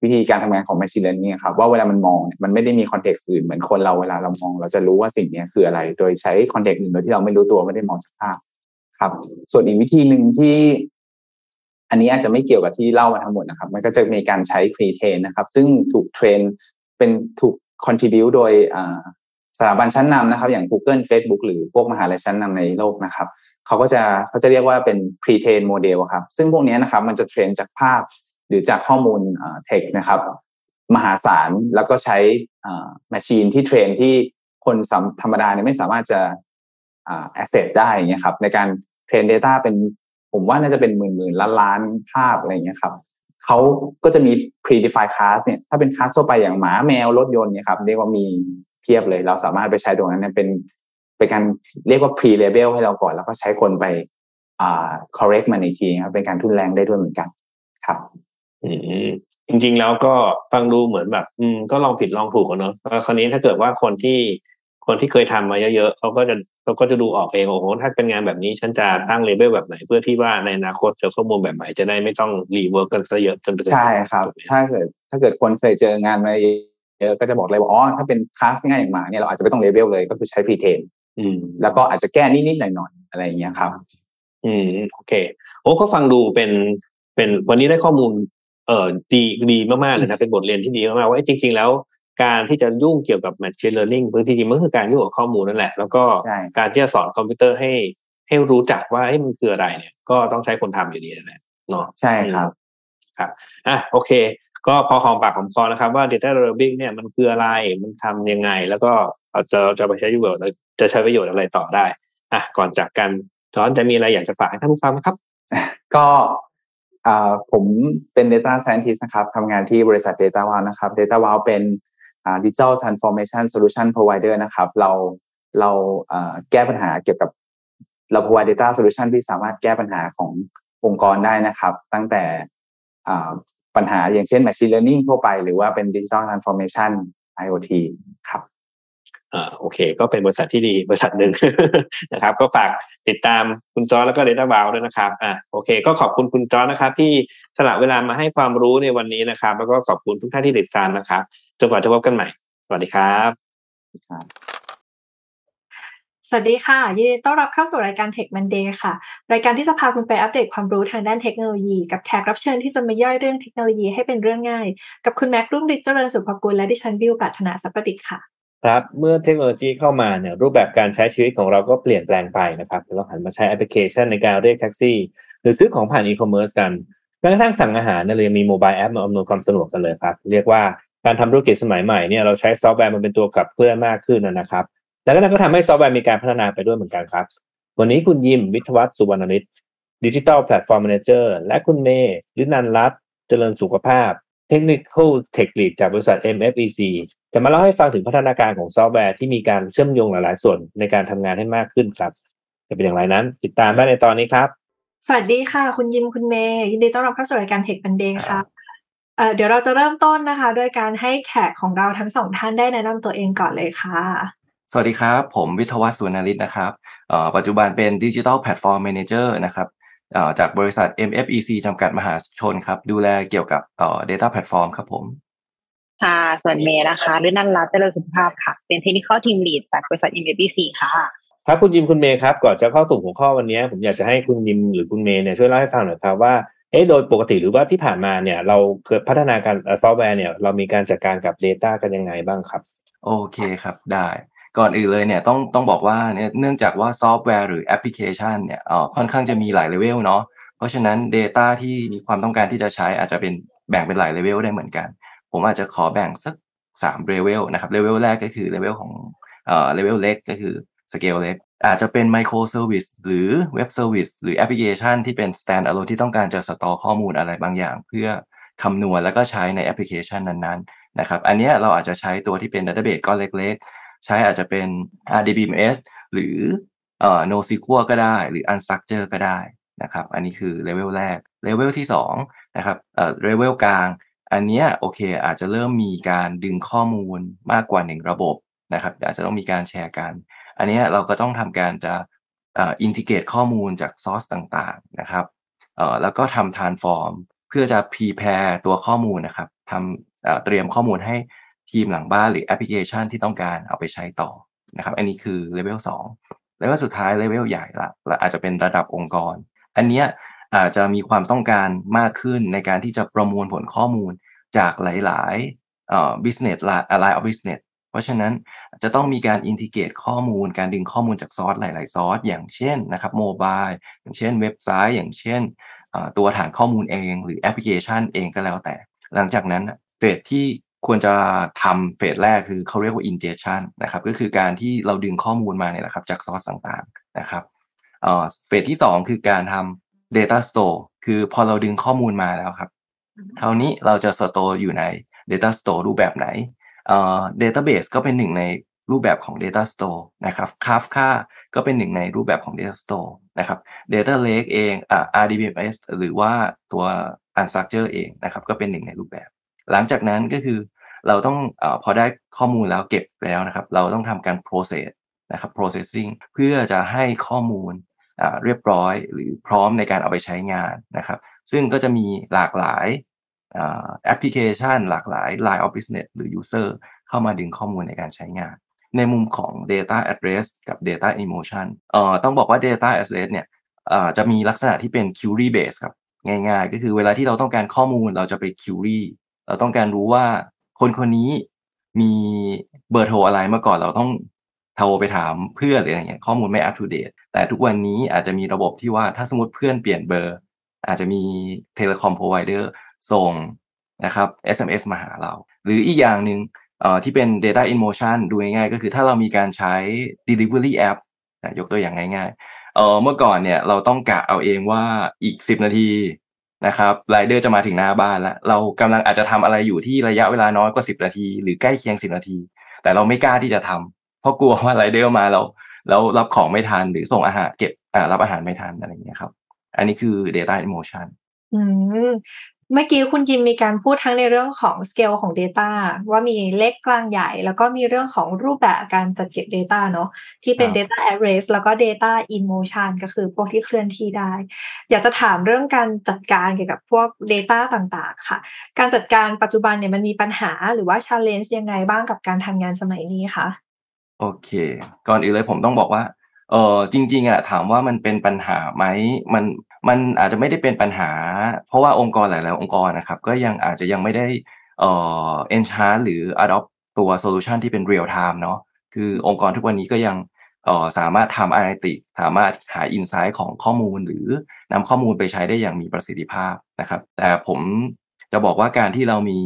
วิธีการทำงานของ machine learning ครับว่าเวลามันมองมันไม่ได้มี context อื่นเหมือนคนเราเวลาเรามอง เราจะรู้ว่าสิ่งนี้คืออะไร โดยใช้ context อื่นโดยที่เราไม่รู้ตัวไม่ได้มองจากภาพครับ ส่วนอีกวิธีหนึ่งที่ อันนี้อาจจะไม่เกี่ยวกับที่เล่ามาทั้งหมดนะครับ มันก็จะมีการใช้ pre train นะครับ ซึ่งถูก trainเป็นถูก contribute โดยสถาบันชั้นนำนะครับ อย่าง Google Facebook หรือพวกมหาลัยชั้นนำในโลกนะครับเขาก็จะเขาจะเรียกว่าเป็น pre train model ครับ ซึ่งพวกนี้นะครับ มันจะ train จากภาพ หรือจากข้อมูลเทคนะครับ มหาศาลแล้วก็ใช้ machine ที่ train ที่คนธรรมดาเนี่ยไม่สามารถจะ access ได้เงี้ยครับในการเทรน Data เป็นผมว่าน่าจะเป็นหมื่นหมื่นล้านล้านภาพอะไรเงี้ยครับเขาก็จะมี predefined class เนี่ยถ้าเป็นคลาสทั่วไปอย่างหมาแมวรถยนต์เนี่ยครับเรียกว่ามีเพียบเลย เราสามารถไปใช้ตรงนั้นเนี่ยเป็นเป็นการเรียกว่า pre label ให้เราก่อน แล้วก็ใช้คนไปอ่า correct มันอีกทีครับเป็นการทุ่นแรงได้ด้วยเหมือนกันครับ จริงๆแล้วก็ฟังดูเหมือนแบบ อืมก็ลองผิดลองถูกกันเนอะคราวนี้ถ้าเกิดว่าคนที่คนที่เคยทำมาเยอะๆเขาก็จะเขาก็จะดูออกเองโอ้โหถ้าเป็นงานแบบนี้ฉันจะตั้งเลเวลแบบไหน เพื่อที่ว่าในอนาคตเจอข้อมูลแบบใหม่จะได้ไม่ต้อง rework กันซะเยอะจนใช่ครับ ถ้าเกิดถ้าเกิดคนเคยเจองานมาเยอะก็จะบอกเลยว่าอ๋อถ้าเป็นคลาสง่ายอย่างหมาเนี่ยเราอาจจะไม่ต้องเลเวลเลยก็คือใช้ pre train แล้วก็อาจจะแก้นิดๆหน่อยๆอะไรอย่างเงี้ยครับ อืมโอเค โอ้ก็ฟังดูเป็นเป็นวันนี้ได้ข้อมูล เอ่อดีดีมากๆเลยนะเป็นบทเรียนที่ดีมากๆว่าจริง ๆ แล้วการที่จะยุ่งเกี่ยวกับ machine learning บางทีมันคือการยุ่งกับข้อมูลนั่นแหละ แล้วก็การที่จะสอนคอมพิวเตอร์ให้ให้รู้จักว่าให้มันคืออะไรเนี่ย ก็ต้องใช้คนทำอยู่ดีนะเนาะใช่ครับครับอะโอเค ก็พอหอมปากหอมคอนะครับ ว่า data labeling เนี่ยมันคืออะไรมันทำยังไง แล้วก็เราจะจะไปใช้ประโยชน์จะใช้ประโยชน์อะไรต่อได้อะก่อนจากกันจอนจะมีอะไรอยากจะฝากให้ท่านผู้ฟังไหมครับ ก็อ่า ผมเป็น Data Scientist นะครับทำงานที่บริษัท Data Wow นะครับ Data Wow เป็น Digital Transformation Solution Provider นะครับ เราเราแก้ปัญหาเกี่ยวกับเรา provide data solution ที่สามารถแก้ปัญหาขององค์กรได้นะครับ ตั้งแต่ปัญหาอย่างเช่น machine learning ทั่วไป หรือว่าเป็น digital transformation IoT ครับ อ่าโอเค ก็เป็นบริษัทที่ดีบริษัทหนึ่งนะครับ ก็ฝากติดตามคุณจอแล้วก็เดต้าบาวด้วยนะครับอ่าโอเค ก็ขอบคุณคุณจอนะครับ ที่สละเวลามาให้ความรู้ในวันนี้นะครับ แล้วก็ขอบคุณทุกท่านที่ติดตามนะครับจนกว่าจะพบกันใหม่ สวัสดีครับสวัสดีค่ะ ยินดีต้อนรับเข้าสู่รายการ Tech Monday ค่ะ รายการที่จะพาคุณไปอัปเดตความรู้ทางด้านเทคโนโลยี กับแขกรับเชิญที่จะมาย่อยเรื่องเทคโนโลยีให้เป็นเรื่องง่าย กับคุณแม็กรุ่งฤทธิ์เจริญสุภกุลและดิฉันบิวปรัชนาสัพประดิษฐ์ค่ะ ครับเมื่อเทคโนโลยีเข้ามาเนี่ยรูปแบบการใช้ชีวิตของเราก็เปลี่ยนแปลงไปนะครับเราหันมาใช้แอปพลิเคชันในการเรียกแท็กซี่ หรือซื้อของผ่านอีคอมเมิร์ซกันแม้กระทั่งสั่งอาหารเนี่ยเรายังมี mobile app มาอำนวยความสะดวกกันเลยครับ เรียกว่าการทำธุรกิจสมัยใหม่เนี่ยเราใช้ซอฟต์แวร์มันเป็นตัวขับเคลื่อนมากขึ้นนะครับ แล้วก็นั่นก็ทำให้ซอฟต์แวร์มีการพัฒนาไปด้วยเหมือนกันครับ วันนี้คุณยิมวิทวัฒน์สุวรรณนิต Digital Platform Manager และคุณเมย์ลินันรัตเจริญสุขภาพ Technical Tech Lead จากบริษัท MFEC จะมาเล่าให้ฟังถึงพัฒนาการของซอฟต์แวร์ที่มีการเชื่อมโยงหลาย ๆ ส่วนในการทำงานให้มากขึ้นครับ จะเป็นอย่างไรนั้น ติดตามได้ในตอนนี้ครับ สวัสดีค่ะ คุณยิมคุณเมย์ยินดีต้อนรับเข้าสู่รายการ Tech Monday ค่ะเอ่อเดี๋ยวเราจะเริ่มต้นนะคะด้วยการให้แขกของเราทั้งสองท่านได้แนะนำตัวเองก่อนเลยค่ะสวัสดีครับ ผมวิทยวัฒน์สุวรรณฤทธิ์นะครับเอ่อปัจจุบันเป็น Digital Platform Manager นะครับเอ่อจากบริษัท MFEC จำกัดมหาชนครับ ดูแลเกี่ยวกับเอ่อ Data Platform ครับผม ค่ะ ส่วนเมย์นะคะรื่นันรัตน์เจริญสุขภาพค่ะ เป็น Technical Team Lead จากบริษัท MFBC ค่ะ ครับคุณยิมคุณเมย์ครับ ก่อนจะเข้าสู่หัวข้อวันนี้ ผมอยากจะให้คุณยิมหรือคุณเมย์เนี่ยช่วยเล่าให้ฟังหน่อยครับว่า เอ๊ะโดยปกติหรือว่าที่ผ่านมาเนี่ย เราเกิดพัฒนาการซอฟต์แวร์เนี่ย เรามีการจัดการกับ Data กันยังไงบ้างครับ โอเคครับ ได้ ก่อนอื่นเลยเนี่ยต้องต้องบอกว่าเนี่ยเนื่องจากว่าซอฟต์แวร์หรือแอปพลิเคชันเนี่ยเอ่อค่อนข้างจะมีหลายเลเวลเนาะ เพราะฉะนั้น Data ที่มีความต้องการที่จะใช้อาจจะเป็นแบ่งเป็นหลายเลเวลได้เหมือนกัน ผมอาจจะขอแบ่งสักสาม level นะครับ level แรกก็คือ level ของเอ่อ level เล็กก็คือสเกลเล็กอาจจะเป็น microservice หรือ web service หรือแอปพลิเคชันที่เป็น stand alone ที่ต้องการจะ store ข้อมูลอะไรบางอย่าง เพื่อคำนวณแล้วก็ใช้ในแอปพลิเคชันนั้นๆนะครับอันนี้เราอาจจะใช้ตัวที่เป็น Database ก้อนเล็ก ๆ ใช้อาจจะเป็น RDBMS หรือเอ่อ NoSQL ก็ได้ หรือ Unstructured ก็ได้นะครับอันนี้คือเลเวลแรกเลเวลที่2นะครับเอ่อเลเวลกลาง อันเนี้ยโอเคอาจจะเริ่มมีการดึงข้อมูลมากกว่าหนึ่งระบบนะครับ อาจจะต้องมีการแชร์กัน อันเนี้ยเราก็ต้องทำการจะ integrate ข้อมูลจาก source ต่างๆนะครับแล้วก็ทำ transform เพื่อจะพ r แพร์ตัวข้อมูลนะครับทำเตรียมข้อมูลให้ทีมหลังบ้านหรือแอปพลิเคชันที่ต้องการเอาไปใช้ต่อนะครับ อันนี้คือเลเวล2เลเวลสุดท้ายเลเวลใหญ่ละและอาจจะเป็นระดับองค์กร อันเนี้ย อาจจะมีความต้องการมากขึ้นในการที่จะประมวลผลข้อมูลจากหลายๆเอ่อ business line of business เพราะฉะนั้นจะต้องมีการ integrate ข้อมูล การดึงข้อมูลจากซอสหลาย ๆ ซอส อย่างเช่นนะครับ mobileอย่างเช่นเว็บไซต์ อย่างเช่นตัวฐานข้อมูลเอง หรือแอปพลิเคชันเองก็แล้วแต่ หลังจากนั้นเฟสที่ควรจะทำเฟสแรกคือเขาเรียกว่า ingestion นะครับก็คือการที่เราดึงข้อมูลมาเนี่ยแหละครับจากซอสต่าง ๆ นะครับเฟสที่ 2 คือการทำ data store คือพอเราดึงข้อมูลมาแล้วครับคราวนี้เราจะ store อยู่ใน data store รูปแบบไหนเอ่อ database ก็เป็นหนึ่งในรูปแบบของ data store นะครับ Kafka ก็เป็นหนึ่งในรูปแบบของ data store นะครับ data lake เองอ่า RDBMS หรือว่าตัว unstructured เองนะครับ ก็เป็นหนึ่งในรูปแบบ หลังจากนั้นก็คือเราต้องอพอได้ข้อมูลแล้วเก็บแล้วนะครับ เราต้องทำการ process นะครับ processing เพื่อจะให้ข้อมูล เรียบร้อยหรือพร้อมในการเอาไปใช้งานนะครับ ซึ่งก็จะมีหลากหลายแอปพลิเคชัน หลากหลาย Line of Business หรือ User เข้ามาดึงข้อมูลในการใช้งาน ในมุมของ Data Address กับ Data Emotion เอ่อต้องบอกว่า Data Address เนี่ยอ่อจะมีลักษณะที่เป็น query Base ครับง่าย ๆ ก็คือเวลาที่เราต้องการข้อมูลเราจะไป query เราต้องการรู้ว่าคนคนนี้มีเบอร์โทรอะไรเมื่อก่อนเราต้อง โทรไปถามเพื่อนหรืออะไรเงี้ยข้อมูลไม่ up to date แต่ทุกวันนี้อาจจะมีระบบที่ว่าถ้าสมมติเพื่อนเปลี่ยนเบอร์ อาจจะมีเทเลคอมพรอไวเดอร์ส่งนะครับ SMS มาหาเรา หรืออีกอย่างหนึ่งเอ่อที่เป็น data in motion ดูง่ายๆก็คือถ้าเรามีการใช้ delivery app ยกตัวอย่างง่ายๆเเมื่อก่อนเนี่ยเราต้องกะเอาเองว่าอีก 10 นาทีนะครับไรเดอร์จะมาถึงหน้าบ้านแล้ว เรากำลังอาจจะทำอะไรอยู่ที่ระยะเวลาน้อยกว่าสิบนาที หรือใกล้เคียงสิบนาที แต่เราไม่กล้าที่จะทำ เพราะกลัวว่าไรเดอร์มาแล้วแล้วรับของไม่ทันหรือส่งอาหารเก็บอ่ารับอาหารไม่ทันอะไรอย่างเงี้ยครับ อันนี้คือ data emotion อืมเมื่อกี้คุณยิมมีการพูดทั้งในเรื่องของสเกลของ Data ว่ามีเล็กกลางใหญ่ แล้วก็มีเรื่องของรูปแบบการจัดเก็บ Data เนาะที่เป็น Data at rest แล้วก็ Data in motion ก็คือพวกที่เคลื่อนที่ได้ อยากจะถามเรื่องการจัดการเกี่ยวกับพวก Data ต่างๆ ค่ะ การจัดการปัจจุบันเนี่ยมันมีปัญหาหรือว่า challenge ยังไงบ้างกับการทำงานสมัยนี้คะ โอเค ก่อนอื่นเลยผมต้องบอกว่า เออจริง ๆอะถามว่ามันเป็นปัญหาไหม มันมันอาจจะไม่ได้เป็นปัญหา เพราะว่าองค์กรหลาย ๆ องค์กรนะครับ ก็ยังอาจจะยังไม่ได้เอ่อ enchant หรือ adopt ตัวโซลูชันที่เป็น real time เนาะคือองค์กรทุกวันนี้ก็ยังเอ่อสามารถทำ analytics สามารถหา insight ของข้อมูลหรือนำข้อมูลไปใช้ได้อย่างมีประสิทธิภาพนะครับ แต่ผมจะบอกว่าการที่เรามี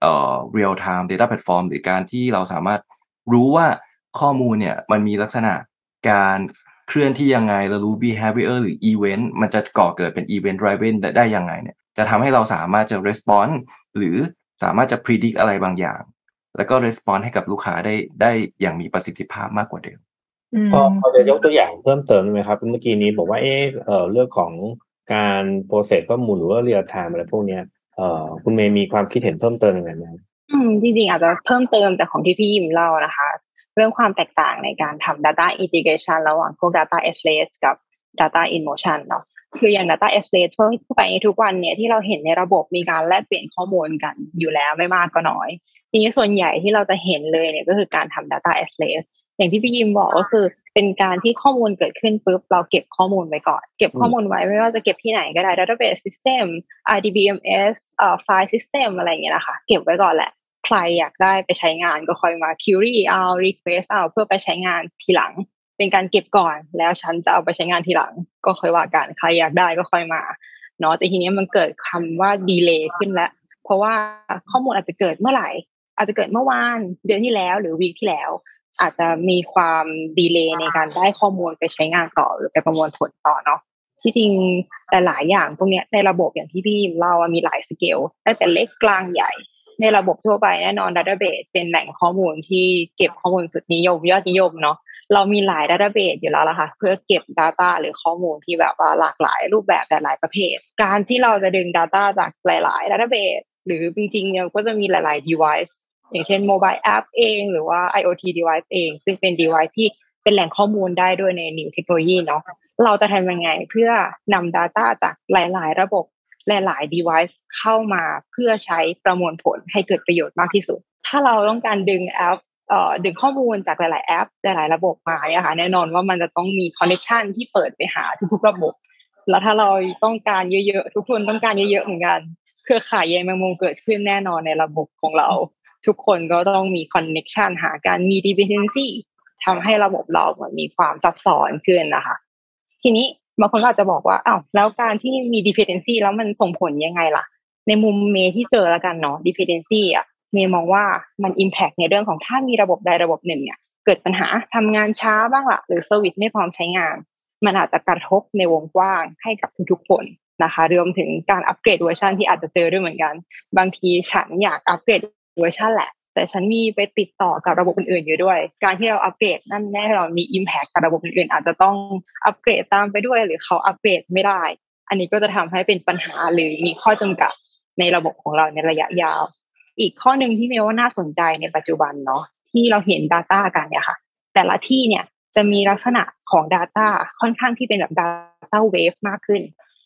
เอ่อ real time data platform หรือการที่เราสามารถรู้ว่า ข้อมูลเนี่ยมันมีลักษณะการเคลื่อนที่ยังไงเรารู้ behavior หรือ event มันจะก่อเกิดเป็น event driven ได้ได้ยังไงเนี่ยจะทำให้เราสามารถจะ response หรือสามารถจะ predict อะไรบางอย่าง แล้วก็ response ให้กับลูกค้าได้ได้อย่างมีประสิทธิภาพมากกว่าเดิมพอพอจะยกตัวอย่างเพิ่มเติมได้ไหมครับ เมื่อกี้นี้บอกว่าเออเออเรื่องของการ process ข้อมูลหรือว่าเรียลไทม์อะไรพวกเนี้ยเออคุณเมย์มีความคิดเห็นเพิ่มเติมยังไงไหมอืมจริงๆอาจจะเพิ่มเติมจากของที่พี่ยิมเล่านะคะ เรื่องความแตกต่างในการทำ data integration ระหว่างพวก data a s l a y กับ data in motion เนาะคืออย่าง data a s l a y ทั่วไปทุกวันเนี่ยที่เราเห็นในระบบมีการแลกเปลี่ยนข้อมูลกันอยู่แล้วไม่มากก็น้อย ทีนี้ส่วนใหญ่ที่เราจะเห็นเลยเนี่ยก็คือการทำ data a s l a y อย่างที่พี่ยิมบอกก็คือเป็นการที่ข้อมูลเกิดขึ้นปุ๊บเราเก็บข้อมูลไว้ก่อน เก็บข้อมูลไว้ไม่ว่าจะเก็บที่ไหนก็ได้ database system RDBMS เอ่อ file system อะไรอย่างเงี้ยนะคะ เก็บไว้ก่อนแหละ ใครอยากได้ไปใช้งานก็ค่อยมา query เอา request เอาเพื่อไปใช้งานทีหลัง เป็นการเก็บก่อนแล้วฉันจะเอาไปใช้งานทีหลัง ก็ค่อยว่ากันใครอยากได้ก็ค่อยมาเนาะแต่ทีนี้มันเกิดคำว่า delay ขึ้นแล้ว เพราะว่าข้อมูลอาจจะเกิดเมื่อไหร่ อาจจะเกิดเมื่อวานเดือนที่แล้วหรือวีคที่แล้ว อาจจะมีความดีเลย์ในการได้ข้อมูลไปใช้งานต่อหรือไปประมวลผลต่อเนาะที่จริงแต่หลายอย่างพวกนี้ในระบบอย่างที่พี่เล่ามีหลายสเกลตั้งแต่เล็กกลางใหญ่ ในระบบทั่วไปแน่นอน Database เป็นแหล่งข้อมูลที่เก็บข้อมูลสุดนิยม ยอดนิยมเนาะเรามีหลาย Database อยู่แล้วล่ะค่ะ เพื่อเก็บ Data หรือข้อมูลที่แบบว่าหลากหลายรูปแบบหลายประเภท การที่เราจะดึง Data จากหลายๆ Database หรือจริงๆเนี่ยก็จะมีหลาย ๆ device อย่างเช่น mobile app เองหรือว่า IoT device เอง ซึ่งเป็น device ที่เป็นแหล่งข้อมูลได้ด้วยใน new technology เนาะเราจะทำยังไงเพื่อนำ Data จากหลาย ๆ ระบบ หลายๆ device เข้ามาเพื่อใช้ประมวลผลให้เกิดประโยชน์มากที่สุด ถ้าเราต้องการดึงแอปเอ่อดึงข้อมูลจากหลาย ๆ แอป หลาย ๆ ระบบมาเนี่ยค่ะแน่นอนว่ามันจะต้องมี connection ที่เปิดไปหาทุก ๆ ระบบ แล้วถ้าเราต้องการเยอะ ๆ ทุกคนต้องการเยอะ ๆ เหมือนกัน เครือข่ายใยแมงมุมเกิดขึ้นแน่นอนในระบบของเรา ทุกคนก็ต้องมี connection หาการมี dependency ทำให้ระบบเราเหมือนมีความซับซ้อนขึ้นนะคะ ทีนี้ บางคนก็อาจจะบอกว่าอ้าวแล้วการที่มี dependency แล้วมันส่งผลยังไงล่ะ ในมุมเมย์ที่เจอแล้วกันเนาะ dependency อะเมย์มองว่ามัน impact ในเรื่องของถ้ามีระบบใดระบบหนึ่งเนี่ยเกิดปัญหาทำงานช้าบ้างละหรือเซอร์วิสไม่พร้อมใช้งาน มันอาจจะกระทบในวงกว้างให้กับทุกๆคนนะคะรวมถึงการอัปเกรดเวอร์ชันที่อาจจะเจอด้วยเหมือนกัน บางทีฉันอยากอัปเกรดเวอร์ชันแหละ แต่ฉันมีไปติดต่อกับระบบอื่นๆอยู่ด้วย การที่เราอัปเกรดนั่นแน่เรามี Impact กับระบบอื่นๆอาจจะต้องอัปเกรดตามไปด้วย หรือเขาอัปเกรดไม่ได้ อันนี้ก็จะทำให้เป็นปัญหาหรือมีข้อจำกัดในระบบของเราในระยะยาว อีกข้อหนึ่งที่เมย์ว่าน่าสนใจในปัจจุบันเนาะที่เราเห็น Data กันเนี่ยค่ะ แต่ละที่เนี่ยจะมีลักษณะของ Data ค่อนข้างที่เป็นแบบ Data Wave มากขึ้น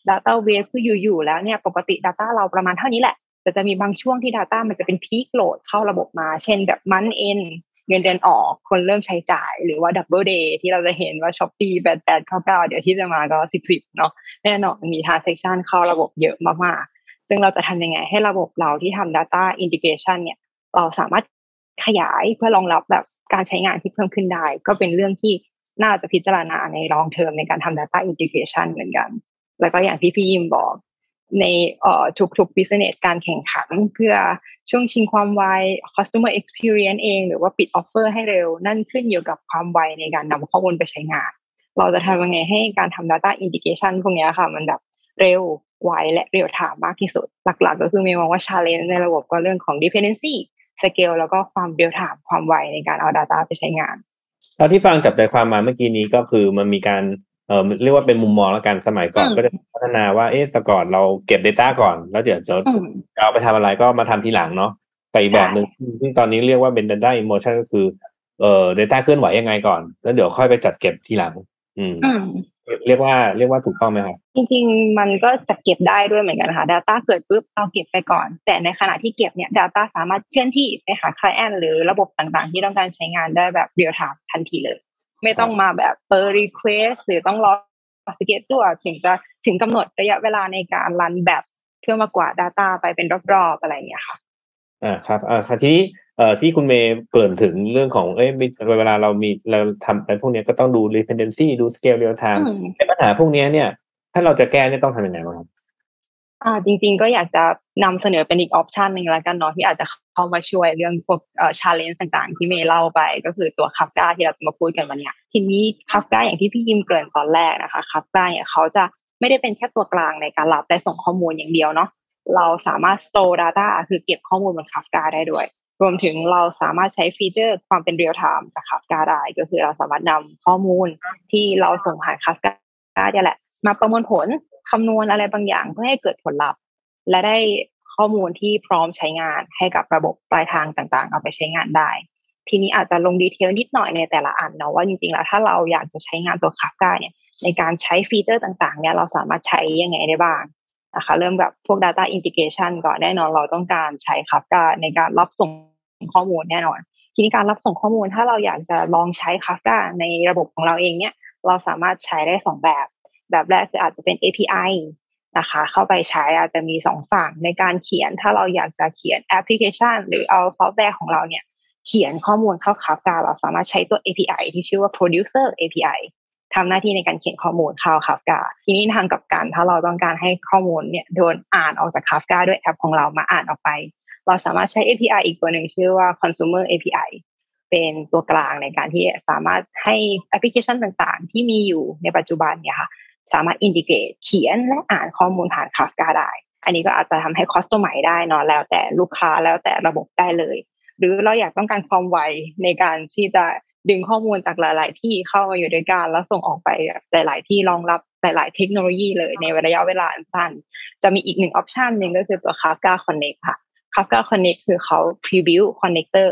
Data Wave คืออยู่ๆแล้วเนี่ยปกติ Data เราประมาณเท่านี้แหละ แต่จะมีบางช่วงที่ Data มันจะเป็น peak โหลดเข้าระบบมา เช่นแบบ month end เงินเดือนออกคนเริ่มใช้จ่ายหรือว่า double day ที่เราจะเห็นว่า Shopee แปดแปดเก้าเก้าเดี๋ยวที่จะมาก็สิบสิบเนาะแน่นอนมี transaction เข้าระบบเยอะมากๆ ซึ่งเราจะทำยังไงให้ระบบเราที่ทำ Data Integration เนี่ย เราสามารถขยายเพื่อรองรับแบบการใช้งานที่เพิ่มขึ้นได้ ก็เป็นเรื่องที่น่าจะพิจารณาใน long term ในการทำ Data Integration เหมือนกัน แล้วก็อย่างที่พี่ยิมบอก ในเอ่อทุกๆ business การแข่งขัน เพื่อช่วงชิงความไว customer experience เอง หรือว่าปิด offer ให้เร็ว นั่นขึ้นอยู่กับความไวในการนำข้อมูลไปใช้งาน เราจะทำยังไงให้การทำ data integration พวกนี้ค่ะ มันแบบเร็วไวและเรียลไทม์มากที่สุด หลักๆ ก็คือเมย์มองว่า challenge ในระบบก็เรื่องของ dependency scale แล้วก็ความเรียลไทม์ความไวในการเอา Data ไปใช้งานเท่าที่ฟังจับใจความมาเมื่อกี้นี้ก็คือมันมีการ เอ่อเรียกว่าเป็นมุมมองแล้วกันสมัยก่อนก็จะพัฒนาว่าเอ๊ะแต่ก่อนเราเก็บ Data ก่อน แล้วเดี๋ยวจะเอาไปทำอะไรก็มาทำทีหลังเนาะแต่อีกแบบหนึ่งซึ่งตอนนี้เรียกว่าเป็น Data in motion ก็คือเอ่อ Data เคลื่อนไหวยังไงก่อน แล้วเดี๋ยวค่อยไปจัดเก็บทีหลัง อืมเรียกว่าเรียกว่าถูกต้องไหมครับ จริง ๆ มันก็จะเก็บได้ด้วยเหมือนกันค่ะ Data เกิดปุ๊บเราเก็บไปก่อน แต่ในขณะที่เก็บเนี่ย Data สามารถเคลื่อนที่ไปหา client หรือระบบต่างๆ ที่ต้องการใช้งานได้แบบเรียลไทม์ทันทีเลย ไม่ต้องมาแบบเปิด request หรือต้องรอ schedule ตัวถึงจะถึงกำหนดระยะเวลาในการรันแบบเพื่อมากวาด Data ไปเป็นรอบๆอะไรอย่างเงี้ยค่ะอ่าครับอ่าทีนี้เอ่อที่คุณเมย์เกริ่นถึงเรื่องของเอ้ยเวลาเรามีเราทำอะไรพวกนี้ก็ต้องดู dependency ดู scale real time ในปัญหาพวกนี้เนี่ย ถ้าเราจะแก้เนี่ยต้องทำยังไงบ้างครับ อ่าจริง ๆ ก็อยากจะนำเสนอเป็นอีกออปชันหนึ่งแล้วกันเนาะที่อาจจะเข้ามาช่วยเรื่องพวกเอ่อ challenge ต่างๆ ที่เมย์เล่าไปก็คือตัวคัฟกาที่เราจะมาพูดกันวันนี้ทีนี้คัฟกาอย่างที่พี่ยิมเกริ่นตอนแรกนะคะคัฟกาเนี่ยเขาจะไม่ได้เป็นแค่ตัวกลางในการรับและส่งข้อมูลอย่างเดียวเนาะเราสามารถ store data คือเก็บข้อมูลบนคัฟกาได้ด้วย รวมถึงเราสามารถใช้ฟีเจอร์ความเป็นเรียลไทม์จากคาฟกาได้ก็คือเราสามารถนำข้อมูลที่เราส่งผ่านคาฟกาได้แหละ มาประมวลผล คำนวณอะไรบางอย่างเพื่อให้เกิดผลลัพธ์ และได้ข้อมูลที่พร้อมใช้งานให้กับระบบปลายทางต่างๆ เอาไปใช้งานได้ ทีนี้อาจจะลง detail นิดหน่อยในแต่ละอันเนาะว่าจริงๆแล้วถ้าเราอยากจะใช้งานตัวคาฟกาเนี่ยในการใช้ฟีเจอร์ต่างๆเนี่ยเราสามารถใช้ยังไงได้บ้างนะคะเริ่มแบบพวก Data Integration ก่อนแน่นอนเราต้องการใช้คาฟกาในการรับส่งข้อมูลแน่นอน ทีนี้การรับส่งข้อมูลถ้าเราอยากจะลองใช้ Kafka ในระบบของเราเองเนี่ยเราสามารถใช้ได้สองแบบ แบบแรกคืออาจจะเป็น API นะคะ เข้าไปใช้อาจจะมีสองฝั่งในการเขียน ถ้าเราอยากจะเขียนแอปพลิเคชัน หรือเอาซอฟต์แวร์ของเราเนี่ย เขียนข้อมูลเข้า Kafka เราสามารถใช้ตัว API ที่ชื่อว่า producer API ทำหน้าที่ในการเขียนข้อมูลเข้า Kafka ทีนี้ทางกับการถ้าเราต้องการให้ข้อมูลเนี่ยโดนอ่านออกจาก Kafka ด้วยแอปของเรามาอ่านออกไป เราสามารถใช้ API อีกตัวหนึ่งชื่อว่า consumer API เป็นตัวกลางในการที่สามารถให้แอปพลิเคชันต่างๆ ที่มีอยู่ในปัจจุบันเนี่ยค่ะ สามารถ integrate เขียนและอ่านข้อมูลผ่าน Kafka ได้ อันนี้ก็อาจจะทำให้ customize ได้เนาะแล้วแต่ลูกค้าแล้วแต่ระบบได้เลย หรือเราอยากต้องการความไวในการที่จะดึงข้อมูลจากหลาย ๆ ที่เข้ามาอยู่ด้วยกันแล้วส่งออกไปหลาย ๆ ที่รองรับหลาย ๆ เทคโนโลยีเลยในระยะเวลาอันสั้น จะมีอีกหนึ่งออปชันหนึ่งก็คือตัว Kafka Connect ค่ะ Kafka Connect คือเขา preview connector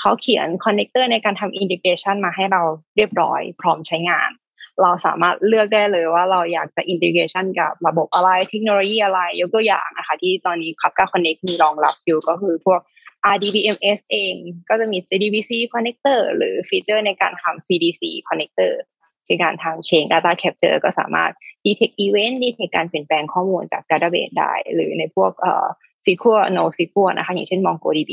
เขาเขียน connector ในการทำ integration มาให้เราเรียบร้อยพร้อมใช้งาน เราสามารถเลือกได้เลยว่าเราอยากจะ integration กับระบบอะไรเทคโนโลยีอะไร ยกตัวอย่างนะคะที่ตอนนี้ Kafka Connect มีรองรับอยู่ก็คือพวก RDBMS เองก็จะมี JDBC connector หรือฟีเจอร์ในการทำ CDC connector คือการทำ chain data capture ก็สามารถ detect event detect การเปลี่ยนแปลงข้อมูลจาก database ได้ หรือในพวกเอ่อ SQL NoSQL นะคะ อย่างเช่น MongoDB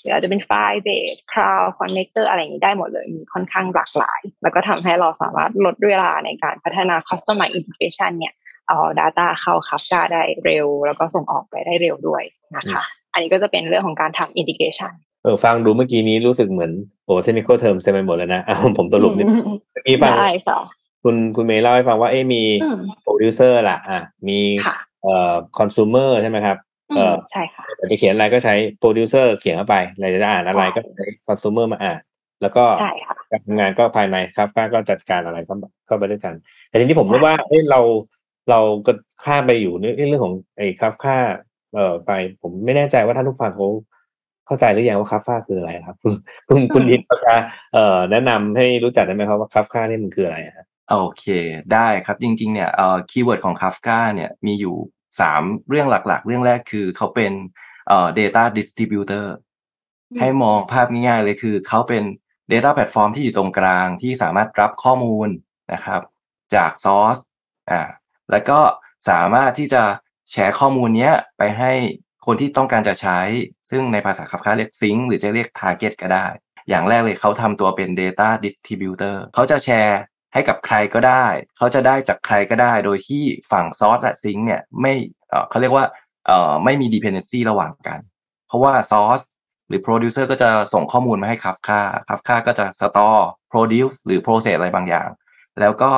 หรืออาจจะเป็นไฟล์เบส Cloud Connector อะไรอย่างนี้ได้หมดเลย มีค่อนข้างหลากหลาย แล้วก็ทำให้เราสามารถลดเวลาในการพัฒนา Customer Integration เนี่ยเอา Data เข้า Kafka ได้เร็ว แล้วก็ส่งออกไปได้เร็วด้วยนะคะ อันนี้ก็จะเป็นเรื่องของการทำ Integration เออฟังดูเมื่อกี้นี้รู้สึกเหมือนโอ้ technical term เต็มไปหมดแล้วนะผมสรุปนิดเมื่อกี้ฟังคุณคุณเมย์เล่าให้ฟังว่าเอ้มีโปรดิวเซอร์ล่ะอะมีเอ่อคอน sumer ใช่ไหมครับ เออใช่ค่ะจะเขียนอะไรก็ใช้โปรดิวเซอร์เขียนเข้าไปอะไรจะอ่านอะไรก็ใช้ consumer มาอ่านแล้วก็การทำงานก็ภายในครับก็จัดการอะไรก็ก็ไปด้วยกัน แต่ทีนี้ผมรู้ว่าเอ้เราเราก็ข้ามไปอยู่ในเรื่องของไอ้คาฟค่าเอ่อไป ผมไม่แน่ใจว่าท่านผู้ฟังเขาเข้าใจหรือยังว่าคาฟ้าคืออะไรครับ คุณคุณยิมจะเอ่อแนะนำให้รู้จักได้ไหมครับว่าคาฟ้านี่มันคืออะไรครับโอเค ได้ครับจริง ๆ เนี่ยเอ่อ keyword ของคาฟกาเนี่ยมีอยู่ สามเรื่องหลักๆ เรื่องแรกคือเขาเป็นเอ่อ data distributor ให้มองภาพง่ายๆเลยคือเขาเป็น data platform ที่อยู่ตรงกลางที่สามารถรับข้อมูลนะครับ จาก source อ่าแล้วก็สามารถที่จะแชร์ข้อมูลเนี้ยไปให้คนที่ต้องการจะใช้ ซึ่งในภาษาคับค้าเรียกซิงหรือจะเรียก target ก็ได้ อย่างแรกเลยเขาทำตัวเป็น data distributor เขาจะแชร์ ให้กับใครก็ได้ เขาจะได้จากใครก็ได้ โดยที่ฝั่งซอสและซิงค์เนี่ยไม่เขาเรียกว่าไม่มี dependency ระหว่างกัน เพราะว่าซอสหรือ producer ก็จะส่งข้อมูลมาให้คับค่าคับค่าก็จะ store produce หรือ process อะไรบางอย่าง แล้วก็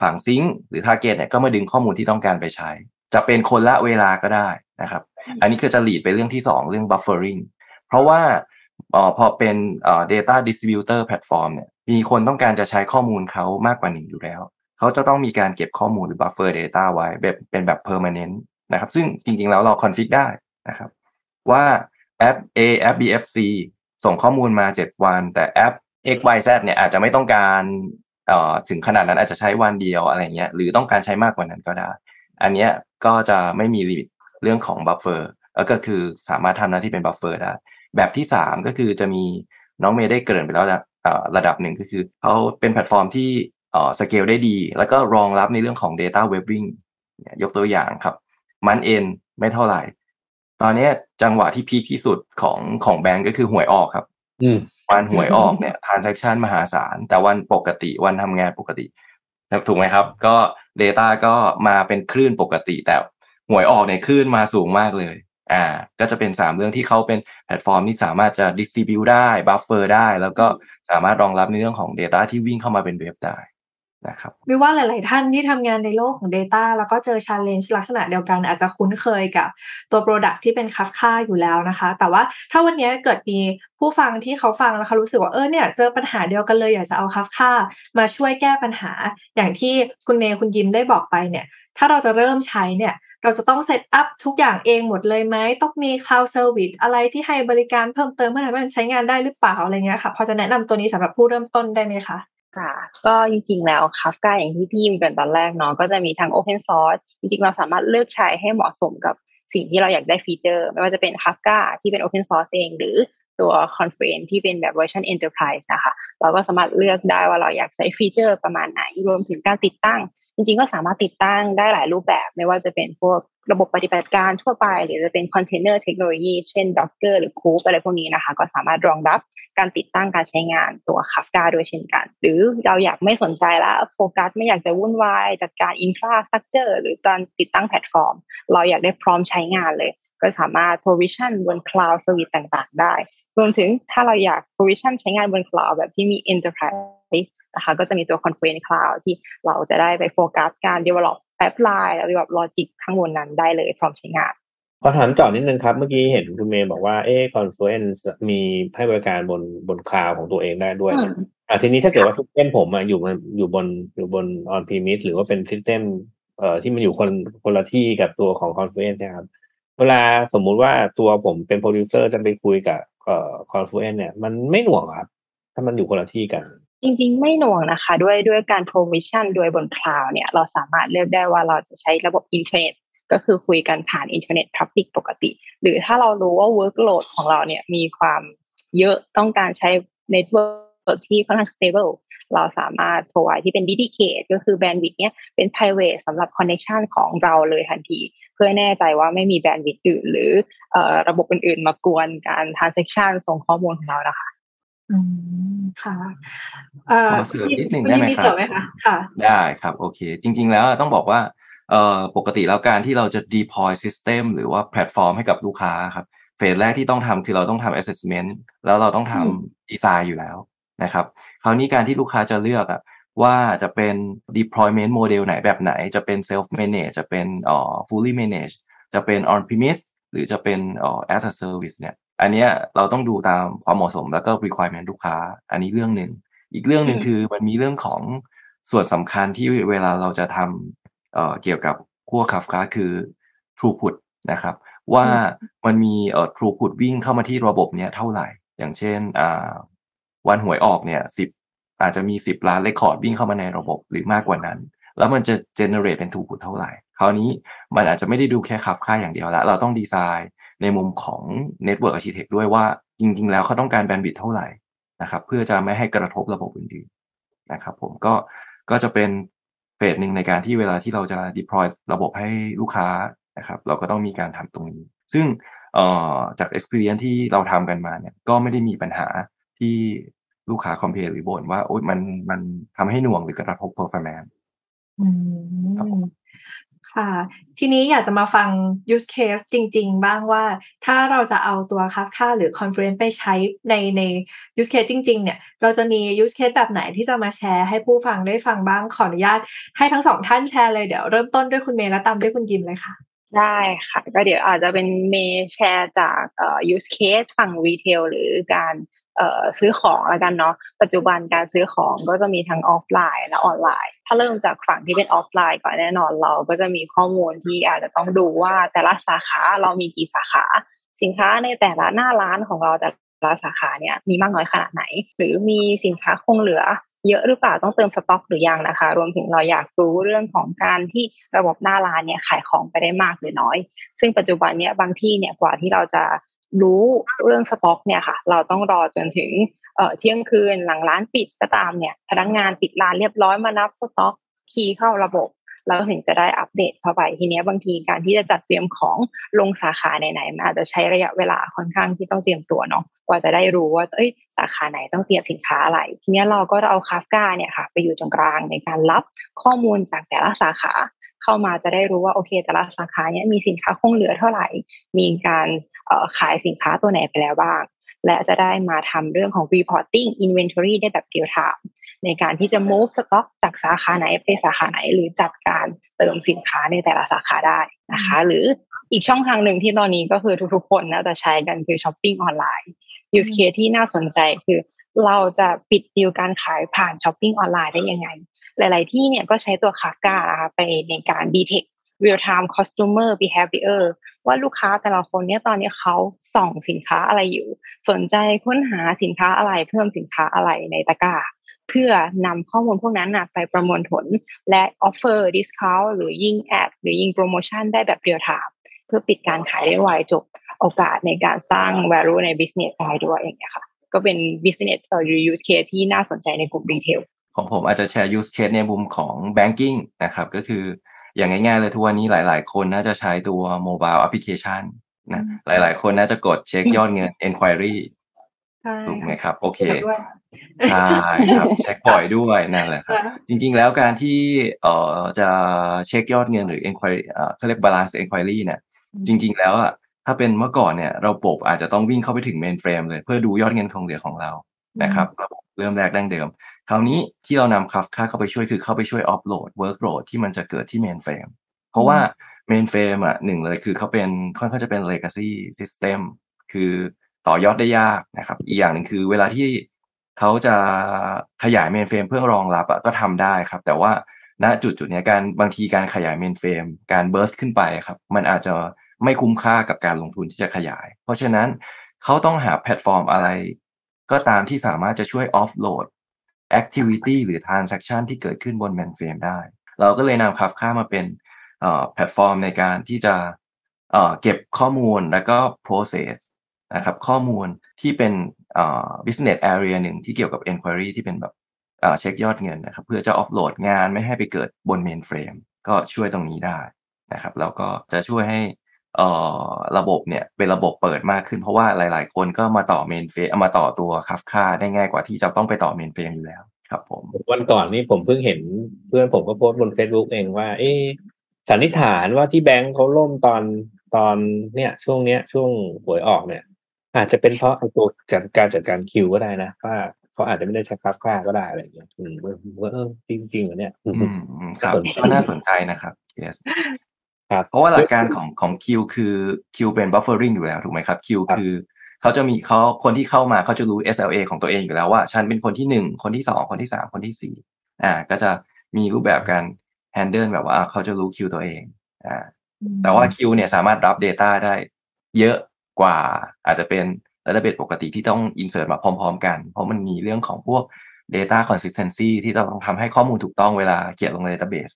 ฝั่งซิงค์หรือ target เนี่ยก็มาดึงข้อมูลที่ต้องการไปใช้ จะเป็นคนละเวลาก็ได้นะครับ อันนี้คือจะหลีดไปเรื่องที่สองเรื่อง buffering เพราะว่า ออพอเป็นเอ่อ data distributor platform เนี่ยมีคนต้องการจะใช้ข้อมูลเขามากกว่าหนึ่งอยู่แล้ว เขาจะต้องมีการเก็บข้อมูลหรือ buffer data ไว้แบบเป็นแบบ permanent นะครับ ซึ่งจริงๆแล้วเรา config ได้นะครับ ว่าแอป A แอป B แอป C ส่งข้อมูลมา 7 วัน แต่แอป X Y Z เนี่ยอาจจะไม่ต้องการเอ่อถึงขนาดนั้นอาจจะใช้วันเดียวอะไรเงี้ยหรือต้องการใช้มากกว่านั้นก็ได้ อันเนี้ยก็จะไม่มี limit เรื่องของ buffer ก็คือสามารถทำหน้าที่เป็น buffer ได้ แบบที่สามก็คือจะมีน้องเมย์ได้เกริ่นไปแล้วระดับหนึ่งก็คือเขาเป็นแพลตฟอร์มที่สเกลได้ดี แล้วก็รองรับในเรื่องของ Data Waving ยกตัวอย่างครับ month end ไม่เท่าไหร่ ตอนนี้จังหวะที่ peak ที่สุดของของแบงก์ก็คือหวยออกครับวันหวยออกเนี่ย transaction มหาศาล แต่วันปกติวันทำงานปกติถูกไหมครับ ก็ Data ก็มาเป็นคลื่นปกติแต่หวยออกเนี่ยคลื่นมาสูงมากเลย อ่าก็จะเป็นสามเรื่องที่เขาเป็นแพลตฟอร์มที่สามารถจะ distribute ได้ buffer ได้ แล้วก็สามารถรองรับในเรื่องของ Data ที่วิ่งเข้ามาเป็น wave ได้นะครับวิว่าหลาย ๆ ท่านที่ทำงานในโลกของ Data แล้วก็เจอ challenge ลักษณะเดียวกัน อาจจะคุ้นเคยกับตัว Product ที่เป็นคัฟค่าอยู่แล้วนะคะ แต่ว่าถ้าวันนี้เกิดมีผู้ฟังที่เขาฟังแล้วเขารู้สึกว่าเออเนี่ยเจอปัญหาเดียวกันเลยอยากจะเอาคัฟค่ามาช่วยแก้ปัญหา อย่างที่คุณเมย์คุณยิมได้บอกไปเนี่ย ถ้าเราจะเริ่มใช้เนี่ย เราจะต้อง set up ทุกอย่างเองหมดเลยไหมต้องมี cloud service อะไรที่ให้บริการเพิ่มเติมเพื่อให้มันใช้งานได้หรือเปล่าอะไรเงี้ยค่ะพอจะแนะนำตัวนี้สำหรับผู้เริ่มต้นได้ไหมคะค่ะก็จริงๆแล้วคาฟกาอย่างที่พี่ยิมเกริ่นตอนแรกเนาะก็จะมีทั้ง Open Source จริงๆ เราสามารถเลือกใช้ให้เหมาะสมกับสิ่งที่เราอยากได้ฟีเจอร์ ไม่ว่าจะเป็นคาฟกาที่เป็น Open Source เอง หรือตัว Confluent ที่เป็นแบบเวอร์ชัน Enterprise นะคะ เราก็สามารถเลือกได้ว่าเราอยากใช้ฟีเจอร์ประมาณไหน รวมถึงการติดตั้ง จริงๆก็สามารถติดตั้งได้หลายรูปแบบ ไม่ว่าจะเป็นพวกระบบปฏิบัติการทั่วไป หรือจะเป็น container technology เช่น Docker หรือ Kube อะไรพวกนี้นะคะ ก็สามารถรองรับการติดตั้งการใช้งานตัว Kafka ด้วยเช่นกัน หรือเราอยากไม่สนใจแล้วโฟกัสไม่อยากจะวุ่นวาย จัดการ infrastructure หรือการติดตั้งแพลตฟอร์ม เราอยากได้พร้อมใช้งานเลย ก็สามารถ provision บน cloud service ต่างๆ ได้ รวมถึงถ้าเราอยาก provision ใช้งานบน cloud แบบที่มี enterprise นะคะก็จะมีตัว Confluent Cloud ที่เราจะได้ไปโฟกัสการ develop app layer แบบ logic ข้างบนนั้นได้เลยพร้อมใช้งานขอถามต่อนิดนึงครับ เมื่อกี้เห็นคุณเมย์บอกว่าเอ๊ Confluent มีให้บริการบนบน cloud ของตัวเองได้ด้วยอะทีนี้ถ้าเกิดว่า system ผมอยู่มันอยู่บนอยู่บน on-premise หรือว่าเป็น system เอ่อที่มันอยู่คนคนละที่กับตัวของ Confluent นะครับ เวลาสมมุติว่าตัวผมเป็นโปรดิวเซอร์จะไปคุยกับเอ่อ Confluent เนี่ยมันไม่หน่วงครับ ถ้ามันอยู่คนละที่กัน จริงๆ ไม่หน่วงนะคะ ด้วยด้วยการ provision โดยบน cloud เนี่ย เราสามารถเลือกได้ว่าเราจะใช้ระบบอินเทอร์เน็ตก็คือคุยกันผ่านอินเทอร์เน็ต public ปกติ หรือถ้าเรารู้ว่า workload ของเราเนี่ยมีความเยอะต้องการใช้ network ที่ค่อนข้าง stable เราสามารถ provide ที่เป็น dedicated ก็คือ bandwidth เนี่ยเป็น private สำหรับ connection ของเราเลยทันที เพื่อแน่ใจว่าไม่มี bandwidth อื่น หรือระบบอื่นๆ มากวนการ transaction ส่งข้อมูลของเรานะคะ อืม ค่ะขอเสริมนิดหนึ่งได้ไหมครับได้ครับโอเค จริง ๆ แล้วต้องบอกว่าเอ่อปกติแล้วการที่เราจะ deploy system หรือว่าแพลตฟอร์มให้กับลูกค้าครับเฟสแรกที่ต้องทำคือเราต้องทำ assessment แล้วเราต้องทำดีไซน์อยู่แล้วนะครับคราวนี้การที่ลูกค้าจะเลือกอะว่าจะเป็น deployment model ไหนแบบไหน จะเป็น self manage จะเป็นเอ่อ fully manage จะเป็น on premise หรือจะเป็นเอ่อ as a service เนี่ย อันเนี้ยเราต้องดูตามความเหมาะสมแล้วก็ requirement ลูกค้า อันนี้เรื่องหนึ่งอีกเรื่องหนึ่งคือมันมีเรื่องของส่วนสำคัญที่เวลาเราจะทำเอ่อเกี่ยวกับขั้วคาฟกาคือ throughput นะครับ ว่ามันมีเอ่อ throughput วิ่งเข้ามาที่ระบบเนี้ยเท่าไหร่ อย่างเช่นอ่าวันหวยออกเนี่ยสิบอาจจะมีสิบล้านเรคคอร์ดวิ่งเข้ามาในระบบหรือมากกว่านั้น แล้วมันจะ generate เป็น throughput เท่าไหร่ คราวนี้มันอาจจะไม่ได้ดูแค่ขับค่าอย่างเดียวละเราต้องดีไซน์ ในมุมของ network architect ด้วยว่าจริง ๆ แล้วเขาต้องการแบนด์วิดเท่าไหร่นะครับเพื่อจะไม่ให้กระทบระบบอื่นๆนะครับผมก็ก็จะเป็นเฟสหนึ่งในการที่เวลาที่เราจะ deploy ระบบให้ลูกค้านะครับเราก็ต้องมีการทำตรงนี้ ซึ่งจาก experience ที่เราทำกันมาเนี่ยก็ไม่ได้มีปัญหาที่ลูกค้าคอมเพลหรือบ่นว่าโอ๊ยมันมันทำให้หน่วงหรือกระทบ performance อืม ค่ะ ทีนี้อยากจะมาฟัง use case จริง ๆ บ้างว่า ถ้าเราจะเอาตัว Kafka หรือ Confluent ไปใช้ในใน use case จริง ๆ เนี่ย เราจะมี use case แบบไหนที่จะมาแชร์ให้ผู้ฟังได้ฟังบ้างขออนุญาต ให้ทั้งสองท่านแชร์เลยเดี๋ยวเริ่มต้นด้วยคุณเมย์แล้วตามด้วยคุณยิมเลยค่ะ ได้ค่ะ ก็เดี๋ยวอาจจะเป็นเมย์แชร์จากเอ่อ use case ฝั่ง retail หรือการ ซื้อของแล้วกันเนาะปัจจุบันการซื้อของก็จะมีทั้งออฟไลน์และออนไลน์ ถ้าเริ่มจากฝั่งที่เป็นออฟไลน์ก่อนแน่นอนเราก็จะมีข้อมูลที่อาจจะต้องดูว่าแต่ละสาขาเรามีกี่สาขา สินค้าในแต่ละหน้าร้านของเราแต่ละสาขาเนี่ยมีมากน้อยขนาดไหน หรือมีสินค้าคงเหลือเยอะหรือเปล่าต้องเติมสต็อกหรือยังนะคะ รวมถึงเราอยากรู้เรื่องของการที่ระบบหน้าร้านเนี่ยขายของไปได้มากหรือน้อย ซึ่งปัจจุบันเนี่ยบางที่เนี่ยกว่าที่เราจะ รู้เรื่องสต็อกเนี่ยค่ะ เราต้องรอจนถึงเที่ยงคืนหลังร้านปิดก็ตามเนี่ยพนักงานปิดร้านเรียบร้อยมานับสต็อกคีย์เข้าระบบแล้วถึงจะได้อัปเดตเข้าไปทีนี้บางทีการที่จะจัดเตรียมของลงสาขาไหนๆมันอาจจะใช้ระยะเวลาค่อนข้างที่ต้องเตรียมตัวเนาะกว่าจะได้รู้ว่าเอ้ยสาขาไหนต้องเตรียมสินค้าอะไร ทีนี้เราก็เอาคาฟกาเนี่ยค่ะ ไปอยู่ตรงกลางในการรับข้อมูลจากแต่ละสาขา เข้ามาจะได้รู้ว่าโอเคแต่ละสาขาเนี้ยมีสินค้าคงเหลือเท่าไหร่ มีการขายสินค้าตัวไหนไปแล้วบ้าง และจะได้มาทำเรื่องของ reporting inventory ได้แบบ real time ในการที่จะ move stock จากสาขาไหนไปสาขาไหน หรือจัดการเติมสินค้าในแต่ละสาขาได้นะคะ หรืออีกช่องทางหนึ่งที่ตอนนี้ก็คือทุกๆ คนน่าจะใช้กันคือช้อปปิ้งออนไลน์ use case ที่น่าสนใจคือเราจะปิดดีลการขายผ่านช้อปปิ้งออนไลน์ได้ยังไง หลาย ๆ ที่เนี่ยก็ใช้ตัวคาฟกาไปในการ detect real time customer behavior ว่าลูกค้าแต่ละคนเนี่ยตอนนี้เขาส่องสินค้าอะไรอยู่ สนใจค้นหาสินค้าอะไรเพิ่มสินค้าอะไรในตะกร้าเพื่อนำข้อมูลพวกนั้นนะไปประมวลผลและ offer discount หรือยิงแอดหรือยิงโปรโมชั่นได้แบบ real time เพื่อปิดการขายได้ไวจบโอกาสในการสร้าง value ใน business ได้ด้วยอย่างเงี้ยค่ะ ก็เป็น business หรือ use case ที่น่าสนใจในกลุ่ม retail ของผมอาจจะแชร์ use case ในมุมของ banking นะครับ ก็คืออย่างง่ายๆเลยทุกวันนี้หลาย ๆ คนน่าจะใช้ตัว mobile application นะหลายๆ คนน่าจะกดเช็คยอดเงิน enquiry ถูกไหมครับ โอเคใช่ครับเช็คบ่อยด้วยนั่นแหละครับ จริงๆแล้วการที่เอ่อจะเช็คยอดเงินหรือ enquiry เอ่อเขาเรียก balance enquiry เนี่ยจริง ๆ แล้วอะถ้าเป็นเมื่อก่อนเนี่ยระบบอาจจะต้องวิ่งเข้าไปถึง mainframe เลยเพื่อดูยอดเงินคงเหลือของเรานะครับระบบเริ่มแรกดั้งเดิม คราวนี้ที่เรานำคัฟค่าเข้าไปช่วยคือเข้าไปช่วย offload workload ที่มันจะเกิดที่ mainframe เพราะว่า mainframe อะหนึ่งเลยคือเขาเป็นค่อนข้างจะเป็น legacy system คือต่อยอดได้ยากนะครับ อีกอย่างหนึ่งคือเวลาที่เขาจะขยาย mainframe เพื่อรองรับก็ทำได้ครับ แต่ว่าณจุดจุดนี้การบางทีการขยาย mainframe การ burst ขึ้นไปครับ มันอาจจะไม่คุ้มค่ากับการลงทุนที่จะขยาย เพราะฉะนั้นเขาต้องหาแพลตฟอร์มอะไร ก็ตามที่สามารถจะช่วย offload activity หรือ transaction ที่เกิดขึ้นบน mainframe ได้ เราก็เลยนำคับค่ามาเป็นแพลตฟอร์มในการที่จะเก็บข้อมูลแล้วก็ process นะครับข้อมูลที่เป็น business area หนึ่งที่เกี่ยวกับ enquiry ที่เป็นแบบเช็คยอดเงินนะครับเพื่อจะ offload งานไม่ให้ไปเกิดบน mainframe ก็ช่วยตรงนี้ได้นะครับแล้วก็จะช่วยให้ ระบบเนี่ยเป็นระบบเปิดมากขึ้น เพราะว่าหลาย ๆ คนก็มาต่อ mainframe มาต่อตัวคัฟค่าได้ง่ายกว่าที่จะต้องไปต่อ mainframe อยู่แล้ว ครับผมวันก่อนนี่ผมเพิ่งเห็นเพื่อนผมก็โพสต์บน Facebook เองว่า เอ๊สันนิษฐานว่าที่แบงค์เขาล่มตอนตอนเนี่ย ช่วงเนี้ย ช่วงหวยออกเนี่ย อาจจะเป็นเพราะไอ้ตัวการการจัดการคิวก็ได้นะว่าเขาอาจจะไม่ได้ใช้คับค่าก็ได้อะไรอย่างเงี้ยอืมว่าเออจริงจริงเหรอเนี่ยอืมครับก็น่าสนใจนะครับ yes เพราะว่าหลักการของของคิวคือคิวเป็น buffering อยู่แล้วถูกไหมครับคิวคือเขาจะมีเขาคนที่เข้ามาเขาจะรู้ SLA ของตัวเองอยู่แล้วว่าฉันเป็นคนที่หนึ่งคนที่สองคนที่สามคนที่สี่อ่า ก็จะมีรูปแบบการ handle แบบว่าเขาจะรู้คิวตัวเองอ่าแต่ว่าคิวเนี่ยสามารถรับ Data ได้เยอะกว่าอาจจะเป็นระดับปกติที่ต้อง insert มาพร้อม ๆ กัน เพราะมันมีเรื่องของพวก data consistency ที่ต้องทำให้ข้อมูลถูกต้องเวลาเขียนลงใน database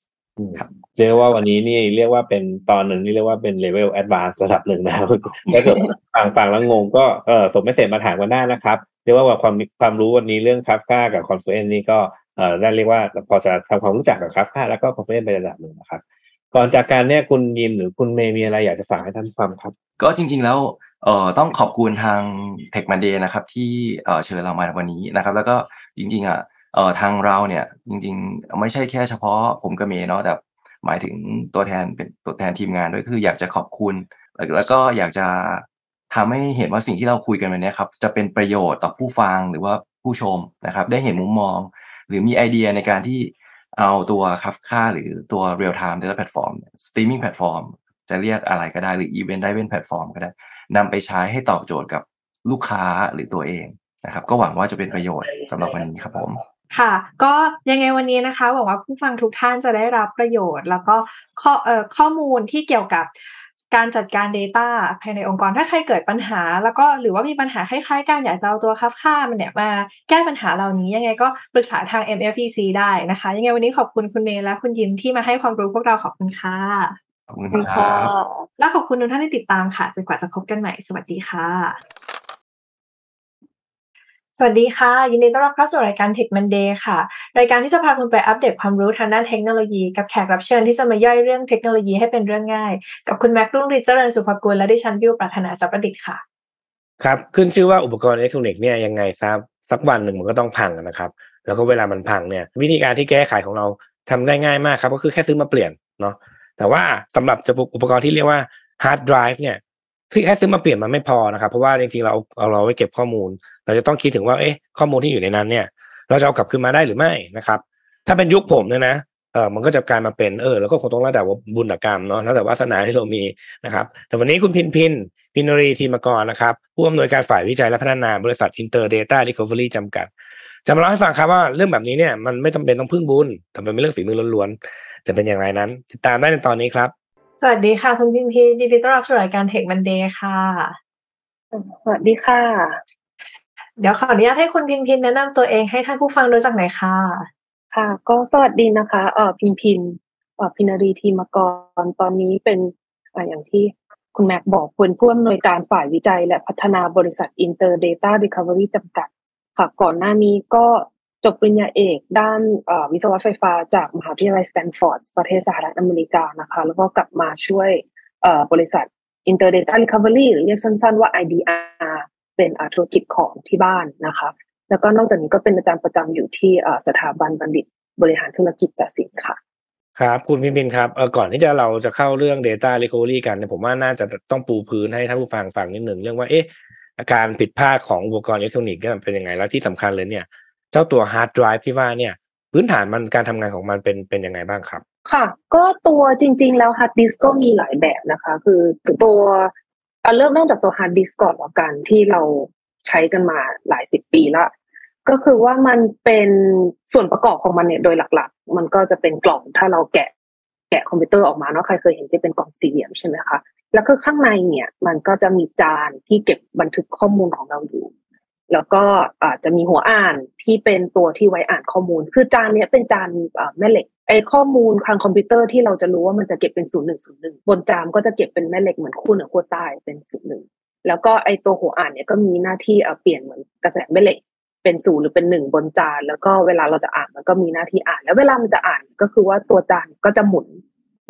เรียกว่าวันนี้นี่เรียกว่าเป็นตอนหนึ่งที่เรียกว่าเป็น level advance ระดับหนึ่งนะครับถ้าเกิดฟังฟังแล้วงงก็เออส่ง message มาถามกันได้นะครับ เรียกว่าความความรู้วันนี้เรื่องคาฟกากับ Confluent นี่ก็เออได้เรียกว่าพอจะทำความรู้จักกับคาฟกาแล้วก็ Confluent ไประดับหนึ่งนะครับ ก่อนจากการเนี่ยคุณยินหรือคุณเมย์มีอะไรอยากจะฝากให้ท่านฟังครับ ก็จริง ๆ แล้วเอ่อต้องขอบคุณทาง Tech Monday นะครับที่เอ่อเชิญเรามาวันนี้นะครับ แล้วก็จริงๆอะ เอ่อทางเราเนี่ยจริงๆ ไม่ใช่แค่เฉพาะผมกับเมย์เนาะแต่หมายถึงตัวแทนเป็นตัวแทนทีมงานด้วยคืออยากจะขอบคุณ แล้วก็อยากจะทำให้เห็นว่าสิ่งที่เราคุยกันวันนี้ครับจะเป็นประโยชน์ต่อผู้ฟังหรือว่าผู้ชมนะครับ ได้เห็นมุมมอง หรือมีไอเดียในการที่เอาตัวคัฟค่าหรือตัว real time data platform streaming platform จะเรียกอะไรก็ได้หรือ event driven platform ก็ได้นำไปใช้ให้ตอบโจทย์กับลูกค้าหรือตัวเองนะครับ ก็หวังว่าจะเป็นประโยชน์สำหรับวันนี้ครับผม ค่ะ ก็ยังไงวันนี้นะคะหวังว่าผู้ฟังทุกท่านจะได้รับประโยชน์ แล้วก็ข้อเอ่อข้อมูลที่เกี่ยวกับการจัดการ Data ภายในองค์กรถ้าใครเกิดปัญหา แล้วก็หรือว่ามีปัญหาคล้ายๆกันอยากจะเอาตัวคับค่ามันเนี่ยมาแก้ปัญหาเหล่านี้ยังไงก็ปรึกษาทาง MFEC ได้นะคะ ยังไงวันนี้ขอบคุณคุณเมย์และคุณยิมที่มาให้ความรู้พวกเราขอบคุณค่ะขอบคุณครับและขอบคุณทุกท่านที่ติดตามค่ะจนกว่าจะพบกันใหม่สวัสดีค่ะ สวัสดีค่ะ ยินดีต้อนรับเข้าสู่รายการ Tech Monday ค่ะ รายการที่จะพาคุณไปอัปเดตความรู้ทางด้านเทคโนโลยี กับแขกรับเชิญที่จะมาย่อยเรื่องเทคโนโลยีให้เป็นเรื่องง่าย กับคุณแม็กรุ่งฤทธิ์เจริญสุภกุลและดิฉันบิวปรารถนาสัพประดิษฐ์ค่ะ ครับ ขึ้นชื่อว่าอุปกรณ์อิเล็กทรอนิกส์เนี่ยยังไงซะสักวันหนึ่งมันก็ต้องพังนะครับ แล้วก็เวลามันพังเนี่ย วิธีการที่แก้ไขของเราทำได้ง่ายมากครับ ก็คือแค่ซื้อมาเปลี่ยนเนาะแต่ว่าสำหรับอุปกรณ์ที่เรียกว่าฮาร์ดไดรฟ์เนี่ย คือแค่ซื้อมาเปลี่ยนมันไม่พอนะครับ เพราะว่าจริงๆเราเอาเราไว้เก็บข้อมูล เราจะต้องคิดถึงว่าเอ๊ะข้อมูลที่อยู่ในนั้นเนี่ย เราจะเอากลับคืนมาได้หรือไม่นะครับ ถ้าเป็นยุคผมเนี่ยนะเออมันก็จะกลายมาเป็นเออแล้วก็คงต้องแล้วแต่ว่าบุญกรรมเนาะแล้วแต่วาสนาที่เรามีนะครับ แต่วันนี้คุณพินพินพินรีทีมกรนะครับ ผู้อำนวยการฝ่ายวิจัยและพัฒนาบริษัท Inter Data Recovery จำกัดจะมาเล่าให้ฟังครับว่าเรื่องแบบนี้เนี่ยมันไม่จำเป็นต้องพึ่งบุญแต่เป็นเรื่องฝีมือล้วนๆจะเป็นอย่างไรนั้น ติดตามได้ในตอนนี้ครับ สวัสดีค่ะ คุณพิมพียินดีต้อนรับสู่รายการ Tech Monday ค่ะ สวัสดีค่ะ เดี๋ยวขออนุญาตให้คุณพิมพินแนะนำตัวเองให้ท่านผู้ฟังรู้จักหน่อยค่ะ ค่ะ ก็สวัสดีนะคะเอ่อพิมพินเอ่อพินารีทีมกรตอนนี้เป็นอ่าอย่างที่คุณแม็กบอกเป็นผู้อำนวยการฝ่ายวิจัย และพัฒนาบริษัท Inter Data Recovery จำกัด ค่ะก่อนหน้านี้ก็ จบปริญญาเอกด้านวิศวะไฟฟ้าจากมหาวิทยาลัยสแตนฟอร์ดประเทศสหรัฐอเมริกานะคะ แล้วก็กลับมาช่วยบริษัท Inter Data Recovery หรือเรียกสั้นๆว่า IDR เป็นธุรกิจของที่บ้านนะคะ แล้วก็นอกจากนี้ก็เป็นอาจารย์ประจำอยู่ที่สถาบันบัณฑิตบริหารธุรกิจศศินทร์ค่ะครับคุณพิมพินครับเออก่อนที่จะเราจะเข้าเรื่อง Data Recovery กันเนี่ยผมว่าน่าจะต้องปูพื้นให้ท่านผู้ฟังฟังนิดหนึ่งเรื่องว่าเอ๊ะอาการผิดพลาดของอุปกรณ์อิเล็กทรอนิกส์เป็นยังไง แล้วที่สำคัญเลยเนี่ย เจ้าตัวฮาร์ดไดรฟ์ที่ว่าเนี่ย พื้นฐานมันการทำงานของมันเป็นเป็นยังไงบ้างครับ ค่ะ ก็ตัวจริง ๆ แล้วฮาร์ดดิสก็มีหลายแบบนะคะ คือตัวเริ่มเริ่มจากตัวฮาร์ดดิสก่อนแล้วกันที่เราใช้กันมาหลายสิบปีละก็คือว่ามันเป็นส่วนประกอบของมันเนี่ยโดยหลักๆ มันก็จะเป็นกล่องถ้าเราแกะแกะคอมพิวเตอร์ออกมาเนาะใครเคยเห็นที่เป็นกล่องสี่เหลี่ยมใช่ไหมคะแล้วคือข้างในเนี่ย มันก็จะมีจานที่เก็บบันทึกข้อมูลของเราอยู่ แล้วก็อาจจะมีหัวอ่านที่เป็นตัวที่ไว้อ่านข้อมูล คือจานนี้เป็นจานแม่เหล็กไอ้ข้อมูลทางคอมพิวเตอร์ที่เราจะรู้ว่ามันจะเก็บเป็นศูนย์หนึ่งศูนย์หนึ่งบนจานก็จะเก็บเป็นแม่เหล็กเหมือนคู่เหนือคู่ใต้เป็นศูนย์หนึ่งแล้วก็ไอ้ตัวหัวอ่านเนี่ยก็มีหน้าที่เปลี่ยนเหมือนกระแสแม่เหล็ก เป็นศูนย์หรือเป็นหนึ่งบนจาน แล้วก็เวลาเราจะอ่านมันก็มีหน้าที่อ่าน แล้วเวลามันจะอ่านก็คือว่าตัวจานก็จะหมุน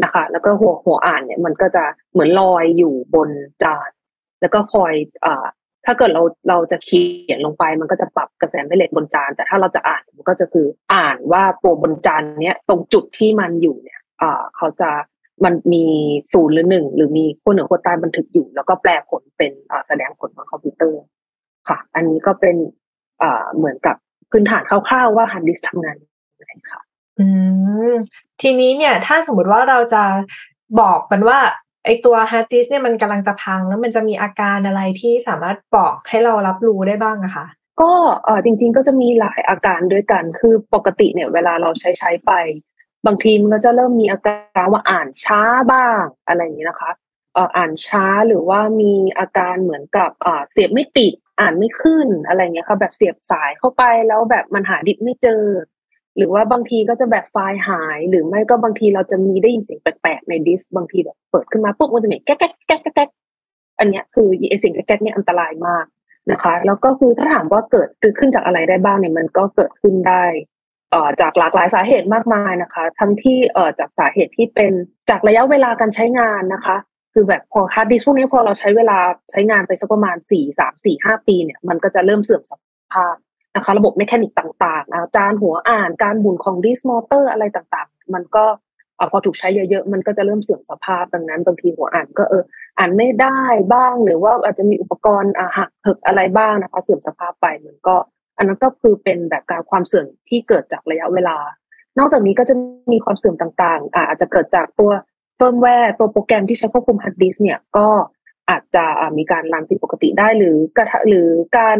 นะคะ แล้วก็หัวหัวอ่านเนี่ยมันก็จะเหมือนลอยอยู่บนจานแล้วก็คอยอ่า ถ้าเกิดเราเราจะเขียนลงไป มันก็จะปรับกระแสแม่เหล็กบนจาน แต่ถ้าเราจะอ่านมันก็จะคืออ่านว่าตัวบนจานเนี้ยตรงจุดที่มันอยู่เนี่ยอ่าเขาจะมันมีศูนย์หรือหนึ่งหรือมีขั้วเหนือขั้วใต้บันทึกอยู่ แล้วก็แปลผลเป็นอ่าแสดงผลบนคอมพิวเตอร์ ค่ะ อันนี้ก็เป็นอ่าเหมือนกับพื้นฐานคร่าวๆว่าฮาร์ดดิสทำงานยังไงค่ะ อืมทีนี้เนี่ย ถ้าสมมติว่าเราจะบอกมันว่า ไอ้ตัวฮาร์ดดิสเนี่ยมันกำลังจะพังแล้วมันจะมีอาการอะไรที่สามารถบอกให้เรารับรู้ได้บ้างอะคะก็เออจริงๆก็จะมีหลายอาการด้วยกัน คือปกติเนี่ยเวลาเราใช้ใช้ไป บางทีมันก็จะเริ่มมีอาการว่าอ่านช้าบ้างอะไรอย่างนี้นะคะเอออ่านช้าหรือว่ามีอาการเหมือนกับอ่าเสียบไม่ติดอ่านไม่ขึ้นอะไรเงี้ยค่ะแบบเสียบสายเข้าไปแล้วแบบมันหาดิสไม่เจอ หรือว่าบางทีก็จะแบบไฟล์หาย หรือไม่ก็บางทีเราจะมีได้ยินเสียงแปลกๆในดิสบางทีแบบเปิดขึ้นมาปุ๊บมันจะมีแก๊กแก๊กแก๊กแก๊กอันเนี้ยคือไอ้เสียงแก๊กแก๊กเนี่ยอันตรายมากนะคะ แล้วก็คือถ้าถามว่าเกิดขึ้นจากอะไรได้บ้างเนี่ยมันก็เกิดขึ้นได้เอ่อจากหลากหลายสาเหตุมากมายนะคะ ทั้งที่เอ่อจากสาเหตุที่เป็นจากระยะเวลาการใช้งานนะคะ คือแบบพอฮาร์ดดิสพวกนี้พอเราใช้เวลาใช้งานไปสักประมาณสี่สามสี่ห้าปีเนี่ยมันก็จะเริ่มเสื่อมสภาพ นะคะ ระบบ mechanic ต่างๆนะจานหัวอ่านการหมุนของดิสมอเตอร์อะไรต่างๆ มันก็พอถูกใช้เยอะๆ มันก็จะเริ่มเสื่อมสภาพดังนั้นบางทีหัวอ่านก็เอออ่านไม่ได้บ้างหรือว่าอาจจะมีอุปกรณ์หักเหิกอะไรบ้างนะคะเสื่อมสภาพไปมันก็ อันนั้นก็คือเป็นแบบการความเสื่อมที่เกิดจากระยะเวลา นอกจากนี้ก็จะมีความเสื่อมต่างๆ อาจจะเกิดจากตัวเฟิร์มแวร์ตัวโปรแกรมที่ใช้ควบคุมฮาร์ดดิสเนี่ยก็อาจจะมีการ run ผิดปกติได้หรือกระหรือการ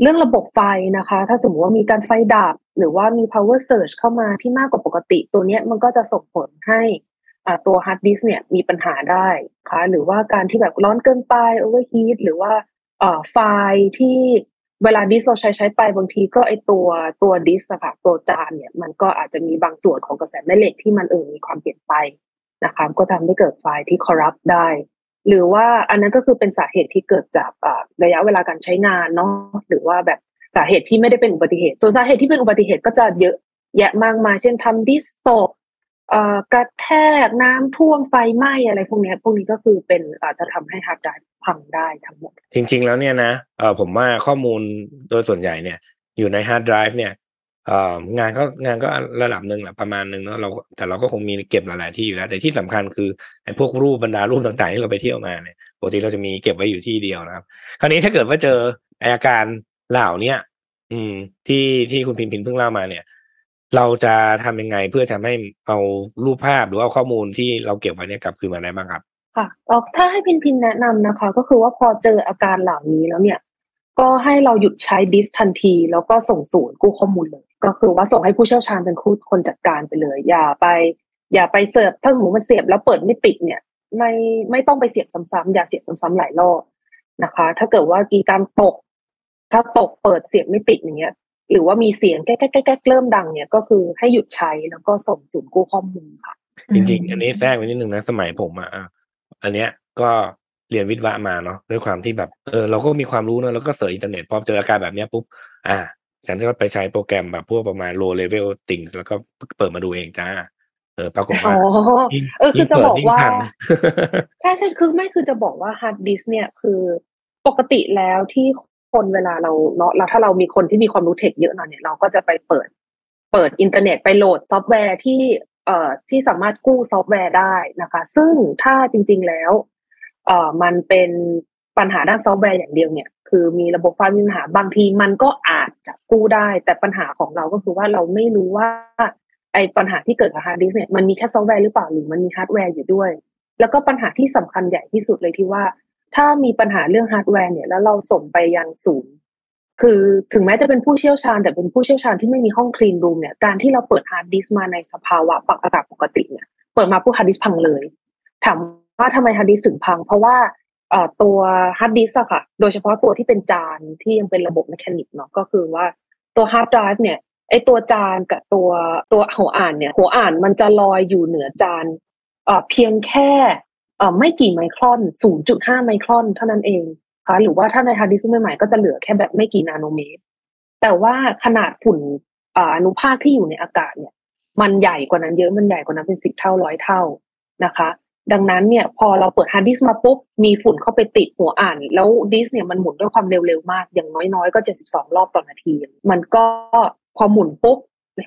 เรื่องระบบไฟนะคะ ถ้าสมมติว่ามีการไฟดับ หรือว่ามี power surge เข้ามาที่มากกว่าปกติ ตัวนี้มันก็จะส่งผลให้ตัวฮาร์ดดิสเนี่ยมีปัญหาได้ค่ะหรือว่าการที่แบบร้อนเกินไป overheat หรือว่าไฟที่เวลาดิสเราใช้ใช้ไปบางทีก็ไอ้ตัวตัวดิสอะค่ะตัวจานเนี่ยมันก็อาจจะมีบางส่วนของกระแสแม่เหล็กที่มันเออมีความเปลี่ยนไปนะคะก็ทำให้เกิดไฟล์ที่ corrupt ได้ หรือว่าอันนั้นก็คือเป็นสาเหตุที่เกิดจากระยะเวลาการใช้งานเนาะหรือว่าแบบสาเหตุที่ไม่ได้เป็นอุบัติเหตุ ส่วนสาเหตุที่เป็นอุบัติเหตุก็จะเยอะแยะมากมาย เช่นทำดิสโตกกระแทกน้ำท่วมไฟไหม้อะไรพวกนี้พวกนี้ก็คือเป็นอาจจะทำให้ฮาร์ดไดรฟ์พังได้ทั้งหมด จริงๆแล้วเนี่ยนะผมว่าข้อมูลโดยส่วนใหญ่เนี่ยอยู่ในฮาร์ดไดรฟ์เนี่ย งานก็งานก็ระดับหนึ่งแหละประมาณหนึ่งเนาะเราแต่เราก็คงมีเก็บหลาย ๆ ที่อยู่แล้ว แต่ที่สำคัญคือไอ้พวกรูปบรรดารูปต่างๆที่เราไปเที่ยวมาเนี่ยปกติเราจะมีเก็บไว้อยู่ที่เดียวนะครับ คราวนี้ถ้าเกิดว่าเจออาการเหล่าเนี้ยอืม ที่ที่คุณพินพินเพิ่งเล่ามาเนี่ย เราจะทำยังไงเพื่อทำให้เอารูปภาพหรือว่าข้อมูลที่เราเก็บไว้เนี่ยกลับคืนมาได้บ้างครับ ค่ะถ้าให้พินพินแนะนำนะคะ ก็คือว่าพอเจออาการเหล่านี้แล้วเนี่ย ก็ให้เราหยุดใช้ดิสทันที แล้วก็ส่งศูนย์กู้ข้อมูลเลย ก็คือว่าส่งให้ผู้เชี่ยวชาญเป็นคู่คนจัดการไปเลย อย่าไป อย่าไปเสิร์ฟถ้าสมมติมันเสียบแล้วเปิดไม่ติดเนี่ย ไม่ไม่ต้องไปเสียบซ้ำๆอย่าเสียบซ้ำๆหลายรอบนะคะ ถ้าเกิดว่ากีการตก ถ้าตกเปิดเสียบไม่ติดอย่างเงี้ย หรือว่ามีเสียงแก๊กแก๊กเริ่มดังเนี่ยก็คือให้หยุดใช้แล้วก็ส่งศูนย์กู้ข้อมูลค่ะ จริงๆ อันนี้แทรกไว้นิดนึงนะสมัยผมอะอันเนี้ยก็เรียนวิทย์วะมาเนาะด้วยความที่แบบเออเราก็มีความรู้เนอะแล้วก็ search อินเทอร์เน็ตพอเจออาการแบบเนี้ยปุ๊บอ่า ฉันก็ไปใช้โปรแกรมแบบพวกประมาณ low level thing แล้วก็เปิดมาดูเองจ้า เออปรากฏว่าเออคือจะบอกว่า ใช่ใช่คือไม่คือจะบอกว่าฮาร์ดดิสเนี่ยคือปกติแล้วที่คนเวลาเราเนาะแล้วถ้าเรามีคนที่มีความรู้ tech เยอะหน่อยเนี่ยเราก็จะไปเปิด เปิดอินเทอร์เน็ตไปโหลดซอฟต์แวร์ที่เอ่อที่สามารถกู้ซอฟต์แวร์ได้นะคะ ซึ่งถ้าจริง ๆแล้ว เอ่อมันเป็นปัญหาด้านซอฟต์แวร์อย่างเดียวเนี่ย คือมีระบบไฟล์มีปัญหาบางทีมันก็อาจจะกู้ได้ แต่ปัญหาของเราก็คือว่าเราไม่รู้ว่าไอ้ปัญหาที่เกิดกับฮาร์ดดิสเนี่ยมันมีแค่ซอฟต์แวร์หรือเปล่าหรือมันมีฮาร์ดแวร์อยู่ด้วย แล้วก็ปัญหาที่สำคัญใหญ่ที่สุดเลยที่ว่า ถ้ามีปัญหาเรื่องฮาร์ดแวร์เนี่ยแล้วเราส่งไปยังศูนย์คือถึงแม้จะเป็นผู้เชี่ยวชาญ แต่เป็นผู้เชี่ยวชาญที่ไม่มีห้อง clean room เนี่ยการที่เราเปิดฮาร์ดดิสมาในสภาวะปกอากาศปกติเนี่ยเปิดมาปุ๊บฮาร์ดดิสก์พังเลยถามว่าทำไมฮาร์ดดิสถึงพัง เพราะว่า ตัวฮาร์ดดิสอะค่ะ โดยเฉพาะตัวที่เป็นจานที่ยังเป็นระบบ mechanic เนาะก็คือว่าตัวฮาร์ดไดรฟ์เนี่ยไอตัวจานกับตัวตัวหัวอ่านเนี่ย หัวอ่านมันจะลอยอยู่เหนือจานเอ่อเพียงแค่เอ่อไม่กี่ไมครอน 0.5 ไมครอนเท่านั้นเองค่ะหรือว่าถ้าในฮาร์ดดิสใหม่ๆก็จะเหลือแค่แบบไม่กี่นาโนเมตร แต่ว่าขนาดฝุ่นอนุภาคที่อยู่ในอากาศเนี่ย มันใหญ่กว่านั้นเยอะมันใหญ่กว่านั้นเป็นสิบเท่าร้อยเท่านะคะ ดังนั้นเนี่ยพอเราเปิดฮาร์ดดิสมาปุ๊บมีฝุ่นเข้าไปติดหัวอ่าน แล้วดิสเนี่ยมันหมุนด้วยความเร็วๆมาก อย่างน้อยๆก็ 72 รอบต่อนาที มันก็พอหมุนปุ๊บ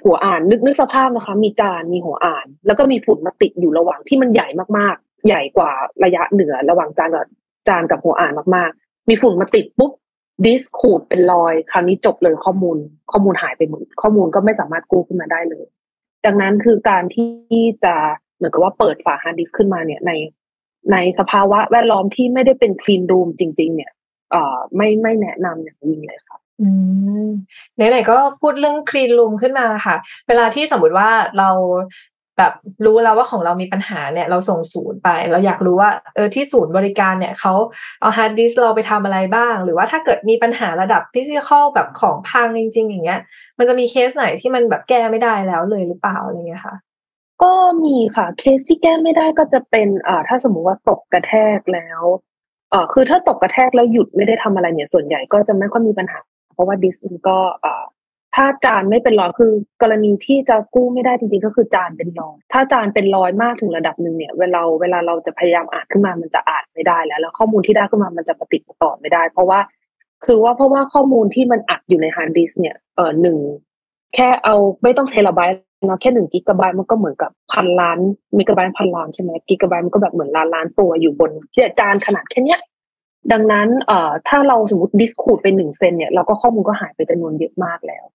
หัวอ่านนึกนึกสภาพนะคะ มีจานมีหัวอ่าน แล้วก็มีฝุ่นมาติดอยู่ระหว่างที่มันใหญ่มากๆ ใหญ่กว่าระยะเหนือระหว่างจานกับจานกับหัวอ่านมากๆ มีฝุ่นมาติดปุ๊บดิสขูดเป็นรอย คราวนี้จบเลยข้อมูล ข้อมูลหายไปหมดข้อมูลก็ไม่สามารถกู้ขึ้นมาได้เลย ดังนั้นคือการที่จะ เหมือนกับว่าเปิดฝาฮาร์ดดิสขึ้นมาเนี่ยในในสภาวะแวดล้อมที่ไม่ได้เป็น clean room จริง ๆ เนี่ยเอ่อไม่ไม่แนะนำอย่างยิ่งเลยค่ะอืมไหนๆก็พูดเรื่อง clean room ขึ้นมาค่ะ เวลาที่สมมติว่าเราแบบรู้แล้วว่าของเรามีปัญหาเนี่ย เราส่งศูนย์ไป เราอยากรู้ว่าเออที่ศูนย์บริการเนี่ยเขาเอาฮาร์ดดิสเราไปทำอะไรบ้าง หรือว่าถ้าเกิดมีปัญหาระดับ physical แบบของพังจริง ๆ อย่างเงี้ย มันจะมีเคสไหนที่มันแบบแก้ไม่ได้แล้วเลยหรือเปล่าอะไรเงี้ยค่ะ ก็มีค่ะเคสที่แก้ไม่ได้ก็จะเป็นอ่าถ้าสมมุติว่าตกกระแทกแล้วเอ่อคือถ้าตกกระแทกแล้วหยุดไม่ได้ทำอะไรเนี่ยส่วนใหญ่ก็จะไม่ค่อยมีปัญหา เพราะว่าดิสมันก็อ่าถ้าจานไม่เป็นรอยคือกรณีที่จะกู้ไม่ได้จริงๆก็คือจานเป็นรอยถ้าจานเป็นรอยมากถึงระดับหนึ่งเนี่ยเวลาเวลาเราจะพยายามอ่านขึ้นมามันจะอ่านไม่ได้แล้ว แล้วข้อมูลที่ได้ขึ้นมามันจะปะติดปะต่อไม่ได้ เพราะว่า คือว่าเพราะว่าข้อมูลที่มันอัดอยู่ในฮาร์ดดิสเนี่ยเออหนึ่ง แค่เอาไม่ต้องเทราไบต์เนาะแค่หนึ่งกิกะไบต์มันก็เหมือนกับพันล้านเมกะไบต์พันล้านใช่ไหมกิกะไบต์มันก็แบบเหมือนล้านล้านตัวอยู่บนจานขนาดแค่เนี้ยดังนั้นเอ่อถ้าเราสมมติดิสขูดไปหนึ่งเซนเนี่ยเราก็ข้อมูลก็หายไปจำนวนเยอะมากแล้ว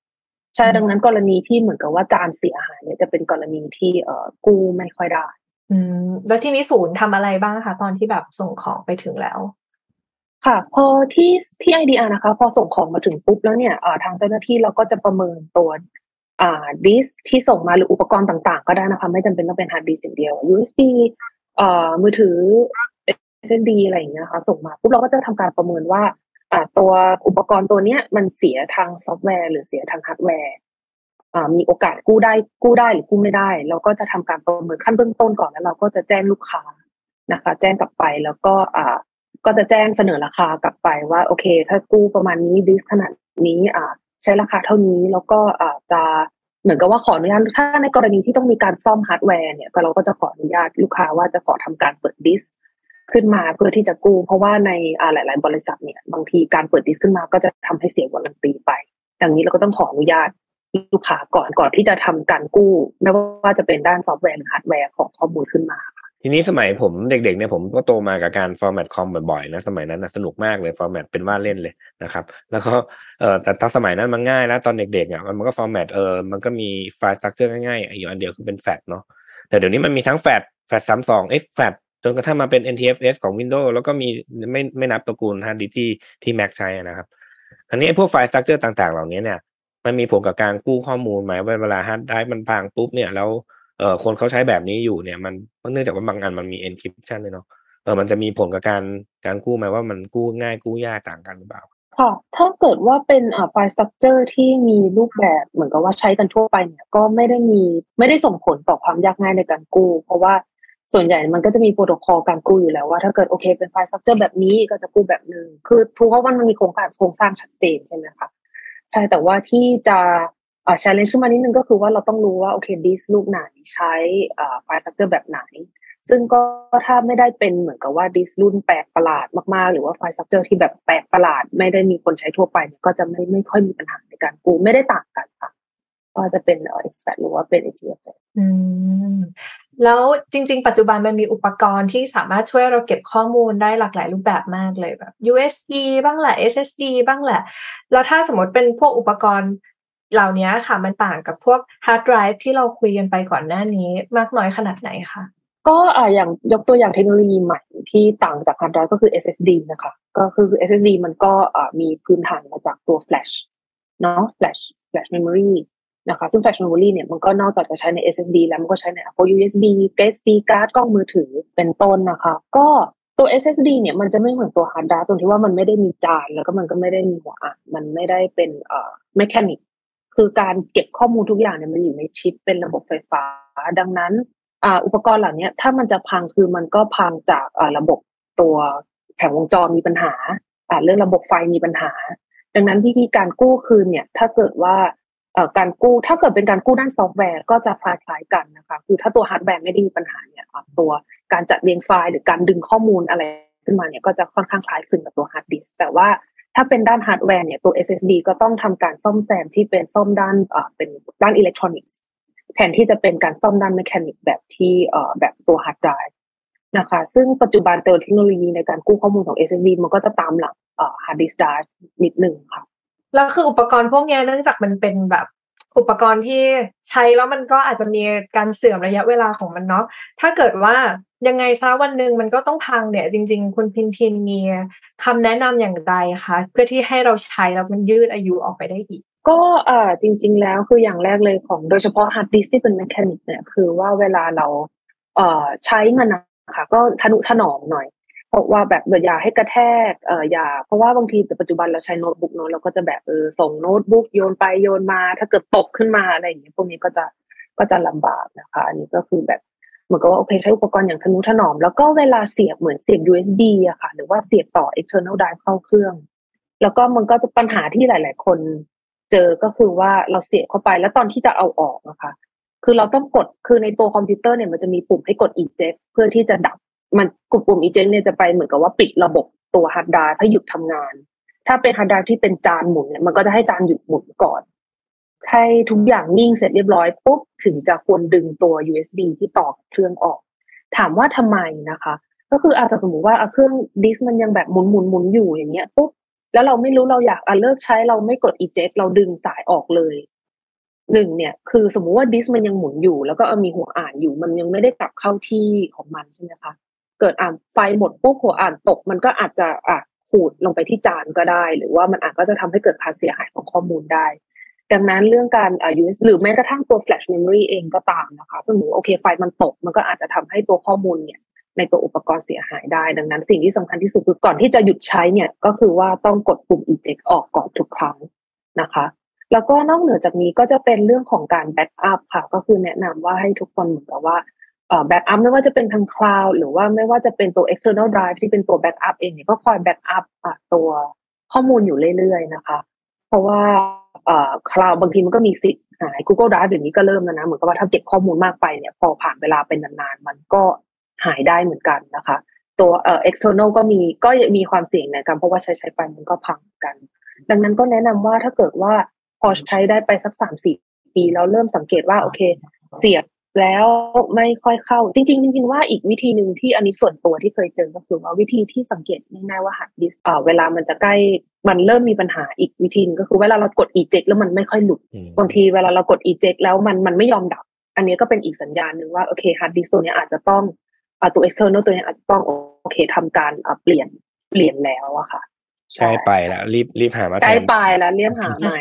ใช่ดังนั้นกรณีที่เหมือนกับว่าจานเสียหายเนี่ยจะเป็นกรณีที่เอ่อกู้ไม่ค่อยได้ อืมแล้วทีนี้ศูนย์ทำอะไรบ้างคะตอนที่แบบส่งของไปถึงแล้ว ค่ะพอที่ที่ IDR นะคะ พอส่งของมาถึงปุ๊บแล้วเนี่ยทางเจ้าหน้าที่เราก็จะประเมินตัวดิสที่ส่งมาหรืออุปกรณ์ต่างๆ ก็ได้นะคะ ไม่จำเป็นต้องเป็นฮาร์ดดิสอย่างเดียว USB มือถือ SSD อะไรอย่างเงี้ยค่ะส่งมาปุ๊บเราก็จะทำการประเมินว่าตัวอุปกรณ์ตัวเนี้ยมันเสียทางซอฟต์แวร์ หรือเสียทางฮาร์ดแวร์มีโอกาสกู้ได้กู้ได้หรือกู้ไม่ได้ เราก็จะทำการประเมินขั้นเบื้องต้นก่อนแล้วเราก็จะแจ้งลูกค้านะคะ แจ้งกลับไปแล้วก็อ่า ก็จะแจ้งเสนอราคากลับไปว่าโอเค ถ้ากู้ประมาณนี้ดิสขนาดนี้อ่าใช้ราคาเท่านี้แล้วก็อ่าจะเหมือนกับว่าขออนุญาตถ้าในกรณีที่ต้องมีการซ่อมฮาร์ดแวร์เนี่ยก็เราก็จะขออนุญาตลูกค้าว่าจะขอทำการเปิดดิสขึ้นมาเพื่อที่จะกู้ เพราะว่าในหลาย ๆ บริษัทเนี่ยบางทีการเปิดดิสขึ้นมาก็จะทำให้เสีย warranty ไป ดังนั้นเราก็ต้องขออนุญาตลูกค้าก่อนก่อนที่จะทำการกู้ ไม่ว่าจะเป็นด้านซอฟต์แวร์หรือฮาร์ดแวร์ของข้อมูลขึ้นมา ทีนี้สมัยผมเด็กๆเนี่ยผมก็โตมากับการ format คอมบ่อยๆนะสมัยนั้นนะสนุกมากเลย format เป็นว่าเล่นเลยนะครับ แล้วก็เออแต่ตอนสมัยนั้นมันง่ายแล้วตอนเด็กๆอะมันก็ format เออมันก็มี file structure ง่ายๆอยู่อันเดียวคือเป็น FAT เนาะแต่เดี๋ยวนี้มันมีทั้ง FAT FAT สามสอง exFAT จนกระทั่งมาเป็น NTFS ของ Windows แล้วก็มีไม่ไม่นับตระกูลฮาร์ดดิสก์ที่ที่ Mac ใช้นะครับคราวนี้พวก file structure ต่างๆ เหล่านี้เนี่ยมันมีผลกับการกู้ข้อมูลไหมว่าเวลาฮาร์ดไดรฟ์มันพังปุ๊บเนี่ยแล้ว เอ่อคนเขาใช้แบบนี้อยู่เนี่ยมันเนื่องจากว่าบางอันมันมี encryption เลยเนาะเออมันจะมีผลกับการการกู้ไหมว่ามันกู้ง่ายกู้ยากต่างกันหรือเปล่าค่ะ ถ้าเกิดว่าเป็น file structure ที่มีรูปแบบเหมือนกับว่าใช้กันทั่วไปเนี่ยก็ไม่ได้มีไม่ได้ส่งผลต่อความยากง่ายในการกู้ เพราะว่าส่วนใหญ่มันก็จะมีโปรโตคอลการกู้อยู่แล้วว่าถ้าเกิดโอเคเป็น file structure แบบนี้ก็จะกู้แบบหนึ่งคือทุกอันมันมีโครงการโครงสร้างชัดเจนใช่ไหมคะใช่แต่ว่าที่จะ อ่า challenge ขึ้นมานิดนึงก็คือว่าเราต้องรู้ว่าโอเคดิสลูกไหนใช้อ่า file structure แบบไหน ซึ่งก็ถ้าไม่ได้เป็นเหมือนกับว่าดิสรุ่นแปลกประหลาดมากๆ หรือว่า file structure ที่แบบแปลกประหลาด ไม่ได้มีคนใช้ทั่วไปก็จะไม่ไม่ค่อยมีปัญหาในการกู้ไม่ได้ต่างกันค่ะว่าจะเป็นเอ่อ exFAT หรือว่าเป็น NTFS อืมแล้วจริง ๆ ปัจจุบันมันมีอุปกรณ์ที่สามารถช่วยเราเก็บข้อมูลได้หลากหลายรูปแบบมากเลยแบบ USB บ้างแหละ SSD บ้างแหละ แล้วถ้าสมมติเป็นพวกอุปกรณ์ เหล่านี้ค่ะ มันต่างกับพวกฮาร์ดไดรฟ์ที่เราคุยกันไปก่อนหน้านี้มากน้อยขนาดไหนคะก็อ่าอย่างยกตัวอย่างเทคโนโลยีใหม่ที่ต่างจากฮาร์ดไดรฟ์ก็คือ SSD นะคะ ก็คือ SSD มันก็อ่ามีพื้นฐานมาจากตัว Flash เนาะ Flash Flash Memory นะคะซึ่ง Flash Memory เนี่ยมันก็นอกจากจะใช้ใน SSD แล้วมันก็ใช้ใน Apple USB SD card กล้องมือถือเป็นต้นนะคะ ก็ตัว SSD เนี่ยมันจะไม่เหมือนตัวฮาร์ดไดรฟ์ตรงที่ว่ามันไม่ได้มีจาน แล้วก็มันก็ไม่ได้มีหัวอ่านมันไม่ได้เป็นเอ่อ mechanic คือการเก็บข้อมูลทุกอย่างเนี่ยมันอยู่ในชิปเป็นระบบไฟฟ้า ดังนั้นอุปกรณ์เหล่านี้ถ้ามันจะพังคือมันก็พังจากระบบตัวแผงวงจรมีปัญหาเรื่องระบบไฟมีปัญหา ดังนั้นวิธีการกู้คืนเนี่ยถ้าเกิดว่าการกู้ถ้าเกิดเป็นการกู้ด้านซอฟต์แวร์ก็จะคล้ายๆกันนะคะคือถ้าตัวฮาร์ดแวร์ไม่ได้มีปัญหาเนี่ยตัวการจัดเรียงไฟล์หรือการดึงข้อมูลอะไรขึ้นมาเนี่ยก็จะค่อนข้างคล้ายคลึงกับตัวฮาร์ดดิสก์แต่ว่า ถ้าเป็นด้านฮาร์ดแวร์เนี่ยตัว SSD ก็ต้องทำการซ่อมแซมที่เป็นซ่อมด้านเป็นด้านอิเล็กทรอนิกส์แทนที่จะเป็นการซ่อมด้าน mechanic แบบที่เอ่อแบบตัวฮาร์ดไดรฟ์นะคะซึ่งปัจจุบันเทคโนโลยีในการกู้ข้อมูลของ SSD มันก็จะตามหลังฮาร์ดดิสก์ไดรฟ์นิดนึงค่ะแล้วคืออุปกรณ์พวกนี้เนื่องจากมันเป็นแบบ อุปกรณ์ที่ใช้แล้วมันก็อาจจะมีการเสื่อมระยะเวลาของมันเนาะถ้าเกิดว่ายังไงซะวันหนึ่งมันก็ต้องพังเนี่ยจริง ๆ คุณพินพินมีคำแนะนำอย่างไรคะเพื่อที่ให้เราใช้แล้วมันยืดอายุออกไปได้อีก ก็เอ่อจริง ๆ แล้วคืออย่างแรกเลยของโดยเฉพาะฮาร์ดดิสก์ที่เป็น mechanic เนี่ยคือว่าเวลาเราเอ่อใช้มันนะคะก็ทะนุถนอมหน่อย เพราะว่าแบบอย่าให้กระแทกเอออย่า เพราะว่าบางทีแต่ปัจจุบันเราใช้โน้ตบุ๊กเนาะเราก็จะแบบเออส่งโน้ตบุ๊กโยนไปโยนมา ถ้าเกิดตกขึ้นมาอะไรอย่างเงี้ยพวกนี้ก็จะก็จะลำบากนะคะ อันนี้ก็คือแบบเหมือนกับว่าโอเคใช้อุปกรณ์อย่างทะนุถนอม แล้วก็เวลาเสียบเหมือนเสียบ USB อะค่ะ หรือว่าเสียบต่อ external drive เข้าเครื่อง แล้วก็มันก็จะปัญหาที่หลาย ๆ คนเจอก็คือว่าเราเสียบเข้าไปแล้วตอนที่จะเอาออกนะคะ คือเราต้องกดคือในตัวคอมพิวเตอร์เนี่ยมันจะมีปุ่มให้กด eject เพื่อที่จะดับ มันกลุ่มปุ่ม eject เนี่ยจะไปเหมือนกับว่าปิดระบบตัวฮาร์ดไดรฟ์ให้หยุดทำงาน ถ้าเป็นฮาร์ดไดรฟ์ที่เป็นจานหมุนเนี่ยมันก็จะให้จานหยุดหมุนก่อนให้ทุกอย่างนิ่งเสร็จเรียบร้อยปุ๊บถึงจะควรดึงตัว USB ที่ต่อเครื่องออก ถามว่าทำไมนะคะ ก็คืออาจจะสมมติว่าเครื่องดิสมันยังแบบหมุนหมุนหมุนอยู่อย่างเงี้ยปุ๊บแล้วเราไม่รู้เราอยากอะเลิกใช้เราไม่กด eject เราดึงสายออกเลยหนึ่งเนี่ย คือสมมุติว่าดิสมันยังหมุนอยู่ แล้วก็มีหัวอ่านอยู่ มันยังไม่ได้กลับเข้าที่ของมันใช่ไหมคะ เกิดอ่านไฟหมดปุ๊บหัวอ่านตก มันก็อาจจะอะขูดลงไปที่จานก็ได้ หรือว่ามันอาจก็จะทำให้เกิดการเสียหายของข้อมูลได้ ดังนั้นเรื่องการอ่า use หรือแม้กระทั่งตัว flash memory เองก็ตามนะคะสมมติโอเคไฟมันตก มันก็อาจจะทำให้ตัวข้อมูลเนี่ยในตัวอุปกรณ์เสียหายได้ ดังนั้นสิ่งที่สำคัญที่สุดคือก่อนที่จะหยุดใช้เนี่ยก็คือว่าต้องกดปุ่ม eject ออกก่อนทุกครั้งนะคะ แล้วก็นอกเหนือจากนี้ก็จะเป็นเรื่องของการ backup ค่ะ ก็คือแนะนำว่าให้ทุกคนเหมือนกับว่า backup ไม่ว่าจะเป็นทางคลาวด์หรือว่าไม่ว่าจะเป็นตัว external drive ที่เป็นตัว backup เองเนี่ยก็คอย backupตัวข้อมูลอยู่เรื่อยๆนะคะ เพราะว่าคลาวด์บางทีมันก็มีสิทธิ์หาย Google Drive เดี๋ยวนี้ก็เริ่มแล้วนะ เหมือนกับว่าถ้าเก็บข้อมูลมากไปเนี่ย พอผ่านเวลาเป็นนานๆ มันก็หายได้เหมือนกันนะคะ ตัวเอ่อ external ก็มีก็มีความเสี่ยงในการเพราะว่าใช้ใช้ไปมันก็พังกัน ดังนั้นก็แนะนำว่าถ้าเกิดว่าพอใช้ได้ไปสักสามสี่ปีแล้วเริ่มสังเกตว่าโอเค เสียบ แล้วไม่ค่อยเข้า จริงๆจริงๆว่าอีกวิธีหนึ่งที่อันนี้ส่วนตัวที่เคยเจอก็คือว่าวิธีที่สังเกตง่ายๆว่าฮาร์ดดิสก์เวลามันจะใกล้มันเริ่มมีปัญหาอีกวิธีนึงก็คือเวลาเรากด eject แล้วมันไม่ค่อยหลุดบางทีเวลาเรากด eject แล้วมันมันไม่ยอมดับ อันนี้ก็เป็นอีกสัญญาณหนึ่งว่าโอเคฮาร์ดดิสก์ตัวนี้อาจจะต้องตัว external ตัวนี้อาจจะต้องโอเคทำการเปลี่ยนเปลี่ยนแล้วอะค่ะใช่ไปแล้วรีบรีบหามาใกล้ไปแล้วเรียบหาใหม่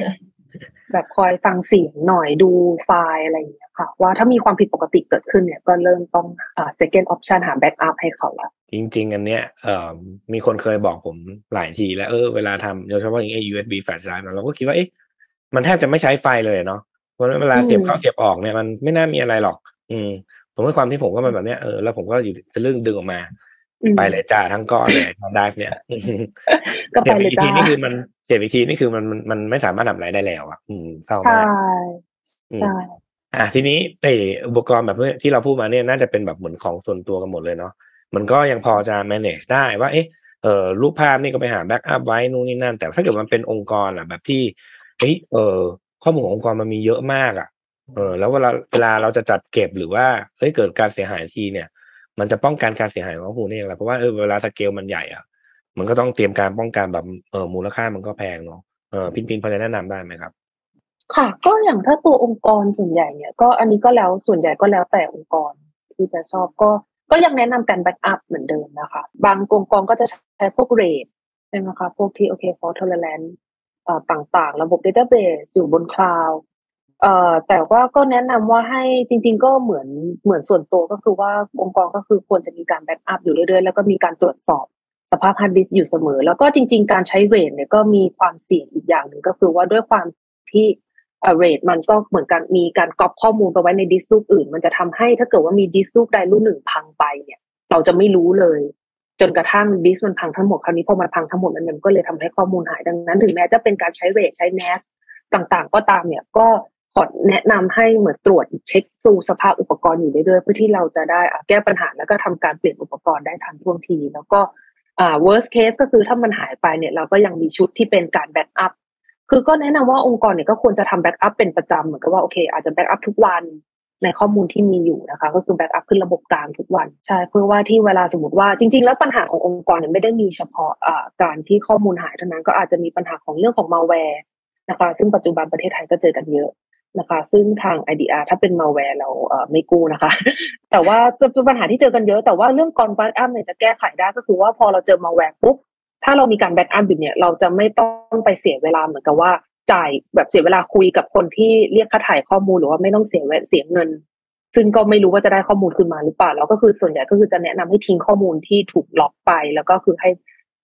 แบบคอยฟังเสียงหน่อยดูไฟล์อะไรอย่างเงี้ยค่ะ ว่าถ้ามีความผิดปกติเกิดขึ้นเนี่ยก็เริ่มต้องอ่า second option หา backup ให้เขาละจริง ๆ อันเนี้ยเอ่อมีคนเคยบอกผมหลายทีแล้วเออเวลาทำโดยเฉพาะอย่างไอ้ USB flash drive เราก็คิดว่าเอ๊ะมันแทบจะไม่ใช้ไฟเลยเนาะเพราะเวลาเสียบเข้าเสียบออกเนี่ยมันไม่น่ามีอะไรหรอก อืม ผมว่าความที่ผมก็มันแบบเนี้ยเออแล้วผมก็อยู่จะเรื่องดึงออกมา ไปเลยจ้าทั้งก้อนเลยทางไดฟ์เนี่ยก็ไปเลยอีกจ้าทีนี่คือมัน เสียบอีกทีนี่คือมันมันมันไม่สามารถทำอะไรได้แล้วอะ อืมเศร้าใช่มากอืมใช่อะทีนี้ไออุปกรณ์แบบที่เราพูดมาเนี่ยน่าจะเป็นแบบเหมือนของส่วนตัวกันหมดเลยเนาะมันก็ยังพอจะ manage ได้ว่า เอ๊ะเออรูปภาพนี่ก็ไปหาแบ็กอัพไว้นู่นนี่นั่น แต่ถ้าเกิดมันเป็นองค์กรอะ แบบที่เฮ้ยเออ ข้อมูลขององค์กรมันมีเยอะมากอะ เออ แล้วเวลาเวลาเราจะจัดเก็บหรือว่าเฮ้ยเกิดการเสียหายทีเนี่ย มันจะป้องกันการเสียหายของข้อมูลนี่อย่างไรเพราะว่าเออเวลาสเกลมันใหญ่อะ มันก็ต้องเตรียมการป้องกันแบบเออมูลค่ามันก็แพงเนาะเออพินพินพอจะแนะนำได้ไหมครับ ค่ะ ก็อย่างถ้าตัวองค์กรส่วนใหญ่เนี่ย ก็อันนี้ก็แล้วส่วนใหญ่ก็แล้วแต่องค์กรที่จะชอบก็ก็ยังแนะนำการ backup เหมือนเดิมนะคะ บางองค์กรก็จะใช้พวก RAID ใช่ไหมคะพวกที่โอเค fault tolerance เอ่อต่างๆ ระบบ database อยู่บนคลาวด์เอ่อแต่ว่าก็แนะนำว่าให้จริง ๆ ก็เหมือนเหมือนส่วนตัวก็คือว่าองค์กรก็คือควรจะมีการ backup อยู่เรื่อยๆ แล้วก็มีการตรวจสอบ สภาพฮาร์ดดิสก์อยู่เสมอ แล้วก็จริง ๆ การใช้ RAID เนี่ยก็มีความเสี่ยงอีกอย่างหนึ่งก็คือว่าด้วยความที่ RAID มันก็เหมือนกันมีการก๊อปข้อมูลไปไว้ในดิสก์ลูกอื่น มันจะทำให้ถ้าเกิดว่ามีดิสก์ลูกใดลูกหนึ่งพังไปเนี่ย เราจะไม่รู้เลย จนกระทั่งดิสก์มันพังทั้งหมดคราวนี้พอมันพังทั้งหมดมันก็เลยทำให้ข้อมูลหายดังนั้น ถึงแม้จะเป็นการใช้ RAID ใช้ NAS ต่างๆ ก็ตามเนี่ยก็ขอแนะนำให้เหมือนตรวจเช็คดูสภาพอุปกรณ์อยู่เรื่อยๆเพื่อที่เราจะได้แก้ปัญหาแล้วก็ทำการเปลี่ยนอุปกรณ์ได้ทันท่วงที แล้วก็ อ่า worst case ก็คือถ้ามันหายไปเนี่ยเราก็ยังมีชุดที่เป็นการ backupคือก็แนะนำว่าองค์กรเนี่ยก็ควรจะทำ backup เป็นประจำเหมือนกับว่าโอเค อาจจะ backup ทุกวันในข้อมูลที่มีอยู่นะคะ ก็คือ backup ขึ้นระบบกลางทุกวันใช่เพื่อว่าที่เวลาสมมติว่าจริง ๆ แล้วปัญหาขององค์กรเนี่ยไม่ได้มีเฉพาะอ่าการที่ข้อมูลหายเท่านั้นก็อาจจะมีปัญหาของเรื่องของมาแวร์นะคะ ซึ่งปัจจุบันประเทศไทยก็เจอกันเยอะ นะคะ ซึ่งทาง IDR ถ้าเป็นมาแวร์เราไม่กู้นะคะ แต่ว่าจะเป็นปัญหาที่เจอกันเยอะแต่ว่าเรื่องการ backup เนี่ยจะแก้ไขได้ก็คือว่าพอเราเจอมาแวร์ปุ๊บถ้าเรามีการ backup อยู่เนี่ยเราจะไม่ต้องไปเสียเวลาเหมือนกับว่าจ่ายแบบเสียเวลาคุยกับคนที่เรียกค่าไถ่ข้อมูลหรือว่าไม่ต้องเสียเวเสียเงิน ซึ่งก็ไม่รู้ว่าจะได้ข้อมูลขึ้นมาหรือเปล่าแล้วก็คือส่วนใหญ่ก็คือจะแนะนำให้ทิ้งข้อมูลที่ถูกล็อกไป แล้วก็คือให้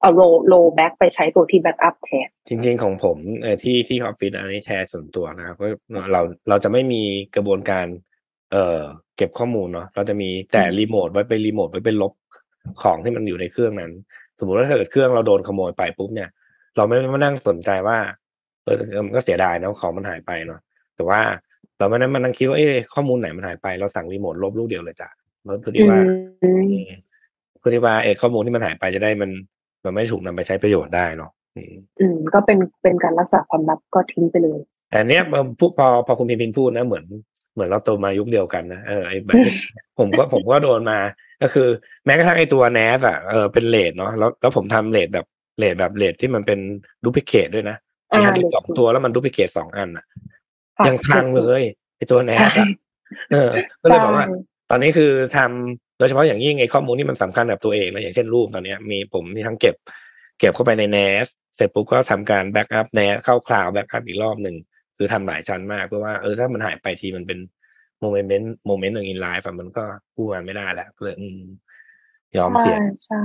เอาโล rollback ไปใช้ตัวที่ backup แทนจริงๆของผมเอ่อที่ที่ออฟฟิศอันนี้แชร์ส่วนตัวนะครับก็เราเราจะไม่มีกระบวนการ เอ่อ เก็บข้อมูลเนาะเราจะมีแต่ remote wipe ไป remote wipe เป็นลบของที่มันอยู่ในเครื่องนั้น สมมติว่าถ้าเกิดเครื่องเราโดนขโมยไปปุ๊บเนี่ย เราไม่มานั่งสนใจว่าเออมันก็เสียดายนะของมันหายไปเนาะแต่ว่าเราไม่ได้มานั่งคิดว่าเอ๊ะข้อมูลไหนมันหายไปเราสั่งรีโมทลบลูกเดียวเลยจ้ะเพื่อที่ว่าอืมอืมเพื่อที่ว่าเออข้อมูลที่มันหายไปจะได้มัน มันไม่ถูกนำไปใช้ประโยชน์ได้เนาะอืมอืม ก็เป็นเป็นการรักษาความลับก็ทิ้งไปเลยแต่เนี้ยพพอพอคุณพิมพินพูดนะเหมือนเหมือนเราโตมายุคเดียวกันนะเออไอ้แบบผมก็ผมก็โดนมา ก็คือ แม้กระทั่งไอ้ตัว NAS อะเออเป็น RAID เนาะแล้วแล้วผมทำ RAID แบบ RAID แบบ RAID ที่มันเป็น duplicate ด้วยนะมีฮาร์ดดิสก์สองตัวแล้วมัน duplicate สองอันอะยังพังเลยไอ้ตัว NAS อะเออ ก็เลยบอกว่า ตอนนี้คือทำโดยเฉพาะอย่างยิ่งไอ้ข้อมูลที่มันสำคัญกับตัวเองนะอย่างเช่นรูปตอนเนี้ยมีผมมีทั้งเก็บ เก็บเข้าไปใน NAS เสร็จปุ๊บก็ทำการแบ็กอัพ NAS เข้าคลาวด์ backup อีกรอบหนึ่งคือทำหลายชั้นมากเพื่อว่าเออถ้ามันหายไปทีมันเป็นmoment moment หนึ่ง in life มันก็กู้มันไม่ได้แล้วก็เลยยอมเสี่ยง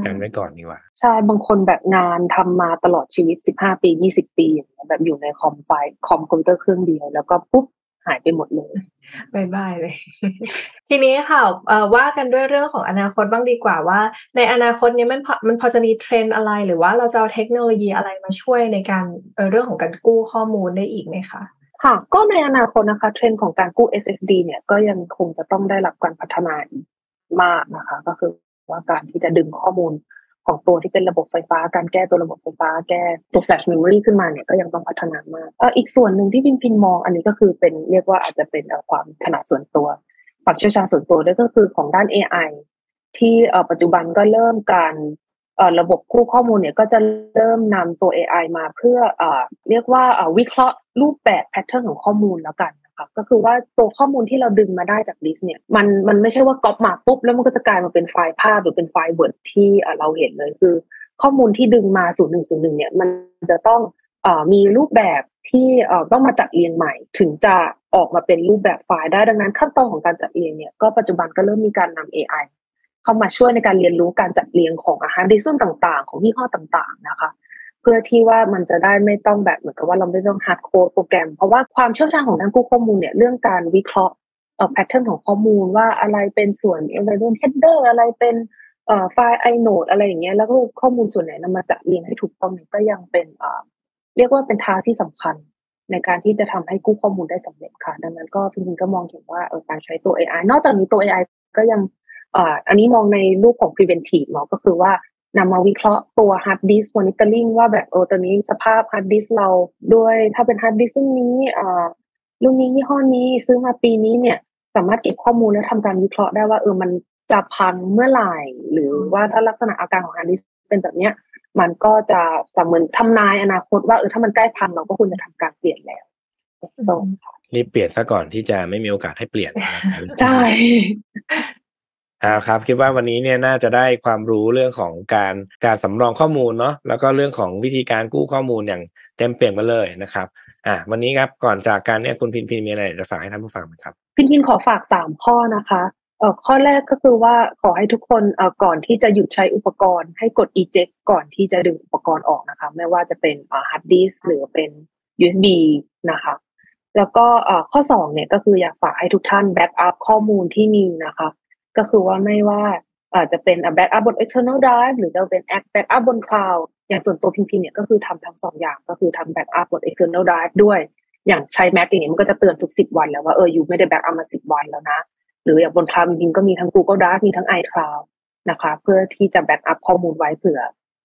กันไว้ก่อนดีกว่า ใช่บางคนแบบงานทำมาตลอดชีวิตสิบห้าปียี่สิบปีแบบอยู่ในคอมไฟคอมคอมพิวเตอร์เครื่องเดียว แล้วก็ปุ๊บ หายไปหมดเลย bye bye เลย ทีนี้ค่ะว่ากันด้วยเรื่องของอนาคตบ้างดีกว่าว่า ในอนาคตเนี้ยมันมันพอจะมีเทรนด์อะไร หรือว่าเราจะเอาเทคโนโลยีอะไรมาช่วยในการเรื่องของการกู้ข้อมูลได้อีกไหมคะค่ะก็ในอนาคตนะคะเทรนด์ของการกู้ SSD เนี่ยก็ยังคงจะต้องได้รับการพัฒนาอีกมากนะคะ ก็คือว่าการที่จะดึงข้อมูล ของตัวที่เป็นระบบไฟฟ้า การแก้ตัวระบบไฟฟ้า แก้ตัว flash memory ขึ้นมาเนี่ยก็ยังต้องพัฒนามากเอออีกส่วนหนึ่งที่พิมพ์พิมพ์มองอันนี้ก็คือเป็นเรียกว่าอาจจะเป็นความถนัดส่วนตัวความเชี่ยวชาญส่วนตัวด้วยก็คือของด้าน AI ที่ปัจจุบันก็เริ่มการระบบกู้ข้อมูลเนี่ยก็จะเริ่มนำตัว AI มาเพื่ออเรียกว่าวิเคราะห์รูปแบบ pattern ของข้อมูลแล้วกันน คะก็คือว่าตัวข้อมูลที่เราดึงมาได้จากดิสก์เนี่ยมันมันไม่ใช่ว่าก๊อปมาปุ๊บแล้วมันก็จะกลายมาเป็นไฟล์ภาพหรือเป็นไฟล์ Word ที่เราเห็นเลยคือ ข้อมูลที่ดึงมาศูนย์หนึ่งศูนย์หนึ่งเนี่ยมันจะต้องมีรูปแบบที่ต้องมาจัดเรียงใหม่ ถึงจะออกมาเป็นรูปแบบไฟล์ได้ดังนั้น ขั้นตอนของการจัดเรียงเนี่ยก็ปัจจุบันก็เริ่มมีการนำ AI เข้ามาช่วยในการเรียนรู้การจัดเรียงของฮาร์ดดิสก์ส่วนต่าง ๆ ของยี่ห้อต่างๆนะคะ เพื่อที่ว่ามันจะได้ไม่ต้องแบบเหมือนกับว่าเราไม่ต้อง hard code โปรแกรม เพราะว่าความเชี่ยวชาญของทางกู้ข้อมูลเนี่ยเรื่องการวิเคราะห์เอ่อ pattern ของข้อมูลว่าอะไรเป็นส่วนอะไรเป็น header อะไรเป็นเอ่อ file inode อะไรอย่างเงี้ยแล้วก็ข้อมูลส่วนไหนนำมาจัดเรียงให้ถูกต้องเนี่ยก็ยังเป็นเอ่อเรียกว่าเป็นทาที่สำคัญ ในการที่จะทำให้กู้ข้อมูลได้สำเร็จค่ะ ดังนั้นก็พิมพ์ก็มองเห็นว่าเออการใช้ตัว AI นอกจากนี้ตัว AI ก็ยังอันนี้มองในรูปของ preventive เนาะก็คือว่า นำมาวิเคราะห์ตัว hard disk monitoring ว่าแบบเออตอนนี้สภาพ hard disk เราด้วยถ้าเป็น hard disk รุ่นนี้อ่ารุ่นนี้ยี่ห้อนี้ซื้อมาปีนี้เนี่ย สามารถเก็บข้อมูลและทำการวิเคราะห์ได้ว่าเออมันจะพังเมื่อไหร่ หรือว่าถ้าลักษณะอาการของ hard disk เป็นแบบเนี้ย มันก็จะจะเหมือนทำนายอนาคตว่าเออถ้ามันใกล้พังเราก็ควรจะทำการเปลี่ยนแล้วตรงรีบเปลี่ยนซะก่อนที่จะไม่มีโอกาสให้เปลี่ยนใช่ อ่าครับคิดว่าวันนี้เนี่ยน่าจะได้ความรู้เรื่องของการการสำรองข้อมูลเนาะแล้วก็เรื่องของวิธีการกู้ข้อมูลอย่างเต็มเปี่ยมมาเลยนะครับอ่าวันนี้ครับก่อนจากการเนี่ยคุณพินพินมีอะไรจะฝากให้ท่านผู้ฟังไหมครับ พินพินขอฝากสามข้อนะคะเอ่อข้อแรกก็คือว่าขอให้ทุกคนเอ่อก่อนที่จะหยุดใช้อุปกรณ์ให้กด eject ก่อนที่จะดึงอุปกรณ์ออกนะคะไม่ว่าจะเป็นอ่า hard disk หรือเป็น USB นะคะแล้วก็เอ่อข้อสองเนี่ยก็คืออยากฝากให้ทุกท่าน backup ข้อมูลที่มีนะคะ ก็คือว่าไม่ว่าอาจจะเป็นแบ็กอัพบน external drive หรือจะเป็นแบ็กอัพบน cloud อย่างส่วนตัวพิมพ์เนี่ยก็คือทำทั้งสองอย่างก็คือทำแบ็กอัพบน external drive ด้วย อย่างใช้ Mac อย่างนี้มันก็จะเตือนทุกสิบวันแล้วว่าเออ you ไม่ได้ backup มาสิบวันแล้วนะ หรืออย่างบน cloud จริงก็มีทั้ง Google Drive มีทั้ง iCloud นะคะ เพื่อที่จะ backup ข้อมูลไว้เผื่อ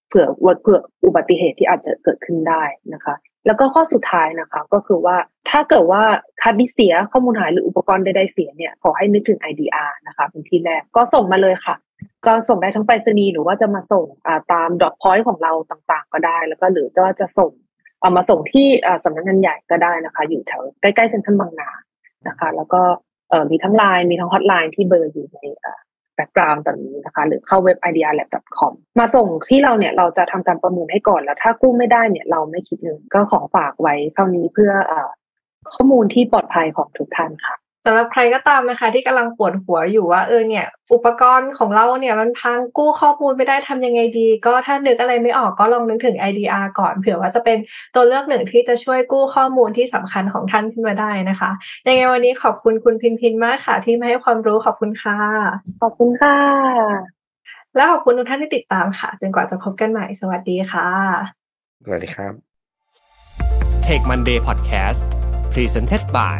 เผื่อเผื่ออุบัติเหตุที่อาจจะเกิดขึ้นได้นะคะ แล้วก็ข้อสุดท้ายนะคะ ก็คือว่าถ้าเกิดว่าฮาร์ดดิสก์เสียข้อมูลหายหรืออุปกรณ์ใดๆเสียเนี่ยขอให้นึกถึง IDR นะคะเป็นที่แรกก็ส่งมาเลยค่ะ ก็ส่งได้ทั้งไปรษณีย์หรือว่าจะมาส่งตาม drop point ของเราต่างๆ ก็ได้ แล้วก็หรือก็จะส่งเอามาส่งที่สำนักงานใหญ่ก็ได้นะคะ อยู่แถวใกล้ๆเซ็นทรัลบางนานะคะ แล้วก็มีทั้งไลน์มีทั้งฮอตไลน์ที่เบอร์อยู่ใน แบ็กกราวน์ตอนนี้นะคะ หรือเข้าเว็บ idealab.com มาส่งที่เราเนี่ยเราจะทำการประเมินให้ก่อนแล้ว ถ้ากู้ไม่ได้เนี่ยเราไม่คิดเงินก็ขอฝากไว้เท่านี้เพื่ออข้อมูลที่ปลอดภัยของทุกท่านค่ะ สำหรับใครก็ตามนะคะ ที่กำลังปวดหัวอยู่ว่าเออเนี่ย อุปกรณ์ของเราเนี่ยมันพังกู้ข้อมูลไม่ได้ทำยังไงดี ก็ถ้านึกอะไรไม่ออกก็ลองนึกถึง IDR ก่อนเผื่อว่าจะเป็นตัวเลือกหนึ่งที่จะช่วยกู้ข้อมูลที่สำคัญของท่านขึ้นมาได้นะคะยังไงวันนี้ขอบคุณคุณพินพินมากค่ะ ที่มาให้ความรู้ขอบคุณค่ะ ขอบคุณค่ะ และขอบคุณทุกท่านที่ติดตามค่ะจนกว่าจะพบกันใหม่สวัสดีค่ะสวัสดีครับ Take Monday Podcast Presented by